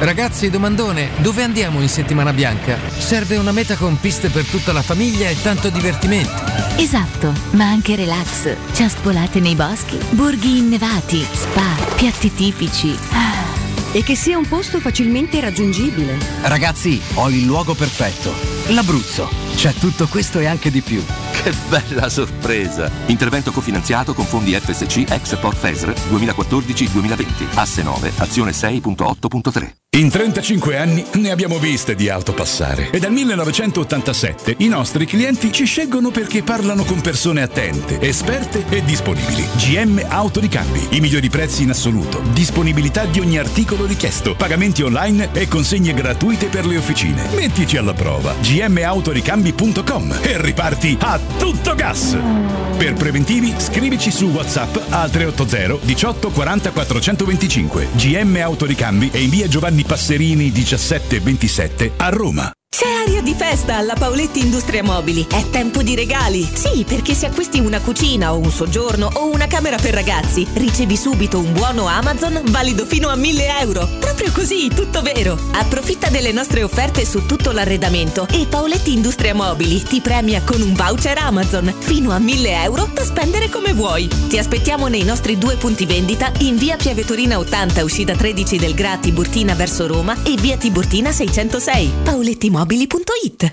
[SPEAKER 67] Ragazzi, domandone, dove andiamo in settimana bianca? Serve una meta con piste per tutta la famiglia e tanto divertimento.
[SPEAKER 68] Esatto, ma anche relax, ciaspolate nei boschi, borghi innevati, spa, piatti tipici.
[SPEAKER 69] E che sia un posto facilmente raggiungibile.
[SPEAKER 70] Ragazzi, ho il luogo perfetto. L'Abruzzo. C'è tutto questo e anche di più.
[SPEAKER 71] Che bella sorpresa! Intervento cofinanziato con fondi FSC Export FESR 2014-2020. Asse 9, azione 6.8.3.
[SPEAKER 33] In 35 anni ne abbiamo viste di auto passare e dal 1987 i nostri clienti ci scelgono perché parlano con persone attente, esperte e disponibili. GM Autoricambi, i migliori prezzi in assoluto, disponibilità di ogni articolo richiesto, pagamenti online e consegne gratuite per le officine. Mettici alla prova gmautoricambi.com e riparti a tutto gas. Per preventivi scrivici su WhatsApp al 380 18 40 425 GM Autoricambi e in via Giovanni Passerini 1727 a Roma.
[SPEAKER 29] C'è aria di festa alla Paoletti Industria Mobili. È tempo di regali. Sì, perché se acquisti una cucina o un soggiorno o una camera per ragazzi, ricevi subito un buono Amazon valido fino a 1000 euro. Proprio così, tutto vero. Approfitta delle nostre offerte su tutto l'arredamento e Paoletti Industria Mobili ti premia con un voucher Amazon fino a 1000 euro da spendere come vuoi. Ti aspettiamo nei nostri due punti vendita in via Piavetorina 80, uscita 13 del Gra Tiburtina verso Roma e via Tiburtina 606. Paolettimobili.it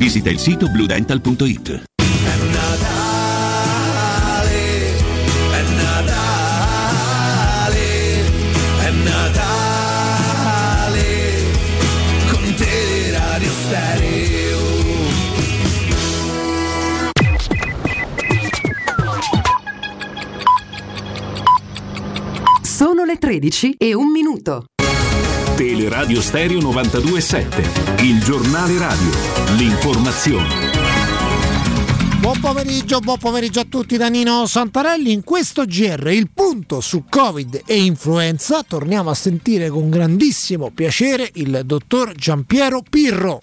[SPEAKER 12] visita il sito
[SPEAKER 72] Stereo.
[SPEAKER 73] Sono le 13 e un minuto.
[SPEAKER 33] Teleradio Stereo 927, il giornale radio, l'informazione.
[SPEAKER 14] Buon pomeriggio, buon pomeriggio a tutti da Nino Santarelli. In questo GR il punto su Covid e influenza torniamo a sentire con grandissimo piacere il dottor Giampiero Pirro.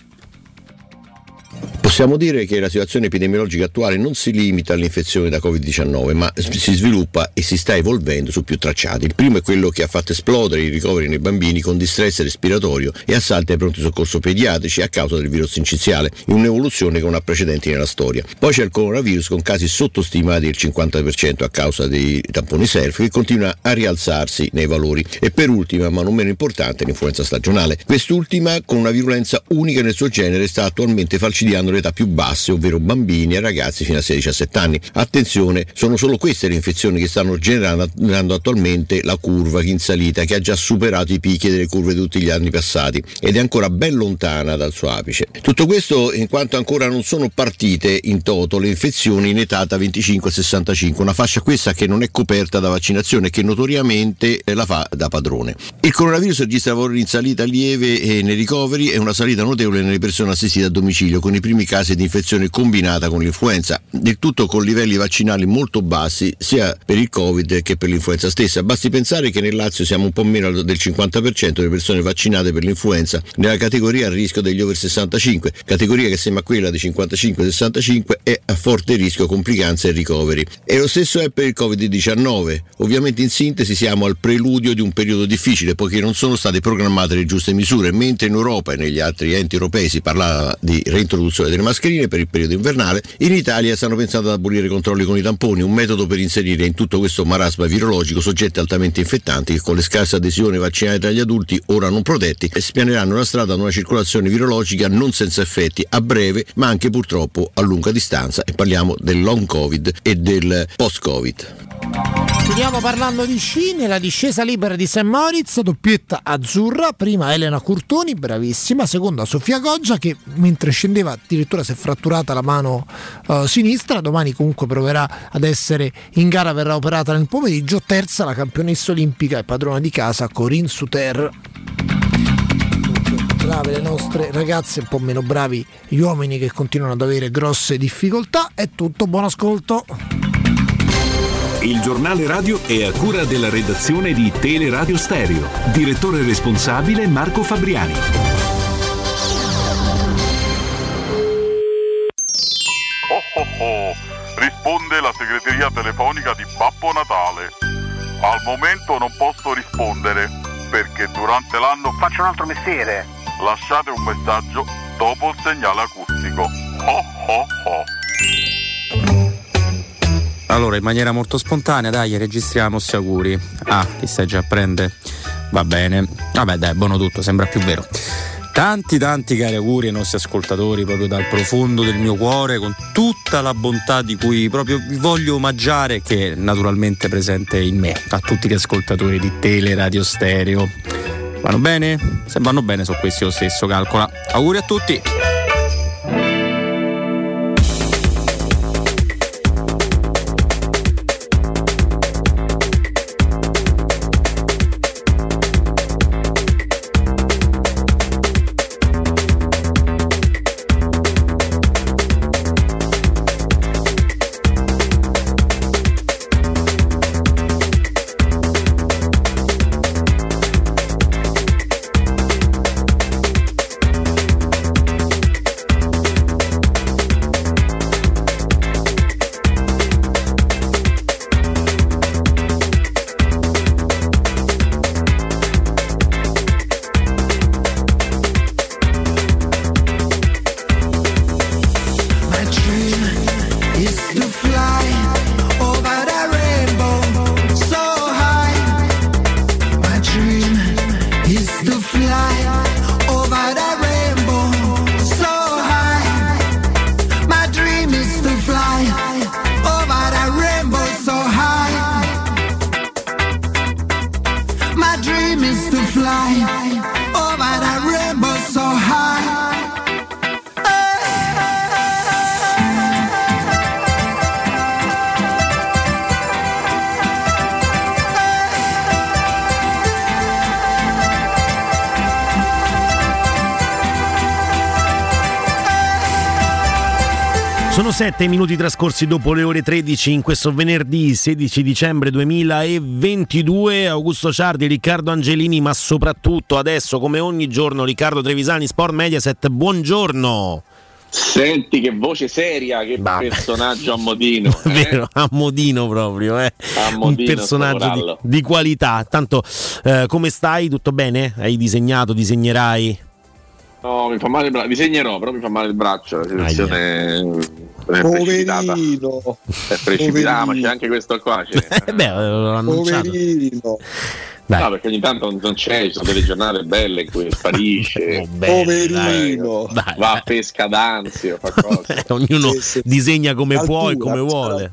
[SPEAKER 74] Possiamo dire che la situazione epidemiologica attuale non si limita all'infezione da Covid-19, ma si sviluppa e si sta evolvendo su più tracciati. Il primo è quello che ha fatto esplodere i ricoveri nei bambini con distress respiratorio e assalti ai pronti soccorso pediatrici a causa del virus inciziale, in un'evoluzione che non ha precedenti nella storia. Poi c'è il coronavirus con casi sottostimati del 50% a causa dei tamponi self che continua a rialzarsi nei valori. E per ultima, ma non meno importante, l'influenza stagionale. Quest'ultima, con una virulenza unica nel suo genere, sta attualmente falcidiando le età più basse, ovvero bambini e ragazzi fino a 16-17 anni. Attenzione, sono solo queste le infezioni che stanno generando, attualmente la curva in salita che ha già superato i picchi delle curve di tutti gli anni passati ed è ancora ben lontana dal suo apice. Tutto questo in quanto ancora non sono partite in toto le infezioni in età da 25 a 65, una fascia questa che non è coperta da vaccinazione e che notoriamente eh, la fa da padrone. Il coronavirus registra valori in salita lieve nei ricoveri e una salita notevole nelle persone assistite a domicilio con i primi casi di infezione combinata con l'influenza, del tutto con livelli vaccinali molto bassi sia per il Covid che per l'influenza stessa. Basti pensare che nel Lazio siamo un po' meno del 50% delle persone vaccinate per l'influenza nella categoria a rischio degli over 65, categoria che sembra quella di 55-65 è a forte rischio complicanze e ricoveri. E lo stesso è per il Covid-19. Ovviamente in sintesi siamo al preludio di un periodo difficile poiché non sono state programmate le giuste misure, mentre in Europa e negli altri enti europei si parlava di reintroduzione delle mascherine per il periodo invernale, in Italia stanno pensando ad abolire i controlli con i tamponi, un metodo per inserire in tutto questo marasma virologico soggetti altamente infettanti che con le scarse adesioni vaccinali tra gli adulti ora non protetti spianeranno la strada ad una circolazione virologica non senza effetti a breve ma anche purtroppo a lunga distanza e parliamo del long covid e del post covid.
[SPEAKER 75] Chiudiamo parlando di sci, nella discesa libera di St. Moritz, doppietta azzurra, prima Elena Curtoni, bravissima, seconda Sofia Goggia che mentre scendeva addirittura si è fratturata la mano eh, sinistra, domani comunque proverà ad essere in gara, verrà operata nel pomeriggio, terza la campionessa olimpica e padrona di casa Corinne Suter. Brave le nostre ragazze, un po' meno bravi gli uomini che continuano ad avere grosse difficoltà. È tutto, buon ascolto.
[SPEAKER 76] Il giornale radio è a cura della redazione di Teleradio Stereo. Direttore responsabile Marco Fabriani.
[SPEAKER 77] Oh oh oh, risponde la segreteria telefonica di Babbo Natale. Al momento non posso rispondere perché durante l'anno faccio un altro mestiere. Lasciate un messaggio dopo il segnale acustico. Oh oh oh.
[SPEAKER 78] Allora, in maniera molto spontanea, dai, registriamo sti auguri. Ah, ti stai già a prendere? Va bene. Vabbè, dai, buono tutto, sembra più vero. Tanti tanti cari auguri ai nostri ascoltatori proprio dal profondo del mio cuore con tutta la bontà di cui proprio vi voglio omaggiare che è naturalmente presente in me, a tutti gli ascoltatori di Tele Radio Stereo. Vanno bene? Se vanno bene sono questi lo stesso, calcola. Auguri a tutti!
[SPEAKER 10] Minuti trascorsi dopo le ore 13 in questo venerdì 16 dicembre 2022. Augusto Ciardi, Riccardo Angelini, ma soprattutto adesso, come ogni giorno, Riccardo Trevisani, Sport Mediaset. Buongiorno.
[SPEAKER 79] Senti che voce seria, che personaggio a modino. <laughs> eh?
[SPEAKER 10] Vero, a modino proprio, eh.
[SPEAKER 79] A
[SPEAKER 10] un
[SPEAKER 79] modino,
[SPEAKER 10] personaggio di, di qualità. Tanto, eh, come stai? Tutto bene? Hai disegnato, disegnerai?
[SPEAKER 79] No, mi fa male il braccio. Disegnerò, però mi fa male il braccio. La situazione è precipitata. È precipitata, ma c'è anche questo qua. c'è. <laughs>
[SPEAKER 10] Eh beh, l'ho annunciato.
[SPEAKER 79] Poverino. No, perché ogni tanto non c'è, ci sono delle giornate belle in cui sparisce. <laughs>
[SPEAKER 7] Poverino.
[SPEAKER 79] Dai, va a pesca d'ansia, fa cose. <laughs>
[SPEAKER 10] Ognuno disegna come può e come vuole.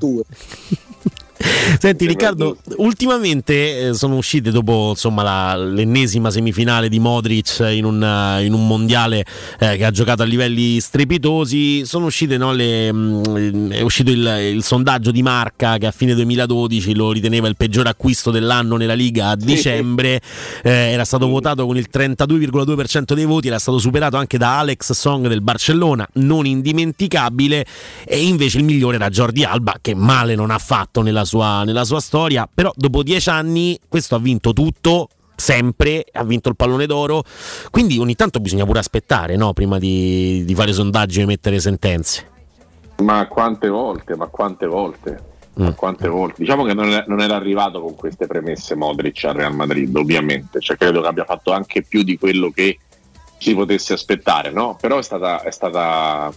[SPEAKER 10] <laughs> Senti Riccardo, ultimamente eh, sono uscite dopo insomma, la- l'ennesima semifinale di Modric in un, in un mondiale eh, che ha giocato a livelli strepitosi, sono uscite no, le, mm, è uscito il, il sondaggio di Marca che a fine 2012 lo riteneva il peggior acquisto dell'anno nella Liga a dicembre, eh, era stato votato con il 32,2% dei voti, era stato superato anche da Alex Song del Barcellona, non indimenticabile, e invece il migliore era Jordi Alba che male non ha fatto nella sua, nella sua storia, però dopo dieci anni questo ha vinto tutto. Sempre ha vinto il pallone d'oro, quindi ogni tanto bisogna pure aspettare no? prima di, di fare sondaggi e mettere sentenze.
[SPEAKER 79] Ma quante volte, ma quante volte? Ma quante volte? Diciamo che non, è- non era arrivato con queste premesse Modric al Real Madrid, ovviamente. Cioè, credo che abbia fatto anche più di quello che si potesse aspettare, no? Però è, stata, è, stata,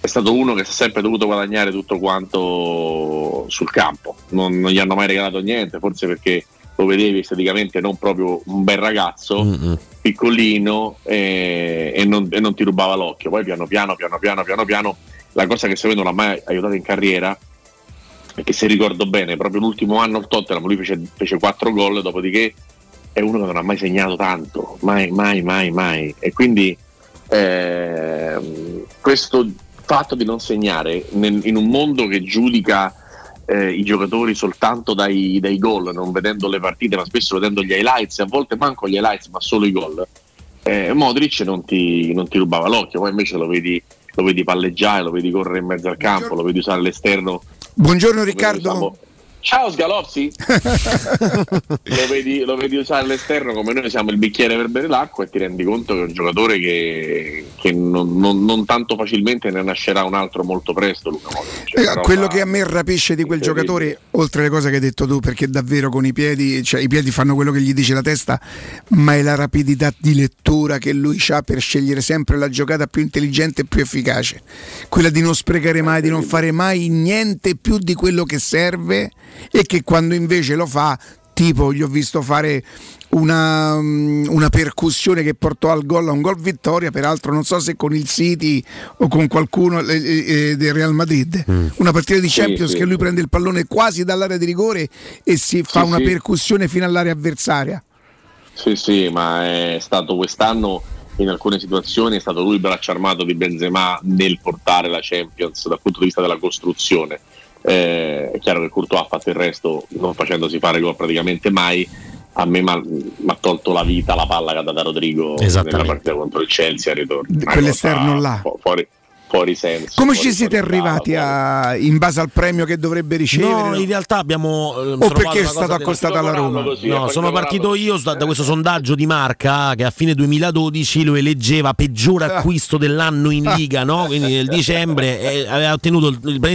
[SPEAKER 79] è stato uno che si è sempre dovuto guadagnare tutto quanto sul campo. Non, non gli hanno mai regalato niente, forse perché lo vedevi esteticamente non proprio un bel ragazzo, piccolino e, e non, e non ti rubava l'occhio. Poi piano piano, piano piano, piano piano, la cosa che secondo me non l'ha mai aiutato in carriera che se ricordo bene, proprio l'ultimo anno il Tottenham lui fece, fece 4 gol, dopodiché è uno che non ha mai segnato tanto, mai, mai, mai, mai. E quindi ehm, questo fatto di non segnare nel- in un mondo che giudica eh, i giocatori soltanto dai, dai gol, non vedendo le partite, ma spesso vedendo gli highlights, a volte manco gli highlights, ma solo i gol. Eh, Modric non ti, non ti rubava l'occhio, poi invece lo vedi, lo vedi palleggiare, lo vedi correre in mezzo al campo, lo vedi usare l'esterno
[SPEAKER 7] Buongiorno Riccardo.
[SPEAKER 79] Ciao Sgalopsi! <laughs> lo, vedi, lo vedi usare all'esterno come noi siamo il bicchiere per bere l'acqua e ti rendi conto che è un giocatore che, che non, non- non tanto facilmente ne nascerà un altro molto presto. Luca
[SPEAKER 7] Eh, quello che a me rapisce di quel giocatore, oltre alle cose che hai detto tu, perché davvero con i piedi, cioè i piedi fanno quello che gli dice la testa, ma è la rapidità di lettura che lui ha per scegliere sempre la giocata più intelligente e più efficace. Quella di non sprecare mai, di non fare mai niente più di quello che serve e che quando invece lo fa, tipo gli ho visto fare una, mm, una percussione che portò al gol a un gol vittoria, peraltro non so se con il City o con qualcuno eh, eh, del Real Madrid. Una partita di Champions
[SPEAKER 79] sì.
[SPEAKER 7] che lui prende il pallone quasi dall'area di rigore e si fa
[SPEAKER 79] Sì,
[SPEAKER 7] una
[SPEAKER 79] sì.
[SPEAKER 7] percussione fino all'area avversaria.
[SPEAKER 79] Sì, sì, ma è stato quest'anno in alcune situazioni è stato lui il braccio armato di Benzema nel portare la Champions dal punto di vista della costruzione. Eh, è chiaro che Courtois ha fatto il resto non facendosi fare gol praticamente mai. A me mi ha tolto la vita la palla che ha dato a Rodrigo nella partita contro il Chelsea a ritorno.
[SPEAKER 7] Quell'esterno là.
[SPEAKER 79] fu- Fuori, fuori senso.
[SPEAKER 7] Come
[SPEAKER 79] fuori-
[SPEAKER 7] ci siete arrivati a, in base al premio che dovrebbe ricevere?
[SPEAKER 10] No, in realtà abbiamo. eh,
[SPEAKER 7] o perché è stato accostato alla Roma?
[SPEAKER 10] No, sono partito io da, da questo sondaggio di Marca che a fine 2012 lo eleggeva peggior acquisto dell'anno in Liga, no? quindi nel <laughs> dicembre eh, aveva ottenuto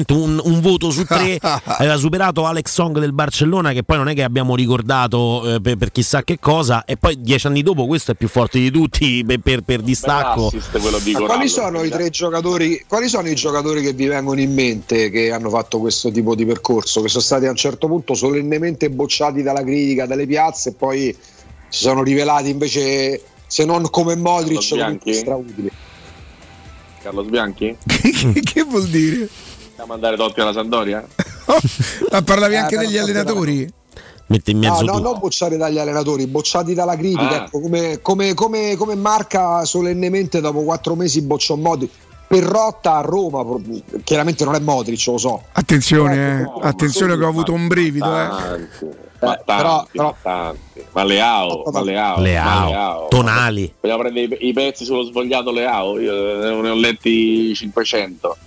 [SPEAKER 10] un, un voto su tre, <laughs> aveva superato Alex Song del Barcellona che poi non è che abbiamo ricordato eh, per, per chissà che cosa e poi dieci anni dopo questo è più forte di tutti per, per- per distacco.
[SPEAKER 11] Ma quali sono i tre giocatori? Quali sono i giocatori che vi vengono in mente che hanno fatto questo tipo di percorso? Che sono stati a un certo punto solennemente bocciati dalla critica, dalle piazze e poi si sono rivelati invece, se non come Modric,
[SPEAKER 79] Carlo Bianchi?
[SPEAKER 11] strautili.
[SPEAKER 79] Carlos Bianchi? <laughs>
[SPEAKER 7] che vuol dire?
[SPEAKER 79] Da mandare Totti alla Sampdoria? <laughs>
[SPEAKER 7] Ma parlavi
[SPEAKER 11] Eh,
[SPEAKER 7] anche degli allenatori?
[SPEAKER 10] Mette in
[SPEAKER 11] No,
[SPEAKER 10] mezzo
[SPEAKER 11] no,
[SPEAKER 10] tutto.
[SPEAKER 11] non bocciati dagli allenatori, bocciati dalla critica.
[SPEAKER 79] Ah.
[SPEAKER 11] Ecco, come, come, come, come marca solennemente dopo quattro mesi bocciò Modric. Perrotta a Roma, chiaramente non è Modric, lo so.
[SPEAKER 7] Attenzione, eh. attenzione che ho avuto un brivido. Eh.
[SPEAKER 79] Tanti, ma tanti,
[SPEAKER 11] però-
[SPEAKER 79] ma tanti. Ma Leao, ma Leao,
[SPEAKER 10] Leao,
[SPEAKER 79] Leao.
[SPEAKER 10] Tonali.
[SPEAKER 79] Vogliamo prendere i, pezzi sullo svogliato Leao? Io ne ho letti 500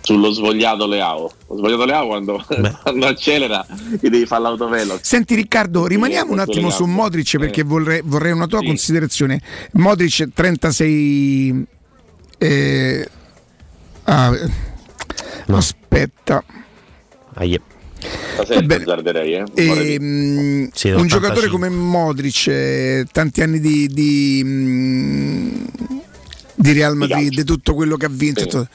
[SPEAKER 79] sullo svogliato Leao. Lo svogliato Leao quando, <laughs> quando accelera gli devi fare l'autovelo.
[SPEAKER 7] Senti Riccardo, rimaniamo un attimo su. Modric perché
[SPEAKER 79] Eh.
[SPEAKER 7] vorrei, vorrei una tua
[SPEAKER 79] Sì.
[SPEAKER 7] considerazione. Modric 36... eh, ah, Aspetta.
[SPEAKER 10] Aie.
[SPEAKER 79] Stasera
[SPEAKER 7] Ebbene.
[SPEAKER 79] eh?
[SPEAKER 7] E, mm,
[SPEAKER 10] Sì,
[SPEAKER 7] un
[SPEAKER 10] 85.
[SPEAKER 7] giocatore come Modric, eh, tanti anni di, di, mm, di Real Madrid, tutto quello che ha vinto.
[SPEAKER 79] Sì.
[SPEAKER 7] tutto-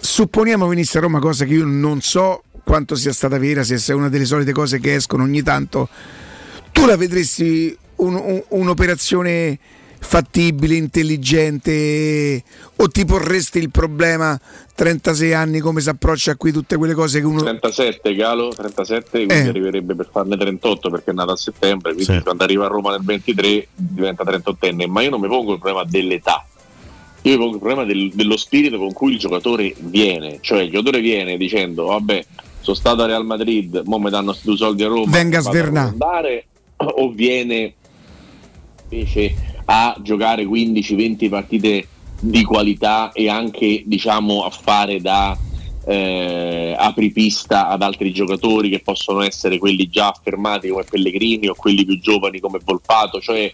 [SPEAKER 7] Supponiamo venisse a Roma, cosa che io non so quanto sia stata vera, se è una delle solite cose che escono ogni tanto.
[SPEAKER 80] tu la vedresti un- un- un'operazione fattibile, intelligente o ti porresti il problema 36 anni come si approccia qui tutte quelle cose che uno
[SPEAKER 79] 37 Galo, 37, quindi
[SPEAKER 80] Eh.
[SPEAKER 79] arriverebbe per farne 38 perché è nato a settembre, quindi quando arriva a Roma nel 23 diventa 38enne, ma io non mi pongo il problema dell'età, io mi pongo il problema del- dello spirito con cui il giocatore viene, cioè il giocatore viene dicendo vabbè sono stato a Real Madrid, mo mi danno due soldi a Roma,
[SPEAKER 80] Venga
[SPEAKER 79] andare, <clears throat> o viene invece a giocare 15-20 partite di qualità e anche diciamo a fare da eh, apripista ad altri giocatori che possono essere quelli già affermati come Pellegrini o quelli più giovani come Volpato, cioè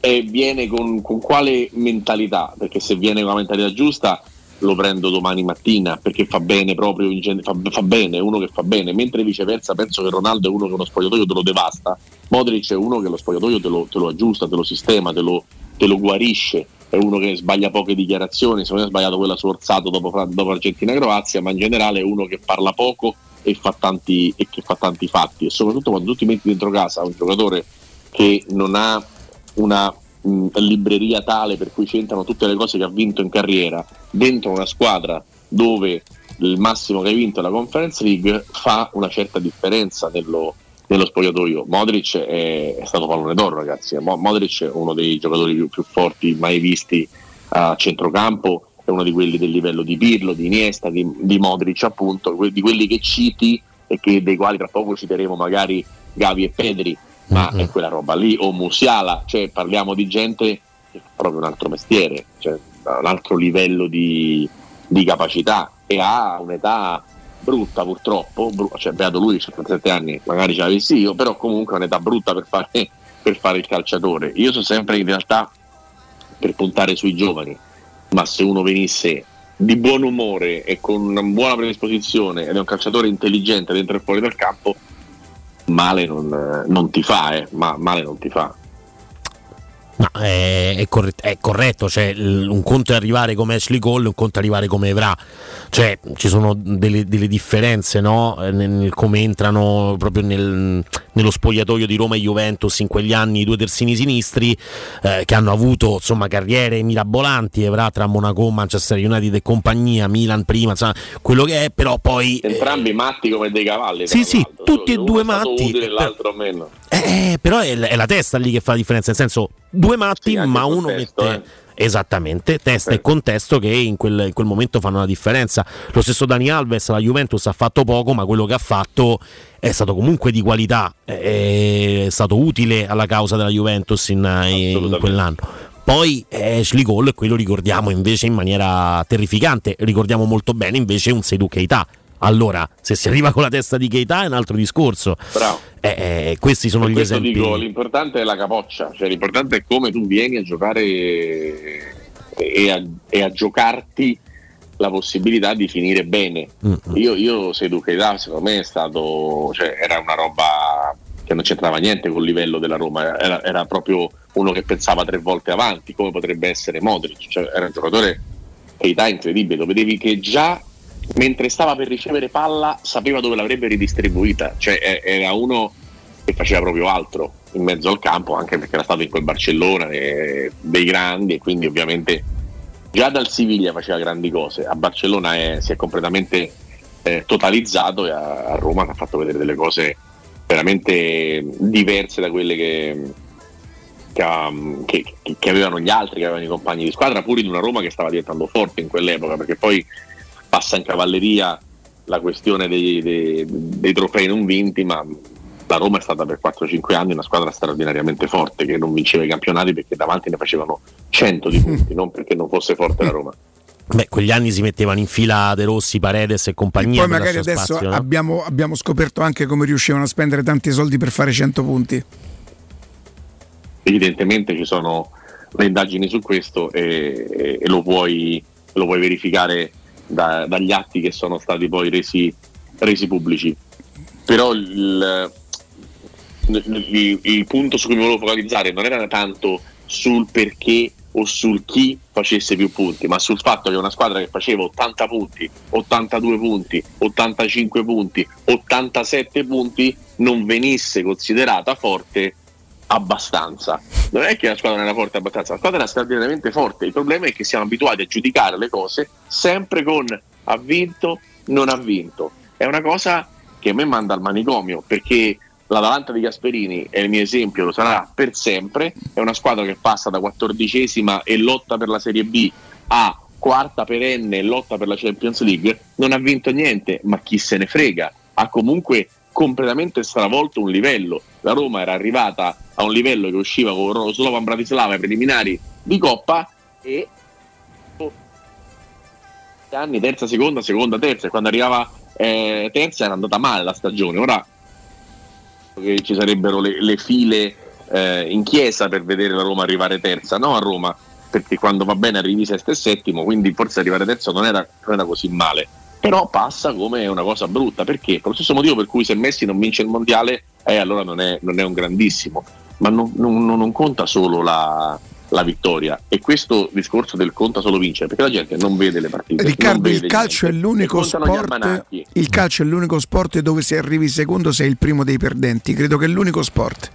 [SPEAKER 79] e viene con, con quale mentalità? Perché se viene con la mentalità giusta lo prendo domani mattina perché fa bene proprio, fa, fa bene, uno che fa bene, mentre viceversa penso che Ronaldo è uno che uno spogliatoio te lo devasta, Modric è uno che lo spogliatoio te lo, te lo aggiusta, te lo sistema, te lo, te lo guarisce, è uno che sbaglia poche dichiarazioni, se non è sbagliato quella su Orsato dopo, dopo Argentina e Croazia, ma in generale è uno che parla poco e, fa tanti, e che fa tanti fatti. E soprattutto quando tu ti metti dentro casa un giocatore che non ha una mh, libreria tale per cui c'entrano tutte le cose che ha vinto in carriera dentro una squadra dove il massimo che hai vinto è la Conference League fa una certa differenza nello, nello spogliatoio. Modric è, è stato pallone d'oro, ragazzi. Mo- Modric è uno dei giocatori più, più forti mai visti a centrocampo, è uno di quelli del livello di Pirlo, di Iniesta, di, di Modric, appunto, di quelli che citi e che, dei quali tra poco citeremo magari Gavi e Pedri, ma è quella roba lì, o Musiala, cioè parliamo di gente che fa proprio un altro mestiere, cioè un altro livello di, di capacità e ha un'età brutta purtroppo, bru- cioè beato lui, 57 anni, magari ce l'avessi io, però comunque è un'età brutta per fare, per fare il calciatore. Io sono sempre in realtà per puntare sui giovani, ma se uno venisse di buon umore e con una buona predisposizione ed è un calciatore intelligente dentro e fuori dal campo, male non, non ti fa, eh, ma male non ti fa.
[SPEAKER 10] No, è, è corret- è corretto, cioè, un conto è arrivare come Ashley Cole, un conto è arrivare come Evra, cioè ci sono delle, delle differenze no? Eh, nel, nel come entrano proprio nel- nello spogliatoio di Roma e Juventus in quegli anni i due terzini sinistri eh, che hanno avuto insomma, carriere mirabolanti, Evra tra Monaco, Manchester United e compagnia, Milan prima, insomma, quello che è, però poi...
[SPEAKER 79] Entrambi matti come dei cavalli.
[SPEAKER 10] Sì, sì, tutti e
[SPEAKER 79] Uno
[SPEAKER 10] due matti.
[SPEAKER 79] utile.
[SPEAKER 10] Eh, però è, è la testa lì che fa la differenza, nel senso due matti, ma uno
[SPEAKER 79] contesto,
[SPEAKER 10] mette esattamente testa e contesto che in quel, in quel momento fanno la differenza. Lo stesso Dani Alves, la Juventus ha fatto poco, ma quello che ha fatto è stato comunque di qualità, è stato utile alla causa della Juventus in, in quell'anno. Poi eh, Ashley Cole, e quello ricordiamo invece in maniera terrificante, ricordiamo molto bene invece un Sedu Keita. Allora, se si arriva con la testa di Keita è un altro discorso. Eh, eh, questi sono gli esempi.
[SPEAKER 79] dico, l'importante è la capoccia, cioè l'importante è come tu vieni a giocare e a, e a giocarti la possibilità di finire bene.
[SPEAKER 10] Mm,
[SPEAKER 79] Io, io Sedu Keita secondo me è stato, cioè, era una roba che non c'entrava niente col livello della Roma, era, era proprio uno che pensava tre volte avanti, come potrebbe essere Modric, cioè, era un giocatore Keita incredibile, lo vedevi che già mentre stava per ricevere palla sapeva dove l'avrebbe ridistribuita, cioè eh, era uno che faceva proprio altro in mezzo al campo, anche perché era stato in quel Barcellona eh, dei grandi e quindi ovviamente già dal Siviglia faceva grandi cose, a Barcellona è- si è completamente eh, totalizzato e a, a Roma ha fatto vedere delle cose veramente diverse da quelle che, che- che- che avevano gli altri, che avevano i compagni di squadra, pur in una Roma che stava diventando forte in quell'epoca, perché poi passa in cavalleria la questione dei, dei- dei trofei non vinti, ma la Roma è stata per 4-5 anni una squadra straordinariamente forte che non vinceva i campionati perché davanti ne facevano 100 di punti, non perché non fosse forte la Roma.
[SPEAKER 10] Beh, quegli anni si mettevano in fila De Rossi, Paredes e compagnia.
[SPEAKER 80] Poi
[SPEAKER 10] per
[SPEAKER 80] magari adesso
[SPEAKER 10] spazio, no?
[SPEAKER 80] abbiamo, abbiamo scoperto anche come riuscivano a spendere tanti soldi per fare 100 punti.
[SPEAKER 79] Evidentemente ci sono le indagini su questo e, e- e lo, puoi, lo puoi verificare da- dagli atti che sono stati poi resi, resi pubblici. Però il, il- il punto su cui mi volevo focalizzare non era tanto sul perché o sul chi facesse più punti, ma sul fatto che una squadra che faceva 80 punti, 82 punti, 85 punti, 87 punti non venisse considerata forte abbastanza. Non è che la squadra non era forte abbastanza, la squadra era straordinariamente forte. Il problema è che siamo abituati a giudicare le cose sempre con ha vinto, non ha vinto. È una cosa che a me manda al manicomio perché l'Atalanta di Gasperini è il mio esempio, lo sarà per sempre. È una squadra che passa da quattordicesima e lotta per la Serie B a quarta perenne e lotta per la Champions League. Non ha vinto niente, ma chi se ne frega. Ha comunque completamente stravolto un livello. La Roma era arrivata a un livello che usciva con Slovan Bratislava ai preliminari di Coppa e anni terza, seconda, seconda, terza e quando arrivava eh, terza era andata male la stagione. Ora che ci sarebbero le, le file eh, in chiesa per vedere la Roma arrivare terza, no a Roma, perché quando va bene arrivi sesto e settimo, quindi forse arrivare terzo non era, non era così male. Però passa come una cosa brutta, perché? Per lo stesso motivo per cui se Messi non vince il mondiale, eh, allora non è, non è un grandissimo, ma non, non- non conta solo la, la vittoria. E questo discorso del conta solo vincere, perché la gente non vede le partite.
[SPEAKER 80] Riccardo, il calcio sport. Il calcio è l'unico sport dove se arrivi secondo sei il primo dei perdenti. Credo che è l'unico sport.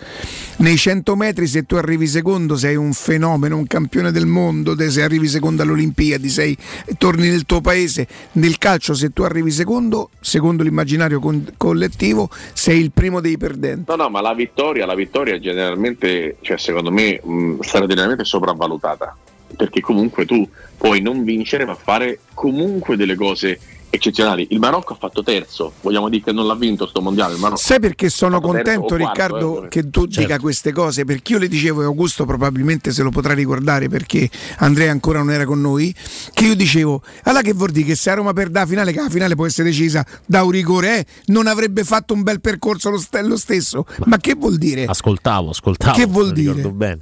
[SPEAKER 80] Nei 100 metri, se tu arrivi secondo, sei un fenomeno, un campione del mondo. Se arrivi secondo alle Olimpiadi, sei, torni nel tuo paese. Nel calcio, se tu arrivi secondo, secondo l'immaginario con- collettivo, sei il primo dei perdenti.
[SPEAKER 79] No, no, ma la vittoria, la vittoria generalmente, cioè secondo me, mh, straordinariamente sopravvalutata. Perché comunque tu puoi non vincere, ma fare comunque delle cose eccezionali. Il Marocco ha fatto terzo, vogliamo dire che non l'ha vinto sto mondiale. Il Marocco.
[SPEAKER 80] Sai perché sono contento,
[SPEAKER 79] o quarto,
[SPEAKER 80] Riccardo,
[SPEAKER 79] eh,
[SPEAKER 80] che tu dica queste cose? Perché io le dicevo, e Augusto probabilmente se lo potrà ricordare perché Andrea ancora non era con noi. Che io dicevo, allora che vuol dire che se a Roma perde la finale, che la finale può essere decisa da un rigore, eh, non avrebbe fatto un bel percorso lo, st- lo stesso. Ma che vuol dire?
[SPEAKER 10] Ascoltavo, ascoltavo.
[SPEAKER 80] Che vuol dire?
[SPEAKER 10] bene.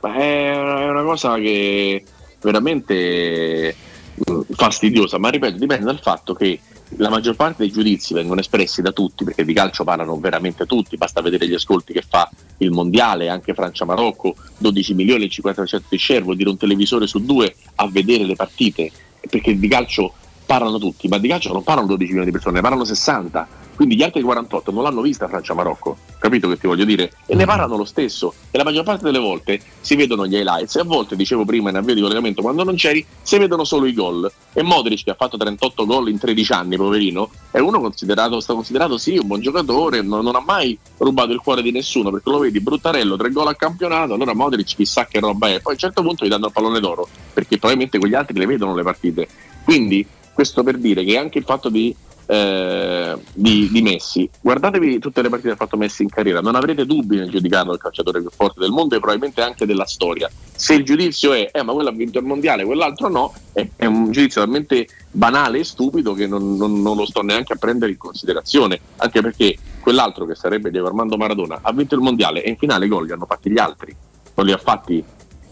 [SPEAKER 79] Ma è una cosa che veramente mh, fastidiosa, ma ripeto, dipende dal fatto che la maggior parte dei giudizi vengono espressi da tutti, perché di calcio parlano veramente tutti, basta vedere gli ascolti che fa il mondiale, anche Francia-Marocco, 12 milioni e il 50% di share, vuol dire un televisore su due a vedere le partite, perché di calcio parlano tutti, ma di calcio non parlano 12 milioni di persone, ne parlano 60. Quindi gli altri 48 non l'hanno vista Francia-Marocco, capito che ti voglio dire? E ne parlano lo stesso. E la maggior parte delle volte si vedono gli highlights e a volte, dicevo prima in avvio di collegamento, quando non c'eri, si vedono solo i gol. E Modric, che ha fatto 38 gol in 13 anni, poverino, è uno considerato, sta considerato sì un buon giocatore, non, non ha mai rubato il cuore di nessuno, perché lo vedi, bruttarello, tre gol al campionato, allora Modric chissà che roba è. Poi a un certo punto gli danno il pallone d'oro, perché probabilmente quegli altri le vedono le partite. Quindi questo per dire che anche il fatto di, eh, di, di Messi, guardatevi tutte le partite che ha fatto Messi in carriera, non avrete dubbi nel giudicarlo il calciatore più forte del mondo e probabilmente anche della storia. Se il giudizio è, eh, ma quello ha vinto il mondiale, quell'altro no, è, è un giudizio talmente banale e stupido che non, non- non lo sto neanche a prendere in considerazione, anche perché quell'altro che sarebbe Diego Armando Maradona ha vinto il mondiale e in finale i gol li hanno fatti gli altri, non li ha fatti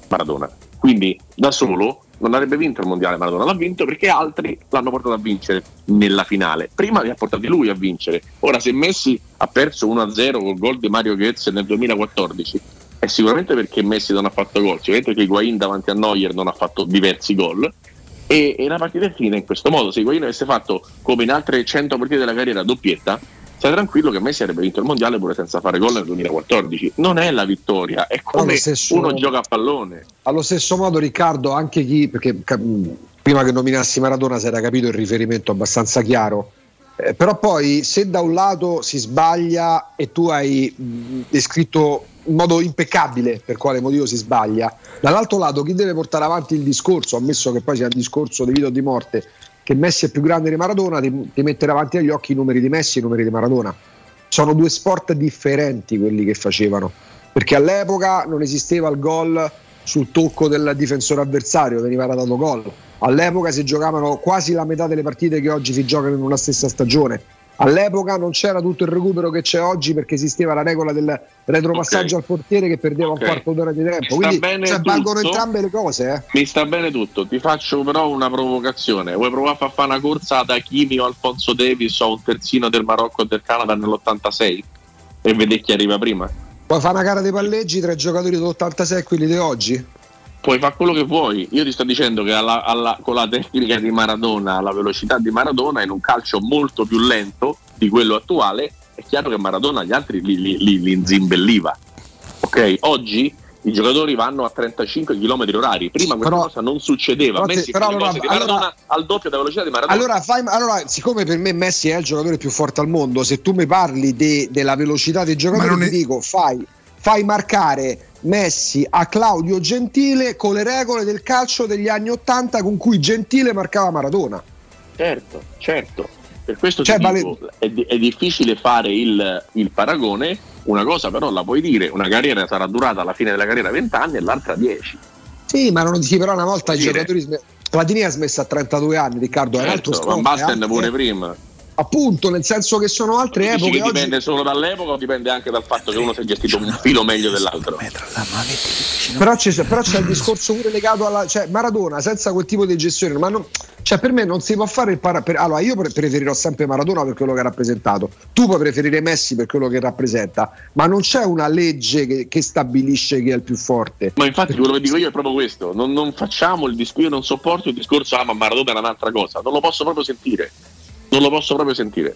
[SPEAKER 79] Maradona. Quindi da solo non avrebbe vinto il mondiale Maradona, l'ha vinto perché altri l'hanno portato a vincere nella finale. Prima li ha portati lui a vincere. Ora se Messi ha perso 1-0 col gol di Mario Goetze nel 2014 è sicuramente perché Messi non ha fatto gol, sicuramente perché Higuain davanti a Neuer non ha fatto diversi gol e, e la partita è finita in questo modo. Se Higuain avesse fatto come in altre 100 partite della carriera doppietta, stai tranquillo che Messi avrebbe vinto il mondiale pure senza fare gol nel 2014. Non è la vittoria, è come
[SPEAKER 11] stesso-
[SPEAKER 79] uno gioca a pallone.
[SPEAKER 11] Allo stesso modo, Riccardo, anche chi, perché prima che nominassi Maradona si era capito il riferimento abbastanza chiaro, eh, però poi se da un lato si sbaglia e tu hai mh, descritto in modo impeccabile per quale motivo si sbaglia, dall'altro lato chi deve portare avanti il discorso, ammesso che poi sia un discorso di vita o di morte, che Messi è più grande di Maradona, ti, ti mette davanti agli occhi i numeri di Messi e i numeri di Maradona. Sono due sport differenti quelli che facevano, perché all'epoca non esisteva il gol sul tocco del difensore avversario, veniva dato gol. All'epoca si giocavano quasi la metà delle partite che oggi si giocano in una stessa stagione. All'epoca non c'era tutto il recupero che c'è oggi perché esisteva la regola del retropassaggio
[SPEAKER 79] Ok.
[SPEAKER 11] al portiere che perdeva
[SPEAKER 79] Ok.
[SPEAKER 11] un quarto d'ora di tempo.
[SPEAKER 79] Sta
[SPEAKER 11] Quindi cioè, valgono entrambe le cose. Eh.
[SPEAKER 79] Mi sta bene tutto, ti faccio però una provocazione. Vuoi provare a far fare una corsa ad Hakimi o Alfonso Davis o un terzino del Marocco o del Canada nell'86 e vedere chi arriva prima?
[SPEAKER 11] Puoi fare una gara dei palleggi tra i giocatori dell'86 e quelli di oggi?
[SPEAKER 79] Puoi fare quello che vuoi. Io ti sto dicendo che alla- alla- con la tecnica di Maradona, la velocità di Maradona, in un calcio molto più lento di quello attuale, è chiaro che Maradona gli altri li, li, li- li inzimbelliva. Ok? Oggi i giocatori vanno a 35 km orari, prima questa
[SPEAKER 11] Però-
[SPEAKER 79] cosa non succedeva.
[SPEAKER 11] però
[SPEAKER 79] Messi
[SPEAKER 11] però allora- allora-
[SPEAKER 79] Maradona al doppio della velocità di Maradona.
[SPEAKER 11] Allora, fai- allora, siccome per me Messi è il giocatore più forte al mondo, se tu mi parli de- della velocità dei giocatori,
[SPEAKER 7] non è-
[SPEAKER 11] ti dico fai, fai marcare Messi a Claudio Gentile con le regole del calcio degli anni 80 con cui Gentile marcava Maradona.
[SPEAKER 79] Certo, certo. Per questo
[SPEAKER 11] Cioè, vale-
[SPEAKER 79] dico, è, è difficile fare il, il paragone. Una cosa però la puoi dire, una carriera sarà durata alla fine della carriera 20 anni e l'altra 10.
[SPEAKER 11] Sì, ma non sì, però una volta i
[SPEAKER 79] Dire.
[SPEAKER 11] giocatori Platini ha smesso a 32 anni, Riccardo, è un altro
[SPEAKER 79] Certo, Van Basten
[SPEAKER 11] altre-
[SPEAKER 79] pure prima.
[SPEAKER 11] Appunto, nel senso che sono altre
[SPEAKER 79] Dici
[SPEAKER 11] epoche
[SPEAKER 79] che
[SPEAKER 11] oggi.
[SPEAKER 79] dipende solo dall'epoca o dipende anche dal fatto che uno si è gestito un filo meglio dell'altro?
[SPEAKER 11] Però c'è, però c'è il discorso pure legato alla. Cioè, Maradona senza quel tipo di gestione, ma non- cioè, per me non si può fare il para. per- allora, io pre- preferirò sempre Maradona per quello che ha rappresentato. Tu puoi preferire Messi per quello che rappresenta, ma non c'è una legge che, che stabilisce chi è il più forte.
[SPEAKER 79] Ma infatti quello che dico io è proprio questo, non, non facciamo il discorso, io non sopporto il discorso, ah ma Maradona era un'altra cosa, non lo posso proprio sentire, non lo posso proprio sentire.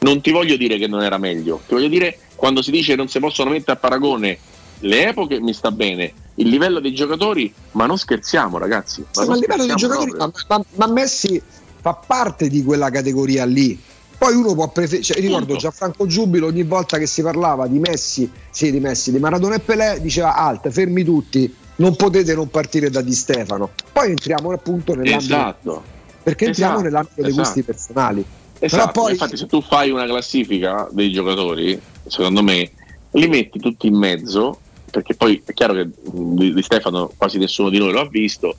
[SPEAKER 79] Non ti voglio dire che non era meglio, ti voglio dire quando si dice non si possono mettere a paragone le epoche mi sta bene, il livello dei giocatori, ma non scherziamo ragazzi.
[SPEAKER 11] Sì, ma a livello
[SPEAKER 79] scherziamo
[SPEAKER 11] giocatori, ma, ma- ma Messi fa parte di quella categoria lì. Poi uno può preferire, cioè, ricordo. Gianfranco Giubilo ogni volta che si parlava di Messi, sì, di Messi, di Maradona e Pelé, diceva alt, fermi tutti, non potete non partire da Di Stefano. Poi entriamo appunto nell'ambito
[SPEAKER 79] Esatto.
[SPEAKER 11] Perché entriamo
[SPEAKER 79] Esatto,
[SPEAKER 11] nell'ambito dei
[SPEAKER 79] esatto.
[SPEAKER 11] gusti personali.
[SPEAKER 79] Esatto,
[SPEAKER 11] Però poi
[SPEAKER 79] infatti se tu fai una classifica dei giocatori, secondo me, li metti tutti in mezzo, perché poi è chiaro che di, di Stefano quasi nessuno di noi lo ha visto,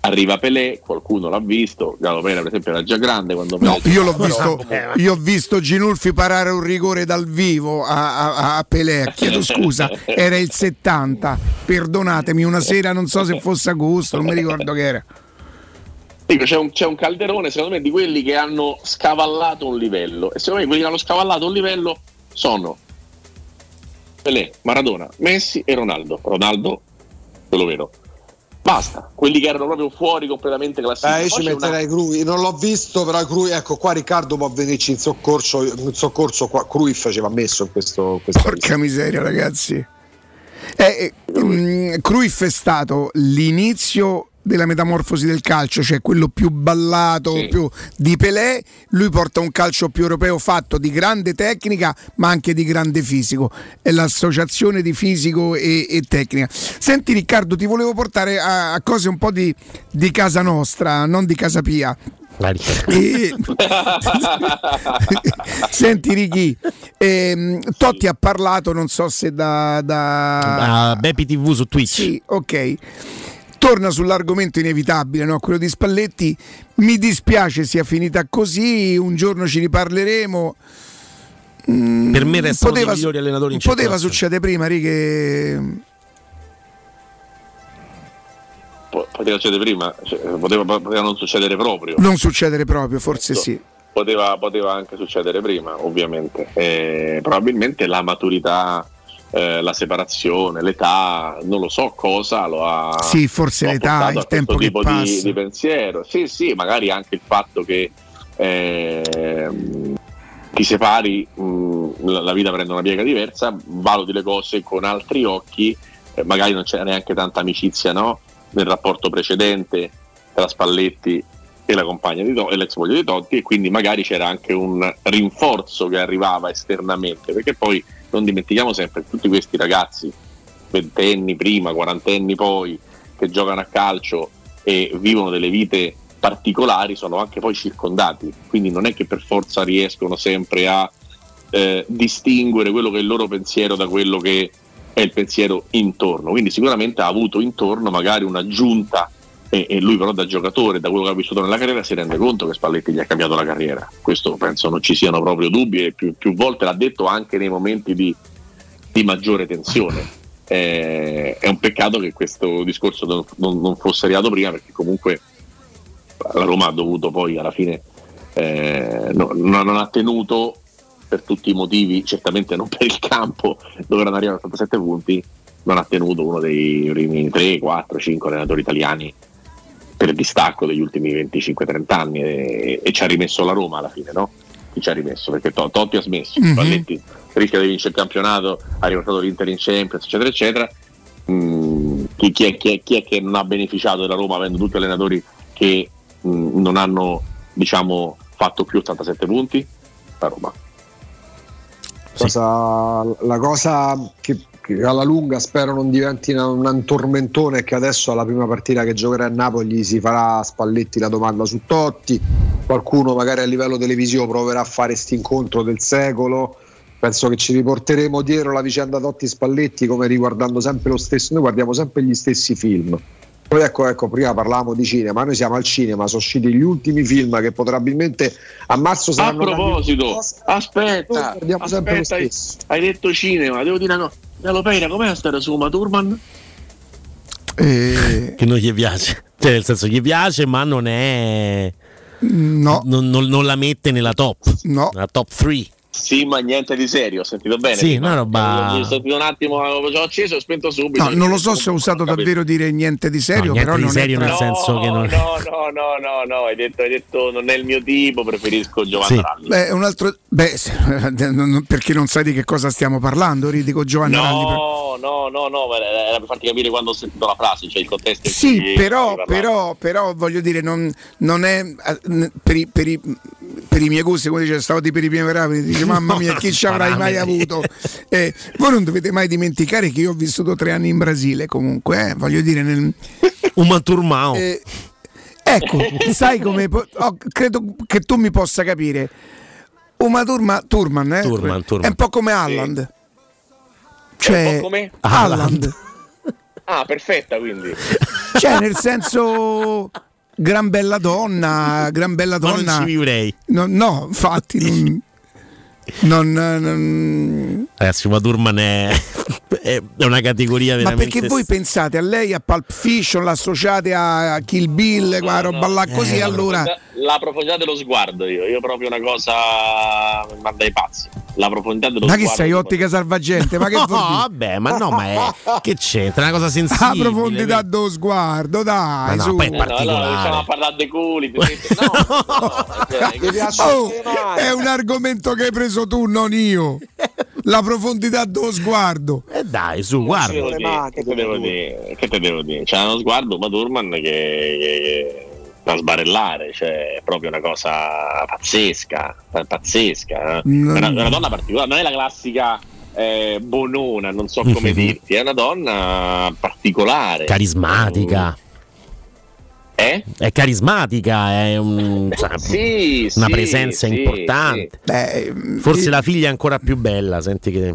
[SPEAKER 79] arriva Pelé, qualcuno l'ha visto, Galo Pena per esempio era già grande quando
[SPEAKER 7] No, io l'ho visto,
[SPEAKER 79] però-
[SPEAKER 7] io ho visto Ginulfi parare un rigore dal vivo a, a, a Pelé, <laughs> chiedo scusa, era il 70, perdonatemi, una sera non so se fosse agosto, non mi ricordo che era.
[SPEAKER 79] Dico, c'è, un, c'è un calderone secondo me di quelli che hanno scavallato un livello e secondo me quelli che hanno scavallato un livello sono Pelé, Maradona, Messi e Ronaldo. Ronaldo, quello vero. Basta, quelli che erano proprio fuori completamente classifica.
[SPEAKER 11] Eh, io
[SPEAKER 79] Poi
[SPEAKER 11] ci
[SPEAKER 79] una-
[SPEAKER 11] metterei Crui, non l'ho visto, però Crui, ecco qua Riccardo può venirci in soccorso, in soccorso qua, Cruyff ci va messo in questo
[SPEAKER 7] Porca miseria, ragazzi. Eh, eh, mm, Cruyff è stato l'inizio della metamorfosi del calcio, cioè quello più ballato, più di Pelé. Lui porta un calcio più europeo fatto di grande tecnica, ma anche di grande fisico. È l'associazione di fisico e, e tecnica. Senti, Riccardo, ti volevo portare a, a cose un po' di, di casa nostra, non di casa Pia. E- <laughs> Senti Ricky, ehm, Totti ha parlato, non so se da... da...
[SPEAKER 10] A Bepi TV su Twitch.
[SPEAKER 7] Sì, ok. Torna sull'argomento inevitabile, no? quello di Spalletti. Mi dispiace sia finita così, un giorno ci riparleremo. Mm,
[SPEAKER 10] Per me restano
[SPEAKER 7] poteva,
[SPEAKER 10] i migliori allenatori in
[SPEAKER 7] poteva
[SPEAKER 10] circolazione.
[SPEAKER 7] succedere prima, Righe.
[SPEAKER 79] po- poteva succedere prima, cioè, poteva, poteva non succedere proprio.
[SPEAKER 7] Non succedere proprio, forse sì.
[SPEAKER 79] Poteva, poteva anche succedere prima, ovviamente. Eh, probabilmente la maturità, eh, la separazione, l'età, non lo so cosa lo ha.
[SPEAKER 7] Sì, forse l'età, il tempo che
[SPEAKER 79] tipo di,
[SPEAKER 7] passa.
[SPEAKER 79] di pensiero. Sì, sì, magari anche il fatto che ehm, ti separi, mh, la, la vita prende una piega diversa, valuti le cose con altri occhi, eh, magari non c'era neanche tanta amicizia no? nel rapporto precedente tra Spalletti e la compagna di To- e l'ex moglie di Totti e quindi magari c'era anche un rinforzo che arrivava esternamente perché poi non dimentichiamo sempre tutti questi ragazzi ventenni prima, quarantenni poi che giocano a calcio e vivono delle vite particolari sono anche poi circondati. Quindi non è che per forza riescono sempre a eh, distinguere quello che è il loro pensiero da quello che è il pensiero intorno. Quindi sicuramente ha avuto intorno magari un'aggiunta e, e lui però da giocatore, da quello che ha vissuto nella carriera, si rende conto che Spalletti gli ha cambiato la carriera. Questo penso non ci siano proprio dubbi e più, più volte l'ha detto anche nei momenti di, di maggiore tensione. Eh, è un peccato che questo discorso non, non- non fosse arrivato prima perché comunque la Roma ha dovuto poi alla fine eh, no- non, ha tenuto per tutti i motivi, certamente non per il campo dove erano arrivati a 87 punti, non ha tenuto uno dei primi 3, 4, 5 allenatori italiani per distacco degli ultimi 25-30 anni e, e ci ha rimesso la Roma alla fine, no? chi ci ha rimesso, perché To- Totti ha smesso,
[SPEAKER 7] Mhm.
[SPEAKER 79] Spalletti rischia di vincere il campionato, ha riportato l'Inter in Champions, eccetera, eccetera. Mm, chi, chi è, chi è- chi è che non ha beneficiato della Roma avendo tutti allenatori che mm, non hanno diciamo, fatto più 87 punti? La Roma.
[SPEAKER 11] Cosa- la cosa che, che alla lunga spero non diventi una- un tormentone è che adesso alla prima partita che giocherà a Napoli si farà a Spalletti la domanda su Totti, qualcuno magari a livello televisivo proverà a fare sti incontro del secolo. Penso che ci riporteremo dietro la vicenda Totti Spalletti come riguardando sempre lo stesso, noi guardiamo sempre gli stessi film. Poi ecco, ecco, prima parlavamo di cinema, noi siamo al cinema, sono usciti gli ultimi film che probabilmente a marzo
[SPEAKER 79] A
[SPEAKER 11] saranno
[SPEAKER 79] proposito, aspetta, aspetta, hai, hai detto cinema, devo dire una cosa. Nella Peira, com'è stare su Uma Thurman?
[SPEAKER 7] Eh, <laughs>
[SPEAKER 10] Che non gli piace. Cioè, nel senso, gli piace, ma non è.
[SPEAKER 7] No.
[SPEAKER 10] Non, non- non la mette nella top.
[SPEAKER 7] No.
[SPEAKER 10] La top 3.
[SPEAKER 79] Sì, ma niente di serio, ho sentito bene.
[SPEAKER 10] Sì, una roba-
[SPEAKER 79] Ho sentito un attimo, ho acceso e ho spento subito.
[SPEAKER 7] No, non lo so se ho usato davvero dire niente di serio,
[SPEAKER 10] No, niente
[SPEAKER 7] però
[SPEAKER 10] di
[SPEAKER 7] non
[SPEAKER 10] serio
[SPEAKER 7] è
[SPEAKER 10] nel senso che non-
[SPEAKER 79] No, no, no, no, no, hai detto, hai detto non è il mio tipo, preferisco Giovanni
[SPEAKER 7] Sì.
[SPEAKER 79] Ralli.
[SPEAKER 7] Beh, un altro. Beh, <laughs> perché non sai di che cosa stiamo parlando, Ridi con Giovanni Ralli. per-
[SPEAKER 79] No, no, no, no, era per farti capire quando ho sentito la frase, cioè il contesto.
[SPEAKER 7] Sì, però, però, però voglio dire, non, non è eh, per i, per i- per i miei gusti, come dice, stavo di per i miei rapidi, dice mamma mia, chi ci avrai mai avuto? Eh, voi non dovete mai dimenticare che io ho vissuto tre anni in Brasile, comunque, eh, voglio dire, nel,
[SPEAKER 10] Un turmao.
[SPEAKER 7] Eh, ecco, sai come oh, credo che tu mi possa capire. Uma Turma, Turman, eh?
[SPEAKER 10] Turman, Turman.
[SPEAKER 7] è un po' come Haaland.
[SPEAKER 79] È
[SPEAKER 7] Cioè,
[SPEAKER 79] un po' come?
[SPEAKER 7] Haaland.
[SPEAKER 79] Ah, perfetta quindi.
[SPEAKER 7] Cioè, nel senso, gran bella donna, gran bella
[SPEAKER 10] Ma
[SPEAKER 7] donna.
[SPEAKER 10] non ci vivrei.
[SPEAKER 7] No, no, infatti, non, non- non-
[SPEAKER 10] Ragazzi, Uma Thurman è, <laughs> è una categoria
[SPEAKER 7] Ma
[SPEAKER 10] veramente.
[SPEAKER 7] perché voi pensate a lei, a Pulp Fiction, l'associate a Kill Bill, quella roba là così,
[SPEAKER 10] Eh,
[SPEAKER 7] allora...
[SPEAKER 79] La profondità dello sguardo io, io proprio una cosa mi manda ai pazzi. La profondità dello
[SPEAKER 7] Ma
[SPEAKER 79] sguardo.
[SPEAKER 7] che sei ottica salvagente? Ma che <laughs>
[SPEAKER 10] No, vabbè, ma no, ma è. Che c'entra? È una cosa
[SPEAKER 7] La
[SPEAKER 10] sensibile.
[SPEAKER 7] profondità dello sguardo, dai,
[SPEAKER 10] Ma no,
[SPEAKER 7] su.
[SPEAKER 10] poi è
[SPEAKER 79] Eh, no, allora
[SPEAKER 10] particolare.
[SPEAKER 79] iniziamo a parlare dei culi. <laughs> No, no, cioè, che
[SPEAKER 7] Oh, è un argomento che hai preso tu, non io. La profondità dello sguardo.
[SPEAKER 10] Eh dai, su,
[SPEAKER 79] Che
[SPEAKER 10] guarda.
[SPEAKER 79] Che te devo dire? Che te devo dire? C'è uno sguardo Uma Thurman che, che, che da sbarellare, cioè è proprio una cosa pazzesca, pa- pazzesca. eh.
[SPEAKER 7] Mm.
[SPEAKER 79] È una, è una donna particolare, non è la classica eh, bonona, non so come
[SPEAKER 10] Mhm.
[SPEAKER 79] dirti, è una donna particolare.
[SPEAKER 10] Carismatica.
[SPEAKER 79] Eh?
[SPEAKER 10] È carismatica, è un- sa-
[SPEAKER 79] Sì,
[SPEAKER 10] una
[SPEAKER 79] sì,
[SPEAKER 10] presenza
[SPEAKER 79] sì,
[SPEAKER 10] importante.
[SPEAKER 7] Beh,
[SPEAKER 10] Forse la figlia è ancora più bella. Senti che.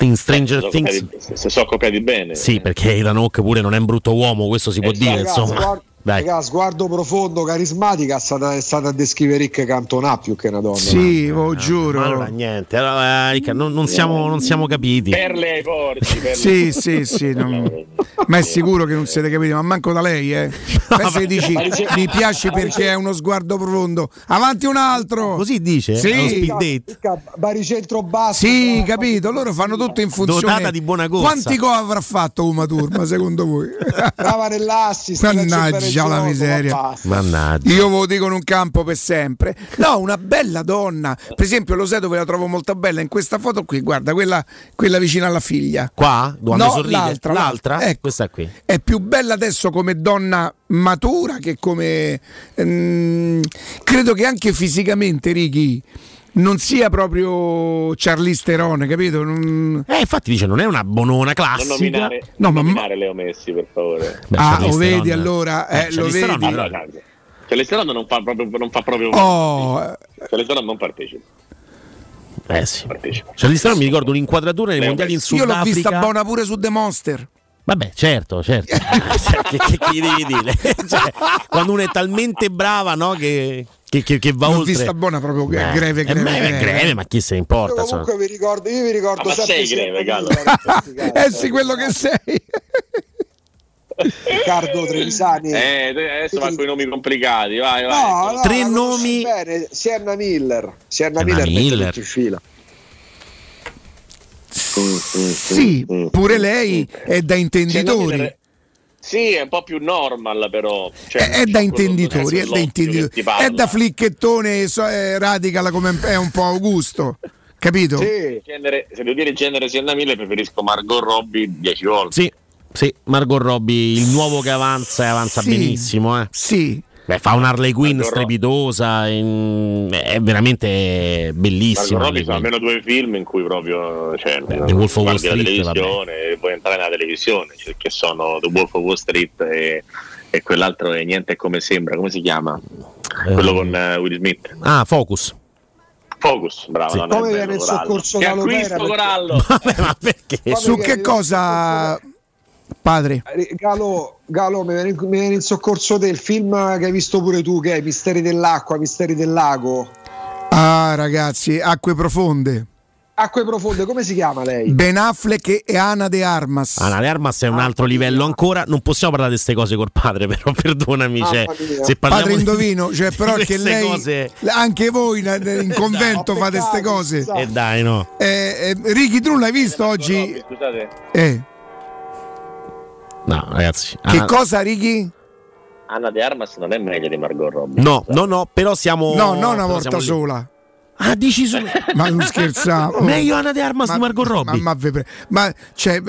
[SPEAKER 10] In Stranger
[SPEAKER 79] Se
[SPEAKER 10] Things.
[SPEAKER 79] copiati- se sono copiati bene.
[SPEAKER 10] Sì, perché Ethan Hawke pure non è un brutto uomo, questo si può
[SPEAKER 79] Esatto.
[SPEAKER 10] dire,
[SPEAKER 11] Ragazzi,
[SPEAKER 10] insomma.
[SPEAKER 11] guarda-
[SPEAKER 10] Dai.
[SPEAKER 11] Raga, sguardo profondo, carismatica, è stata, è stata a descrivere Rick Cantona più che una donna.
[SPEAKER 7] Sì, lo giuro.
[SPEAKER 10] Ma allora niente, allora, eh, Ricca, non, non siamo, non siamo capiti.
[SPEAKER 79] Perle ai porci. perle-
[SPEAKER 7] Sì, sì, sì. non- Ma è sicuro che non siete capiti, ma manco da lei, eh. <laughs> Pensa che dici mi piace perché è uno sguardo profondo. Avanti un altro.
[SPEAKER 10] Così dice?
[SPEAKER 7] Sì.
[SPEAKER 11] Ricca, Baricentro basso.
[SPEAKER 7] Sì, capito. Loro fanno tutto in funzione.
[SPEAKER 10] Dotata di buona corsa.
[SPEAKER 7] Quanti gol avrà fatto Uma Turma secondo voi?
[SPEAKER 11] Brava nell'assist.
[SPEAKER 7] Mannaggia la miseria.
[SPEAKER 10] Mannaggia.
[SPEAKER 7] Io ve lo dico in un campo per sempre. No, una bella donna. Per esempio, lo sai dove la trovo molto bella? In questa foto qui, guarda, quella, quella vicina alla figlia.
[SPEAKER 10] Qua? Quando
[SPEAKER 7] No,
[SPEAKER 10] sorride?
[SPEAKER 7] l'altra,
[SPEAKER 10] L'altra?
[SPEAKER 7] Ecco.
[SPEAKER 10] Questa qui.
[SPEAKER 7] È più bella adesso come donna matura che come. ehm, credo che anche fisicamente, Ricky, non sia proprio Charlize Theron, capito? Non-
[SPEAKER 10] Eh, infatti dice, non è una bonona
[SPEAKER 79] Non
[SPEAKER 10] classica.
[SPEAKER 79] nominare,
[SPEAKER 7] No,
[SPEAKER 79] non
[SPEAKER 7] ma-
[SPEAKER 79] nominare Leo Messi, per favore.
[SPEAKER 10] Beh,
[SPEAKER 7] ah,
[SPEAKER 10] Charlize
[SPEAKER 7] lo vedi
[SPEAKER 10] Theron-
[SPEAKER 7] allora? Eh,
[SPEAKER 10] Eh,
[SPEAKER 7] lo vedi?
[SPEAKER 10] però-
[SPEAKER 79] Cioè, l'esterno non fa proprio, non fa proprio
[SPEAKER 7] Oh,
[SPEAKER 79] cioè, l'esterno non partecipa.
[SPEAKER 10] Eh sì.
[SPEAKER 79] partecipa.
[SPEAKER 10] Cioè, all'interno mi ricordo un'inquadratura nei
[SPEAKER 79] Leo
[SPEAKER 10] mondiali in
[SPEAKER 79] Messi.
[SPEAKER 7] io l'ho vista buona pure su The Monster.
[SPEAKER 10] Vabbè, certo, certo. <laughs> Cioè, che, che- che gli devi dire? <laughs> Cioè, quando uno è talmente brava, no? Che, che, che- che va
[SPEAKER 7] L'ho
[SPEAKER 10] oltre.
[SPEAKER 7] vista buona proprio
[SPEAKER 10] Eh,
[SPEAKER 7] greve,
[SPEAKER 10] eh,
[SPEAKER 7] greve,
[SPEAKER 10] beh,
[SPEAKER 7] greve.
[SPEAKER 10] greve, ma chi se ne importa?
[SPEAKER 11] Io comunque vi ricordo, io vi ricordo
[SPEAKER 79] Ah, ma
[SPEAKER 11] sempre
[SPEAKER 79] sei greve, Gallo.
[SPEAKER 7] Eh sì, quello che sei. <laughs>
[SPEAKER 11] Riccardo Trevisani.
[SPEAKER 79] Eh, adesso va con i nomi complicati. Vai, vai.
[SPEAKER 11] No, no,
[SPEAKER 10] Tre nomi.
[SPEAKER 11] Bene, Sienna Miller. Sienna
[SPEAKER 10] Sienna
[SPEAKER 11] Miller,
[SPEAKER 10] Miller.
[SPEAKER 11] in fila.
[SPEAKER 7] Sì, pure lei è da
[SPEAKER 79] Sienna
[SPEAKER 7] intenditori.
[SPEAKER 79] Sì, è un po' più normal però. Cioè,
[SPEAKER 7] è da
[SPEAKER 79] c'ha quello
[SPEAKER 7] intenditori, è da intenditori. È da flicchettone so- eh, radical come è un po' Augusto. Capito?
[SPEAKER 79] Genere- se devo dire genere sia da mille, preferisco Margot Robbie 10 volte.
[SPEAKER 10] Sì, sì, Margot Robbie, il nuovo che avanza e avanza
[SPEAKER 7] Sì.
[SPEAKER 10] benissimo. Eh.
[SPEAKER 7] Sì.
[SPEAKER 10] Beh, fa un Harley Quinn strepitosa, in- è veramente bellissima.
[SPEAKER 79] Margot Robbie
[SPEAKER 10] Quinn.
[SPEAKER 79] almeno due film in cui proprio cioè,
[SPEAKER 10] The Wolf of Wall Street,
[SPEAKER 79] televisione e puoi entrare nella televisione, cioè, che sono The Wolf of Wall Street e, e quell'altro è Niente come sembra, come si chiama? Quello con eh, Will Smith.
[SPEAKER 10] Ah, Focus.
[SPEAKER 79] Focus, bravo.
[SPEAKER 10] Sì. Come viene il
[SPEAKER 79] Corallo.
[SPEAKER 10] soccorso Lopera,
[SPEAKER 79] acquisto
[SPEAKER 10] perché-
[SPEAKER 79] Corallo! <laughs>
[SPEAKER 10] perché?
[SPEAKER 7] Su che cosa, padre?
[SPEAKER 11] Eh, Galo, Galo mi, viene, mi viene in soccorso te il film che hai visto pure tu, che è Misteri dell'acqua, Misteri del lago.
[SPEAKER 7] Ah, ragazzi, acque profonde.
[SPEAKER 11] Acque profonde, come si chiama lei?
[SPEAKER 7] Ben Affleck e Ana de Armas.
[SPEAKER 10] Ana De Armas è un altro livello ancora. Non possiamo parlare di queste cose col padre, <laughs> però perdonami.
[SPEAKER 7] Mamma
[SPEAKER 10] Cioè,
[SPEAKER 7] mia.
[SPEAKER 10] se parliamo
[SPEAKER 7] Padre
[SPEAKER 10] di-
[SPEAKER 7] indovino, <laughs> cioè,
[SPEAKER 10] di
[SPEAKER 7] però che lei,
[SPEAKER 10] cose-
[SPEAKER 7] anche voi <laughs> in- convento
[SPEAKER 11] Ho
[SPEAKER 7] fate queste cose.
[SPEAKER 11] sa.
[SPEAKER 10] Eh dai, no.
[SPEAKER 7] Eh, eh, Ricky, tu l'hai visto oggi?
[SPEAKER 79] Scusate,
[SPEAKER 7] Eh,
[SPEAKER 10] No, ragazzi.
[SPEAKER 7] che
[SPEAKER 10] Ana-
[SPEAKER 7] cosa, Ricky?
[SPEAKER 79] Anna De Armas non è meglio di Margot Robbie.
[SPEAKER 10] No, no, no, però siamo.
[SPEAKER 7] No, non una volta sola.
[SPEAKER 10] Ah, dici su. <laughs>
[SPEAKER 7] Ma non scherzavo.
[SPEAKER 10] Meglio Anna De Armas di Margot Robbie.
[SPEAKER 7] Ma, ma, ma, cioè,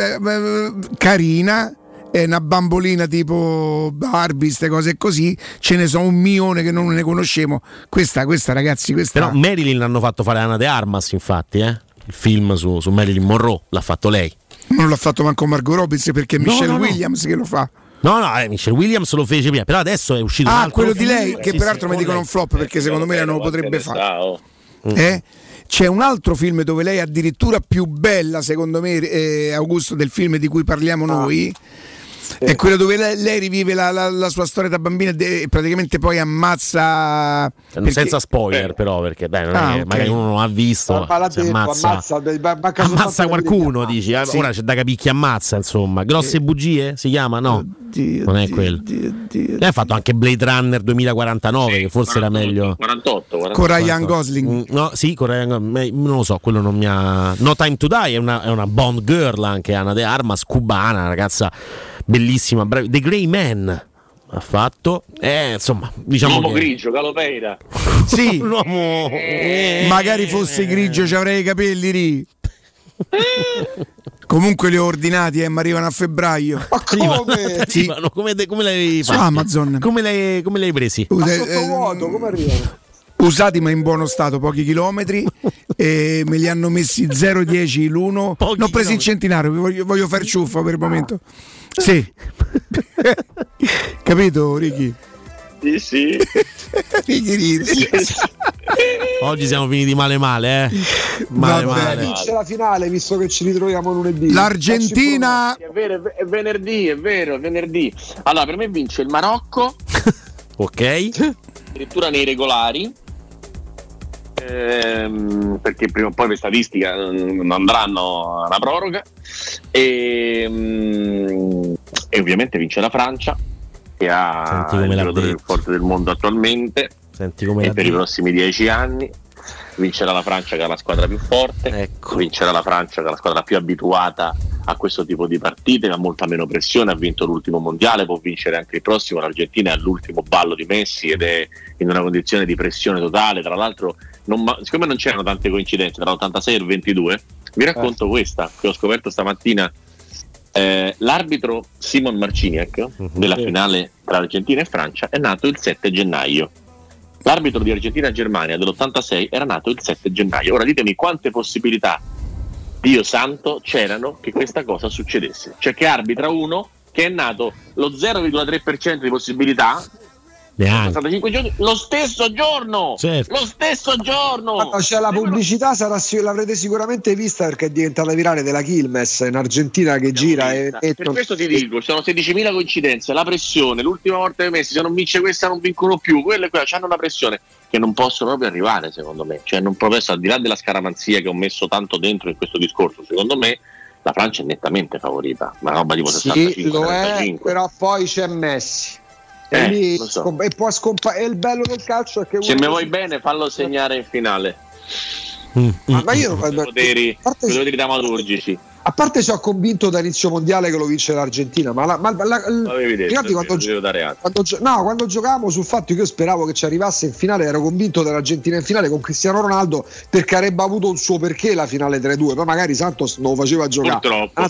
[SPEAKER 7] carina, è una bambolina tipo Barbie, queste cose così. Ce ne sono un milione che non ne conosciamo. Questa, questa ragazzi, questa.
[SPEAKER 10] Però Marilyn l'hanno fatto fare Anna De Armas, infatti, eh? Il film su, su Marilyn Monroe l'ha fatto lei.
[SPEAKER 7] Non l'ha fatto manco Margot Robbins perché è
[SPEAKER 10] No,
[SPEAKER 7] Michelle
[SPEAKER 10] no, no.
[SPEAKER 7] Williams che lo fa.
[SPEAKER 10] No, no, eh, Michelle Williams lo fece prima, però adesso è uscito un
[SPEAKER 7] Ah,
[SPEAKER 10] altro
[SPEAKER 7] quello di
[SPEAKER 10] film.
[SPEAKER 7] lei,
[SPEAKER 10] Eh,
[SPEAKER 7] che
[SPEAKER 10] sì,
[SPEAKER 7] peraltro
[SPEAKER 10] sì,
[SPEAKER 7] mi dicono
[SPEAKER 10] con
[SPEAKER 7] un flop perché secondo me non lo potrebbe fare. Eh? C'è un altro film dove lei è addirittura più bella, secondo me, eh, Augusto, del film di cui parliamo
[SPEAKER 10] Ah.
[SPEAKER 7] noi. È quello dove lei, lei rivive la, la- la sua storia da bambina e praticamente poi ammazza. perché-
[SPEAKER 10] Senza spoiler, però, perché dai, non è
[SPEAKER 7] Ah,
[SPEAKER 10] che
[SPEAKER 7] ok.
[SPEAKER 10] magari uno non ha visto.
[SPEAKER 11] Ma detto,
[SPEAKER 10] ammazza,
[SPEAKER 11] ammazza,
[SPEAKER 10] ammazza
[SPEAKER 11] di
[SPEAKER 10] qualcuno, dici. eh,
[SPEAKER 11] Sì.
[SPEAKER 10] Ora c'è da capire chi ammazza, insomma. Grosse bugie si chiama? No, non è quello. Lei ha fatto anche Blade Runner 2049, che forse era meglio.
[SPEAKER 79] 48, 48.
[SPEAKER 7] Con Ryan Gosling.
[SPEAKER 10] Mm, No, sì, con Ryan Gosling. Non lo so, quello non mi ha. No Time to Die è una, è una Bond girl anche Anna De Armas, cubana, ragazza bellissima. bravi- The Grey Man ha fatto. Eh, insomma, diciamo.
[SPEAKER 79] L'uomo
[SPEAKER 10] che-
[SPEAKER 79] grigio, Galopeira. <laughs>
[SPEAKER 7] Sì, <laughs>
[SPEAKER 10] L'uomo.
[SPEAKER 7] magari fosse grigio ci avrei i capelli lì. <laughs> Comunque li ho ordinati e mi arrivano a febbraio.
[SPEAKER 11] come?
[SPEAKER 7] Sì.
[SPEAKER 10] Arrivano, come, de- come l'hai
[SPEAKER 7] Su
[SPEAKER 10] fatto?
[SPEAKER 7] Amazon.
[SPEAKER 10] Come l'hai, come l'hai presi?
[SPEAKER 11] Ma
[SPEAKER 7] eh,
[SPEAKER 11] sottovuoto, come arrivano?
[SPEAKER 7] usati ma in buono stato, pochi chilometri e me li hanno messi 0,10 l'uno.
[SPEAKER 10] Pochi
[SPEAKER 7] L'ho presi in
[SPEAKER 10] chilometri.
[SPEAKER 7] centinaio, vi voglio, voglio far ciuffo per il momento. Sì. <laughs> Capito, Ricky?
[SPEAKER 79] Sì, sì. <laughs>
[SPEAKER 7] Ricky ride.
[SPEAKER 10] Oggi siamo finiti male male, eh. Male
[SPEAKER 7] Vabbè.
[SPEAKER 10] male.
[SPEAKER 11] Vince la finale visto che ci ritroviamo lunedì.
[SPEAKER 7] L'Argentina
[SPEAKER 79] È vero, è ve- è venerdì, è vero, è venerdì. Allora, per me vince il Marocco, <laughs>
[SPEAKER 10] Ok.
[SPEAKER 79] addirittura nei regolari. Ehm, perché prima o poi per statistica non andranno alla proroga. E, mm, e ovviamente vince la Francia che ha il giocatore più
[SPEAKER 10] detto.
[SPEAKER 79] forte del mondo attualmente. E per i prossimi dieci anni vincerà la Francia che è la squadra più forte.
[SPEAKER 10] Ecco.
[SPEAKER 79] vincerà la Francia che è la squadra più abituata a questo tipo di partite ha molta meno pressione ha vinto l'ultimo mondiale può vincere anche il prossimo. l'Argentina è all'ultimo ballo di Messi ed è in una condizione di pressione totale. Tra l'altro non ma- siccome non c'erano tante coincidenze tra l'86 e il 22 vi racconto
[SPEAKER 10] Eh.
[SPEAKER 79] questa che ho scoperto stamattina Eh, l'arbitro Simon Marciniak
[SPEAKER 10] Mhm.
[SPEAKER 79] della finale tra Argentina e Francia è nato il 7 gennaio L'arbitro di Argentina-Germania dell'86 era nato il 7 gennaio. Ora ditemi quante possibilità, Dio santo, c'erano che questa cosa succedesse. Cioè che arbitra uno che è nato lo 0,3% di possibilità,
[SPEAKER 10] Neanche.
[SPEAKER 79] 65 giorni, lo stesso giorno!
[SPEAKER 10] Certo.
[SPEAKER 79] Lo stesso giorno!
[SPEAKER 11] C'è la pubblicità, sarà l'avrete sicuramente vista perché è diventata virale della Quilmes in Argentina che gira e
[SPEAKER 79] Per
[SPEAKER 11] mettono-
[SPEAKER 79] questo ti dico, ci sono 16.000 coincidenze, la pressione, l'ultima volta che messi, se non vince questa non vincono più, quelle qua hanno una pressione che non possono proprio arrivare secondo me, cioè non proprio adesso, al di là della scaramanzia che ho messo tanto dentro in questo discorso, secondo me la Francia è nettamente favorita, una roba tipo
[SPEAKER 11] Sì,
[SPEAKER 79] 65
[SPEAKER 11] lo è,
[SPEAKER 79] 35.
[SPEAKER 11] però poi c'è Messi. E,
[SPEAKER 79] Eh,
[SPEAKER 11] lì
[SPEAKER 79] so.
[SPEAKER 11] scom- e può scompa- e il bello del calcio è che
[SPEAKER 79] Se mi vuoi bene fallo segnare in finale.
[SPEAKER 10] Mm,
[SPEAKER 11] Ma- ma io
[SPEAKER 79] i poteri, i poteri dramaturgici.
[SPEAKER 11] A parte sono convinto da inizio mondiale che lo vince l'Argentina, ma, la, ma la-
[SPEAKER 79] detto,
[SPEAKER 11] quando,
[SPEAKER 79] atto.
[SPEAKER 11] quando gio- no, quando giocavamo sul fatto che io speravo che ci arrivasse in finale, ero convinto dell'Argentina in finale con Cristiano Ronaldo perché avrebbe avuto un suo perché la finale 3-2, poi magari Santos non lo faceva giocare.
[SPEAKER 79] Purtroppo.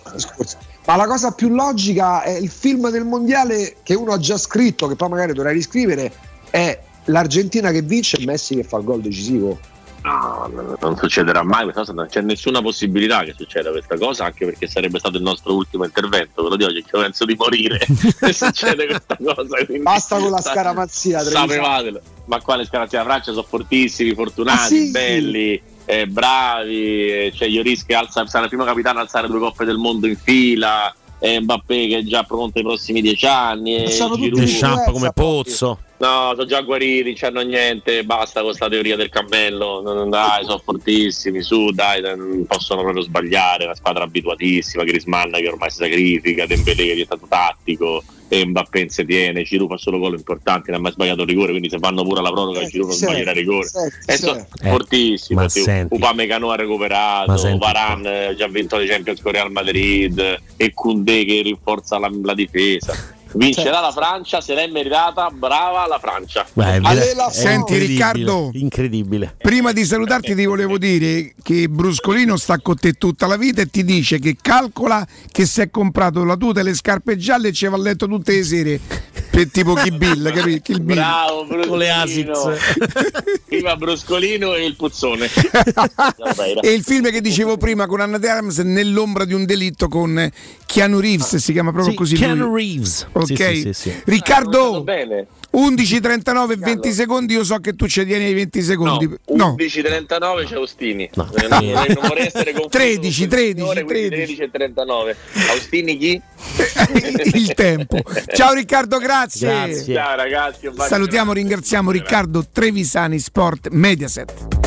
[SPEAKER 11] Ma la cosa più logica è il film del mondiale che uno ha già scritto, che poi magari dovrà riscrivere, è l'Argentina che vince e Messi che fa il gol decisivo.
[SPEAKER 79] No, no, non succederà mai questa cosa, non c'è nessuna possibilità che succeda questa cosa, anche perché sarebbe stato il nostro ultimo intervento, ve lo dico, che io penso di morire <laughs> se succede questa cosa.
[SPEAKER 11] Basta con la scaramanzia, Treviso.
[SPEAKER 79] Sapevatelo. Ma quale scaramanzia? La Francia sono fortissimi, fortunati,
[SPEAKER 11] Ah, sì?
[SPEAKER 79] belli, eh, bravi, eh, c'è Lloris che alza, sarà il primo capitano a alzare due coppe del mondo in fila, e Mbappé che è già pronto ai prossimi dieci anni, e
[SPEAKER 11] tutti
[SPEAKER 79] Giroud-
[SPEAKER 10] Deschamps come pozzo.
[SPEAKER 79] No, sono già guariti, c'hanno niente, basta con questa teoria del cammello. Non- non- Dai, sono fortissimi, su, dai, non possono proprio sbagliare. Una squadra abituatissima, Grisman che ormai si sacrifica, Dembélé che è diventato tattico, e Mbappé non si tiene, Giroud fa solo gol importanti, non ha mai sbagliato il rigore, quindi se vanno pure alla proroga Giroud non sbaglierà il rigore.
[SPEAKER 11] sì,
[SPEAKER 79] E sono
[SPEAKER 10] Eh,
[SPEAKER 79] fortissimo, sì.
[SPEAKER 10] senti.
[SPEAKER 79] Upamecano ha recuperato. Varan eh, già vinto le Champions con Real Madrid, e Koundé che rinforza la, la difesa. Vincerà la Francia, se l'è meritata, brava la Francia.
[SPEAKER 10] Beh, è
[SPEAKER 11] Alle
[SPEAKER 10] vera-
[SPEAKER 11] la
[SPEAKER 10] è
[SPEAKER 11] so.
[SPEAKER 10] incredibile,
[SPEAKER 7] Riccardo.
[SPEAKER 10] incredibile.
[SPEAKER 7] Prima di salutarti ti volevo dire che Bruscolino sta con te tutta la vita e ti dice che calcola che si è comprato la tuta e le scarpe gialle e ci va a letto tutte le sere per tipo Kill Bill, <laughs> capito? Kill Bill.
[SPEAKER 79] Bravo Bruscolino.
[SPEAKER 10] Con le Asics. <laughs>
[SPEAKER 79] Prima Bruscolino e il puzzone. <laughs>
[SPEAKER 7] e il film che dicevo prima con Anna De Armas nell'ombra di un delitto con Keanu Reeves si chiama proprio
[SPEAKER 10] Sì,
[SPEAKER 7] così
[SPEAKER 10] Keanu
[SPEAKER 7] lui.
[SPEAKER 10] Reeves.
[SPEAKER 7] Ok
[SPEAKER 10] Sì, sì, sì, sì.
[SPEAKER 7] Riccardo
[SPEAKER 79] bene.
[SPEAKER 7] 11.39 e 20 secondi io so che tu ci tieni ai 20
[SPEAKER 79] No,
[SPEAKER 7] secondi no,
[SPEAKER 79] 11.39 c'è Austini.
[SPEAKER 10] No.
[SPEAKER 79] Eh, non, non vorrei essere confuso
[SPEAKER 7] 13,
[SPEAKER 79] con quel
[SPEAKER 7] 13,
[SPEAKER 79] signore, quindi
[SPEAKER 7] 13.
[SPEAKER 79] 13.39. Austini chi? <laughs>
[SPEAKER 7] il tempo ciao Riccardo grazie,
[SPEAKER 10] Grazie.
[SPEAKER 79] Ciao ragazzi.
[SPEAKER 7] salutiamo ringraziamo Riccardo Trevisani Sport Mediaset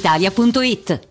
[SPEAKER 29] brispalitalia.it.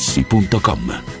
[SPEAKER 12] artigianamaterassi.com.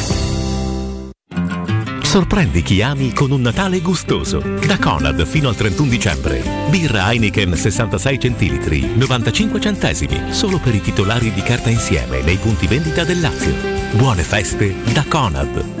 [SPEAKER 81] Sorprendi chi ami con un Natale gustoso. Da Conad fino al 31 dicembre. Birra Heineken 66 centilitri, 95 centesimi, solo per i titolari di carta insieme nei punti vendita del Lazio. Buone feste da Conad.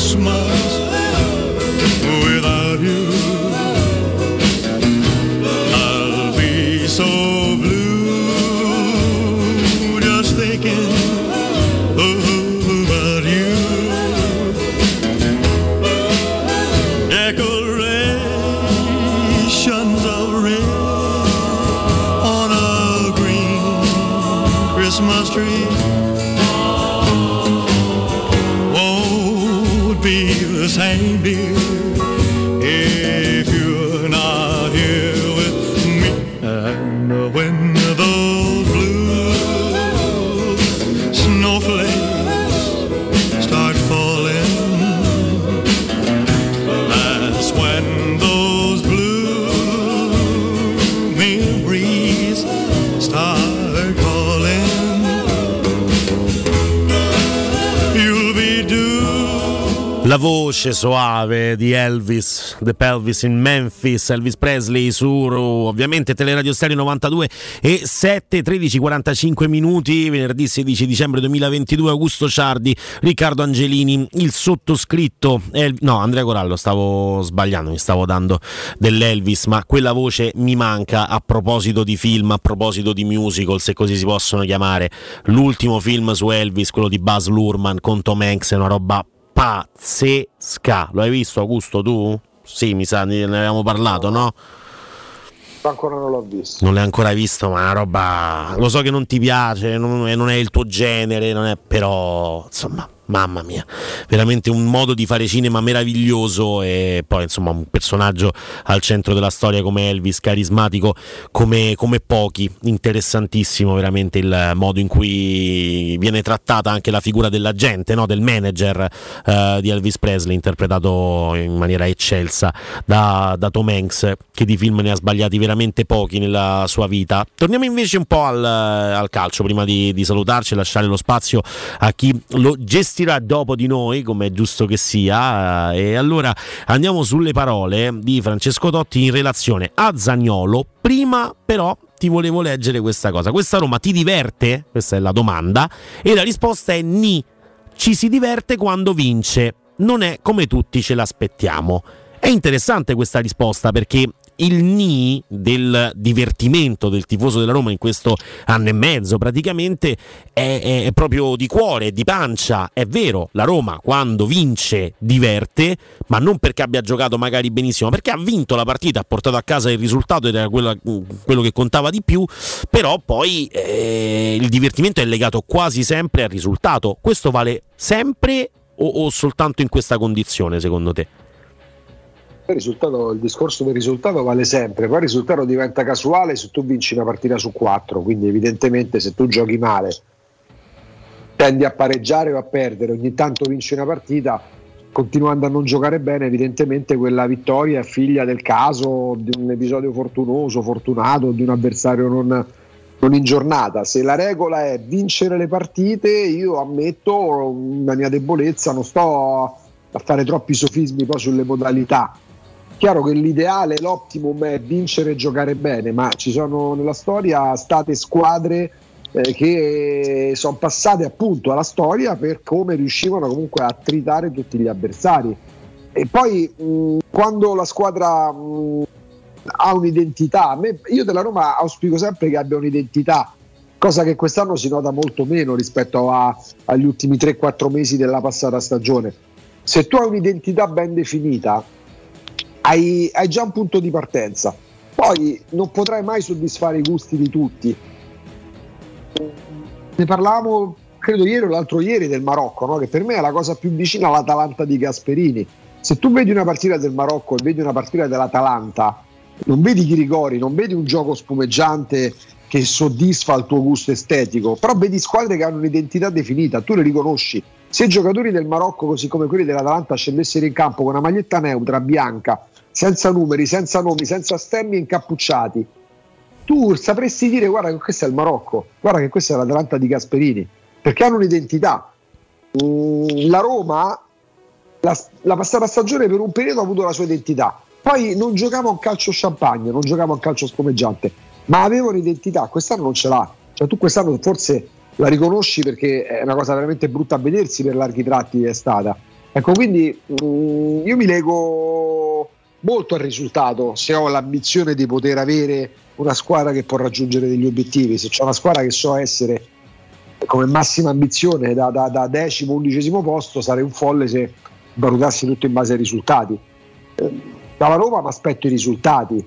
[SPEAKER 82] Christmas without you.
[SPEAKER 10] Voce soave di Elvis, The Pelvis in Memphis, Elvis Presley su ovviamente Teleradio Stereo 92 e 7, 13, 45 minuti, venerdì 16 dicembre 2022, Augusto Ciardi, Riccardo Angelini, il sottoscritto, El- no Andrea Corallo, stavo sbagliando, mi stavo dando dell'Elvis, ma quella voce mi manca a proposito di film, a proposito di musical, se così si possono chiamare. L'ultimo film su Elvis, quello di Buzz Lurman con Tom Hanks, è una roba pazzesca. Lo hai visto, Augusto, tu? Sì, mi sa, ne avevamo parlato, no?
[SPEAKER 11] Ancora non l'ho visto.
[SPEAKER 10] Non l'hai ancora visto, ma è una roba. Lo so che non ti piace, non è, non è il tuo genere, non è, però insomma, mamma mia, veramente un modo di fare cinema meraviglioso e poi insomma un personaggio al centro della storia come Elvis, carismatico come, come pochi, interessantissimo veramente il modo in cui viene trattata anche la figura dell'agente, no? del manager eh, di Elvis Presley, interpretato in maniera eccelsa da, da Tom Hanks, che di film ne ha sbagliati veramente pochi nella sua vita. Torniamo invece un po' al, al calcio prima di, di salutarci e lasciare lo spazio a chi lo gestirà dopo di noi, come è giusto che sia. E allora andiamo sulle parole di Francesco Totti in relazione a Zagnolo. Prima però ti volevo leggere questa cosa. Questa Roma ti diverte? Questa è la domanda. E la risposta è ni. Ci si diverte quando vince. Non è come tutti ce l'aspettiamo. È interessante questa risposta perché il ni del divertimento del tifoso della Roma in questo anno e mezzo praticamente è, è- proprio di cuore, di pancia. È vero, la Roma quando vince diverte, ma non perché abbia giocato magari benissimo, perché ha vinto la partita, ha portato a casa il risultato ed era quella- quello che contava di più, però poi eh, il divertimento è legato quasi sempre al risultato. Questo vale sempre o, o soltanto in questa condizione secondo te?
[SPEAKER 11] Il, risultato- il discorso del risultato vale sempre, poi il risultato diventa casuale se tu vinci una partita su quattro, quindi evidentemente se tu giochi male tendi a pareggiare o a perdere, ogni tanto vinci una partita, continuando a non giocare bene, evidentemente quella vittoria è figlia del caso, di un episodio fortunoso, fortunato, di un avversario non, non in giornata. Se la regola è vincere le partite, io ammetto una mia debolezza, non sto a fare troppi sofismi poi sulle modalità. Chiaro che l'ideale, l'optimum è vincere e giocare bene, ma ci sono nella storia state squadre eh, che sono passate appunto alla storia per come riuscivano comunque a tritare tutti gli avversari. E poi mh, quando la squadra mh, ha un'identità, me- io della Roma auspico sempre che abbia un'identità, cosa che quest'anno si nota molto meno rispetto a- agli ultimi 3-4 mesi della passata stagione. Se tu hai un'identità ben definita, hai, hai già un punto di partenza. Poi non potrai mai soddisfare i gusti di tutti. Ne parlavamo, credo ieri o l'altro ieri, del Marocco, no? che per me è la cosa più vicina all'Atalanta di Gasperini. Se tu vedi una partita del Marocco e vedi una partita dell'Atalanta, non vedi Chirigori, non vedi un gioco spumeggiante che soddisfa il tuo gusto estetico, però vedi squadre che hanno un'identità definita, tu le riconosci. Se i giocatori del Marocco, così come quelli dell'Atalanta, scendessero in campo con una maglietta neutra, bianca, senza numeri, senza nomi, senza stemmi incappucciati, tu sapresti dire guarda che questo è il Marocco, guarda che questa è l'Atalanta di Gasperini, perché hanno un'identità. Mm, la Roma, la, la passata stagione per un periodo ha avuto la sua identità, poi non giocava a un calcio champagne, non giocava a un calcio spumeggiante, ma aveva un'identità, quest'anno non ce l'ha, cioè tu quest'anno forse la riconosci perché è una cosa veramente brutta a vedersi per larghi tratti è stata. Ecco, quindi mm, io mi lego molto al risultato se ho l'ambizione di poter avere una squadra che può raggiungere degli obiettivi, se c'è una squadra che so essere come massima ambizione da, da, da decimo, undicesimo posto, sarei un folle se valutassi tutto in base ai risultati. Eh, Dalla Roma mi aspetto i risultati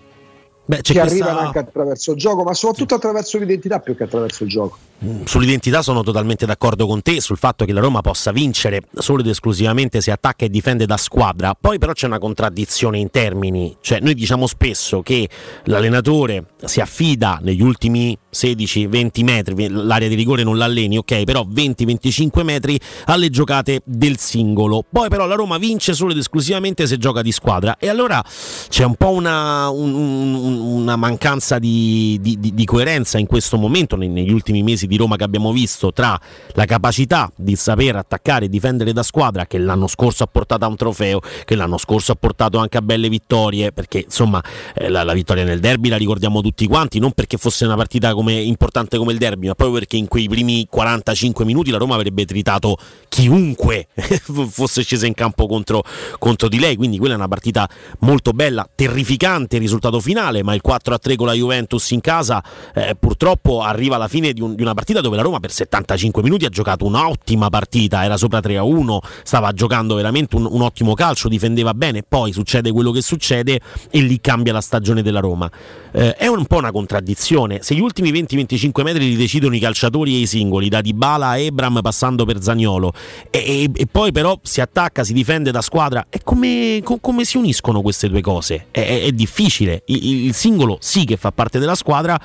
[SPEAKER 10] Beh,
[SPEAKER 11] che
[SPEAKER 10] questa-
[SPEAKER 11] arrivano anche attraverso il gioco, ma soprattutto attraverso l'identità più che attraverso il gioco.
[SPEAKER 10] Sull'identità sono totalmente d'accordo con te, sul fatto che la Roma possa vincere solo ed esclusivamente se attacca e difende da squadra. Poi però c'è una contraddizione in termini, cioè noi diciamo spesso che l'allenatore si affida negli ultimi 16-20 metri, l'area di rigore non l'alleni, ok, però 20-25 metri alle giocate del singolo. Poi però la Roma vince solo ed esclusivamente se gioca di squadra e allora c'è un po' una, un- un- una mancanza di, di- di- coerenza in questo momento, ne- negli ultimi mesi di Roma che abbiamo visto, tra la capacità di saper attaccare e difendere da squadra che l'anno scorso ha portato a un trofeo, che l'anno scorso ha portato anche a belle vittorie, perché insomma eh, la, la vittoria nel derby la ricordiamo tutti quanti, non perché fosse una partita come- importante come il derby, ma proprio perché in quei primi 45 minuti la Roma avrebbe tritato chiunque <laughs> fosse scesa in campo contro, contro di lei, quindi quella è una partita molto bella, terrificante il risultato finale, ma il 4-3 con la Juventus in casa eh, purtroppo arriva alla fine di, un- di una partita dove la Roma per 75 minuti ha giocato un'ottima partita, era sopra 3-1, stava giocando veramente un, un ottimo calcio, difendeva bene, poi succede quello che succede e lì cambia la stagione della Roma. Eh, è un po' una contraddizione, se gli ultimi 20-25 metri li decidono i calciatori e i singoli, da Dybala a Ebram passando per Zagnolo, e, e- e poi però si attacca, si difende da squadra, è come, co- come si uniscono queste due cose? È, è- è difficile, il, il- il singolo sì che fa parte della squadra,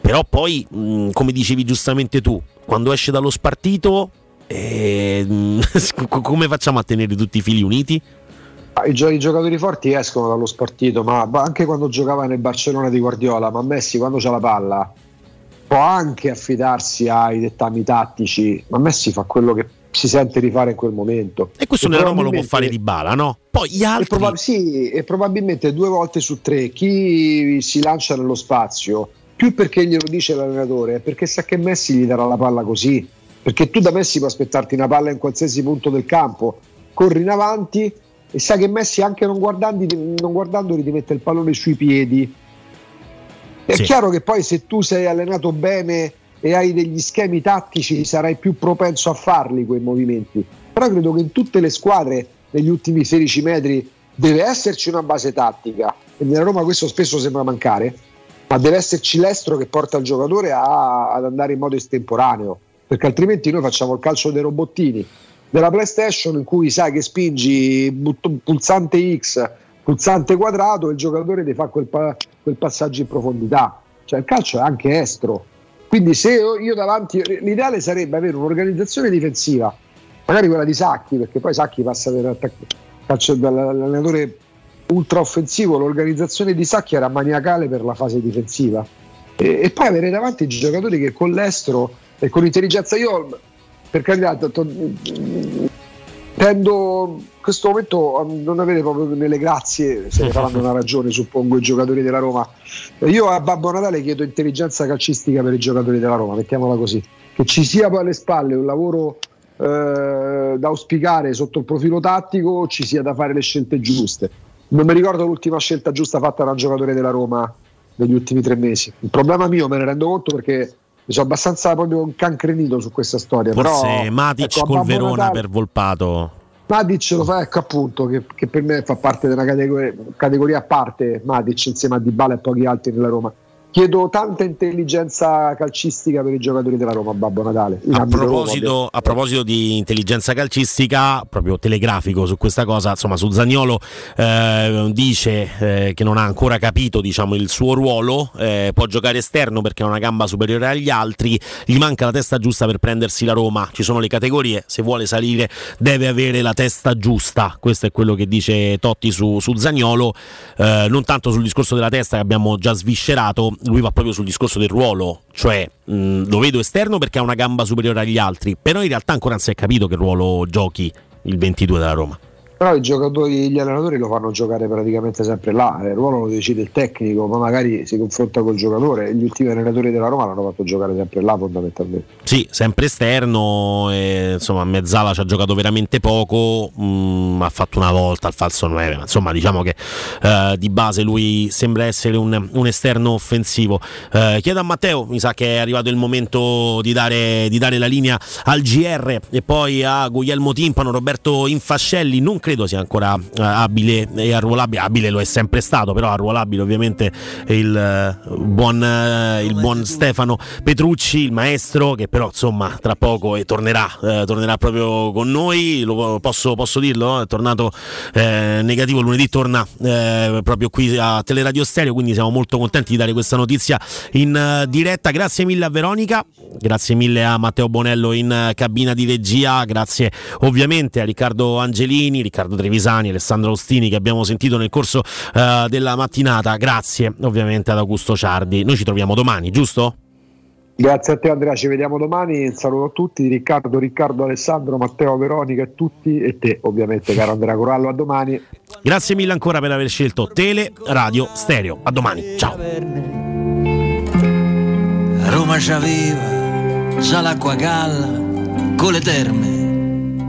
[SPEAKER 10] però poi, mh, come dicevi giustamente tu, quando esce dallo spartito, eh, <laughs> come facciamo a tenere tutti i fili uniti?
[SPEAKER 11] Ah, I, gio- i giocatori forti escono dallo spartito, ma anche quando giocava nel Barcellona di Guardiola, ma Messi quando c'ha la palla può anche affidarsi ai dettami tattici, ma Messi fa quello che si sente di fare in quel momento.
[SPEAKER 10] E questo nella Roma lo può fare di bala, no? Poi gli altri...
[SPEAKER 11] E, proba- sì, e probabilmente due volte su tre chi si lancia nello spazio, più perché glielo dice l'allenatore, è perché sa che Messi gli darà la palla così. Perché tu da Messi puoi aspettarti una palla in qualsiasi punto del campo, corri in avanti e sai che Messi anche non, guardandi- non guardandoli ti mette il pallone sui piedi. È
[SPEAKER 10] Sì.
[SPEAKER 11] chiaro che poi se tu sei allenato bene e hai degli schemi tattici sarai più propenso a farli quei movimenti. Però credo che in tutte le squadre negli ultimi 16 metri deve esserci una base tattica e nella Roma questo spesso sembra mancare, ma deve esserci l'estro che porta il giocatore a- ad andare in modo estemporaneo, perché altrimenti noi facciamo il calcio dei robottini della PlayStation in cui sai che spingi but- pulsante X, pulsante quadrato e il giocatore ti fa quel, pa- quel passaggio in profondità. Cioè il calcio è anche estro. Quindi se io, io davanti, l'ideale sarebbe avere un'organizzazione difensiva, magari quella di Sacchi, perché poi Sacchi passa per attac- calcio dall'allenatore ultra offensivo, l'organizzazione di Sacchi era maniacale per la fase difensiva. E, e poi avere davanti giocatori che con l'estero e con intelligenza, io per carità to- to- tendo questo momento a non avere proprio nelle grazie, se ne faranno una ragione, suppongo, i giocatori della Roma. Io a Babbo Natale chiedo intelligenza calcistica per i giocatori della Roma, mettiamola così, che ci sia poi alle spalle un lavoro eh, da auspicare sotto il profilo tattico, ci sia da fare le scelte giuste. Non mi ricordo l'ultima scelta giusta fatta da un giocatore della Roma negli ultimi tre mesi. Il problema mio me ne rendo conto perché mi sono abbastanza proprio incancrenito su questa storia.
[SPEAKER 10] Forse
[SPEAKER 11] però,
[SPEAKER 10] Matic
[SPEAKER 11] ecco,
[SPEAKER 10] col Verona
[SPEAKER 11] Natale-
[SPEAKER 10] per Volpato.
[SPEAKER 11] Matic lo fa, ecco appunto, che, che per me fa parte della categoria, categoria a parte, Matic insieme a Dybala e pochi altri nella Roma. Chiedo tanta intelligenza calcistica per i giocatori della Roma, Babbo Natale.
[SPEAKER 10] A
[SPEAKER 11] ambito Roma,
[SPEAKER 10] proposito, a proposito di intelligenza calcistica, proprio telegrafico su questa cosa, insomma, su Zagnolo eh, dice eh, che non ha ancora capito diciamo, il suo ruolo, eh, può giocare esterno perché ha una gamba superiore agli altri, gli manca la testa giusta per prendersi la Roma, ci sono le categorie, se vuole salire deve avere la testa giusta, questo è quello che dice Totti su, su Zagnolo, eh, non tanto sul discorso della testa che abbiamo già sviscerato, lui va proprio sul discorso del ruolo, cioè mh, lo vedo esterno perché ha una gamba superiore agli altri, però in realtà ancora non si è capito che ruolo giochi il 22 della Roma.
[SPEAKER 11] Però i giocatori, gli allenatori lo fanno giocare praticamente sempre là, il ruolo lo decide il tecnico, ma magari si confronta col giocatore. Gli ultimi allenatori della Roma l'hanno fatto giocare sempre là fondamentalmente.
[SPEAKER 10] Sì, sempre esterno, e, insomma Mezzala ci ha giocato veramente poco, mh, ha fatto una volta al falso 9, ma insomma diciamo che eh, di base lui sembra essere un, un esterno offensivo. Eh, chiedo a Matteo, mi sa che è arrivato il momento di dare, di dare la linea al GR e poi a Guglielmo Timpano, Roberto Infascelli, non credo sia ancora eh, abile e arruolabile, abile lo è sempre stato, però arruolabile ovviamente il, eh, buon, eh, il buon Stefano Petrucci, il maestro, che però insomma tra poco tornerà, eh, tornerà proprio con noi, lo posso, posso dirlo, è tornato eh, negativo. Lunedì, torna eh, proprio qui a Teleradio Stereo, quindi siamo molto contenti di dare questa notizia in diretta. Grazie mille a Veronica, grazie mille a Matteo Bonello in cabina di regia, grazie ovviamente a Riccardo Angelini, Riccardo Trevisani, Alessandro Ostini che abbiamo sentito nel corso eh, della mattinata, grazie ovviamente ad Augusto Ciardi. Noi ci troviamo domani, giusto?
[SPEAKER 11] Grazie a te Andrea, ci vediamo domani. Un saluto a tutti, Riccardo, Riccardo, Alessandro, Matteo, Veronica e tutti e te ovviamente caro Andrea Corallo, a domani.
[SPEAKER 10] Grazie mille ancora per aver scelto Tele Radio Stereo. A domani, ciao.
[SPEAKER 83] Roma c'aveva già l'acqua galla con le terme